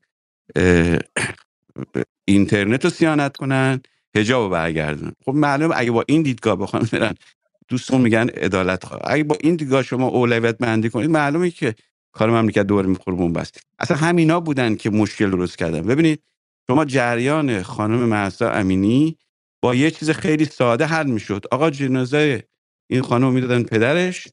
اینترنت رو سیانت کنن حجاب رو برگردن خب معلوم اگه با این دیدگاه بخوام برن دوستان میگن عدالت. خواه اگه با این دیدگاه شما اولویت بندی کنید معلومه که کار مملکت دور می‌خوره بون بست اصلا همینا بودن که مشکل درست کردن. ببینید شما جریان خانم مهسا امینی با یه چیز خیلی ساده حل می‌شد. آقا جنازه این خانم می‌دادن پدرش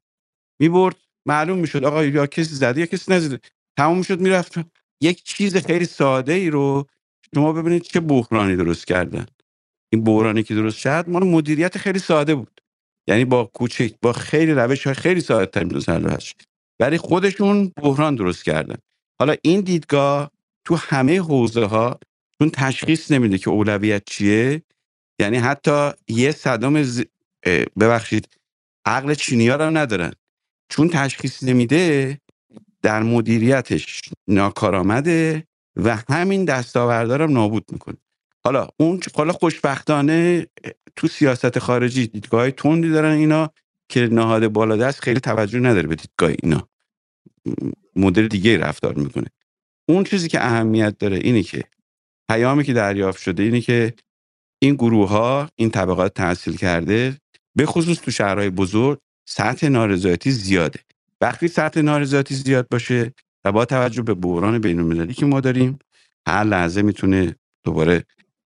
می‌برد معلوم می‌شد آقا یا کسی زده یا کسی نزده. تموم شد می‌رفت. یک چیز خیلی ساده ای رو شما ببینید چه بحرانی درست کردن. این بحرانی که درست شد مال مدیریت خیلی ساده بود. یعنی با کوچک با خیلی روش های خیلی ساده تر می‌تونست حل بشه. ولی خودشون بحران درست کردن. حالا این دیدگاه تو همه حوزه ها چون تشخیص نمیده که اولویت چیه یعنی حتی یه صدام ز... ببخشید عقل چینی ها رو ندارن. چون تشخیص نمیده در مدیریتش ناکارآمده و همین دستاوردها رو نابود می‌کنه. حالا اون حالا خوشبختانه تو سیاست خارجی دیدگاه تندی دارن اینا که نهاد بالادست خیلی توجه نداره به دیدگاه اینا. مدل دیگه رفتار می‌کنه. اون چیزی که اهمیت داره اینه که پیامی که دریافت شده اینه که این گروه ها این طبقات تحصیل کرده به خصوص تو شهرهای بزرگ سطح نارضایتی زیاده. وقتی سطح نارضایتی زیاد باشه و با توجه به بحران بین المللی که ما داریم هر لحظه می‌تونه دوباره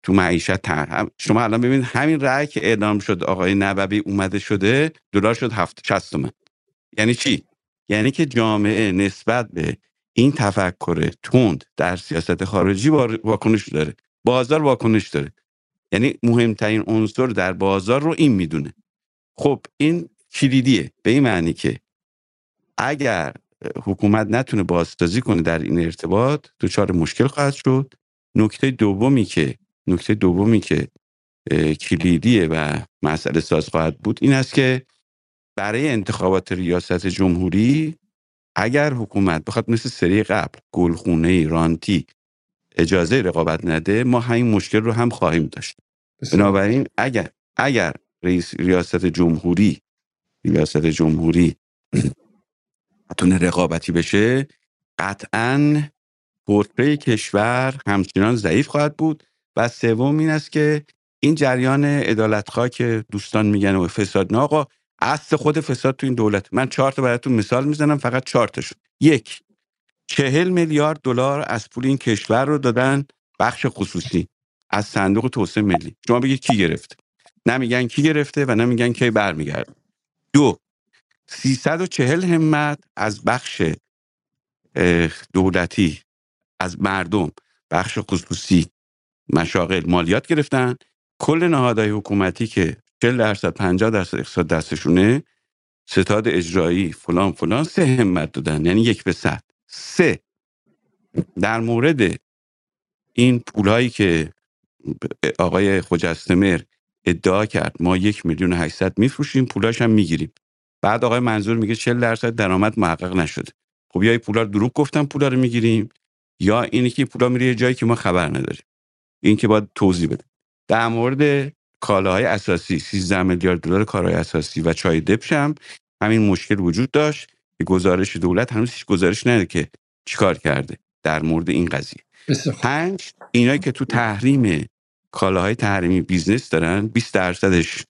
تو معیشت هم- شما الان ببینید همین رأی که اعلام شد آقای نبوی اومده شده دلار شد هفت 60 تومن. یعنی چی؟ یعنی که جامعه نسبت به این تفکر تند در سیاست خارجی وا- واکنش داره. بازار واکنش داره. یعنی مهمترین عنصر در بازار رو این می‌دونه. خب این کلیدیه. به این معنی که اگر حکومت نتونه بازسازی کنه در این ارتباط دچار مشکل خواهد شد. نکته دومی که نکته دومی که کلیدیه و مسئله ساز خواهد بود این است که برای انتخابات ریاست جمهوری اگر حکومت بخواد مثل سری قبل گلخونه رانتی اجازه رقابت نده ما همین مشکل رو هم خواهیم داشت. بسیار بنابراین اگر اگر رئیس ریاست جمهوری ریاست جمهوری تونه رقابتی بشه قطعا پورتری کشور همچنان ضعیف خواهد بود. و سوم این است که این جریان عدالتخواه که دوستان میگن و فساد نه آقا اصل خود فساد تو این دولت. من چهار تا براتون مثال می‌زنم فقط چهار یک چهل میلیارد دلار از پول این کشور رو دادن بخش خصوصی از صندوق توسعه ملی. شما بگید کی گرفته نمیگن کی گرفته و نمیگن کی برمیگرده. دو 340 همت از بخش دولتی از مردم بخش خصوصی مشاغل مالیات گرفتن. کل نهادهای حکومتی که 40 درصد 50 درصد اقتصاد دستشونه ستاد اجرایی فلان فلان سه همت دادن یعنی یک به صد. سه. در مورد این پولهایی که آقای خجستمر ادعا کرد ما یک میلیون و 800 میفروشیم پولاش هم می‌گیریم. بعد آقای منظور میگه 40 درصد درآمد محقق نشده. خب یا پولا رو دروغ گفتن پولا رو می‌گیریم یا اینی که پولا میره جایی که ما خبر نداریم. این که باید توضیح بده. در مورد کالاهای اساسی 13 میلیارد دلار کالاهای اساسی و چای دبش هم همین مشکل وجود داشت که گزارش دولت هنوز هیچ گزارش نده که چیکار کرده در مورد این قضیه. پنج اینایی که تو تحریم کالاهای تحریمی business دارن 20 درصدش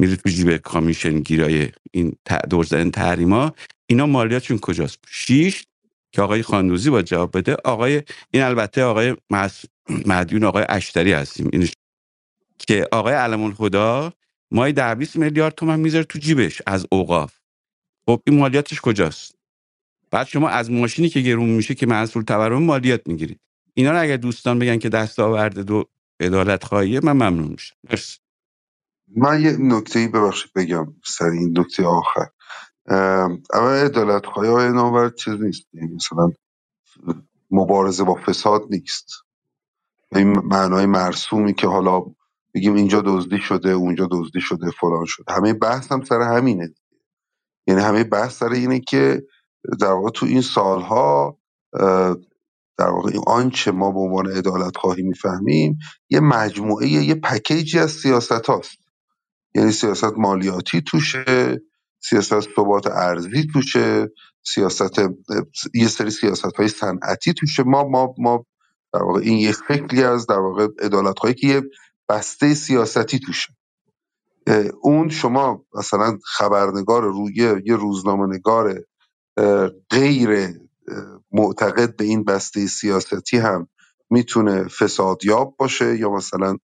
میره تو جیب commission گیرای این دور زدن تحریما اینا مالیاتشون کجاست؟ شیش که آقای خاندوزی باید جواب بده آقای این البته آقای مس- مدیون آقای اشتری هستیم. این که آقای علم الهدا مای ده 20 میلیارد تومن می‌ذاره تو جیبش از اوقاف. خب این مالیاتش کجاست؟ بعد شما از ماشینی که گرون میشه که مسئول تورم مالیات می‌گیرید اینا رو اگر دوستان بگن که دستاورد دو عدالت خواهیه من ممنون میشم. مرسی. من یه نکته ببخشید بگم سر این نکته آخر. اما عدالت خواهی های نامور چیز نیست. یعنی مثلا مبارزه با فساد نیست. این معنای مرسومی که حالا بگیم اینجا دزدی شده اونجا دزدی شده فلان شده. همه بحث هم سر همینه یعنی همه بحث سر اینه که در واقع تو این سالها در واقع آنچه ما به عنوان عدالت خواهی می‌فهمیم یه مجموعه یه پکیجی از سیاست هاست. یعنی سیاست مالیاتی توشه سیاست ثبات ارزی توشه سیاست یه سری سیاست های صنعتی توشه. ما ما ما در واقع این یک شکلی از در واقع عدالت که یه بسته سیاستی توشه. اون شما مثلا خبرنگار روی یه روزنامه نگار غیر معتقد به این بسته سیاستی هم می‌تونه فسادیاب باشه یا مثلا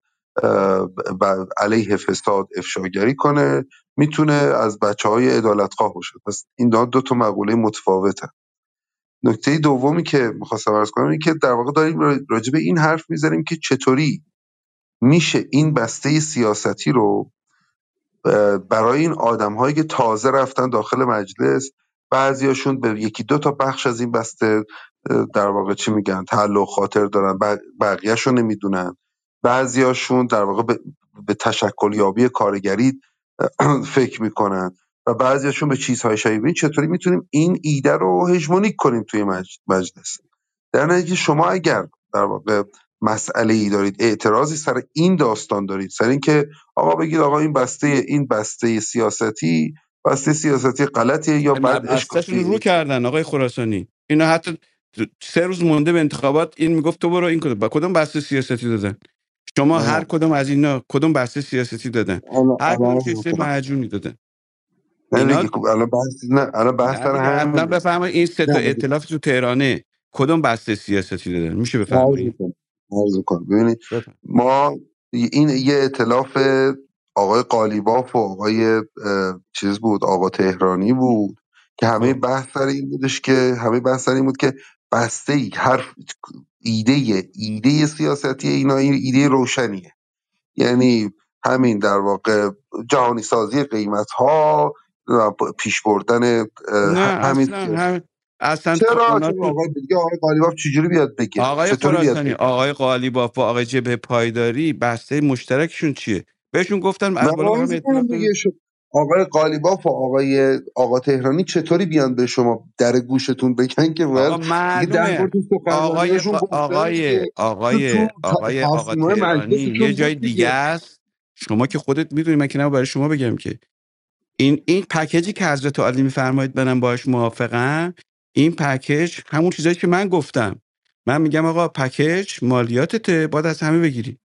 علیه فساد افشاگری کنه می‌تونه از بچه های عدالتخواه باشه. پس این دو, تا مقوله متفاوتن. نکته دومی که می‌خواستم ارز کنم اینه که در واقع داریم راجع به این حرف می‌زنیم که چطوری میشه این بسته سیاستی رو برای این آدم‌هایی که تازه رفتن داخل مجلس بعضیاشون به یکی دو تا بخش از این بسته در واقع چی میگن تعلق خاطر دارن بقیهش رو نمی‌دونن. بعضیاشون در واقع به, به تشکل یابی کارگری فکر می‌کنن. و بعضیاشون به چیزهای شایبه چطوری می‌تونیم این ایده رو هژمونیک کنیم توی مج- مجلس؟ در نتیجه شما اگر در واقع مسئله ای دارید اعتراضی سر این داستان دارید سر اینکه آقا بگید آقا این بسته این بسته سیاستی بسته سیاستی غلطیه یا بد بستشون رو کردن آقای خراسانی. اینا حتی سه روز مونده به انتخابات این می‌گفت تو برو این کدوم با کدوم بسته سیاستی دادن؟ شما هر نه کدوم از اینا کدوم بسته سیاستی دادن؟ الان هر کدوم که سه می‌کنم. معجونی دادن. نه دیگه خب الان بحث نه الان بحث همینه. بفرمایید این سه تا ائتلاف تو تهرانه کدوم بسته سیاستی دادن میشه بفرمایید. عرض ببینید ما این یه اطلاف آقای قالیباف و آقای چیز بود آقا تهرانی بود که همه خب. بحث سر این بودش که همه بحث سر این بود که بسته ای هر ایده ایده سیاستی اینا این ایده روشنیه. یعنی همین در واقع جهانی سازی قیمت ها پیش بردن همین اصلا اصلا چرا؟ آقای دیگه آقای قالیباف چجوری بیاد بگه؟ آقای خراسانی آقای قالیباف و آقای جبه پایداری بسته مشترکشون چیه؟ بهشون گفتن آقای قالیباف و آقای آقا تهرانی چطوری بیان به شما در گوشتون بگن که آقا معلومه. آقای آقای آقای آقای آقا تهرانی یه جای دیگه است. شما که خودت می‌دونی من که برای شما بگم که این این پکیجی که حضرت علی میفرمایید منم باش موافقم این پکیج همون چیزایی که من گفتم. من میگم آقا پکیج مالیاتته باید از همه بگیری.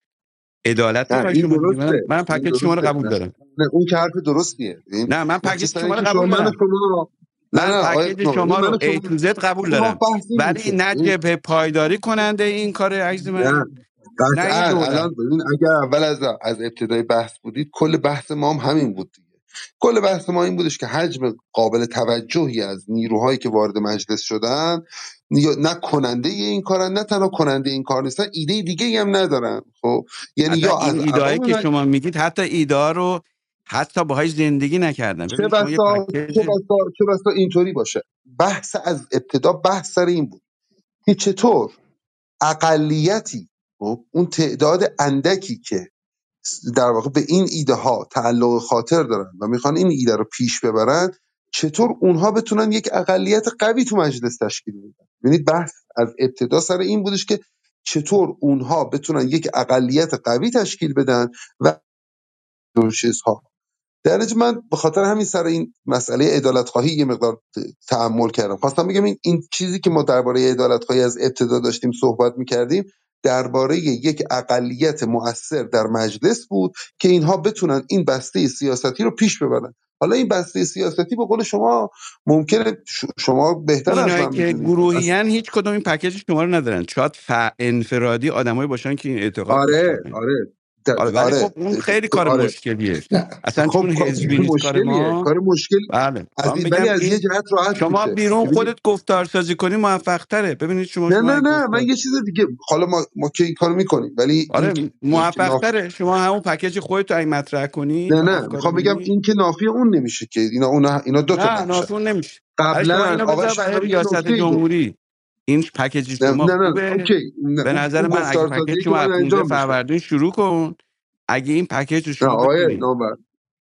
عدالت من من پکیج شما رو قبول دارم. نه اون که حرف درستیه. نه من پکیج شما رو قبول دارم. نه من نه پکیج شما رو A to Z قبول دارم. ولی نه جبهه پایداری کننده این کار نه من. نه قطعا. الان ببین اگر اول از از ابتدای بحث بودید کل بحث ما هم همین بود. کل بحث ما این بودش که حجم قابل توجهی از نیروهایی که وارد مجلس شدن نه کننده این کارن نه تنها کننده این کار نیستن ایده دیگه هم ندارن. خب؟ یعنی یا این ایدایی که شما میگید حتی ایده رو حتی باهاش زندگی نکردن. چه بسا چه بسا چه بسا اینطوری باشه. بحث از ابتدا بحث سر این بود که چطور اقلیتی خب، اون تعداد اندکی که در واقع به این ایده ها تعلق خاطر دارن و می‌خوان این ایده رو پیش ببرن چطور اونها بتونن یک اقلیت قوی تو مجلس تشکیل بدن؟ یعنی بحث از ابتدا سر این بودش که چطور اونها بتونن یک اقلیت قوی تشکیل بدن و چیزها در من به خاطر همین سر این مسئله عدالت خواهی یه مقدار تحمل کردم. خواستم بگم این این چیزی که ما درباره عدالت خواهی از ابتدا داشتیم صحبت می‌کردیم درباره یک اقلیت مؤثر در مجلس بود که اینها بتونن این بسته سیاستی رو پیش ببرن. حالا این بسته سیاستی به قول شما ممکنه شما بهتر از من که گروهیان هیچ کدوم این پکیج شما رو ندارن. شاید ف... انفرادی آدمایی باشن که این اعتقاد آره آره. آره ولی آره. خب اون خیلی کار آره. مشکلیه. نه. اصلا خب چون حزبی نیست کار ما کار مشکل بله. این- ولی از یه این جهت راحت شما بیرون خودت گفتار سازی کنی موفق تره ببینید شما نه شما نه نه. من یه چیز دیگه حالا ما, ما که این کارو می‌کنیم. ولی این آره این موفق ناف... تره شما همون پکیج خودت رو اگه مطرح کنی نه نه. می‌خوام بگم این که نافی اون نمیشه که اینا اونا اینا دو تا نمیشه. قبلا یه ریاست جمهوری. این پکیج شما نه, نه. خوبه؟ اوکی. نه. به نظر من اگه پکیج شما از باید 15 انجام بشه فروردین شروع کن اگه این پکیج رو نه شما آقای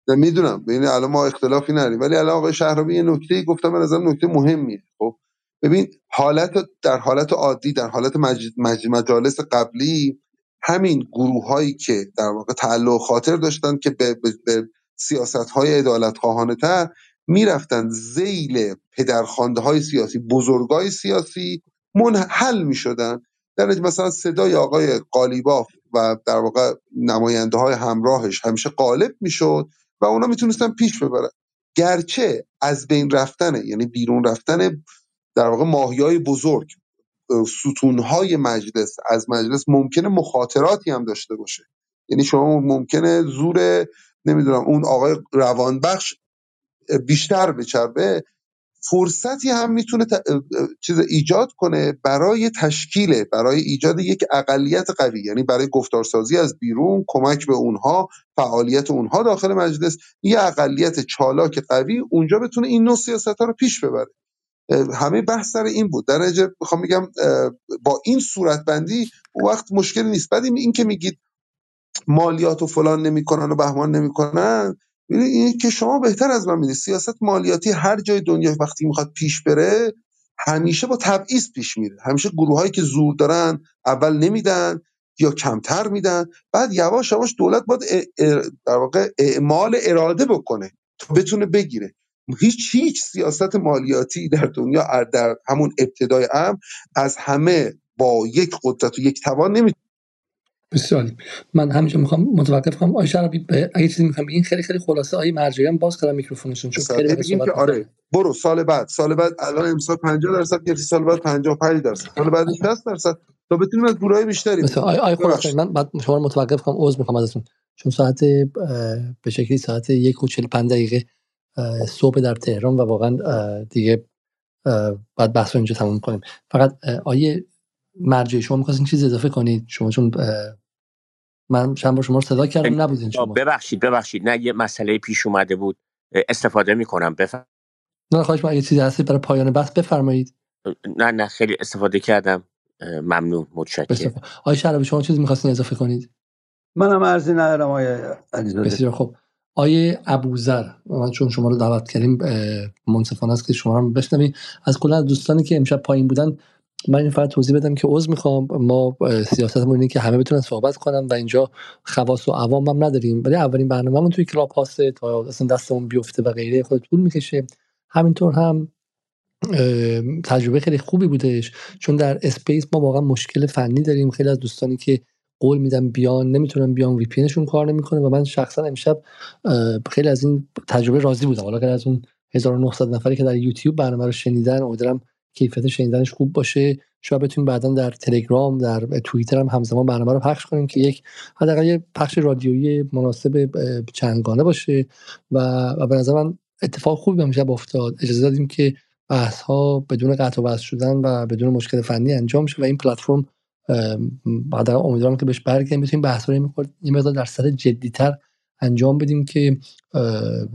نه می‌دونم. ببین الان ما اختلافی نداریم. ولی الان آقای شهرابی یه نکته گفتم به نظرم نکته مهمیه. خب ببین حالت در حالت عادی در حالت مج... مج... مجالس قبلی همین گروه هایی که در واقع تعلق خاطر داشتن که به, به... به سیاست های عدالت خواهانه تر می‌رفتن زیل پدرخوانده های سیاسی بزرگای سیاسی منحل می‌شدن. در مثلا صدای آقای قالیباف و در واقع نماینده های همراهش همیشه غالب می‌شد و اونا می‌تونستن پیش ببرن. گرچه از بین رفتن یعنی بیرون رفتن در واقع ماهی های بزرگ ستونهای مجلس از مجلس ممکنه مخاطراتی هم داشته باشه. یعنی شما ممکنه زور نمی‌دونم اون آقای روانبخش بیشتر بچربه فرصتی هم می‌تونه چیز ایجاد کنه برای تشکیل برای ایجاد یک اقلیت قوی. یعنی برای گفتارسازی از بیرون کمک به اونها فعالیت اونها داخل مجلس یه اقلیت چالاک قوی اونجا بتونه این نوع سیاست ها رو پیش ببره. همه بحث سر این بود. در نتیجه می‌خوام بگم با این صورتبندی اون وقت مشکلی نیست. بعد این که میگید مالیات و فلان نمی‌کنن و بهمان نمی‌کنن این که شما بهتر از من می‌دید سیاست مالیاتی هر جای دنیا وقتی می‌خواد پیش بره همیشه با تبعیض پیش میره. همیشه گروهایی که زور دارن اول نمیدن یا کمتر میدن بعد یواش یواش دولت باید در واقع اعمال اراده بکنه تا بتونه بگیره. هیچ هیچ سیاست مالیاتی در دنیا در همون ابتدای امر از همه با یک قدرت و یک توان بسیار. من همینجا می‌خوام متوقف کنم آقای شرابی به- اگه چیزی می‌خوام بگین خیلی خیلی خلاصه. آقای مرجعی هم باز کردن میکروفونشون چون خیلی بگیم که آره برو. سال بعد. سال بعد الان امسال 50 درصد گرفتی سال بعد 55 درصد. سال بعد 60 درصد. تا بتونیم از گروهای بیشتری آقای خراسانی ببخشید. من بعد شما رو متوقف کنم عذر می‌خوام ازتون. چون ساعت به شکلی ساعت یک و 45 دقیقه صبح در تهران و واقعا دیگه باید بحث رو اینجا تموم کنیم. فقط آیه مرجعی شما می‌خواستین چیز اضافه کنید؟ شما چون من چند بار شما رو صدا کردم نبودین شما. ببخشید ببخشید. نه یه مسئله پیش اومده بود. استفاده می‌کنم. بفهم نه خواهش من اگه چیزی هستی برای پایان بحث بفرمایید. نه نه خیلی استفاده کردم. ممنون متشکرم. آقای شرابی شما چیزی می‌خواستین اضافه کنید؟ منم عرضی ندارم آقای علیزاده. بسیار خوب. آیه ابوذر من چون شما رو دعوت کردیم منصفانه است که شما رو بشنویم. از کلا از دوستانی که امشب پایین بودن من این فقط توضیح بدم که عذر می‌خوام. ما سیاستمون اینه که همه بتونن صحبت کنن و اینجا خواص و عوام هم نداریم. ولی اولین برنامه‌مون توی کلاب هاوسه تا اصلا دستمون بیفته و غیره خب طول می‌کشه. همینطور هم تجربه خیلی خوبی بودش. چون در Space ما واقعا مشکل فنی داریم. خیلی از دوستانی که قول میدن بیان نمی‌تونن بیان VPN کار نمی‌کنه. و من شخصا امشب خیلی از این تجربه راضی بودم. حالا اگر از اون 1900 نفری که در یوتیوب برنامه رو شنیدن امیدوارم کیفیت شنیدنش خوب باشه. شاید بتونیم بعدا در تلگرام در توییتر هم همزمان برنامه رو پخش کنیم که یک حداقل یه پخش رادیویی مناسب چندگانه باشه و, و به نظر من اتفاق خوبی امشب افتاد. اجازه دادیم که بحث ها بدون قطع و وصل شدن و بدون مشکل فنی انجام شه و این پلتفرم بعد امیدوارم که بهش برگردیم. بتونیم بحث رو یه مقدار در سطح جدیتر انجام بدیم که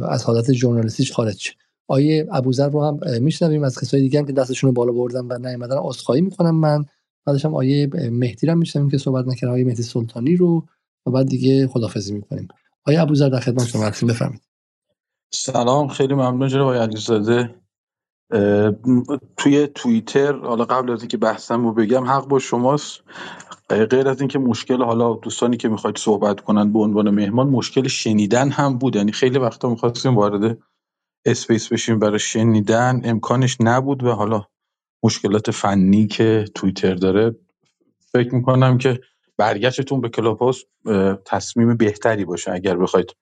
از حالت ژورنالیستیش خارج شه. آیه ابوذر رو هم میشنویم از کسای دیگه هم که دستشون رو بالا بردن و نیومدن عذرخواهی می‌کنم من. بعدش هم آیه مهدی رو میشنویم که صحبت نکرد آیه مهدی سلطانی رو و بعد دیگه خدافظی می‌کنیم. آیه ابوذر در خدمت شما هستیم بفرمایید. سلام خیلی ممنون جناب آقای علیزاده. توی توییتر حالا قبل از اینکه بحثم رو بگم حق با شماست. غیر از اینکه مشکل حالا دوستانی که می‌خواید صحبت کنن به عنوان مهمان مشکل شنیدن هم بود. یعنی خیلی وقتا می‌خواستیم وارد Space بشیم برای شنیدن. امکانش نبود و حالا مشکلات فنی که توییتر داره فکر می‌کنم که برگشتون به کلاب تصمیم بهتری باشه اگر بخواید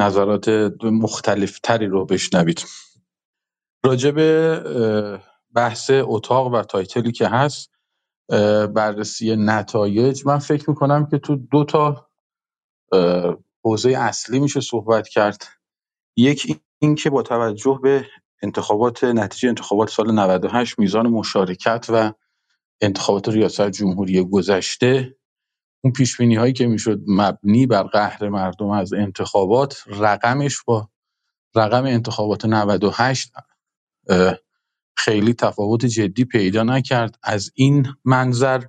نظرات مختلف تری رو بشنوید. راجع به بحث اتاق و تایتلی که هست بررسی نتایج من فکر می‌کنم که تو دو تا حوزه اصلی میشه صحبت کرد. یک این که با توجه به انتخابات نتیجه انتخابات سال 98 میزان مشارکت و انتخابات ریاست جمهوری گذشته اون پیش هایی که می‌شد مبنی بر قهر مردم از انتخابات رقمش با رقم انتخابات 98 اه، خیلی تفاوت جدی پیدا نکرد. از این منظر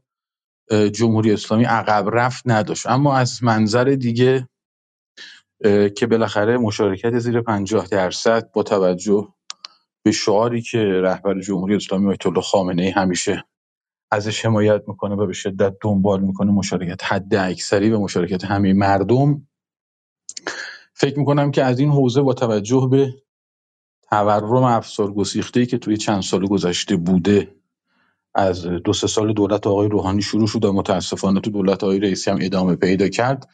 جمهوری اسلامی عقب رفت نداشت. اما از منظر دیگه که بالاخره مشارکت زیر 50 درصد با توجه به شعاری که رهبر جمهوری اسلامی آیت الله خامنه ای همیشه ازش حمایت می‌کنه و به شدت دنبال می‌کنه مشارکت حد اکثری و مشارکت همه مردم. فکر می‌کنم که از این حوزه با توجه به تورم افسار گسیخته‌ای که توی چند سال گذشته بوده از دو سه سال دولت آقای روحانی شروع شد و متاسفانه تو دولت آقای رئیسی هم ادامه پیدا کرد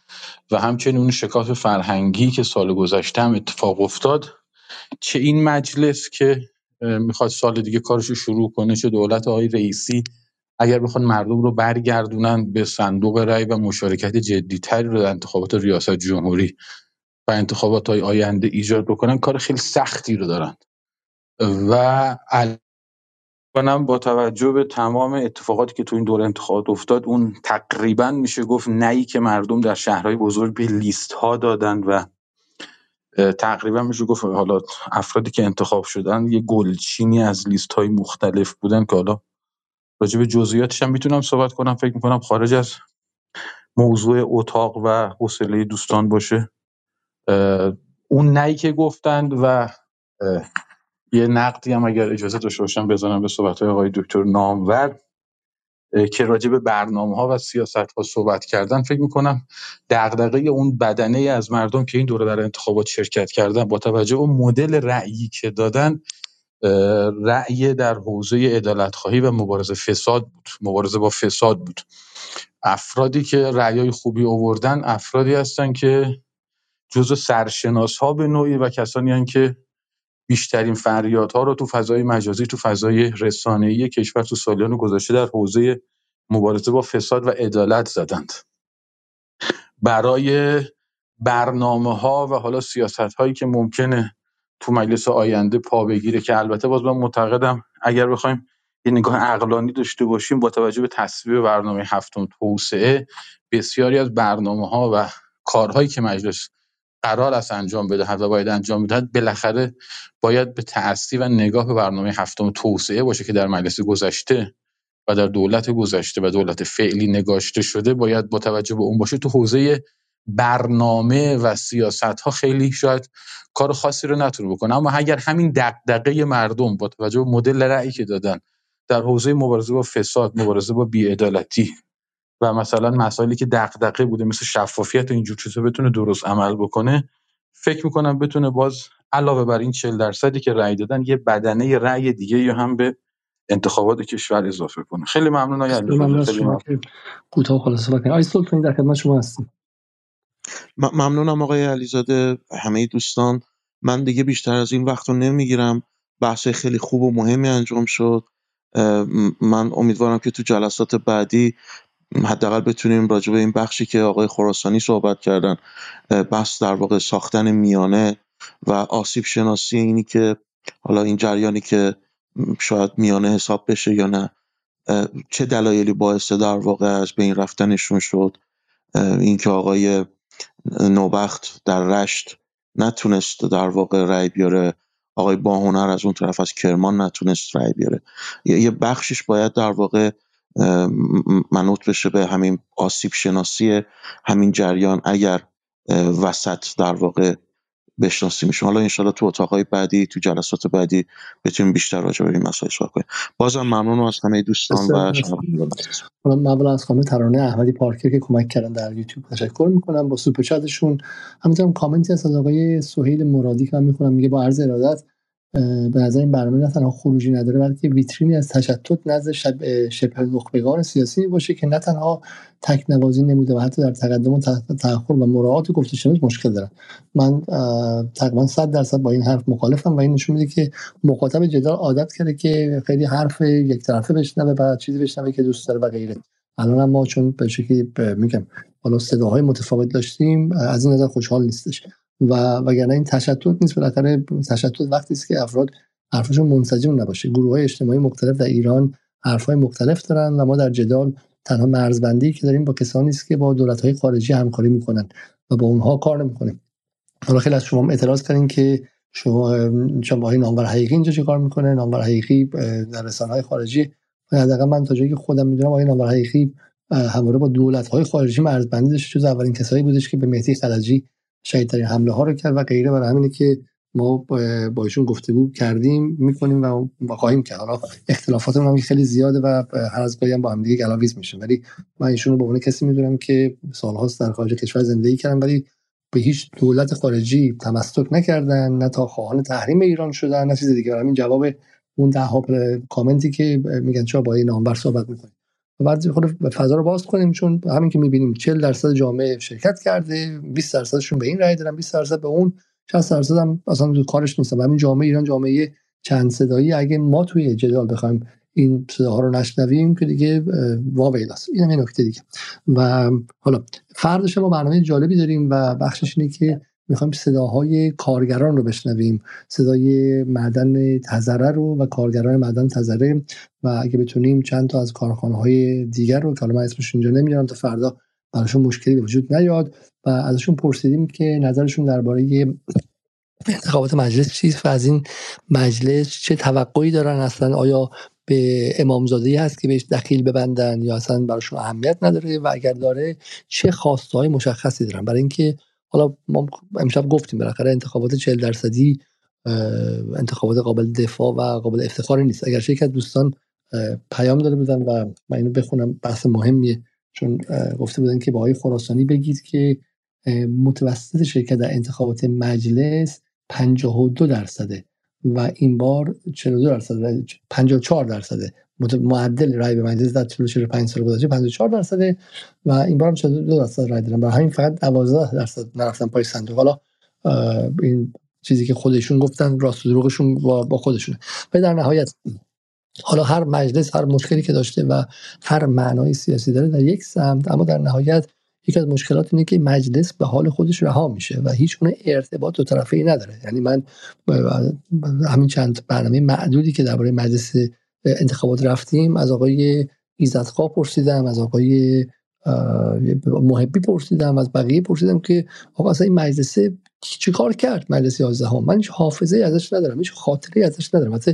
و همچنین اون شکاف فرهنگی که سال گذشته هم اتفاق افتاد. چه این مجلس که می‌خواد سال دیگه کارش شروع کنه چه دولت آقای رئیسی اگر بخوان مردم رو برگردونن به صندوق رأی و مشارکت جدیتری رو در انتخابات ریاست جمهوری و انتخابات های آینده ایجاد بکنن کار خیلی سختی رو دارن. و کنم با توجه به تمام اتفاقاتی که تو این دوره انتخابات افتاد اون تقریبا میشه گفت نهی که مردم در شهرهای بزرگ به لیست ها دادن و تقریبا میشه گفت حالا افرادی که انتخاب شدن یه گلچینی از لیست های مختلف بودن که حالا راجع به جزئیاتش هم می‌تونم صحبت کنم. فکر می‌کنم خارج از موضوع اتاق و حوصله دوستان باشه. اون نهی که گفتند و یه نقدی هم اگر اجازه داشته باشم بزنم به صحبت های آقای دکتر نامور که راجع به برنامه ها و سیاست ها صحبت کردن فکر می‌کنم دغدغه اون بدنه از مردم که این دوره در انتخابات شرکت کردن با توجه به مدل رأیی که دادن رأی در حوزه عدالت خواهی و مبارزه فساد بود مبارزه با فساد بود. افرادی که رأیای خوبی آوردن افرادی هستن که جزو سرشناس ها به نوعی و کسانی هستند که بیشترین فریادها رو تو فضای مجازی تو فضای رسانه‌ای کشور تو سالیان گذشته در حوزه مبارزه با فساد و عدالت زدند. برای برنامه ها و حالا سیاست هایی که ممکنه تو مجلس آینده پا بگیره که البته باز من معتقدم اگر بخوایم یه نگاه عقلانی داشته باشیم با توجه به تصویب برنامه هفتم توسعه بسیاری از برنامه ها و کارهایی که مجلس قرار است انجام بدهد و باید انجام بدهد بالاخره باید به تأثی و نگاه به برنامه هفتم توسعه باشه که در مجلس گذشته و در دولت گذشته و دولت فعلی نگاشته شده باید با توجه به اون باشه تو حوزه برنامه و سیاست ها خیلی شاید کار خاصی رو نتونه بکنه. اما اگر همین دغدغه مردم با توجه به مدل رأیی که دادن در حوزه مبارزه با فساد مبارزه با بی‌عدالتی و مثلا مسائلی که دغدغه بوده مثل شفافیت و اینجور چیزا بتونه درست عمل بکنه فکر می‌کنم بتونه باز علاوه بر این 40 درصدی که رأی دادن یه بدنه رأی دیگه یا هم به انتخابات کشور اضافه کنه. خیلی ممنون آقای از خیلی کوتاه خلاصه کردین آقای سلطانی در خدمت شما هستیم. م- ممنونم آقای علیزاده همه دوستان. من دیگه بیشتر از این وقت رو نمی‌گیرم. بحث خیلی خوب و مهمی انجام شد. من امیدوارم که تو جلسات بعدی حداقل بتونیم راجع به این بخشی که آقای خراسانی صحبت کردن بحث در واقع ساختن میانه و آسیب شناسی اینی که حالا این جریانی که شاید میانه حساب بشه یا نه چه دلایلی باعث در واقع از بین رفتنشون شد اینکه آقای نوبخت در رشت نتونست در واقع رأی بیاره آقای باهنر از اون طرف از کرمان نتونست رأی بیاره. یه بخشش باید در واقع منوط بشه به همین آسیب شناسی همین جریان اگر وسط در واقع بشناسیم میشه حالا انشالله تو اتاقای بعدی تو جلسات بعدی بتونیم بیشتر راجع به این مسائل صحبت کنیم. بازم ممنون از همه دوستان و من اولا از خانم ترانه احمدی پارکر که کمک کردن در یوتیوب تشکر می‌کنم. با سوپر چتشون همینطورم کامنتی هست از آقای سهیل مرادی که من می‌خونم میگه با عرض ارادت به نظر این برنامه نه تنها خروجی نداره بلکه ویترینی از تشتت نزد شب شبه نخبگان سیاسی باشه که نه تنها تک نوازی نموده و حتی در تقدم و تأخر و مراعات گفته شنود مشکل دارن. من تقریبا 100 درصد با این حرف مخالفم و این نشون میده که مخاطب جدال عادت کرده که خیلی حرف یک طرفه بشنوه و چیزی بشنوه که دوست داره و غیره. الان ما چون به شکلی میگم حالا صداهای متفاوت داشتیم از این نظر خوشحال نیستش. و وگرنه این تشتت نیست بالاخره تشتت وقتی است که افراد حرفشون منسجم نباشه. گروه های اجتماعی مختلف در ایران حرفهای مختلف دارن و ما در جدال تنها مرزبندی که داریم با کسانی است که با دولت های خارجی همکاری می‌کنن و با اونها کار نمی‌کنیم. حالا خیلی از شما اعتراض کردین که شما شما این نامور حقیقی اینجا چه کار می‌کنه؟ نامور حقیقی در رسانه های خارجی. حداقل من تا جایی که خودم می‌دونم آقای نامور حقیقی همواره با دولت های خارجی مرزبندی داشته. جز اولین کسایی بودش که به مهدی خلجی شهیدترین حمله ها رو کرد و غیره. برای همینه که ما با ایشون گفتگو کردیم می‌کنیم و خواهیم کرد. حالا اختلافاتمون هم خیلی زیاده و هر از گاهی هم با هم دیگه گلاویز میشه ولی من ایشون رو به عنوان کسی می‌دونم که سالهاست در خارج کشور زندگی کردم ولی به هیچ دولت خارجی تمسک نکردن نه تا خواهان تحریم ایران شدن نه چیز دیگه. همین جواب اون ده کامنتی که میگن چرا با این نامبر صحبت می‌کنیم و بعد خود فضا رو باز کنیم چون همین که می‌بینیم 40 درصد جامعه شرکت کرده 20 درصدشون به این رای دادن 20 درصد به اون 60 درصد هم اصلا تو کارش نیستن. و همین جامعه ایران جامعه چند صدایی اگه ما توی جدال بخوایم این صداها رو نشنویم که دیگه واویلاست این هم یه نکته دیگه. و حالا فردش ما برنامه جالبی داریم و بخشش اینه که می‌خوایم صداهای کارگران رو بشنویم. صدای معدن تزره رو و کارگران معدن تزره و اگه بتونیم چند تا از کارخانه های دیگر رو که حالا من اسمش اینجا نمیارم تا فردا براشون مشکلی به وجود نیاد و ازشون پرسیدیم که نظرشون درباره انتخابات مجلس چیست و از این مجلس چه توقعی دارن؟ اصلا آیا به امامزاده هست که بهش دخیل ببندن یا اصلا براشون اهمیت نداره؟ و اگر داره چه خواستهای مشخصی دارن؟ برای اینکه حالا ما امشب گفتیم بالاخره انتخابات 40 درصدی انتخابات قابل دفاع و قابل افتخار نیست. اگر یک از دوستان پیام داده بودن و من اینو بخونم بحث مهمیه. چون گفته بودن که با آقای خراسانی بگید که متوسط شرکت در انتخابات مجلس 52 درصده و این بار 42 درصد 54 درصده. معدل رای به مجلس در طول 45 سال گذشته 54 درصده و این بار هم 42 درصد رای دادن. برای همین فقط 12 درصد نرفتن پای صندوق. حالا این چیزی که خودشون گفتن راست و دروغشون با خودشونه. و در نهایت حالا هر مجلس هر مشکلی که داشته و هر معنای سیاسی داره در یک سمت اما در نهایت یکی از مشکلات اینه که مجلس به حال خودش رها میشه و هیچ گونه ارتباط دو طرفه ای نداره. یعنی من همین چند برنامه معدودی که درباره مجلس انتخابات رفتیم از آقای ایزدخواه پرسیدم از آقای محبی پرسیدم از بقیه پرسیدم که آقا اصلا این مجلسه چی کار کرد مجلس 11 هم؟ من هیچ حافظه ازش ندارم هیچ خاطره ازش ندارم. مثلا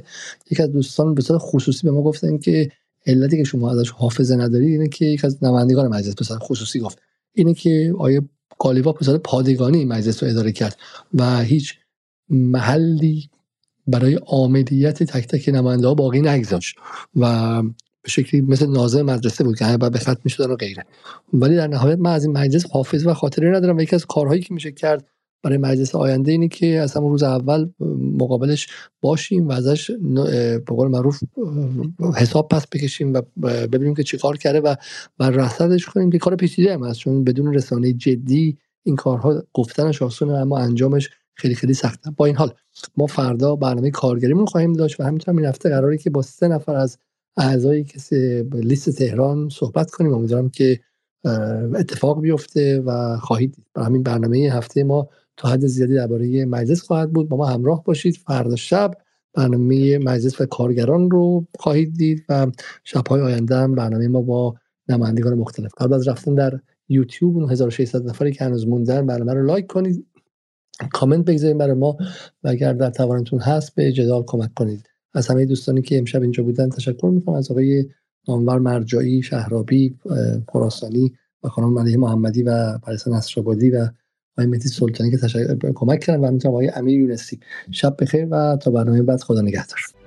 یک از دوستان به صورت خصوصی به ما گفتن که علتی که شما ازش حافظه نداری اینه که یک از نمایندگان مجلس به خصوصی گفت. اینه که آیه قالیبا به پادگانی مجلس رو اداره کرد و هیچ محلی برای آمدیت تک تک نماینده ها باقی نگذاشت و به شکلی مثل نازم مدرسه بود که همه به خط می‌شدن و غیره. ولی در نهایت من از این مجلس حافظ و خاطره ندارم. و یکی از کارهایی که میشه کرد برای مجلس آینده اینه که از همون روز اول مقابلش باشیم و ازش به قول معروف حساب پس بکشیم و ببینیم که چی کار کرده و و رصدش کنیم. که کار پیچیده هم هست چون بدون رسانه جدی این کارها گفتنش آسونه اما انجامش خیلی خیلی سخته با این حال ما فردا برنامه کارگریمون خواهیم داشت و همینطور این هفته قراره که با سه نفر از اعضای کسی لیست تهران صحبت کنیم. امیدوارم که اتفاق بیفته و خواهید همین برنامه هفته ما تا حد زیادی درباره مجلس خواهد بود. با ما همراه باشید. فردا شب برنامه مجلس و کارگران رو خواهید دید و شبهای آینده هم برنامه ما با نمایندگان مختلف. قبل از رفتن در یوتیوب اون 1600 نفری که هنوز موندن برنامه رو لایک کنید. کامنت بگذارید برای ما و اگر در توانتون هست به جدال کمک کنید. از همه دوستانی که امشب اینجا بودن تشکر می‌کنم. از آقای نامور مرجایی شهرابی خراسانی و خانم ملیه محمدی و پریسا نصرآبادی و آقای مهدی سلطانی که تشکر کمک کردن و همینطور آقای امیر یونسی. شب بخیر و تا برنامه بعد. خدا نگهدار.